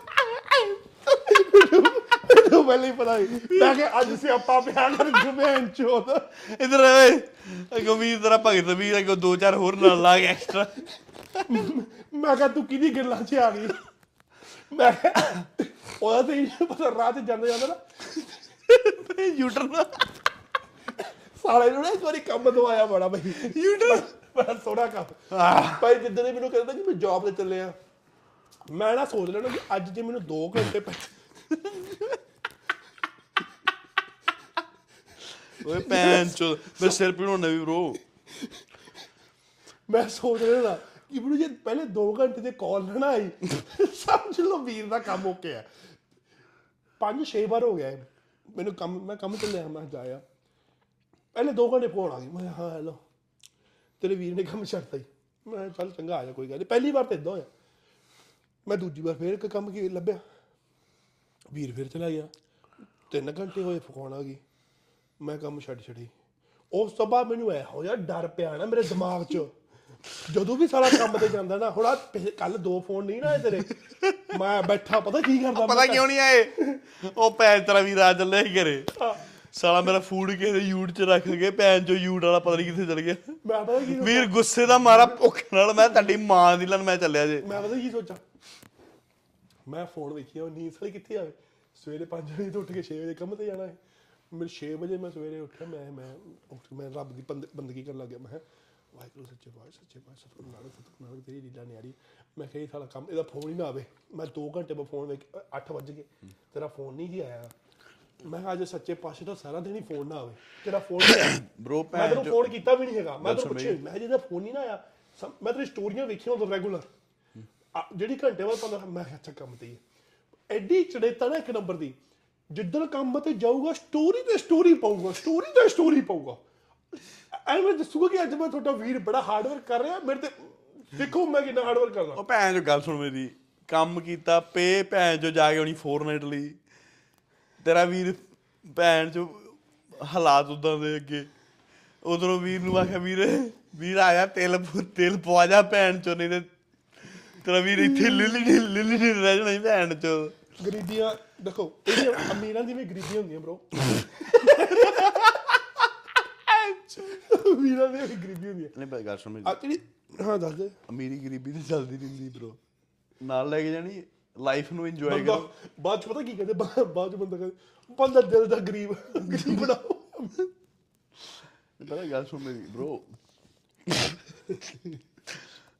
S1: ਮੈਨੂੰ ਪਹਿਲੇ ਹੀ ਪਤਾ ਸੀ। ਮੈਂ ਕਿ ਅੱਜ ਸਿਆਪਾ ਪਿਆ ਕਰ ਜੁਮੈਨ ਚੋਦ।
S2: ਇਧਰ ਓਏ। ਗੰਭੀਰ ਤਰ੍ਹਾਂ ਭਗਤ ਵੀਰ ਅਗੋ ਦੋ ਚਾਰ ਹੋਰ ਨਾਲ ਲਾ ਕੇ ਐਕਸਟਰਾ
S1: ਮੈਂ ਕਿਹਾ ਤੂੰ ਕਿਹਦੀ ਗੱਲਾਂ 'ਚ ਆ ਗਈ? ਮੈਂ ਕਿਹਾ ਉਹਦਾ ਤੇ ਇਹ ਪਤਾ ਰਾਹ ਤੇ ਜਾਂਦੇ ਜਾਂਦੇ ਨਾ।
S2: ਯੂਟਰਨ
S1: ਸਾਲੇ ਨੂੰ ਨਾ ਇੱਕ ਵਾਰੀ ਕੰਮ ਦਵਾਇਆ ਬੜਾ ਬਈ।
S2: ਯੂਟਰਨ
S1: ਬੜਾ ਸੋਹਣਾ ਕੰਮ। ਭਾਈ ਜਿੱਦਾਂ ਦੇ ਮੈਨੂੰ ਕਹਿੰਦਾ ਕਿ ਮੈਂ ਜੌਬ ਤੇ ਚੱਲਿਆ ਮੈਂ ਨਾ ਸੋਚ ਲੈਣਾ ਕਿ ਅੱਜ ਜੇ ਮੈਨੂੰ 2 ਘੰਟੇ ਪੈ
S2: ਓਏ ਭੈਣ ਚੋ ਮੈਂ ਸਿਰ ਪੀਣੋਂ ਨਵੀਂ ਬ్రో
S1: ਮੈਂ ਸੋਚ ਰਿਹਾ ਕਿ ਮੈਨੂੰ ਜੇ ਪਹਿਲੇ 2 ਘੰਟੇ ਦੇ ਕਾਲ ਨਾ ਨਾ ਆਈ। ਸਮਝ ਲਓ ਵੀਰ ਦਾ ਕੰਮ ਓਕੇ ਹੈ ਪੰਜ ਛੇ ਵਾਰ ਹੋ ਗਿਆ ਇਹ। ਮੈਨੂੰ ਕੰਮ ਮੈਂ ਕੰਮ ਚੱਲਿਆ ਮੈਂ ਜਾਇਆ ਪਹਿਲੇ 2 ਘੰਟੇ ਫੋਨ ਆ ਗਈ ਮੈਂ ਕਿਹਾ, ਹਾਂ ਹੈਲੋ ਤੇਰੇ ਵੀਰ ਨੇ ਕੰਮ ਛੱਡਤਾ ਹੀ। ਮੈਂ ਕਿਹਾ, ਚੱਲ ਚੰਗਾ ਆ ਜਾ ਕੋਈ ਗੱਲ ਨਹੀਂ ਪਹਿਲੀ ਵਾਰ ਤਾਂ ਇਦਾਂ ਹੋਇਆ। ਮੈਂ ਦੂਜੀ ਵਾਰ ਫੇਰ ਇੱਕ ਕੰਮ ਕੀ ਲੱਭਿਆ। ਵੀਰ ਫਿਰ ਚਲਾ ਗਿਆ। ਤਿੰਨ ਘੰਟੇ ਹੋਏ ਫੋਨ ਆ ਗਈ। ਮੈਂ ਕੰਮ ਛੱਡ ਛੜੀ ਉਸ ਤੋਂ ਬਾਅਦ ਮੈਨੂੰ ਐ ਹੋ ਜਾ ਡਰ ਪਿਆ ਨਾ ਮੇਰੇ ਦਿਮਾਗ 'ਚ। ਜਦੋਂ ਵੀ ਸਾਰਾ ਕੰਮ ਤੇ ਜਾਂਦਾ ਨਾ ਹੁਣ ਕੱਲ ਦੋ ਫੋਨ ਨਹੀਂ ਨਾ ਆਏ ਤੇਰੇ। ਮੈਂ ਬੈਠਾ ਪਤਾ ਕੀ ਕਰਦਾ
S2: ਪਤਾ ਕਿਉਂ ਨਹੀਂ ਆਏ? ਉਹ ਭੈਣ ਤੇਰਾ ਵੀਰ ਆ ਚੱਲਿਆ ਹੀ ਘਰੇ। ਸਾਲਾ ਮੇਰਾ ਫੂਡ ਕਿਸੇ ਯੂਟ ਚ ਰੱਖ ਕੇ ਭੈਣ ਚੋ ਯੂਟ ਵਾਲਾ ਪਤਾ ਨਹੀਂ ਕਿੱਥੇ ਚਲ ਗਿਆ।
S1: ਮੈਂ ਪਤਾ ਕੀ
S2: ਵੀਰ ਗੁੱਸੇ ਦਾ ਮਾਰਾ ਭੁੱਖ ਨਾਲ ਮੈਂ ਤੁਹਾਡੀ ਮਾਂ ਦੀ ਲਨ ਮੈਂ ਚੱਲਿਆ ਜੇ।
S1: ਮੈਂ ਪਤਾ ਕੀ ਸੋਚਾਂ ਮੈਂ ਫੋਨ ਵੇਖਿਆ ਉਹ ਨੀਂਦ ਸਾਲੀ ਕਿੱਥੇ ਆਵੇ ਸਵੇਰੇ 5 ਵਜੇ ਤੋਂ ਉੱਠ ਕੇ 6 ਵਜੇ ਕੰਮ ਤੇ ਜਾਣਾ ਹੈ ਮੇਰੇ 6 ਵਜੇ ਮੈਂ ਸਵੇਰੇ ਉੱਠਿਆ ਮੈਂ ਮੈਂ ਉੱਠ ਮੈਂ ਰੱਬ ਦੀ ਬੰਦ- ਬੰਦਗੀ ਕਰਨ ਲੱਗ ਗਿਆ ਮੈਂ ਵਾਹਿਗੁਰੂ ਸੱਚੇ ਪਾਤਸ਼ਾਹ ਸੱਚੇ ਪਾਤਸ਼ਾਹ ਸਤਿਗੁਰੂ ਨਾਨਕ ਸਤਿਗੁਰੂ ਨਾਨਕ ਤੇਰੀ ਲੀਲਾ ਨਿਆਰੀ। ਮੈਂ ਕਿਹਾ ਸਾਲਾ ਕੰਮ ਇਹਦਾ ਫੋਨ ਹੀ ਨਾ ਆਵੇ। ਮੈਂ 2 ਘੰਟੇ ਬਾਅਦ ਫੋਨ ਵੇਖ 8 ਵਜ ਗਏ। ਤੇਰਾ ਫੋਨ ਨਹੀਂ ਜੀ ਆਇਆ। ਮੈਂ ਕਿਹਾ ਅੱਜ ਸੱਚੇ ਪਾਸੇ ਤੋਂ ਸਾਰਾ ਦਿਨ ਹੀ ਫੋਨ ਨਾ ਆਵੇ। ਤੇਰਾ ਫੋਨ
S2: ਬ్రో
S1: ਮੈਂ ਤੈਨੂੰ ਫੋਨ ਕੀਤਾ ਵੀ ਨਹੀਂ ਹੈਗਾ। ਮੈਂ ਤੈਨੂੰ ਪੁੱਛਿਆ। ਮੈਂ ਜਿਹਦਾ ਫੋਨ ਨਹੀਂ ਨਾ ਆਇਆ ਮੈਂ ਤੇਰੀ ਸਟੋਰੀਆਂ ਵੇਖੀਆਂ ਉਦੋਂ ਰੈਗੂਲਰ ਜਿਹੜੀ ਘੰਟੇ ਬਾਅਦ ਪੰਦਰਾਂ ਮੈਂ ਅੱਛਾ ਕੰਮ ਤੇ ਹੀ ਹੈ ਐਡੀ ਚੜੇਤਾ ਨਾ ਇੱਕ ਨੰਬਰ ਦੀ। ਜਿੱਦਣ ਕੰਮ ਤੇ ਜਾਊਗਾ ਸਟੋਰੀ ਤੇ ਸਟੋਰੀ ਪਾਊਗਾ ਸਟੋਰੀ ਤੇ ਸਟੋਰੀ ਪਾਊਗਾ। ਐਵੇਂ ਦੱਸੂਗਾ ਕਿ ਅੱਜ ਮੈਂ ਤੁਹਾਡਾ ਵੀਰ ਬੜਾ ਹਾਰਡ ਵਰਕ ਕਰ ਰਿਹਾ ਮੇਰੇ ਤੇ ਦੇਖੋ ਮੈਂ ਕਿੰਨਾ ਹਾਰਡ ਵਰਕ ਕਰਦਾ।
S2: ਉਹ ਭੈਣ ਜੋ ਗੱਲ ਸੁਣ ਮੇਰੀ ਕੰਮ ਕੀਤਾ ਪੇ ਭੈਣ ਜੋ ਜਾ ਕੇ ਆਉਣੀ ਫੋਰਨਾਈਟ ਲਈ। ਤੇਰਾ ਵੀਰ ਭੈਣ ਜੋ ਹਾਲਾਤ ਉਦਾਂ ਦੇ ਅੱਗੇ। ਉਧਰੋਂ ਵੀਰ ਨੂੰ ਆਖਿਆ ਵੀਰ ਵੀਰ ਆਇਆ ਤੇਲ ਤੇਲ ਪਵਾ ਜਾ ਭੈਣ ਚੋ ਨਹੀਂ ਤੇ ਤੇਰਾ ਵੀਰ ਇੱਥੇ ਲਿਲੀ ਲਿਲੀ ਨਹੀਂ ਰਹਿ ਜਾਣਾ ਸੀ ਭੈਣ ਚੋ।
S1: ਗਰੀਬੀਆਂ ਦੇਖੋ ਅਮੀਰਾਂ ਦੀ ਵੀ ਗਰੀਬੀਆਂ ਹੁੰਦੀਆਂ ਬ్రో ਅਮੀਰਾਂ ਦੀ ਵੀ ਗਰੀਬੀ ਹੁੰਦੀ ਹੈ।
S2: ਨਹੀਂ ਬਈ ਗੱਲ ਸੁਣ ਮੇਰੀ
S1: ਆ ਜਿਹੜੀ ਹਾਂ ਦੱਸ ਦੇ।
S2: ਅਮੀਰੀ ਗਰੀਬੀ ਤੇ ਚੱਲਦੀ ਰਹਿੰਦੀ ਬ్రో ਨਾਲ ਲੈ ਕੇ ਜਾਣੀ ਲਾਈਫ ਨੂੰ ਇੰਜੋਏ
S1: ਬੰਦਾ
S2: ਕਰੋ।
S1: ਬਾਅਦ ਚ ਪਤਾ ਕੀ ਕਹਿੰਦੇ ਬਾ- ਬਾਅਦ ਚ ਬੰਦਾ ਕਹਿੰਦਾ ਬੰਦਾ ਦਿਲ ਦਾ ਗਰੀਬ ਗਰੀਬ ਬਣਾਓ।
S2: ਪਤਾ ਗੱਲ ਸੁਣ ਮੇਰੀ ਬ్రో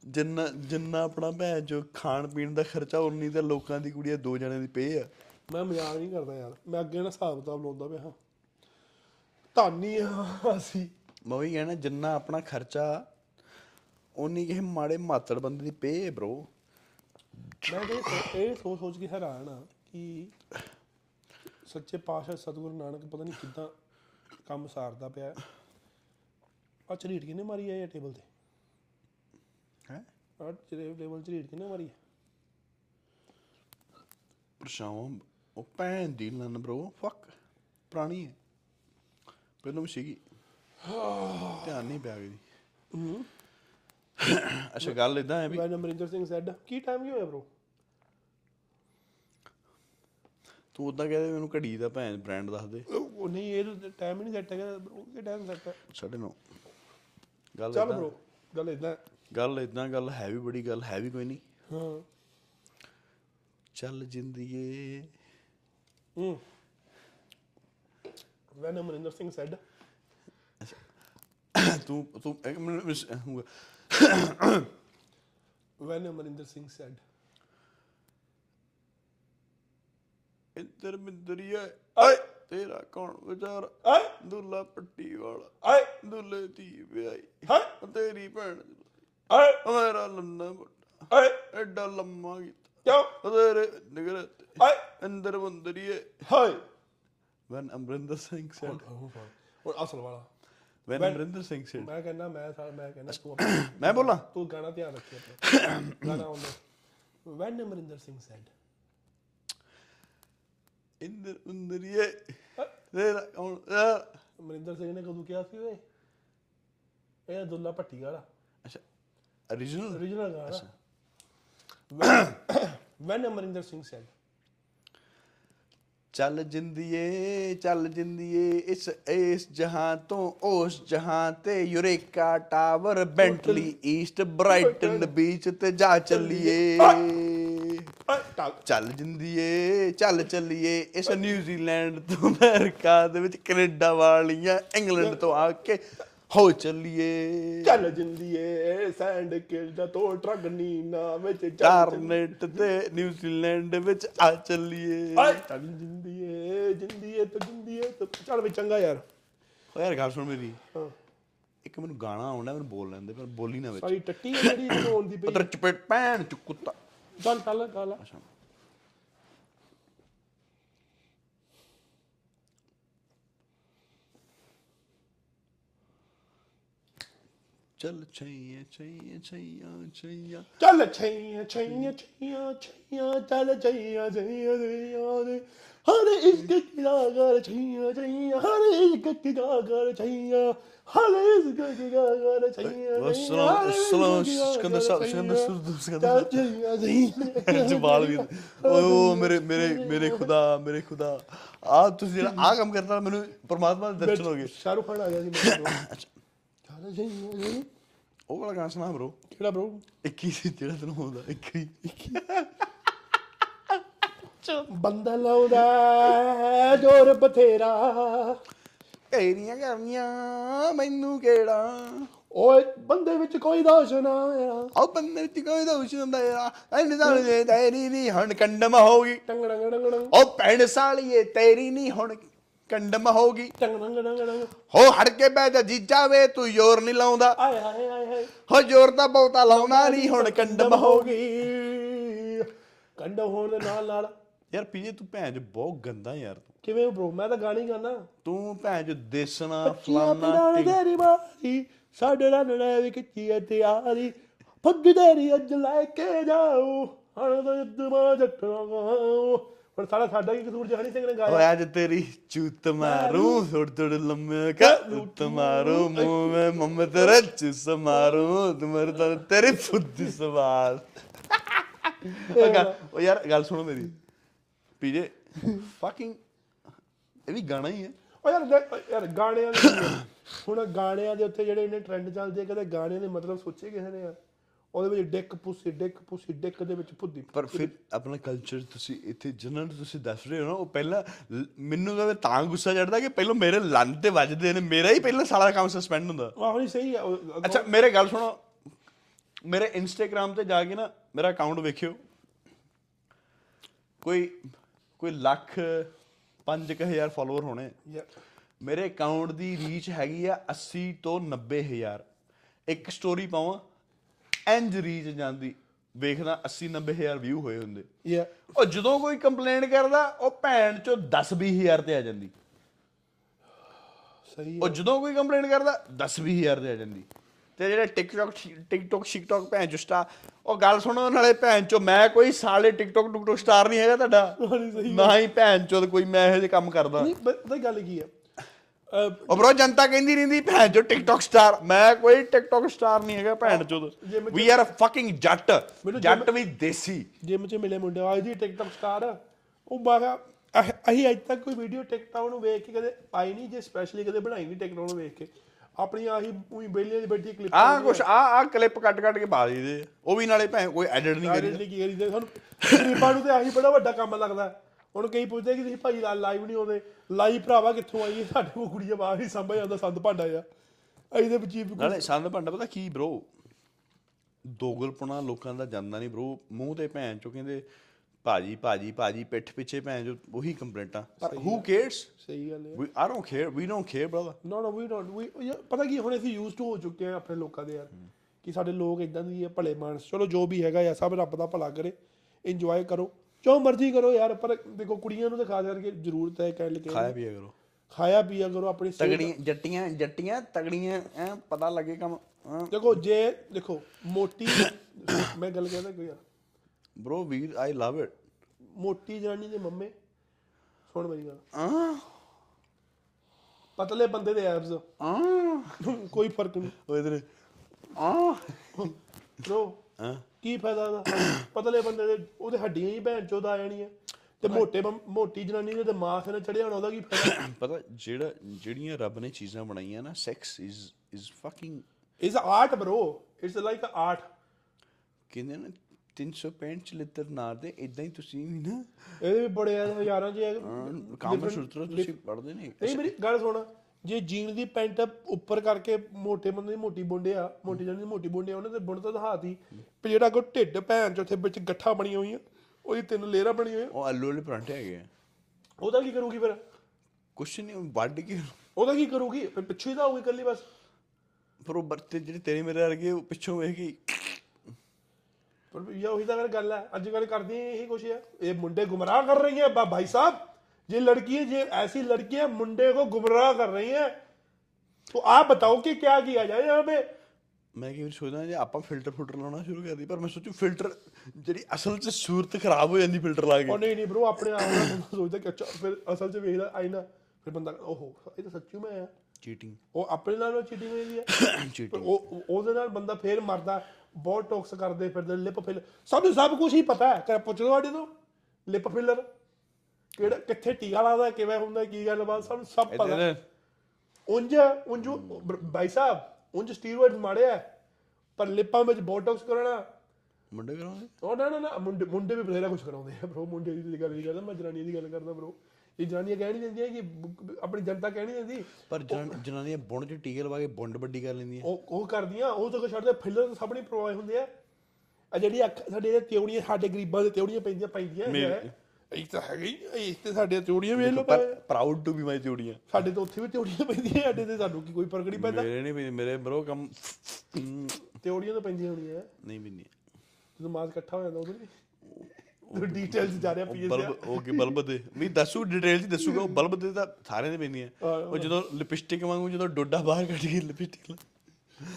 S2: ਜਿੰਨਾ ਜਿੰਨਾ ਆਪਣਾ ਭੈਣ ਜੋ ਖਾਣ ਪੀਣ ਦਾ ਖਰਚਾ ਉਨੀ ਤੇ ਲੋਕਾਂ ਦੀ ਕੁੜੀਆਂ ਦੋ ਜਣਿਆਂ ਦੀ ਪੇ ਆ।
S1: ਮੈਂ ਮਜ਼ਾਕ ਨਹੀਂ ਕਰਦਾ ਯਾਰ। ਮੈਂ ਅੱਗੇ ਨਾ ਹਿਸਾਬ ਕਿਤਾਬ ਲਾਉਂਦਾ ਪਿਆ। ਹਾਂ ਧਾਨੀ ਆ ਅਸੀਂ।
S2: ਮੈਂ ਵੀ ਕਹਿਣਾ ਜਿੰਨਾ ਆਪਣਾ ਖਰਚਾ ਉਨੀ ਕਿਸੇ ਮਾੜੇ ਮਾਤੜ ਬੰਦੇ ਦੀ ਪੇ ਬ్రో
S1: ਮੈਂ ਤੇ ਇਹ ਸੋਚ- ਇਹ ਸੋਚ ਸੋਚ ਕੇ ਹੈਰਾਨ ਆ ਕਿ ਸੱਚੇ ਪਾਤਸ਼ਾਹ ਸਤਿਗੁਰੂ ਨਾਨਕ ਪਤਾ ਨਹੀਂ ਕਿੱਦਾਂ ਕੰਮ ਸਾਰਦਾ ਪਿਆ ਆ ਝਰੀਟ ਕਿਨੇ ਮਾਰੀ ਆ ਇਹ ਟੇਬਲ ਤੇ?
S2: ਹੈ?
S1: ਆ ਟੇਬਲ ਝਰੀਟ ਕਿਨੇ ਮਾਰੀ ਆ?
S2: ਪਰਛਾਵਾਂ ਉਹ ਭੈਣ ਦੀ ਲੰਨ ਬ్రో ਫੱਕ ਪੁਰਾਣੀ ਹੈ। ਪਹਿਲਾਂ ਵੀ ਸੀਗੀ। ਧਿਆਨ ਨਹੀਂ ਪਿਆ ਗਈ ਅੱਛਾ ਗੱਲ ਇਦਾਂ ਹੈ ਵੀ
S1: ਵੈਨ ਅਮਰਿੰਦਰ ਸਿੰਘ ਸੈਡ ਕੀ ਟਾਈਮ ਕੀ ਹੋਇਆ ਬ్రో
S2: ਤੂੰ ਉਦਾਂ ਕਹਿੰਦੇ ਮੈਨੂੰ ਘੜੀ ਦਾ ਭੈਣ ਬ੍ਰਾਂਡ ਦੱਸ ਦੇ।
S1: ਉਹ ਨਹੀਂ ਇਹ ਟਾਈਮ ਹੀ ਨਹੀਂ ਸੈੱਟ ਹੈਗਾ bro, ਇਹ ਟਾਈਮ ਸੈੱਟ ਹੈ?
S2: ਸਾਢੇ ਨੌ ਗੱਲ
S1: ਚੱਲ ਬ్రో ਗੱਲ ਇਦਾਂ
S2: ਗੱਲ ਇਦਾਂ ਗੱਲ ਹੈ ਵੀ ਬੜੀ ਗੱਲ ਹੈ ਵੀ ਕੋਈ ਨਹੀਂ।
S1: ਹਾਂ।
S2: ਚੱਲ ਜਿੰਦੀਏ।
S1: ਹੂੰ। ਵੈਨ ਅਮਰਿੰਦਰ ਸਿੰਘ ਸੈਡ
S2: ਤੂੰ ਤੂੰ ਇੱਕ ਮਿੰਟ ਹੋਊਗਾ।
S1: ਵੈਨ ਅਮਰਿੰਦਰ ਸਿੰਘ ਸੈਡ
S2: ਇੰਦਰ ਮਿੰਦਰੀਏ ਓਏ ਤੇਰਾ ਕੌਣ ਵਿਚਾਰ?
S1: ਆਏ।
S2: ਦੁੱਲਾ ਪੱਟੀ ਵਾਲਾ।
S1: ਆਏ।
S2: ਦੁੱਲੇ ਦੀ ਵਿਆਹੀ। ਉਹ ਤੇਰੀ ਭੈਣ ਦੀ।
S1: ਆਏ।
S2: ਮੇਰਾ ਲੰਨਾ ਵੱਡਾ
S1: ਆਏ।
S2: ਐਡਾ ਲੰਮਾ ਕੀਤਾ।
S1: ਕਿਉਂ?
S2: ਤੇਰੇ ਨਿਗਰ
S1: ਆਏ।
S2: ਇੰਦਰ ਮੰਦਰੀਏ
S1: ਹਾਏ।
S2: ਵਨ ਅਮਰਿੰਦਰ ਸਿੰਘ ਸੈਡ
S1: ਹੁਣ ਅਸਲ ਵਾਲਾ।
S2: ਵਨ ਅਮਰਿੰਦਰ ਸਿੰਘ ਸੈਡ
S1: ਮੈਂ ਕਹਿੰਦਾ ਮੈਂ ਸਾ- ਮੈਂ ਕਹਿੰਦਾ ਤੂੰ
S2: ਮੈਂ ਬੋਲਾਂ?
S1: ਤੂੰ ਗਾਣਾ ਧਿਆਨ ਰੱਖੀ ਆਪਣਾ। ਗਾਣਾ ਆਉਂਦਾ ਵੈਨ ਅਮਰਿੰਦਰ ਸਿੰਘ ਸੈਡ
S2: ਇੰਦਰ ਮੰਦਰੀਏ ਤੇਰਾ ਕੌਣ ਆ?
S1: ਅਮਰਿੰਦਰ ਸਿੰਘ ਨੇ ਕਦੋਂ ਕਿਹਾ ਸੀ ਓਏ? ਇਹ ਦੁੱਲਾ ਭੱਟੀ ਵਾਲਾ।
S2: ਅੱਛਾ। Origignal
S1: origignal ਗਾਣਾ। ਵੈਨ ਅਮਰਿੰਦਰ ਸਿੰਘ ਸੈਡ
S2: ਚੱਲ ਜਿੰਦੀਏ ਚੱਲ ਜਿੰਦੀਏ, ਇਸ ਇਸ ਜਹਾਂ ਤੋਂ ਉਸ ਜਹਾਂ ਤੇ Eureka Tower, Bentleigh East, Brighton Beach ਤੇ ਜਾ ਚੱਲੀਏ।
S1: ਆਏ ਟਾਲ
S2: ਚੱਲ ਜਿੰਦੀਏ, ਚੱਲ ਚੱਲੀਏ, ਇਸ ਨਿਊਜ਼ੀਲੈਂਡ ਤੋਂ ਅਮਰੀਕਾ ਦੇ ਵਿੱਚ ਕੈਨੇਡਾ ਵਾਲੀਆਂ, ਇੰਗਲੈਂਡ ਤੋਂ ਆ ਕੇ ਹੋ ਚੱਲੀਏ।
S1: ਚੱਲ ਜਿੰਦੀ ਏ ਸੈਂਡ ਕਿਲਦਾ ਤੋਂ ਟਰੱਕ ਨੀਨਾ ਵਿੱਚ
S2: ਟਾਰਨੇਟ ਤੇ ਨਿਊਜ਼ੀਲੈਂਡ ਵਿੱਚ ਆ ਚੱਲੀਏ।
S1: ਆਏ ਚੱਲ ਜਿੰਦੀ ਏ ਜਿੰਦੀ ਏ ਤੇ ਜਿੰਦੀ ਏ ਤੇ। ਚੱਲ ਵੀ ਚੰਗਾ ਯਾਰ।
S2: ਓ ਯਾਰ ਗੱਲ ਸੁਣ ਮੇਰੀ।
S1: ਹਾਂ।
S2: ਇੱਕ ਮੈਨੂੰ ਗਾਣਾ ਆਉਂਦਾ ਮੈਨੂੰ ਬੋਲ ਲੈਂਦੇ ਪਰ ਬੋਲੀ ਨਾ ਵਿੱਚ।
S1: ਸਾਰੀ ਟੱਟੀ ਜਿਹੜੀ ਤੈਨੂੰ ਆਉਂਦੀ ਪਈ।
S2: ਪਤਰ ਚਪੇਟ ਪੈਣ ਚ ਕੁੱਤਾ।
S1: ਚੱਲ ਚੱਲ ਗਾਲਾ
S2: ਅੱਛਾ। ਚੱਲ ਛਈਏ ਛਈਏ ਛਈਆਂ ਛਈਆਂ।
S1: ਚੱਲ ਛਈਆਂ ਛਈਆਂ ਛਈਆਂ ਛਈਆਂ ਚੱਲ ਛਈਆਂ ਛਈਆਂ ਛਈਆਂ ਦੇ ਹਰ ਇਸ਼ਕ ਕੀ ਗਾਗਰ ਛਈਆਂ ਛਈਆਂ ਹਰ ਇਸ਼ਕ ਕੀ ਗਾਗਰ ਛਈਆਂ ਹਰ ਇਸ਼ਕ ਕੀ ਗਾਗਰ ਛਈਆਂ
S2: ਅਸਲਾਮ ਅਸਲਾਮ ਸਿਕੰਦਰ ਸਾਹਿਬ ਸਿਕੰਦਰ ਸੁਰਦੂ ਸਿਕੰਦਰ
S1: ਛਈਆਂ ਛਈਆਂ।
S2: ਜਵਾਲ ਵੀ ਓਏ ਓ ਮੇਰੇ ਮੇਰੇ ਮੇਰੇ ਖੁਦਾ ਮੇਰੇ ਖੁਦਾ। ਆ ਤੁਸੀਂ ਜਿਹੜਾ ਆ ਕੰਮ ਕਰਦਾ ਮੈਨੂੰ ਪਰਮਾਤਮਾ ਦੇ ਦਰਸ਼ਨ ਹੋ ਗਏ।
S1: ਸ਼ਾਹਰੁਖ ਖਾਨ ਆ ਗਿਆ ਸੀ ਮੇਰੇ ਛਈਆਂ ਛਈਆਂ
S2: ਉਹ ਵਾਲਾ ਗਾਣਾ ਸੁਣਾ ਬ్రో
S1: ਕਿਹੜਾ ਬ్రో
S2: 21 ਸੀ ਜਿਹੜਾ ਤੈਨੂੰ ਹੁੰਦਾ 21
S1: ਬੰਦਾ ਲਾਉਂਦਾ ਜੋਰ ਬਥੇਰਾ।
S2: ਤੇਰੀਆਂ ਕਰਨੀਆਂ ਮੈਨੂੰ ਕਿਹੜਾ?
S1: ਓਏ ਬੰਦੇ ਵਿੱਚ ਕੋਈ ਦੋਸ਼ ਨਾ ਆ।
S2: ਉਹ ਬੰਦੇ ਵਿੱਚ ਕੋਈ ਦੋਸ਼ ਹੁੰਦਾ ਯਾਰ। ਐਨੇ ਤਾਂ ਤੇਰੀ ਨਹੀਂ ਹੁਣ ਕੰਡਮ ਹੋਗੀ
S1: ਟੰਗ ਟੰਗ ਟੰਗ
S2: ਉਹ ਪੈਣ ਸਾਲੀਏ ਤੇਰੀ ਨਹੀਂ ਹੁਣ ਕੰਡਮ ਹੋਗੀ
S1: ਟੰਗ ਟੰਗ ਟੰਗ ਟੰਗ
S2: ਹੋ ਹਟ ਕੇ ਬਹਿ ਜਾ ਜੀਜਾ ਵੇ ਤੂੰ ਜ਼ੋਰ ਨਹੀਂ ਲਾਉਂਦਾ।
S1: ਆਏ ਹਾਏ ਆਏ ਹਾਏ।
S2: ਹੋ ਜ਼ੋਰ ਤਾਂ ਬਹੁਤਾ ਲਾਉਣਾ ਨਹੀਂ ਹੁਣ ਕੰਡਮ ਹੋਗੀ
S1: ਗਈ ਕੰਡ ਹੋਣ ਦੇ ਨਾਲ ਨਾਲ।
S2: ਯਾਰ ਪੀਜੇ ਤੂੰ ਭੈਣ ਚ ਬਹੁਤ ਗੰਦਾ ਯਾਰ ਤੂੰ।
S1: ਕਿਵੇਂ ਬ్రో ਮੈਂ ਤਾਂ ਗਾਣੀ ਗਾਣਾ
S2: ਤੂੰ ਭੈਣ ਚ ਦੇਸਣਾ ਫਲਾਨਾ
S1: ਤੇਰੀ ਮਾਰੀ ਸਾਡੇ ਨਾਲ ਨੇ ਵੀ ਕੀਤੀ ਐ ਤਿਆਰੀ। ਫੱਗ ਤੇਰੀ ਅੱਜ ਲੈ ਕੇ ਜਾਓ ਹਣ ਤਾਂ ਜਦ ਮਾ ਜੱਟਾਂ ਹੁਣ ਸਾਡਾ ਸਾਡਾ ਕੀ ਕਸੂਰ ਜਹਨੀ ਸਿੰਘ ਨੇ ਗਾਇਆ?
S2: ਓਏ ਅੱਜ ਤੇਰੀ ਚੂਤ ਮਾਰੂ ਥੋੜ ਥੋੜ ਲੰਮੇ ਕਾ ਲੁੱਟ ਮਾਰੂ ਮੂੰਹ ਮੈਂ ਮੰਮ ਤੇਰਾ ਚੁੱਸ ਮਾਰੂ ਤੁਮਰ ਤਾਂ ਤੇਰੀ ਫੁੱਦੀ ਸਵਾਲ। ਉਹ ਉਹ ਯਾਰ ਗੱਲ ਸੁਣੋ ਮੇਰੀ। ਪੀਜੇ ਫਕਿੰਗ ਇਹ ਵੀ ਗਾਣਾ ਹੀ ਹੈ।
S1: ਓ ਯਾਰ ਯਾਰ ਗਾਣਿਆਂ ਦੇ? ਹੁਣ ਗਾਣਿਆਂ ਦੇ ਉੱਤੇ ਜਿਹੜੇ ਇਹਨੇ ਟ੍ਰੈਂਡ ਚੱਲਦੇ ਕਦੇ ਗਾਣਿਆਂ ਦੇ ਮਤਲਬ ਸੋਚੇ ਕਿਸੇ ਨੇ ਯਾਰ ਉਹਦੇ ਵਿੱਚ ਡਿੱਕ ਪੁੱਸੀ ਡਿੱਕ ਪੁੱਸੀ ਡਿੱਕ ਦੇ ਵਿੱਚ ਫੁੱਦੀ
S2: ਪਰ ਫਿਰ ਆਪਣਾ ਕਲਚਰ ਤੁਸੀਂ ਇੱਥੇ ਜਿਨ੍ਹਾਂ ਨੂੰ ਤੁਸੀਂ ਦੱਸ ਰਹੇ ਹੋ ਨਾ ਉਹ ਪਹਿਲਾਂ ਮੈਨੂੰ ਤਾਂ ਤਾਂ ਗੁੱਸਾ ਚੜਦਾ ਕਿ ਪਹਿਲਾਂ ਮੇਰੇ ਲੰਨ ਤੇ ਵੱਜਦੇ ਨੇ ਮੇਰਾ ਹੀ ਪਹਿਲਾਂ ਸਾਰਾ ਕੰਮ ਸਸਪੈਂਡ ਹੁੰਦਾ।
S1: ਆਹੋ ਨਹੀਂ ਸਹੀ ਆ
S2: ਅੱਛਾ ਮੇਰੇ ਗੱਲ ਸੁਣੋ। ਮੇਰੇ ਇੰਸਟਾਗ੍ਰam ਤੇ ਜਾ ਕੇ ਨਾ ਮੇਰਾ ਅਕਾਊਂਟ ਵੇਖਿਓ। ਕੋਈ ਕੋਈ ਲੱਖ 5000 ਫਾਲੋਅਰ ਹੋਣੇ। ਮੇਰੇ ਅਕਾਊਂਟ ਦੀ ਰੀਚ ਹੈਗੀ ਆ 80 ਤੋਂ 90000 ਇੱਕ ਸਟੋਰੀ ਪਾਵਾਂ ਇੰਜ ਰੀਚ ਜਾਂਦੀ। ਵੇਖਦਾ 80 90000 ਵਿਊ ਹੋਏ ਹੁੰਦੇ।
S1: ਯਾਰ
S2: ਉਹ ਜਦੋਂ ਕੋਈ ਕੰਪਲੇਂਟ ਕਰਦਾ ਉਹ ਭੈਣ ਚੋਂ 10 20000 ਤੇ ਆ ਜਾਂਦੀ।
S1: ਸਹੀ
S2: ਉਹ ਜਦੋਂ ਕੋਈ ਕੰਪਲੇਂਟ ਕਰਦਾ 10 20000 ਤੇ ਆ ਜਾਂਦੀ। ਤੇ ਜਿਹੜੇ ਟਿਕਟੌਕ ਟਿਕਟੌਕ ਸ਼ਿਕਟੌਕ ਭੈਣ ਚੋ ਸਟਾਰ ਉਹ ਗੱਲ ਸੁਣੋ ਨਾਲੇ ਭੈਣ ਚੋ ਮੈਂ ਕੋਈ ਸਾਲੇ ਟਿਕਟੌਕ ਟੁਕਟੌਕ ਸਟਾਰ ਨਹੀਂ ਹੈਗਾ ਤੁਹਾਡਾ। ਨਾ ਹੀ। ਭੈਣ ਚੋ ਕੋਈ ਮੈਂ ਇਹੋ ਜਿਹੇ ਕੰਮ ਕਰਦਾ।
S1: ਨਹੀਂ ਪਤਾ ਗੱਲ ਕੀ ਅਹ,
S2: ਉਹ ਬ్రో ਜਨਤਾ ਕਹਿੰਦੀ ਰਹਿੰਦੀ ਭੈਣ ਚੋ ਟਿਕਟੌਕ ਸਟਾਰ ਮੈਂ ਕੋਈ ਟਿਕਟੌਕ ਸਟਾਰ ਨਹੀਂ ਹੈਗਾ ਭੈਣ ਚੋ
S1: ਜੇ ਮੈਂ-
S2: ਵੀ ਆਰ ਅ ਫਕਿੰਗ ਜੱਟ ਜੱਟ ਵੀ ਦੇਸੀ।
S1: ਜਿਮ 'ਚ ਮਿਲੇ ਮੁੰਡੇ ਆ ਜੀ ਟਿਕਟੌਕ ਸਟਾਰ। ਉਹ ਬਾਗਾ ਅਹ- ਅੱਜ ਤੱਕ ਕੋਈ ਵੀਡੀਓ ਟਿਕਟੌਕ ਨੂੰ ਵੇਖ ਕੇ ਕਦੇ ਪਾਈ ਨਹੀਂ ਜੇ ਸਪੈਸ਼ਲੀ ਕਦੇ ਬਣਾਈ ਨਹੀਂ ਟਿਕਟੌਕ ਨੂੰ ਵੇਖ ਕੇ। ਆਪਣੀ ਆਹੀ ਉਹੀ ਬੇਲੀਆਂ ਦੀ ਬੈਠੀ ਕਲਿੱਪ
S2: ਆ। ਕੁਛ ਆ ਆ ਕਲਿੱਪ ਕੱਟ ਕੱਟ ਕੇ ਪਾ ਦਈਦੇ। ਉਹ ਵੀ ਨਾਲੇ ਭੈਣ ਕੋਈ ਐਡਿਟ ਨਹੀਂ ਕਰੀ
S1: ਨਹੀਂ ਕੀ ਕਰੀਦੇ ਸਾਨੂੰ ਗਰੀਬਾਂ ਨੂੰ ਤੇ ਆਹੀ ਬੜਾ ਵੱਡਾ ਕੰਮ ਲੱਗਦਾ। ਹੁਣ ਕਈ ਪੁੱਛਦੇ ਕਿ ਤੁਸੀਂ ਭਾਈ ਲਾਈਵ ਨਹੀਂ ਆਉਂਦੇ। ਲਾਈਵ ਭਰਾਵਾ ਕਿੱਥੋਂ ਆਈ? ਹੈ? ਸਾਡੇ ਕੋਲ ਕੁੜੀ ਬਾਹਰ ਨਹੀਂ ਸੰਭਾ ਜਾਂਦਾ ਸੰਦ ਭਾਂਡਾ ਆ ਅਸੀਂ ਦੇ ਵਿੱਚ ਹੀ
S2: ਨਾਲੇ ਸੰਦ ਭੰਡਾ ਪਤਾ ਕੀ ਬ్రో ਦੋਗਲਪਣਾ ਲੋਕਾਂ ਦਾ ਜਾਂਦਾ ਨਹੀਂ ਬ్రో ਮੂੰਹ ਤੇ ਭੈਣ ਚੋ ਕਹਿੰਦੇ ਭਾਜੀ ਭਾਜੀ ਭਾਜੀ ਪਿੱਠ ਪਿੱਛੇ ਭੈਣ ਚੋ ਉਹੀ ਕੰਪਲੇਂਟਾਂ। ਪਰ ਹੂ ਕੇਅਰਸ
S1: ਸਹੀ ਗੱਲ ਹੈ।
S2: ਵੀ I don't care we don't care brother
S1: no no we don't ਵੀ ਪਤਾ ਕੀ ਹੁਣ ਅਸੀਂ ਯੂਜ਼ ਟੂ ਹੋ ਚੁੱਕੇ ਆ ਆਪਣੇ ਲੋਕਾਂ ਦੇ ਯਾਰ। ਕਿ ਸਾਡੇ ਲੋਕ ਇਦਾਂ ਦੀ ਆ ਭਲੇ ਮਾਨਸ। ਚਲੋ ਜੋ ਵੀ ਹੈਗਾ ਆ ਸਭ ਰੱਬ ਦਾ ਭਲਾ ਕਰੇ। ਇੰਜੋਏ ਕਰੋ। ਜੋ ਮਰਜ਼ੀ ਕਰੋ ਯਾਰ ਪਰ ਦੇਖੋ ਕੁੜੀਆਂ ਨੂੰ ਤਾਂ ਖਾਸ ਕਰਕੇ ਜ਼ਰੂਰਤ ਹੈ ਕਹਿ ਲਿਕੇ
S2: ਖਾਇਆ ਪੀਆ ਕਰੋ।
S1: ਖਾਇਆ ਪੀਆ ਕਰੋ ਆਪਣੀ
S2: ਤਗੜੀਆਂ ਜੱਟੀਆਂ ਜੱਟੀਆਂ ਤਗੜੀਆਂ ਐ ਪਤਾ ਲੱਗੇ ਕੰਮ
S1: ਦੇਖੋ ਜੇ ਦੇਖੋ ਮੋਟੀ ਮੈਂ ਗੱਲ ਕਹਿੰਦਾ ਕੋਈ ਯਾਰ।
S2: ਬ్రో ਵੀਰ ਆਈ ਲਵ ਇਟ
S1: ਮੋਟੀ ਜਨਾਨੀ ਦੇ ਮੰਮੇ ਸੁਣ ਮੇਰੀ ਗੱਲ।
S2: ਆ
S1: ਪਤਲੇ ਬੰਦੇ ਦੇ ਐਬਸ
S2: ਆ
S1: ਕੋਈ ਫ਼ਰਕ ਨਹੀਂ।
S2: ਉਹ ਇਧਰ। ਆ
S1: ਬ్రో
S2: ਹਾਂ।
S1: ਕੀ ਫਾਇਦਾ ਉਹਦਾ? ਪਤਲੇ ਬੰਦੇ ਦੇ ਉਹਦੇ ਹੱਡੀਆਂ ਹੀ ਭੈਣ ਚੋਦ ਆ ਜਾਣੀਆਂ। ਤੇ ਮੋਟੇ ਬੰਮ- ਮੋਟੀ ਜਨਾਨੀ ਦੇ ਦਿਮਾਗ ਨੇ ਚੜਿਆ ਹੋਣਾ ਉਹਦਾ ਕੀ ਫਾਇਦਾ?
S2: ਪਤਾ ਜਿਹੜਾ ਜਿਹੜੀਆਂ ਰੱਬ ਨੇ ਚੀਜ਼ਾਂ ਬਣਾਈਆਂ ਨਾ sex is is fucking
S1: it's art bro it's like a art
S2: ਕਹਿੰਦੇ ਨੇ 365 ਚਲਿੱਤਰ ਨਾਰ ਦੇ ਇਦਾਂ ਹੀ ਤੁਸੀਂ ਵੀ ਨਾ
S1: ਇਹਦੇ ਵੀ ਬੜੇ ਹਜ਼ਾਰਾਂ ਚ
S2: ਕੰਮ ਸੂਤਰ ਤੁਸੀਂ ਪੜਦੇ ਨਹੀਂ
S1: ਨਹੀਂ ਮੇਰੀ ਗੱਲ ਸੁਣ। ਜੇ ਜੀਨ ਦੀ ਪੈਂਟ ਉੱਪਰ ਕਰਕੇ ਮੋਟੇ ਬੰਦੇ ਦੀ ਮੋਟੀ ਬੁੰਡੇ ਆ ਮੋਟੀ ਜਣੀ ਦੀ ਮੋਟੀ ਬੁੰਡੇ ਆ ਉਹਨਾਂ ਦੇ ਬੁੰਡ ਤਾਂ ਦਿਖਾਤੀ ਪਰ ਜਿਹੜਾ ਕੋ ਢਿੱਡ ਭੈਣ ਚ ਉੱਥੇ ਵਿੱਚ ਗੱਠਾ ਬਣੀ ਹੋਈ ਆ ਉਹਦੀ ਤਿੰਨ ਲੇਅਰਾਂ ਬਣੀ ਹੋਈ ਆ
S2: ਉਹ ਆਲੂ ਵਾਲੇ ਪਰਾਂਠੇ ਹੈਗੇ ਆ।
S1: ਉਹਦਾ ਕੀ ਕਰੂਗੀ ਫਿਰ?
S2: ਕੁਛ ਨਹੀਂ ਵੱਢ ਕੇ
S1: ਉਹਦਾ ਕੀ ਕਰੂਗੀ? ਫਿਰ ਪਿੱਛੇ ਦਾ ਹੋਊਗੀ ਇਕੱਲੀ ਬਸ।
S2: ਪਰ ਉਹ ਬਰਤੇ ਜਿਹੜੇ ਤੇਰੇ ਮੇਰੇ ਵਰਗੇ ਉਹ ਪਿੱਛੋਂ ਵੇਖ ਕੇ
S1: ਪਰ ਯਾ ਉਹੀ ਤਾਂ ਗੱਲ ਹੈ ਅੱਜ ਕੱਲ ਕਰਦੇ ਇਹ ਕੁਛ ਆ। ਇਹ ਮੁੰਡੇ ਗੁੰਮਰਾਹ ਕਰ ਰਹੀ ਹੈ ਬਾ ਭਾਈ ਸਾਹਿਬ। ये लड़की है ये ऐसी लड़कियां मुंडे को गुमराह कर रही हैं तो आप बताओ कि क्या किया जाए यहाँ पे
S2: ਮੈਂ ਕਿਹਾ ਸੋਚਦਾ ਜੇ ਆਪਾਂ ਫਿਲਟਰ ਫੁਲਟਰ ਲਾਉਣਾ ਸ਼ੁਰੂ ਕਰ ਦਈ ਪਰ ਮੈਂ ਸੋਚੂ ਫਿਲਟਰ ਜਿਹੜੀ ਅਸਲ 'ਚ ਸੂਰਤ ਖਰਾਬ ਹੋ ਜਾਂਦੀ ਫਿਲਟਰ ਲਾ ਕੇ।
S1: ਉਹ ਨਹੀਂ ਨਹੀਂ ਬ్రో ਆਪਣੇ ਆਪ ਨਾਲ ਬੰਦਾ ਸੋਚਦਾ ਕਿ ਅੱਛਾ ਫਿਰ ਅਸਲ 'ਚ ਵੇਖਦਾ ਆਇਨਾ ਫਿਰ ਬੰਦਾ ਓਹੋ ਇਹ ਤਾਂ ਸੱਚੀ ਮੈਂ ਆ।
S2: ਚੀਟਿੰਗ
S1: ਉਹ ਆਪਣੇ ਨਾਲ ਚੀਟਿੰਗ ਹੋਈ ਹੈ।
S2: ਚੀਟਿੰਗ
S1: ਉਹ ਉਹਦੇ ਨਾਲ ਬੰਦਾ ਫੇਰ ਮਰਦਾ ਬਹੁਤ ਟੌਕਸ ਕਰਦੇ ਫਿਰਦੇ ਲਿਪ ਫਿਲ ਸਾਨੂੰ ਸਭ ਕੁਝ ਹੀ ਪਤਾ ਹੈ। ਕਰ ਪੁੱਛ ਲਓ ਸਾਡੇ ਤੋਂ ਲਿਪ ਫਿਲਰ ਕਿਹੜਾ ਕਿੱਥੇ ਟੀਕਾ ਲਾਦਾ ਕਿਵੇਂ ਹੁੰਦਾ ਕੀ ਗੱਲ ਬਾਤ ਸਭ ਪਤਾ। ਉਂਝ ਉਂਝ ਭਾਈ ਸਾਹਿਬ ਉਂਝ ਸਟੀਰੋਇਡਸ ਮਾੜੇ ਆ ਪਰ ਲਿਪਾਂ ਵਿੱਚ ਬੋਟੌਕਸ ਕਰਾਉਣਾ।
S2: ਮੁੰਡੇ ਕਰਾਉਂਦੇ?
S1: ਉਹ ਨਾ ਨਾ ਨਾ ਮੁੰਡੇ ਮੁੰਡੇ ਵੀ ਬਥੇਰਾ ਕੁਝ ਕਰਾਉਂਦੇ ਆ ਬ్రో ਮੁੰਡੇ ਦੀ ਗੱਲ ਨਹੀਂ ਕਰਦਾ ਮੈਂ ਜਨਾਨੀ ਦੀ ਗੱਲ ਕਰਦਾ ਬ్రో ਇਹ ਜਨਾਨੀਆਂ ਕਹਿ ਨਹੀਂ ਦਿੰਦੀਆਂ ਕਿ ਆਪਣੀ ਜਨਤਾ ਕਹਿ ਨਹੀਂ ਦਿੰਦੀ।
S2: ਪਰ ਜਨਾਨ- ਜਨਾਨੀਆਂ ਬੁਣ ਚ ਟੀਕੇ ਲਵਾ ਕੇ ਬੁੰਡ ਵੱਡੀ ਕਰ ਲੈਂਦੀਆਂ।
S1: ਉਹ ਉਹ ਕਰਦੀਆਂ ਉਹ ਤਾਂ ਛੱਡਦੇ ਫਿਲਰ ਤਾਂ ਸਭ ਨਹੀਂ ਪਰਵਾਹ ਹੁੰਦੇ ਆ। ਆ ਜਿਹੜੀ ਅੱਖ ਸਾਡੇ ਇਹ ਤਿਉੜੀਆਂ ਸਾਡੇ ਗਰੀਬਾਂ ਦੇ ਤਿਉੜੀਆਂ ਪੈਂਦੀਆਂ ਪੈਂਦੀਆਂ ਇਹ ਤਾਂ ਹੈਗੀ ਇਹ ਤੇ ਸਾਡੇ ਤਿਉੜੀਆਂ ਵੇਖ ਲਓ
S2: ਪਰ ਪ੍ਰਾਊਡ ਟੂ ਬੀ ਮਾਈ ਜੋੜੀਆਂ
S1: ਸਾਡੇ ਤਾਂ ਉੱਥੇ ਵੀ ਤਿਉੜੀਆਂ ਪੈਂਦੀਆਂ ਸਾਡੇ ਤੇ ਸਾਨੂੰ ਕੀ ਕੋਈ ਫ਼ਰਕ ਨਹੀਂ ਪੈਂਦਾ।
S2: ਮੇਰੇ ਨਹੀਂ ਪੈਂਦੇ, ਮੇਰੇ ਬਰੋ ਕੰਮ
S1: ਤਿਉੜੀਆਂ ਤਾਂ ਪੈਂਦੀਆਂ ਹੋਣੀਆਂ।
S2: ਨਹੀਂ ਪੈਂਦੀਆਂ।
S1: ਜਦੋਂ ਮਾਸ ਇਕੱਠਾ ਹੋ ਜਾਂਦਾ ਉਦੋਂ ਨਹੀਂ ਤੂੰ ਡਿਟੇਲਸ ਜਾ ਰਿਹਾ ਪੀਐਸ
S2: ਬਲਬ ਉਹ ਕੀ ਬਲਬ ਦੇ? ਵੀ ਦੱਸੂ ਡਿਟੇਲ ਚ ਦੱਸੂਗਾ ਉਹ ਬਲਬ ਦੇ ਤਾਂ ਸਾਰਿਆਂ ਦੇ ਪੈਂਦੀਆਂ। ਉਹ ਜਦੋਂ ਲਿਪਸਟਿਕ ਵਾਂਗੂ ਜਦੋਂ ਡੋਡਾ ਬਾਹਰ ਕੱਢ ਕੇ ਲਿਪਸਟਿਕ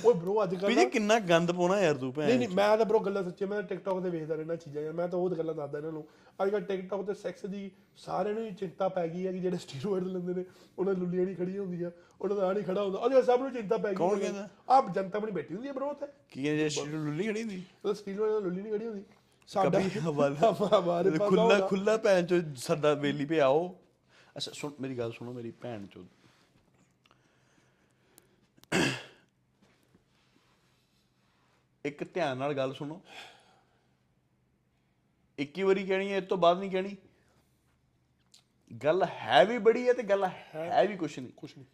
S1: ਓਏ ਬ్రో ਅੱਜ ਕੱਲ
S2: ਵੀਰੇ ਕਿੰਨਾ ਗੰਦ ਪਾਉਣਾ ਯਾਰ ਤੂੰ ਭੈਣ
S1: ਨਹੀਂ ਨਹੀਂ ਮੈਂ ਤਾਂ ਬ్రో ਗੱਲਾਂ ਸੱਚੀ ਮੈਂ ਟਿਕਟੌਕ ਤੇ ਵੇਖਦਾ ਰਹਿਣਾ ਚੀਜ਼ਾਂ ਯਾਰ ਮੈਂ ਤਾਂ ਉਹ ਗੱਲਾਂ ਦੱਸਦਾ ਇਹਨਾਂ ਨੂੰ ਅੱਜ ਕੱਲ ਟਿਕਟੌਕ ਤੇ ਸੈਕਸ ਦੀ ਸਾਰਿਆਂ ਨੂੰ ਚਿੰਤਾ ਪੈ ਗਈ ਹੈ ਕਿ ਜਿਹੜੇ ਸਟੀਰੋਇਡ ਲੈਂਦੇ ਨੇ ਉਹਨਾਂ ਲੁੱਲੀਆਂ ਨਹੀਂ ਖੜੀਆਂ ਹੁੰਦੀਆਂ ਉਹਨਾਂ ਦਾ ਆ ਨਹੀਂ ਖੜਾ ਹੁੰਦਾ। ਉਹਦੇ ਸਭ ਨੂੰ ਚਿੰਤਾ ਪੈ ਗਈ
S2: ਕੌਣ ਕਹਿੰਦਾ?
S1: ਆਪ ਜਨਤਾ ਬਣੀ ਬੈਠੀ ਹੁੰਦੀ ਹੈ ਬ్రో ਉੱਥੇ।
S2: ਕੀ ਹੈ ਜੇ ਸਟੀਰੋਇਡ ਲੁੱਲੀ ਖੜੀ ਹੁੰਦੀ?
S1: ਉਹ ਸਟੀਰੋਇਡ ਲੁੱਲੀ ਨਹੀਂ ਖੜੀ ਹੁੰਦੀ। ਸਾਡਾ
S2: ਖੁੱਲਾ ਖੁੱਲਾ ਭੈਣ ਚੋ ਸਰਦਾ ਬੇਲੀ ਪਿਆਓ ਅੱਛਾ ਸੁਣ ਮੇਰੀ ਗੱਲ ਸੁਣੋ ਮੇਰੀ ਭੈਣ ਚੋ ਇੱਕ ਧਿਆਨ ਨਾਲ ਗੱਲ ਸੁਣੋ। ਇੱਕ ਹੀ ਵਾਰੀ ਕਹਿਣੀ ਹੈ ਇਸ ਤੋਂ ਬਾਅਦ ਨਹੀਂ ਕਹਿਣੀ। ਗੱਲ ਹੈ ਵੀ ਬੜੀ ਹੈ ਤੇ ਗੱਲ ਹੈ ਵੀ ਕੁਛ ਨਹੀਂ।
S1: ਕੁਛ ਨਹੀਂ।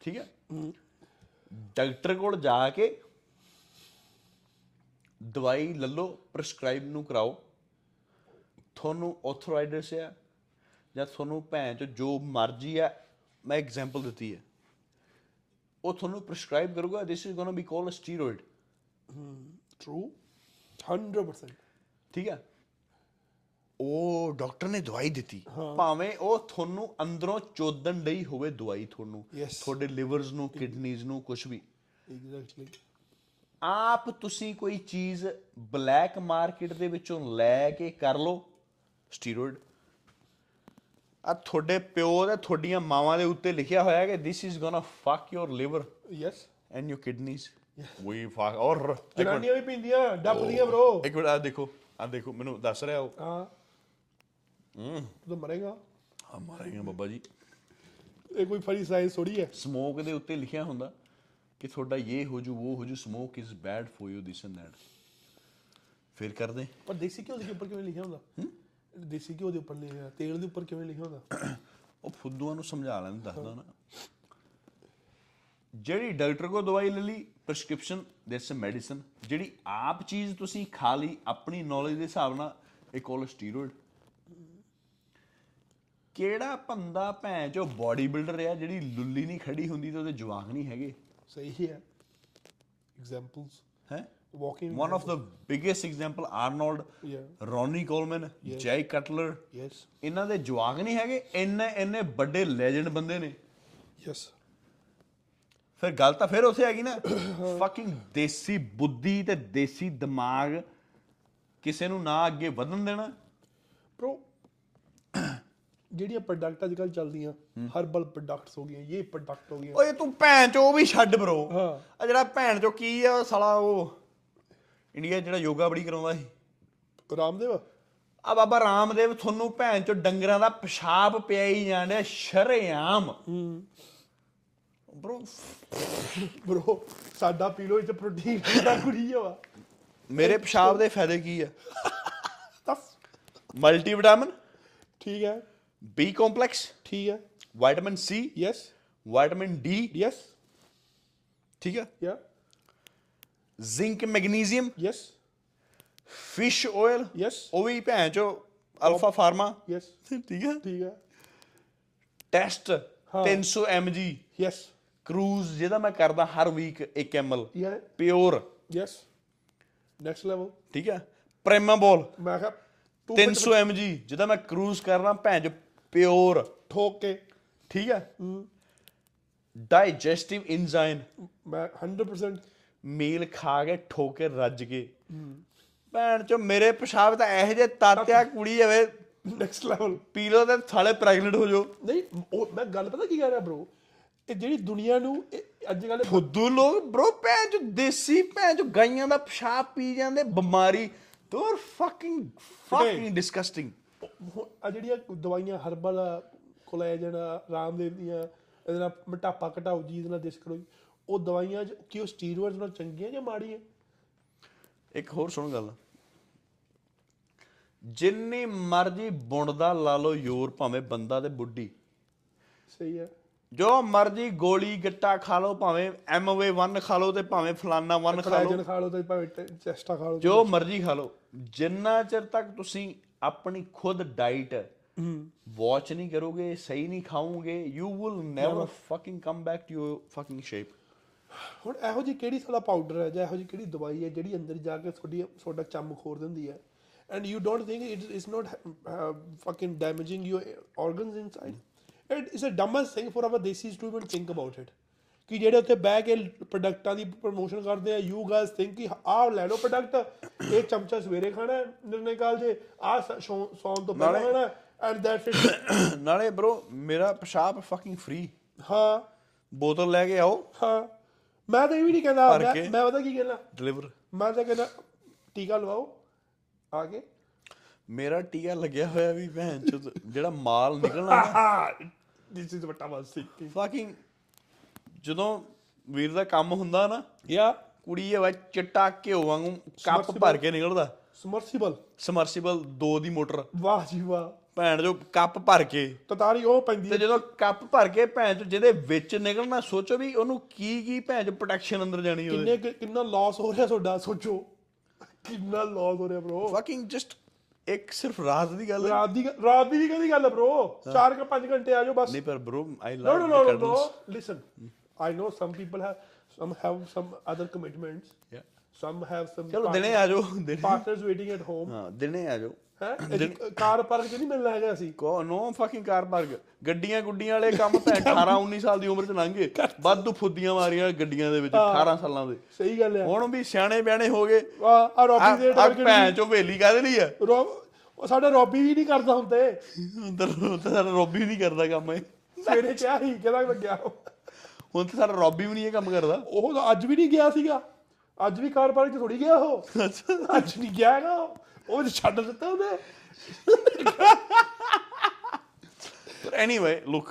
S2: ਠੀਕ ਹੈ? ਡਾਕਟਰ ਕੋਲ ਜਾ ਕੇ ਦਵਾਈ ਲੱਲੋ ਪ੍ਰੈਸਕ੍ਰਾਈਬ ਨੂੰ ਕਰਾਓ। ਤੁਹਾਨੂੰ ਆਥੋਰਾਈਡਸ ਆ ਜਾਂ ਤੁਹਾਨੂੰ ਭੈਣ ਚ ਜੋ ਮਰਜ਼ੀ ਆ ਮੈਂ ਐਗਜ਼ਾਮਪਲ ਦਿੱਤੀ ਹੈ। ਉਹ ਤੁਹਾਨੂੰ ਪ੍ਰੈਸਕ੍ਰਾਈਬ ਕਰੂਗਾ this is gonna be called steroid
S1: true 100%
S2: ਠੀਕ ਹੈ। ਉਹ ਡਾਕਟਰ ਨੇ ਦਵਾਈ ਦਿੱਤੀ। ਭਾਵੇਂ ਉਹ ਤੁਹਾਨੂੰ ਅੰਦਰੋਂ ਚੋਦਣ ਡਈ ਹੋਵੇ ਦਵਾਈ ਤੁਹਾਨੂੰ।
S1: Yes.
S2: ਤੁਹਾਡੇ ਲਿਵਰਸ ਨੂੰ ਕਿਡਨੀਜ਼ ਨੂੰ ਕੁਝ ਵੀ।
S1: ਐਗਜ਼ੈਕਟਲੀ
S2: ਆਪ ਤੁਸੀਂ ਕੋਈ ਚੀਜ਼ ਬਲੈਕ ਮਾਰਕੀਟ ਦੇ ਵਿੱਚੋਂ ਲੈ ਕੇ ਕਰ ਲਓ। ਸਟੀਰੋਇਡ ਆ ਤੁਹਾਡੇ ਪਿਓ ਤੇ ਤੁਹਾਡੀਆਂ ਮਾਵਾਂ ਦੇ ਉੱਤੇ ਲਿਖਿਆ ਹੋਇਆ ਹੈ ਕਿ this is gonna fuck your liver
S1: yes
S2: and your kidneys we fuck ਔਰ
S1: ਜਨਾਨੀਆਂ ਵੀ ਪੀਂਦੀਆਂ ਡੱਬਦੀਆਂ ਬ్రో
S2: ਇੱਕ ਮਿੰਟ ਆ ਦੇਖੋ ਆ ਦੇਖੋ ਮੈਨੂੰ ਦੱਸ ਰਿਹਾ ਉਹ।
S1: ਹਾਂ।
S2: ਹੂੰ।
S1: ਤੂੰ ਤਾਂ ਮਰੇਗਾ।
S2: ਆ ਮਾਰੇਗਾ ਬਾਬਾ ਜੀ।
S1: ਇਹ ਕੋਈ ਫਰੀ ਸਾਇੰਸ ਥੋੜੀ ਹੈ।
S2: ਸਮੋਕ ਦੇ ਉੱਤੇ ਲਿਖਿਆ ਹੁੰਦਾ ਕਿ ਤੁਹਾਡਾ ਇਹ ਹੋ ਜੂ ਉਹ ਹੋ ਜੂ smoke is bad for you this and that ਫਿਰ ਕਰਦੇ।
S1: ਪਰ ਦੇਸੀ ਘਿਓ ਦੇ ਉੱਪਰ ਕਿਵੇਂ ਲਿਖਿਆ ਹੁੰਦਾ? ਦੇਸੀ ਘਿਓ ਦੇ ਉੱਪਰ ਲਿਖਿਆ ਤੇਲ ਦੇ ਉੱਪਰ ਕਿਵੇਂ ਲਿਖਿਆ ਹੁੰਦਾ?
S2: ਉਹ ਫੁੱਦੂਆਂ ਨੂੰ ਸਮਝਾ ਲੈਣ ਦੱਸਦਾ ਨਾ। ਜਿਹੜੀ ਡਾਕਟਰ ਕੋ ਦਵਾਈ ਲੈ ਲਈ ਪ੍ਰੈਸਕ੍ਰਿਪਸ਼ਨ ਦੈਟਸ ਅ ਮੈਡੀਸਨ ਜਿਹੜੀ ਆਪ ਚੀਜ਼ ਤੁਸੀਂ ਖਾ ਲਈ ਆਪਣੀ ਨੌਲੇਜ ਦੇ ਹਿਸਾਬ ਨਾਲ ਇਹ ਕੋਲ ਸਟੀਰੋਇਡ ਕਿਹੜਾ ਬੰਦਾ ਭੈਣ ਚੋ ਬਾਡੀ ਬਿਲਡਰ ਆ ਜਿਹੜੀ ਲੁੱਲੀ ਨਹੀਂ ਖੜੀ ਹੁੰਦੀ ਤੇ ਉਹਦੇ ਜਵਾਕ ਨਹੀਂ ਹੈਗੇ?
S1: ਸਹੀ ਹੈ। ਐਗਜ਼ਾਮਪਲਸ
S2: ਹੈ?
S1: Walking
S2: one of the biggest example arnold
S1: Yeah.
S2: Ronnie Coleman Jay Cutler
S1: yes
S2: ਇਹਨਾਂ ਦੇ ਜਵਾਕ ਨਹੀਂ ਹੈਗੇ ਇੰਨੇ ਇੰਨੇ ਵੱਡੇ ਲੈਜੈਂਡ ਬੰਦੇ ਨੇ।
S1: ਯੈਸ
S2: ਫਿਰ ਗੱਲ ਤਾਂ ਫਿਰ ਉੱਥੇ ਹੈਗੀ ਨਾ। ਫਕਿੰਗ ਦੇਸੀ ਬੁੱਧੀ ਤੇ ਦੇਸੀ ਦਿਮਾਗ ਕਿਸੇ ਨੂੰ ਨਾ ਅੱਗੇ ਵਧਣ ਦੇਣਾ।
S1: ਬ్రో ਜਿਹੜੀਆਂ ਪ੍ਰੋਡਕਟ ਅੱਜ ਕੱਲ ਚੱਲਦੀਆਂ ਹਰਬਲ ਪ੍ਰੋਡਕਟਸ ਹੋ ਗਏ ਇਹ ਪ੍ਰੋਡਕਟ ਹੋ ਗਏ
S2: ਓਏ ਤੂੰ ਭੈਣ ਚੋ ਉਹ ਵੀ ਛੱਡ ਬਰੋ
S1: ਹਾਂ।
S2: ਆ ਜਿਹੜਾ ਭੈਣ ਚੋ ਕੀ ਆ ਸਾਲਾ ਉਹ ਇੰਡੀਆ ਜਿਹੜਾ ਯੋਗਾ ਬੜੀ ਕਰਾਉਂਦਾ ਸੀ।
S1: ਰਾਮਦੇਵ?
S2: ਆ ਬਾਬਾ ਰਾਮਦੇਵ ਤੁਹਾਨੂੰ ਭੈਣ ਚੋ ਡੰਗਰਾਂ ਦਾ ਪਿਸ਼ਾਬ ਪਿਆ ਹੀ ਜਾਂਦੇ ਸ਼ਰੇਆਮ। ਬ్రో
S1: ਬ్రో ਸਾਡਾ ਪੀ ਲੋ ਇਹ ਚ ਪ੍ਰੋਟੀਨ ਦਾ ਕੁੜੀ ਆ ਵਾ।
S2: ਮੇਰੇ ਪਿਸ਼ਾਬ ਦੇ ਫਾਇਦੇ ਕੀ ਆ?
S1: ਦੱਸ।
S2: ਮਲਟੀ ਵਿਟਾਮਿਨ
S1: ਠੀਕ ਹੈ।
S2: ਬੀ ਕੰਪਲੈਕਸ
S1: ਠੀਕ ਹੈ।
S2: Vitamin C
S1: yes
S2: vitamin D
S1: yes
S2: ਠੀਕ ਆ?
S1: ਯਾ
S2: zinc magnesium
S1: yes
S2: fish oil
S1: yes
S2: ਉਹ ਵੀ ਭੈਣ ਚੋ ਅਲਫਾ ਫਾਰਮਾ
S1: ਯੈਸ
S2: ਠੀਕ ਆ?
S1: ਠੀਕ ਹੈ।
S2: ਟੈਸਟ
S1: ਹਾਂ।
S2: 300 mg
S1: ਯੈਸ
S2: ਕਰੂਜ਼ ਜਿਹਦਾ ਮੈਂ ਕਰਦਾ ਹਰ ਵੀਕ 1 ml
S1: ਯਾ
S2: ਪਿਓਰ
S1: ਯੈਸ ਨੈਕਸਟ ਲੈਵਲ
S2: ਠੀਕ ਆ ਪ੍ਰੈਮਾਬੋਲ
S1: ਮੈਂ ਕਿਹਾ ਤੂੰ
S2: 300 mg ਜਿਹਦਾ ਮੈਂ ਕਰੂਜ਼ ਕਰਦਾ ਭੈਣ ਚੋ ਪਿਓਰ
S1: ਠੋਕ। ਕੇ
S2: ਠੀਕ ਆ ਡਾਈਜੈਸਟਿਵ ਇੰਜ਼ਾਈਮ
S1: ਮੈਂ 100%
S2: ਮੀਲ ਖਾ ਕੇ ਠੋਕੇ ਰੱਜ ਕੇ ਭੈਣ ਚੋ ਮੇਰੇ ਪਿਸ਼ਾਬ ਤਾਂ ਇਹੋ ਜਿਹੇ ਤਾਤਿਆ ਕੁੜੀ ਜਾਵੇ
S1: ਨੈਕਸਟ ਲੈਵਲ
S2: ਪੀ ਲਓ ਤੇ ਸਾਲੇ ਪ੍ਰੈਗਨੈਂਟ ਹੋ ਜਾਓ।
S1: ਨਹੀਂ ਮੈਂ ਗੱਲ ਪਤਾ ਕੀ ਕਰ ਰਿਹਾ ਬ్రో ਇਹ ਜਿਹੜੀ ਦੁਨੀਆ ਨੂੰ ਅੱਜ ਕੱਲ
S2: ਫੁੱਦੂ ਲੋਕ ਬ్రో ਭੈਣ ਚੋ ਦੇਸੀ ਭੈਣ ਚੋ ਗਾਈਆਂ ਦਾ ਪਿਸ਼ਾਬ ਪੀ ਜਾਂਦੇ ਬਿਮਾਰੀ। ਤੋਰ ਫਕਿੰਗ ਫਕਿੰਗ ਡਿਸਗਸਟਿੰਗ
S1: ਆ ਜਿਹੜੀਆਂ ਦਵਾਈਆਂ ਹਰਬਲ ਕੋਲੇਜਨ ਰਾਮਦੇਵ ਦੀਆਂ ਇਹਦੇ ਨਾਲ ਮੋਟਾਪਾ ਘਟਾਓ ਜੀ ਇਹਦੇ ਨਾਲ ਦਿਸ ਕਰੋ। ਜੀ ਉਹ ਦਵਾਈਆਂ ਕੀ ਉਹ ਸਟੀਰੋਇਡਸ ਨਾਲ ਚੰਗੀਆਂ ਜਾਂ ਮਾੜੀਆਂ?
S2: ਇੱਕ ਹੋਰ ਸੁਣ ਗੱਲ। ਜਿੰਨੀ ਮਰਜ਼ੀ ਬੁਣਦਾ ਲਾ ਲਓ ਯੋਰ ਭਾਵੇਂ ਬੰਦਾ ਤੇ ਬੁੱਢੀ।
S1: ਸਹੀ ਹੈ
S2: ਜੋ ਮਰਜ਼ੀ ਗੋਲੀ ਗੱਟਾ ਖਾ ਲਓ ਭਾਵੇਂ ਐਮਵੇ 1 ਖਾ ਲਓ ਤੇ ਭਾਵੇਂ ਫਲਾਨਾ 1 ਖਾ ਲਓ।
S1: ਖਾ ਲਓ ਤੇ ਭਾਵੇਂ ਚੈਸਟਾ ਖਾ ਲਓ
S2: ਜੋ ਮਰਜ਼ੀ ਖਾ ਲਓ। ਜਿੰਨਾ ਚਿਰ ਤੱਕ ਤੁਸੀਂ ਆਪਣੀ ਖੁਦ ਡਾਈਟ ਵਾਚ ਨਹੀਂ ਕਰੋਗੇ ਸਹੀ ਨਹੀਂ ਖਾਓਗੇ you will never fucking come back to your fucking shape
S1: ਹੁਣ ਇਹੋ ਜੀ ਕਿਹੜੀ ਸਾਲਾ ਪਾਊਡਰ ਹੈ ਜਾਂ ਇਹੋ ਜੀ ਕਿਹੜੀ ਦਵਾਈ ਹੈ ਜਿਹੜੀ ਅੰਦਰ ਜਾ ਕੇ ਤੁਹਾਡੀ ਤੁਹਾਡਾ ਚੰਮ ਖੋਰ ਦਿੰਦੀ ਹੈ? And you don't think it is not fucking damaging your organs inside it is a dumbest thing for our desis to even think about it ਕਿ ਜਿਹੜੇ ਉੱਥੇ ਬਹਿ ਕੇ ਪ੍ਰੋਡਕਟਾਂ ਦੀ ਪ੍ਰੋਮੋਸ਼ਨ ਕਰਦੇ ਆ ਯੂ ਗਾਇਸ ਥਿੰਕ ਕਿ ਆਹ ਲੈ ਲਓ ਪ੍ਰੋਡਕਟ ਇਹ ਚਮਚਾ ਸਵੇਰੇ ਖਾਣਾ ਨਿਰਣੇ ਕਾਲ ਜੇ ਸੌਂ- ਸੌਣ ਤੋਂ ਪਹਿਲਾਂ ਖਾਣਾ ਐਂਡ ਦੈਟਸ ਇਟ
S2: ਨਾਲੇ ਬ్రో ਮੇਰਾ ਪਿਸ਼ਾਬ ਫਕਿੰਗ ਫ੍ਰੀ
S1: ਹਾਂ
S2: ਬੋਤਲ ਲੈ ਕੇ ਆਓ
S1: ਹਾਂ ਮੈਂ ਤਾਂ ਇਹ ਵੀ ਨਹੀਂ ਕਹਿੰਦਾ ਮੈਂ ਪਤਾ ਕੀ ਕਹਿੰਦਾ
S2: ਡਿਲੀਵਰ
S1: ਮੈਂ ਤਾਂ ਕਹਿੰਦਾ ਟੀਕਾ ਲਵਾਓ ਆ ਕੇ
S2: ਮੇਰਾ ਟੀਕਾ ਲੱਗਿਆ ਹੋਇਆ ਵੀ ਭੈਣ ਚੋਦ ਜਿਹੜਾ ਮਾਲ ਨਿਕਲਣਾ
S1: this is what I was thinking
S2: fucking ਜਦੋਂ ਵੀਰ ਦਾ ਕੰਮ ਹੁੰਦਾ ਨਾ
S1: ਯਾ
S2: ਕੁੜੀ ਇਹ ਵਾ ਚਿੱਟਾ ਘਿਓ ਵਾਂਗੂ ਕੱਪ ਭਰ ਕੇ ਨਿਕਲਦਾ।
S1: ਸਮਰਸੀਬਲ
S2: ਸਮਰਸੀਬਲ 2 ਦੀ ਮੋਟਰ।
S1: ਵਾਹ ਜੀ ਵਾਹ।
S2: ਭੈਣ ਜੋ ਕੱਪ ਭਰ ਕੇ।
S1: ਤਤਾਰੀ ਉਹ ਪੈਂਦੀ
S2: ਤੇ ਜਦੋਂ ਕੱਪ ਭਰ ਕੇ ਭੈਣ ਚੋ ਜਿਹਦੇ ਵਿੱਚ ਨਿਕਲਣਾ ਸੋਚੋ ਵੀ ਉਹਨੂੰ ਕੀ ਕੀ ਭੈਣ ਚ ਪ੍ਰੋਟੈਕਸ਼ਨ ਅੰਦਰ ਜਾਣੀ ਉਹਦੇ
S1: ਕਿੰਨੇ ਕਿੰਨਾ ਲਾਸ ਹੋ ਰਿਹਾ ਤੁਹਾਡਾ ਸੋਚੋ। ਕਿੰਨਾ ਲਾਸ ਹੋ ਰਿਹਾ ਬ్రో
S2: ਫਕਿੰਗ ਜਸਟ ਇੱਕ ਸਿਰਫ ਰਾਤ ਦੀ ਗੱਲ ਹੈ
S1: ਰਾਤ ਦੀ ਗੱਲ- ਰਾਤ ਦੀ ਵੀ ਕਦੀ ਗੱਲ ਹੈ ਬ్రో 4 ਕਿ 5 ਘੰਟੇ ਆ ਜਾਓ ਬਸ
S2: ਨਹੀਂ ਪਰ bro I
S1: No, no,
S2: love
S1: no,
S2: the
S1: no, no.
S2: cuddles
S1: Listen, I know some people have some have some other commitments.
S2: Yeah.
S1: Some have some
S2: ਚਲੋ
S1: partners-
S2: ਦਿਨੇ ਆ ਜਾਓ ਦਿਨੇ
S1: partners waiting at home.
S2: ਹਾਂ ਦਿਨੇ ਆ ਜਾਓ
S1: ਹੈ? ਕਾਰ ਪਾਰਕ ਚ ਨਹੀਂ ਮਿਲਣਾ ਹੈਗਾ ਅਸੀਂ?
S2: ਕੋ ਨੋ ਫਕਿੰਗ ਕਾਰ ਪਾਰਕ। ਗੱਡੀਆਂ ਗੁੱਡੀਆਂ ਵਾਲੇ ਕੰਮ ਭੈਣ 18 19 ਸਾਲ ਦੀ ਉਮਰ ਚ ਲੰਘੇ ਵਾਧੂ ਫੁੱਦੀਆਂ ਮਾਰੀਆਂ ਗੱਡੀਆਂ ਦੇ ਵਿੱਚ 18 ਸਾਲਾਂ ਦੇ।
S1: ਸਹੀ ਗੱਲ ਹੈ।
S2: ਹੁਣ ਵੀ ਸਿਆਣੇ ਬਿਆਣੇ ਹੋ ਗਏ।
S1: ਆ ਰੋਬੀ ਦੇ
S2: ਆ ਭੈਣ ਚੋ ਵੇਲੀ ਕਾਹਦੇ ਲਈ ਆ।
S1: ਰੋਬ ਉਹ ਸਾਡਾ ਰੋਬੀ ਵੀ ਨਹੀਂ ਕਰਦਾ ਹੁੰਦੇ
S2: ਅੰਦਰ ਤਾਂ ਸਾਡਾ ਰੋਬੀ ਨਹੀਂ ਕਰਦਾ ਕੰਮ ਇਹ।
S1: ਸਵੇਰੇ ਕਿਹਾ ਹੀ ਕਿਹਦਾ ਲੱਗਿਆ
S2: ਹੁਣ ਤਾਂ ਸਾਡਾ ਰੋਬੀ ਵੀ ਨਹੀਂ ਇਹ ਕੰਮ ਕਰਦਾ।
S1: ਉਹ ਤਾਂ ਅੱਜ ਵੀ ਨਹੀਂ ਗਿਆ ਸੀਗਾ। ਅੱਜ ਵੀ ਕਾਰ ਪਾਰਕ ਚ ਥੋੜੀ ਗਿਆ ਉਹ। ਅੱਜ ਨਹੀਂ ਗਿਆ ਹੈਗਾ ਉਹ। ਤਾਂ ਛੱਡ ਦਿੱਤਾ ਉਹਨੇ
S2: But anyway, look.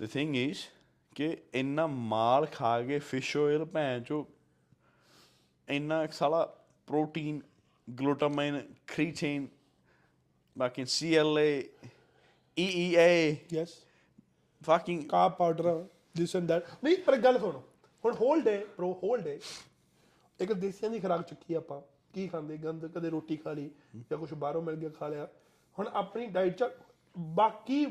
S2: The thing is ਕਿ ਇੰਨਾ ਮਾਲ ਖਾ ਕੇ ਫਿਸ਼ ਆਇਲ ਭੈਣ ਚੋ ਇੰਨਾ ਸਾਲਾ ਪ੍ਰੋਟੀਨ ਗਲੂਟਾਮਾਈਨ ਕ੍ਰੀਟਿਨ ਬਾਕੀ CLA EEA
S1: ਯੈਸ
S2: fucking
S1: ਕਾਪ ਪਾਊਡਰ ਦਿਸ ਐਂਡ ਦੈਟ ਨਹੀਂ ਪਰ ਗੱਲ ਸੁਣੋ ਹੁਣ whole day bro whole day ਇੱਕ ਦੇਸੀਆਂ ਦੀ ਖਰਾਕ ਚੱਕੀ ਆਪਾਂ ਕੀ ਖਾਂਦੇ ਗੰਦ ਕਦੇ ਰੋਟੀ ਖਾ ਲਈ ਜਾਂ ਕੁਝ ਬਾਹਰੋਂ ਮਿਲ ਗਿਆ ਖਾ ਲਿਆ। ਹੁਣ ਆਪਣੀ ਡਾਈਟ ਚ ਬਾਕੀ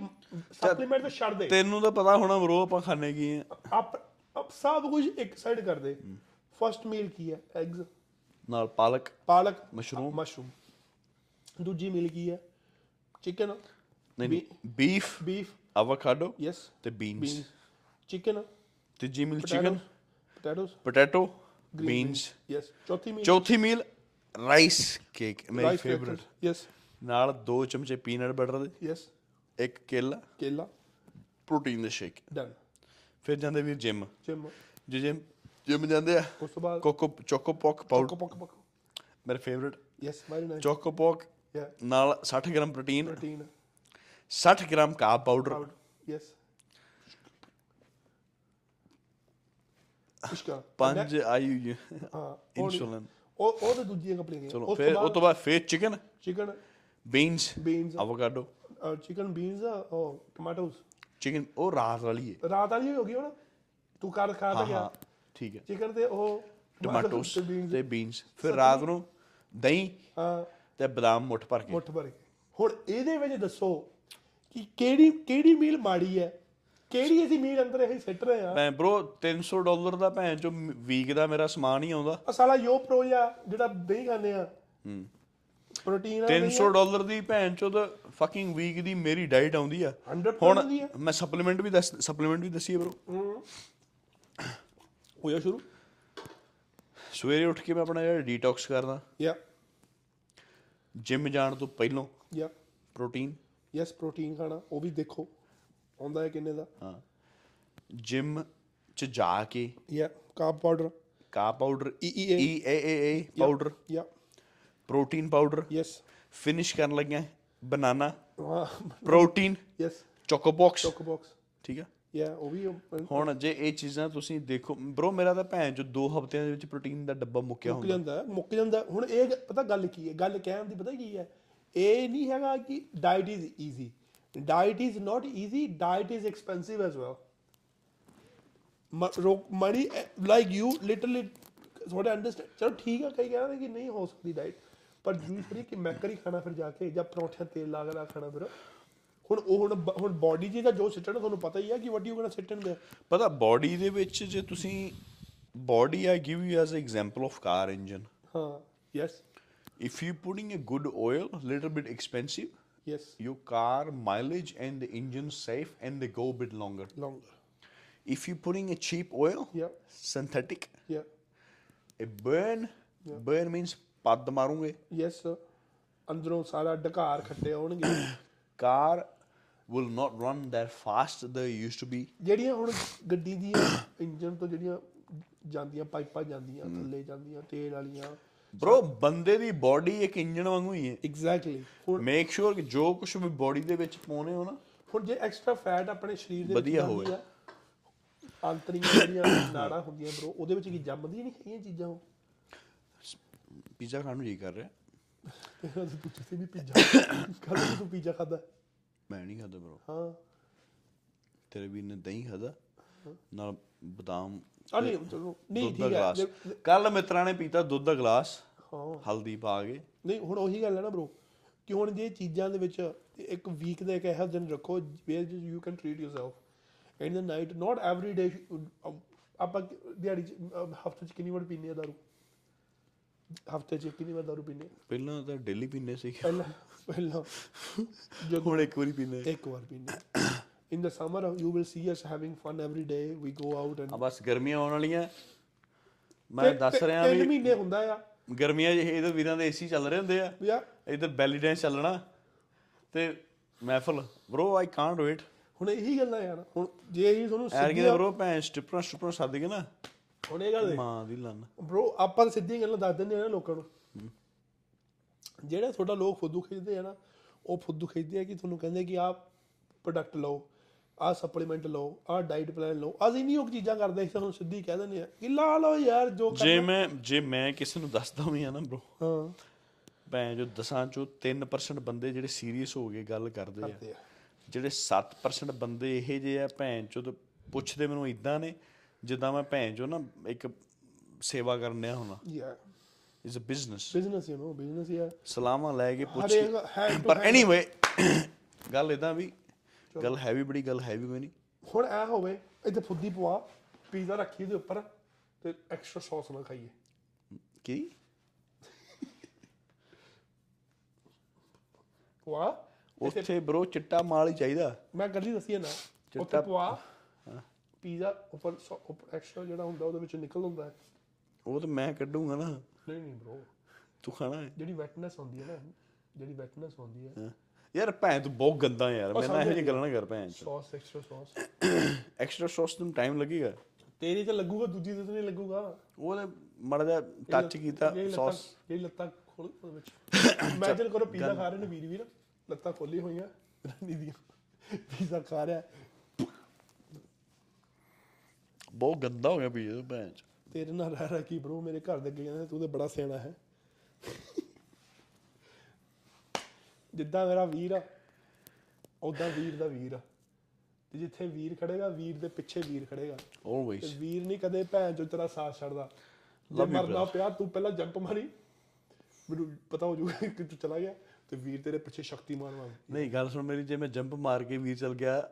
S1: ਸਪਲੀਮੈਂਟ ਤੇ ਛੱਡ ਦੇ।
S2: ਤੈਨੂੰ ਤਾਂ ਪਤਾ ਹੋਣਾ ਬਰੋ ਆਪਾਂ ਖਾਣੇ ਕੀ ਆ।
S1: ਆਪ ਆਪ ਸਭ ਕੁਝ ਇੱਕ ਸਾਈਡ ਕਰ ਦੇ। ਫਰਸਟ ਮੀਲ ਕੀ ਹੈ? ਐਗਸ
S2: ਨਾਲ ਪਾਲਕ।
S1: ਪਾਲਕ
S2: Mushroom.
S1: ਮਸ਼ਰੂਮ ਦੂਜੀ ਮੀਲ ਕੀ ਹੈ? ਚਿਕਨ
S2: ਨਹੀਂ ਨਹੀਂ ਬੀਫ
S1: ਬੀਫ
S2: ਆਵਾਕਾਡੋ
S1: ਯੈਸ
S2: ਤੇ ਬੀਨਸ
S1: ਬੀਨਸ ਚਿਕਨ
S2: ਤੀਜੀ meal chicken
S1: potatoes
S2: potato beans
S1: yes ਚੌਥੀ ਮੀਲ
S2: ਚੌਥੀ ਮੀਲ ਰਾਈਸ ਕੇਕ ਮੇਰੀ ਫੇਵਰਿਟ
S1: ਯੈਸ
S2: ਨਾਲ ਦੋ ਚਮਚੇ ਪੀਨਟ ਬਟਰ ਦੇ
S1: ਯੈਸ
S2: ਇੱਕ ਕੇਲਾ
S1: ਕੇਲਾ।
S2: ਪ੍ਰੋਟੀਨ ਦੇ ਸ਼ੇਕ
S1: ਡਨ
S2: ਫਿਰ ਜਾਂਦੇ ਵੀਰ ਜਿਮ
S1: ਜਿਮ
S2: ਜੇ ਜਿਮ ਜਿਮ ਜਾਂਦੇ ਆ।
S1: ਉਸ ਤੋਂ ਬਾਅਦ
S2: ਕੋਕੋ ਚੋਕੋ ਪੌਕ ਪਾਊਡਰ
S1: ਪਕ ਪਕ
S2: ਮੇਰੇ favourite
S1: yes very nice
S2: choco PoK
S1: ਯਾ
S2: ਨਾਲ 60 gram protein
S1: protein
S2: 60 gram carb powder
S1: powder yes ਇਸ਼ਕਾ
S2: ਪੰਜ ਆਯੂ
S1: ਹਾਂ
S2: ਇਨਸੂਲਿਨ
S1: ਉਹ ਉਹ ਤੇ ਦੂਜੀਆਂ ਕੰਪਨੀਆਂ ਦੀਆਂ
S2: ਚਲੋ ਫਿਰ ਉਸ ਤੋਂ ਬਾਅਦ ਫਿਰ chicken
S1: chicken
S2: beans
S1: beans
S2: avocado
S1: chicken beans ਉਹ ਟਮਾਟੋਸ
S2: ਚਿਕਨ ਉਹ ਰਾਤ ਵਾਲੀ ਹੈ।
S1: ਰਾਤ ਵਾਲੀ ਹੋ ਗਈ ਹੁਣ। ਤੂੰ ਕਰ ਖਾ ਤਾਂ ਗਿਆ।
S2: ਠੀਕ ਹੈ।
S1: ਚਿਕਨ ਤੇ ਉਹ
S2: ਟਮਾਟੋਸ
S1: ਤੇ
S2: ਬੀਨਸ ਫਿਰ ਰਾਤ ਨੂੰ ਦਹੀਂ
S1: ਹਾਂ।
S2: ਤੇ ਬਦਾਮ ਮੁੱਠ ਭਰ ਕੇ।
S1: ਮੁੱਠ ਭਰ ਕੇ। ਹੁਣ ਇਹਦੇ ਵਿੱਚ ਦੱਸੋ ਕਿ ਕਿਹੜੀ ਕਿਹੜੀ ਮੀਲ ਮਾੜੀ ਹੈ? ਕਿਹੜੀ ਅਸੀਂ ਮੀਲ ਅੰਦਰ ਇਹ ਸਿੱਟ ਰਹੇ ਆ?
S2: ਮੈਂ ਬ్రో 300 ਡਾਲਰ ਦਾ ਭੈਣ ਚੋ ਵੀਕ ਦਾ ਮੇਰਾ ਸਮਾਨ ਹੀ ਆਉਂਦਾ।
S1: ਆ ਸਾਲਾ ਯੋ ਪ੍ਰੋ ਜਾਂ ਜਿਹੜਾ ਦਹੀਂ ਖਾਂਦੇ ਆ।
S2: ਹੂੰ।
S1: ਪ੍ਰੋਟੀਨ
S2: 300 ਡਾਲਰ ਦੀ ਭੈਣ ਚੋ ਦਾ ਫਕਿੰਗ ਵੀਕ ਦੀ ਮੇਰੀ ਡਾਈਟ ਆਉਂਦੀ ਆ।
S1: 100%
S2: ਹੁਣ
S1: ਆ।
S2: ਮੈਂ ਸਪਲੀਮੈਂਟ ਵੀ ਦੱਸ ਸਪਲੀਮੈਂਟ ਵੀ ਦੱਸੀਏ ਬ్రో
S1: ਹੋਇਆ ਸ਼ੁਰੂ?
S2: ਸਵੇਰੇ ਉੱਠ ਕੇ ਮੈਂ ਆਪਣਾ ਜਿਹੜਾ ਡੀਟੌਕਸ ਕਰਦਾ।
S1: ਯਾ।
S2: ਜਿਮ ਜਾਣ ਤੋਂ ਪਹਿਲਾਂ
S1: ਯਾ।
S2: ਪ੍ਰੋਟੀਨ
S1: ਯੈਸ ਪ੍ਰੋਟੀਨ ਖਾਣਾ ਉਹ ਵੀ ਦੇਖੋ। ਆਉਂਦਾ ਹੈ ਕਿੰਨੇ ਦਾ?
S2: ਹਾਂ। ਜਿਮ ਚ ਜਾ ਕੇ
S1: ਯਾ ਕਾਰਬ ਪਾਊਡਰ
S2: ਕਾ ਪਾਊਡਰ
S1: EEA
S2: ਈਏਏਏ ਪਾਊਡਰ
S1: ਯਾ
S2: ਪ੍ਰੋਟੀਨ ਪਾਊਡਰ
S1: ਯੈਸ
S2: ਫਿਨਿਸ਼ ਕਰਨ ਲੱਗਿਆ ਬਨਾਨਾ
S1: ਹਾਂ
S2: protein
S1: yes
S2: choco box
S1: choco box
S2: ਠੀਕ ਆ
S1: ਯਾ ਉਹ ਵੀ
S2: ਹੁਣ ਜੇ ਇਹ ਚੀਜ਼ਾਂ ਤੁਸੀਂ ਦੇਖੋ ਬ్రో ਮੇਰਾ ਤਾਂ ਭੈਣ ਚ ਦੋ ਹਫ਼ਤਿਆਂ ਦੇ ਵਿੱਚ ਪ੍ਰੋਟੀਨ ਦਾ ਡੱਬਾ ਮੁੱਕਿਆ
S1: ਮੁੱਕ
S2: ਹੁੰਦਾ।
S1: ਜਾਂਦਾ ਹੈ, ਮੁੱਕ ਜਾਂਦਾ ਹੁਣ ਇਹ ਪਤਾ ਗੱਲ ਕੀ ਹੈ? ਗੱਲ ਕਹਿਣ ਦੀ ਪਤਾ ਕੀ ਹੈ? ਇਹ ਨਹੀਂ ਹੈਗਾ ਕਿ diet is easy diet is not easy diet is expensive as well money like you literally ਥੋੜਾ ਅੰਡਰਸਟੈਂਡ ਚਲੋ ਠੀਕ ਹੈ ਕਈ ਕਹਿੰਦੇ ਕਿ ਨਹੀਂ ਹੋ ਸਕਦੀ ਡਾਈਟ ਪਰ ਥੋੜੀ ਕਿ ਮੈਕਰ ਖਾਣਾ ਫਿਰ ਜਾ ਕੇ ਜਾਂ ਪਰੌਂਠਿਆਂ ਤੇਲ ਲਾ ਕੇ ਨਾ ਖਾਣਾ ਫਿਰ ਹੁਣ ਉਹ ਹੁਣ ਹੁਣ ਬਾਡੀ ਜੀ ਦਾ ਜੋ ਸਿੱਟਣਾ ਤੁਹਾਨੂੰ ਪਤਾ ਹੀ ਹੈ ਕਿ ਵਾਟ ਯੂ ਗੋਣਾ ਸਿੱਟ ਇਨ ਦੇ
S2: ਪਤਾ ਬਾਡੀ ਦੇ ਵਿੱਚ ਜੇ ਤੁਸੀਂ body I give you as a example of car engine
S1: ਹਾਂ yes
S2: if you putting a good oil little bit expensive
S1: yes
S2: your car mileage and the engine safe and they go a bit longer
S1: longer
S2: if you putting a cheap oil
S1: Yeah.
S2: synthetic
S1: ਯਾ
S2: a burn burn means ਪੱਦ ਮਾਰੂਗੇ
S1: yes ਅੰਦਰੋਂ ਸਾਰਾ ਢਕਾਰ ਖੱਟੇ ਆਉਣਗੇ
S2: car will not run that fast they used to be
S1: ਜਿਹੜੀਆਂ ਹੁਣ ਗੱਡੀ ਦੀਆਂ ਇੰਜਨ ਤੋਂ ਜਿਹੜੀਆਂ ਜਾਂਦੀਆਂ ਪਾਈਪਾਂ ਜਾਂਦੀਆਂ ਥੱਲੇ ਜਾਂਦੀਆਂ ਤੇਲ ਵਾਲੀਆਂ
S2: bro ਬੰਦੇ ਦੀ ਬਾਡੀ ਇੱਕ ਇੰਜਨ ਵਾਂਗੂ ਹੀ ਹੈ।
S1: ਐਗਜ਼ੈਕਟਲੀ
S2: ਮੇਕ ਸ਼ੋਰ ਕਿ ਜੋ ਕੁਝ ਵੀ ਬਾਡੀ ਦੇ ਵਿੱਚ ਪਾਉਣੇ ਹੋ ਨਾ
S1: ਹੁਣ ਜੇ ਐਕਸਟਰਾ ਫੈਟ ਆਪਣੇ ਸਰੀਰ ਦੇ
S2: ਵਧੀਆ ਹੋਵੇ।
S1: ਆ, ਆਂਤਰੀਆਂ ਜਿਹੜੀਆਂ ਨਾੜਾਂ ਹੁੰਦੀਆਂ ਬ్రో ਉਹਦੇ ਵਿੱਚ ਕੀ ਜੰਮਦੀਆਂ ਨਹੀਂ ਹੈਗੀਆਂ ਚੀਜ਼ਾਂ ਉਹ?
S2: ਪੀਜ਼ਾ ਖਾਣ ਨੂੰ ਜੀ ਕਰ ਰਿਹਾ।
S1: ਤੇਰਾ ਤਾਂ ਤੂੰ ਜਿੱਥੇ ਵੀ ਪੀਜ਼ਾ ਕੱਲ ਤੂੰ ਪੀਜ਼ਾ ਖਾਦਾ
S2: ਮੈਂ ਨਹੀਂ ਖਾਦਾ bro
S1: ਹਾਂ।
S2: ਤੇਰੇ ਵੀਰ ਨੇ ਦਹੀਂ ਖਾਦਾ ਨਾਲ ਬਦਾਮ
S1: ਆ ਨਹੀਂ ਚਲੋ ਨਹੀਂ ਠੀਕ ਹੈ।
S2: ਕੱਲ ਮਿੱਤਰਾਂ ਨੇ ਪੀਤਾ ਦੁੱਧ ਦਾ ਗਲਾਸ
S1: ਹਾਂ।
S2: ਹਲਦੀ ਪਾ ਕੇ।
S1: ਨਹੀਂ ਹੁਣ ਉਹੀ ਗੱਲ ਹੈ ਨਾ ਬ్రో ਕਿ ਹੁਣ ਜੇ ਚੀਜ਼ਾਂ ਦੇ ਵਿੱਚ ਇੱਕ ਵੀਕ ਦਾ ਇੱਕ ਇਹੋ ਦਿਨ ਰੱਖੋ where you can treat yourself and the night not every day ਆਪਾਂ ਦਿਹਾੜੀ ਹਫ਼ਤੇ ਚ ਕਿੰਨੀ ਵਾਰ ਪੀਂਦੇ ਆ ਦਾਰੂ? ਹਫ਼ਤੇ ਚ ਕਿੰਨੀ ਵਾਰ ਦਾਰੂ ਆ?
S2: ਪਹਿਲਾਂ ਤਾਂ ਡੇਲੀ ਪੀਂਦੇ ਸੀ
S1: ਪਹਿਲਾਂ ਪਹਿਲਾਂ
S2: ਹੁਣ ਇੱਕ ਵਾਰੀ ਪੀਂਦੇ
S1: ਇੱਕ ਵਾਰ ਪੀਂਦੇ in the summer you will see us having fun every day. We go out
S2: and ਬਸ ਗਰਮੀਆਂ ਆਉਣ ਵਾਲੀਆਂ। ਮੈਂ ਦੱਸ ਰਿਹਾ ਵੀ 3
S1: ਮਹੀਨੇ ਹੁੰਦਾ ਆ।
S2: ਗਰਮੀਆਂ ਜਿਹੇ ਇਹਦੇ ਵੀਰਾਂ ਦੇ ਏਸੀ ਚੱਲ ਰਹੇ ਹੁੰਦੇ ਆ।
S1: ਯਾ।
S2: ਇਧਰ ਬੈਲੀ ਡਾਂਸ ਚੱਲਣਾ। ਤੇ ਮਹਿਫਲ। ਬ్రో ਆਈ ਕਾਂਟ ਵੇਟ
S1: ਹੁਣ ਇਹੀ ਗੱਲਾਂ ਯਾਰ। ਹੁਣ ਜੇ ਇਹ ਤੁਹਾਨੂੰ ਸਿੱਧੀ
S2: ਆ ਬ్రో ਭੈਣ ਸਟਿਪਰਾਂ ਸਟਿਪਰਾਂ ਸੱਦ ਕੇ ਨਾ।
S1: ਹੁਣ ਇਹ ਗੱਲ ਦੇ।
S2: ਮਾਂ ਦੀ ਲੰਨ।
S1: ਬ్రో ਆਪਾਂ ਤਾਂ ਸਿੱਧੀਆਂ ਗੱਲਾਂ ਦੱਸ ਦਿੰਦੇ ਆ ਨਾ ਲੋਕਾਂ ਨੂੰ। ਜਿਹੜਾ ਤੁਹਾਡਾ ਲੋਕ ਫੁੱਦੂ ਖਿੱਚਦੇ ਆ ਨਾ ਉਹ ਫੁੱਦੂ ਖਿੱਚਦੇ ਆ ਕਿ ਤੁਹਾਨੂੰ ਕਹਿੰਦੇ ਕਿ ਆਪ ਪ੍ਰੋਡਕਟ ਲਓ। ਆਹ ਸਪਲੀਮੈਂਟ ਲਓ ਆਹ ਡਾਈਟ ਪਲਾਨ ਲਓ। ਅਸੀਂ ਨਹੀਂ ਉਹ ਚੀਜ਼ਾਂ ਕਰਦੇ ਅਸੀਂ ਤੁਹਾਨੂੰ ਸਿੱਧੀ ਕਹਿ ਦਿੰਦੇ ਆ ਕਿ ਲਾ ਲਓ ਯਾਰ ਜੋ
S2: ਜੇ ਮੈਂ ਜੇ ਮੈਂ ਕਿਸੇ ਨੂੰ ਦੱਸਦਾ ਵੀ ਆ ਨਾ ਬ్రో
S1: ਹਾਂ।
S2: ਭੈਣ ਜੋ ਦਸਾਂ ਚੋਂ 3% ਬੰਦੇ ਜਿਹੜੇ ਸੀਰੀਅਸ ਹੋ ਕੇ ਗੱਲ ਕਰਦੇ ਆ
S1: ਆ।
S2: ਜਿਹੜੇ 7% ਬੰਦੇ ਇਹ ਜੇ ਆ ਭੈਣ ਚੋਂ ਤੇ ਪੁੱਛਦੇ ਮੈਨੂੰ ਇਦਾਂ ਨੇ ਜਿੱਦਾਂ ਮੈਂ ਭੈਣ ਚੋਂ ਨਾ ਇੱਕ ਸੇਵਾ ਕਰਨ ਡਿਆ ਹੁਣਾ
S1: ਯਾ।
S2: Is a business
S1: business you know business ਯਾ
S2: ਸਲਾਮਾਂ ਲੈ ਕੇ ਪੁੱਛ ਪਰ ਐਨੀਵੇ ਗੱਲ ਇਦਾਂ ਵੀ ਗੱਲ ਹੈਵੀ ਬੜੀ ਗੱਲ ਹੈਵੀ ਕੋਈ ਨਹੀਂ।
S1: ਹੁਣ ਐ ਹੋਵੇ ਇੱਥੇ ਫੁੱਦੀ ਪਵਾ ਪੀਜ਼ਾ ਰੱਖੀ ਦੇ ਉੱਪਰ ਤੇ ਐਕਸਟਰਾ ਸੌਸ ਨਾ ਖਾਈਏ।
S2: ਕੀ?
S1: ਪਵਾ।
S2: ਉੱਥੇ ਬ్రో ਚਿੱਟਾ ਮਾਲ ਹੀ ਚਾਹੀਦਾ।
S1: ਮੈਂ ਗੱਲ ਹੀ ਦੱਸੀ ਹੈ ਨਾ ਉੱਥੇ
S2: ਚਿੱਟਾ-
S1: ਪਵਾ ਪੀਜ਼ਾ ਉੱਪਰ ਐਕਸਟਰਾ ਜਿਹੜਾ ਹੁੰਦਾ ਉਹਦੇ ਵਿੱਚ ਨਿਕਲ ਹੁੰਦਾ ਹੈ।
S2: ਉਹ ਤਾਂ ਮੈਂ ਕੱਢੂੰਗਾ ਨਾ।
S1: ਨਹੀਂ ਨਹੀਂ ਬ్రో
S2: ਤੂੰ ਖਾਣਾ ਹੈ।
S1: ਜਿਹੜੀ ਵੈਟਨੈਸ ਹੁੰਦੀ ਹੈ ਨਾ ਜਿਹੜੀ ਵੈਟਨੈਸ ਹੁੰਦੀ ਹੈ
S2: ਹਾਂ। ਯਾਰ ਭੈਣ ਤੂੰ ਬਹੁਤ ਗੰਦਾ ਯਾਰ ਮੈਂ ਨਾ ਇਹੋ ਜਿਹੀ ਗੱਲਾਂ ਨਾ ਕਰ ਭੈਣ
S1: sauce extra sauce
S2: extra sauce ਨੂੰ ਟਾਈਮ ਲੱਗੇਗਾ।
S1: ਤੇਰੀ ਤੇ ਲੱਗੂਗਾ ਦੂਜੀ ਤੇ ਨਹੀਂ ਲੱਗੂਗਾ।
S2: ਉਹਨੇ ਮੜ ਜਾ ਟੱਚ ਕੀਤਾ ਸੌਸ
S1: ਜਿਹੜੀ ਲੱਤਾਂ ਖੋਲ ਉਹਦੇ ਵਿੱਚ। ਇਮੇਜਿਨ ਕਰੋ ਪੀਜ਼ਾ ਖਾ ਰਹੇ ਨੇ ਵੀਰ ਵੀਰ ਲੱਤਾਂ ਖੋਲੀ ਹੋਈਆਂ। ਰਾਨੀ ਦੀਆਂ। ਪੀਜ਼ਾ ਖਾ ਰਿਹਾ।
S2: ਬਹੁਤ ਗੰਦਾ ਹੋ ਗਿਆ ਪੀਜ਼ਾ ਭੈਣ
S1: ਤੇਰੇ ਨਾਲ ਰਹਿ ਰਹਿ ਕੀ ਬ్రో ਮੇਰੇ ਘਰ ਦੇ ਅੱਗੇ ਕਹਿੰਦੇ ਤੂੰ ਤੇ ਬੜਾ ਸਿਆਣਾ ਹੈ। ਜਿੱਦਾਂ ਮੇਰਾ ਵੀਰ ਆ ਉਦਾਂ ਵੀਰ ਦਾ ਵੀਰ ਆ। ਤੇ ਜਿੱਥੇ ਵੀਰ ਖੜੇਗਾ ਵੀਰ ਦੇ ਪਿੱਛੇ ਵੀਰ ਖੜੇਗਾ। ਤੇ
S2: ਆਲਵੇਸ
S1: ਵੀਰ ਨਹੀਂ ਕਦੇ ਭੈਣ ਚੋ ਤੇਰਾ ਸਾਥ ਛੱਡਦਾ। ਜੇ
S2: Love you,
S1: ਮਰਨਾ ਪਿਆ ਤੂੰ ਪਹਿਲਾਂ ਜੰਪ ਮਾਰੀ। ਮੈਨੂੰ ਪਤਾ ਹੋ ਜਾਊਗਾ ਕਿ ਤੂੰ ਚਲਾ ਗਿਆ। ਤੇ ਵੀਰ ਤੇਰੇ ਪਿੱਛੇ ਸ਼ਕਤੀਮਾਨ ਵਾਂਗ
S2: ਨਹੀਂ ਗੱਲ ਸੁਣ ਮੇਰੀ ਜੇ ਮੈਂ ਜੰਪ ਮਾਰ ਕੇ ਵੀਰ ਚਲ ਗਿਆ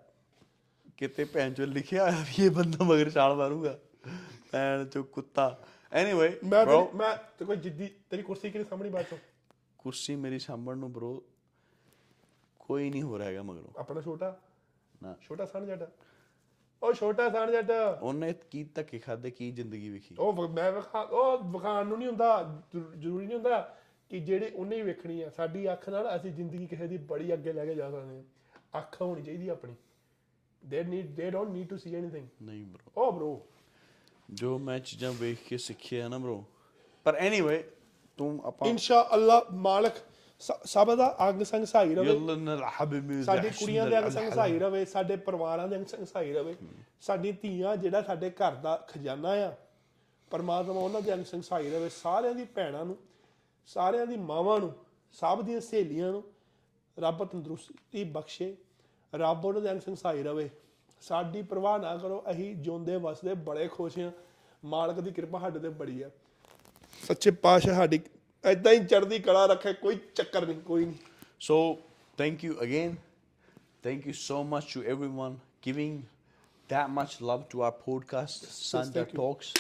S2: ਕਿਤੇ ਭੈਣ ਚੋ ਲਿਖਿਆ ਹੋਇਆ ਵੀ ਇਹ ਬੰਦਾ ਮਗਰ ਛਾਲ ਮਾਰੂਗਾ। ਭੈਣ ਚੋ ਕੁੱਤਾ। ਐਨੀਵੇ
S1: ਮੈਂ ਤੇਰੀ- ਮੈਂ ਤੇ ਕੋਈ ਜਿੱਦੀ ਤੇਰੀ ਕੁਰਸੀ ਕਿਹਨੇ ਸਾਹਮਣੇ ਬਾਅਦ ਚੋਂ?
S2: ਕੁਰਸੀ ਮੇਰੀ ਸਾਂਭਣ ਨੂੰ bro ਕੋਈ ਨਹੀਂ ਹੋ ਰਿਹਾ ਹੈਗਾ ਮਗਰੋਂ।
S1: ਆਪਣਾ ਛੋਟਾ?
S2: ਨਾ।
S1: ਛੋਟਾ ਸਣ ਜੱਟ? ਉਹ ਛੋਟਾ ਸਣ ਜੱਟ।
S2: ਉਹਨੇ ਕੀ ਧੱਕੇ ਖਾਦੇ ਕੀ ਜ਼ਿੰਦਗੀ ਵੇਖੀ?
S1: ਉਹ ਵ- ਮੈਂ ਵਿਖਾ ਉਹ ਵਿਖਾਣ ਨੂੰ ਨਹੀਂ ਹੁੰਦਾ ਜ਼ਰੂ- ਜ਼ਰੂਰੀ ਨਹੀਂ ਹੁੰਦਾ ਕਿ ਜਿਹੜੇ ਉਹਨੇ ਹੀ ਵੇਖਣੀ ਆ। ਸਾਡੀ ਅੱਖ ਨਾਲ ਅਸੀਂ ਜ਼ਿੰਦਗੀ ਕਿਸੇ ਦੀ ਬੜੀ ਅੱਗੇ ਲੈ ਕੇ ਜਾ ਸਕਦੇ ਹਾਂ। ਅੱਖ ਹੋਣੀ ਚਾਹੀਦੀ ਆਪਣੀ। They need they don't need to see anything
S2: ਨਹੀਂ bro
S1: ਓ ਬ్రో
S2: ਜੋ ਮੈਂ ਚੀਜ਼ਾਂ ਵੇਖ ਕੇ ਸਿੱਖਿਆ ਨਾ bro ਪਰ ਐਨੀਵੇ ਤੂੰ ਆਪਾਂ
S1: ਇਨਸ਼ਾ ਅੱਲਾ ਮਾਲਕ ਸਭ ਦਾ ਅੰਗ ਸੰਗ ਸਹਾਈ ਰਵੇ।
S2: ਯੱਲ ਨਲਹਬ ਮੀ
S1: ਸਾਡੇ ਕੁੜੀਆਂ ਦੇ ਅੰਗ ਸੰਗ ਸਹਾਈ ਰਵੇ ਸਾਡੇ ਪਰਿਵਾਰਾਂ ਦੇ ਅੰਗ ਸੰਗ ਸਹਾਈ ਰਵੇ। ਸਾਡੀ ਧੀਆਂ ਜਿਹੜਾ ਸਾਡੇ ਘਰ ਦਾ ਖਜ਼ਾਨਾ ਆ ਪਰਮਾਤਮਾ ਉਹਨਾਂ ਦੇ ਅੰਗ ਸੰਗ ਸਹਾਈ ਰਵੇ ਸਾਰਿਆਂ ਦੀ ਭੈਣਾਂ ਨੂੰ ਸਾਰਿਆਂ ਦੀ ਮਾਵਾਂ ਨੂੰ ਸਭ ਦੀਆਂ ਸਹੇਲੀਆਂ ਨੂੰ ਰੱਬ ਤੰਦਰੁਸਤੀ ਬਖਸ਼ੇ ਰੱਬ ਉਹਨਾਂ ਦੇ ਅੰਗ ਸੰਗ ਸਹਾਈ ਰਵੇ। ਸਾਡੀ ਪਰਵਾਹ ਨਾ ਕਰੋ ਅਸੀਂ ਜਿਉਂਦੇ ਵਸਦੇ ਬੜੇ ਖੁਸ਼ ਹਾਂ। ਮਾਲਕ ਦੀ ਕਿਰਪਾ ਸਾਡੇ ਤੇ ਬੜੀ ਆ। ਸੱਚੇ ਪਾਤਸ਼ਾਹ ਸਾਡੀ ਐਦਾਂ ਹੀ ਚੜ੍ਹਦੀ ਕਲਾ ਰੱਖੇ ਕੋਈ ਚੱਕਰ ਨਹੀਂ ਕੋਈ ਨਹੀਂ
S2: So, thank you again. Thank you so much to everyone giving that much love to our podcast, Sanja
S1: thank you.
S2: Talks.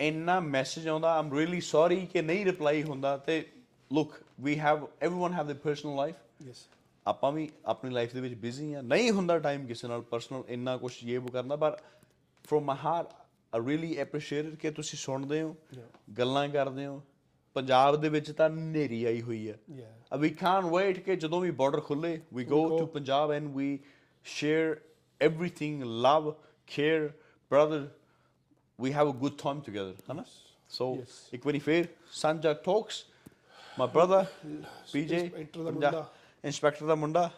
S2: ਇੰਨਾ ਮੈਸੇਜ ਆਉਂਦਾ ਆਮ ਰੀਲੀ ਸੌਰੀ ਕਿ ਨਹੀਂ ਰਿਪਲਾਈ ਹੁੰਦਾ ਤੇ look we have everyone have their personal life
S1: yes
S2: ਆਪਾਂ ਵੀ ਆਪਣੀ ਲਾਈਫ ਦੇ ਵਿੱਚ ਬਿਜ਼ੀ ਆ ਨਹੀਂ ਹੁੰਦਾ ਟਾਈਮ ਕਿਸੇ ਨਾਲ ਪਰਸਨਲ ਇੰਨਾ ਕੁਝ ਇਹ ਉਹ ਕਰਨਾ ਪਰ from my heart I really appreciate ਕਿ ਤੁਸੀਂ ਸੁਣਦੇ ਹੋ ਗੱਲਾਂ ਕਰਦੇ ਹੋ ਪੰਜਾਬ ਦੇ ਵਿੱਚ ਤਾਂ ਨੇਰੀ ਆਈ ਹੋਈ ਹੈ।
S1: Yeah.
S2: ਵੀ ਕਾਂਟ ਵੇਟ ਕਿ ਜਦੋਂ ਵੀ ਬਾਰਡਰ ਖੁੱਲੇ we go to Punjab and we share everything love care brother we have a good time together ਹਨਾ ਸੋ
S1: Yes.
S2: ਇੱਕ ਵਾਰੀ ਫੇਰ ਸੰਜਾ ਟਾਕਸ brother
S1: Inspector ਦਾ
S2: ਪੰਜਾ-। ਇੰਸਪੈਕਟਰ ਦਾ ਮੁੰਡਾ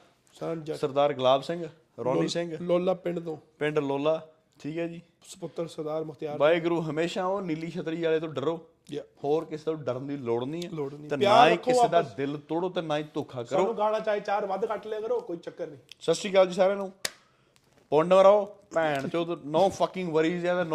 S2: ਸਰਦਾਰ ਗੁਲਾਬ ਸਿੰਘ ਰੋਨੀ ਸਿੰਘ
S1: ਲੋਲਾ ਪਿੰਡ ਤੋਂ।
S2: ਪਿੰਡ ਲੋਲਾ ਠੀਕ ਹੈ ਜੀ।
S1: ਸੁਪੁੱਤਰ ਸਰਦਾਰ ਮੁਖਤਿਆਰ
S2: ਵਾਹਿਗੁਰੂ ਹਮੇਸ਼ਾ ਉਹ ਨੀਲੀ ਛਤਰੀ ਵਾਲੇ ਤੋਂ ਡਰੋ. ਹੋਰ ਕਿਸੇ ਤੋਂ ਡਰਨ ਦੀ ਲੋੜ ਨਹੀਂ ਹੈ। ਤੇ ਨਾ ਹੀ ਕਿਸੇ ਦਾ। ਦਿਲ ਤੋੜੋ ਤੇ ਨਾ ਹੀ ਧੋਖਾ ਕਰੋ।
S1: ਸਾਨੂੰ ਗਾਣਾ ਚਾਹੇ ਚਾਰ ਵੱਧ ਕੱਟ ਲਿਆ ਕਰੋ ਕੋਈ ਚੱਕਰ ਨਹੀਂ।
S2: ਸਤਿ ਸ਼੍ਰੀ ਅਕਾਲ ਜੀ ਸਾਰਿਆਂ ਨੂੰ। ਪੁੰਡ ਮਰਾਓ ਭੈਣ ਚੋਦ ਨੋ ਫੱਕਿੰਗ ਵਰੀਜ਼ no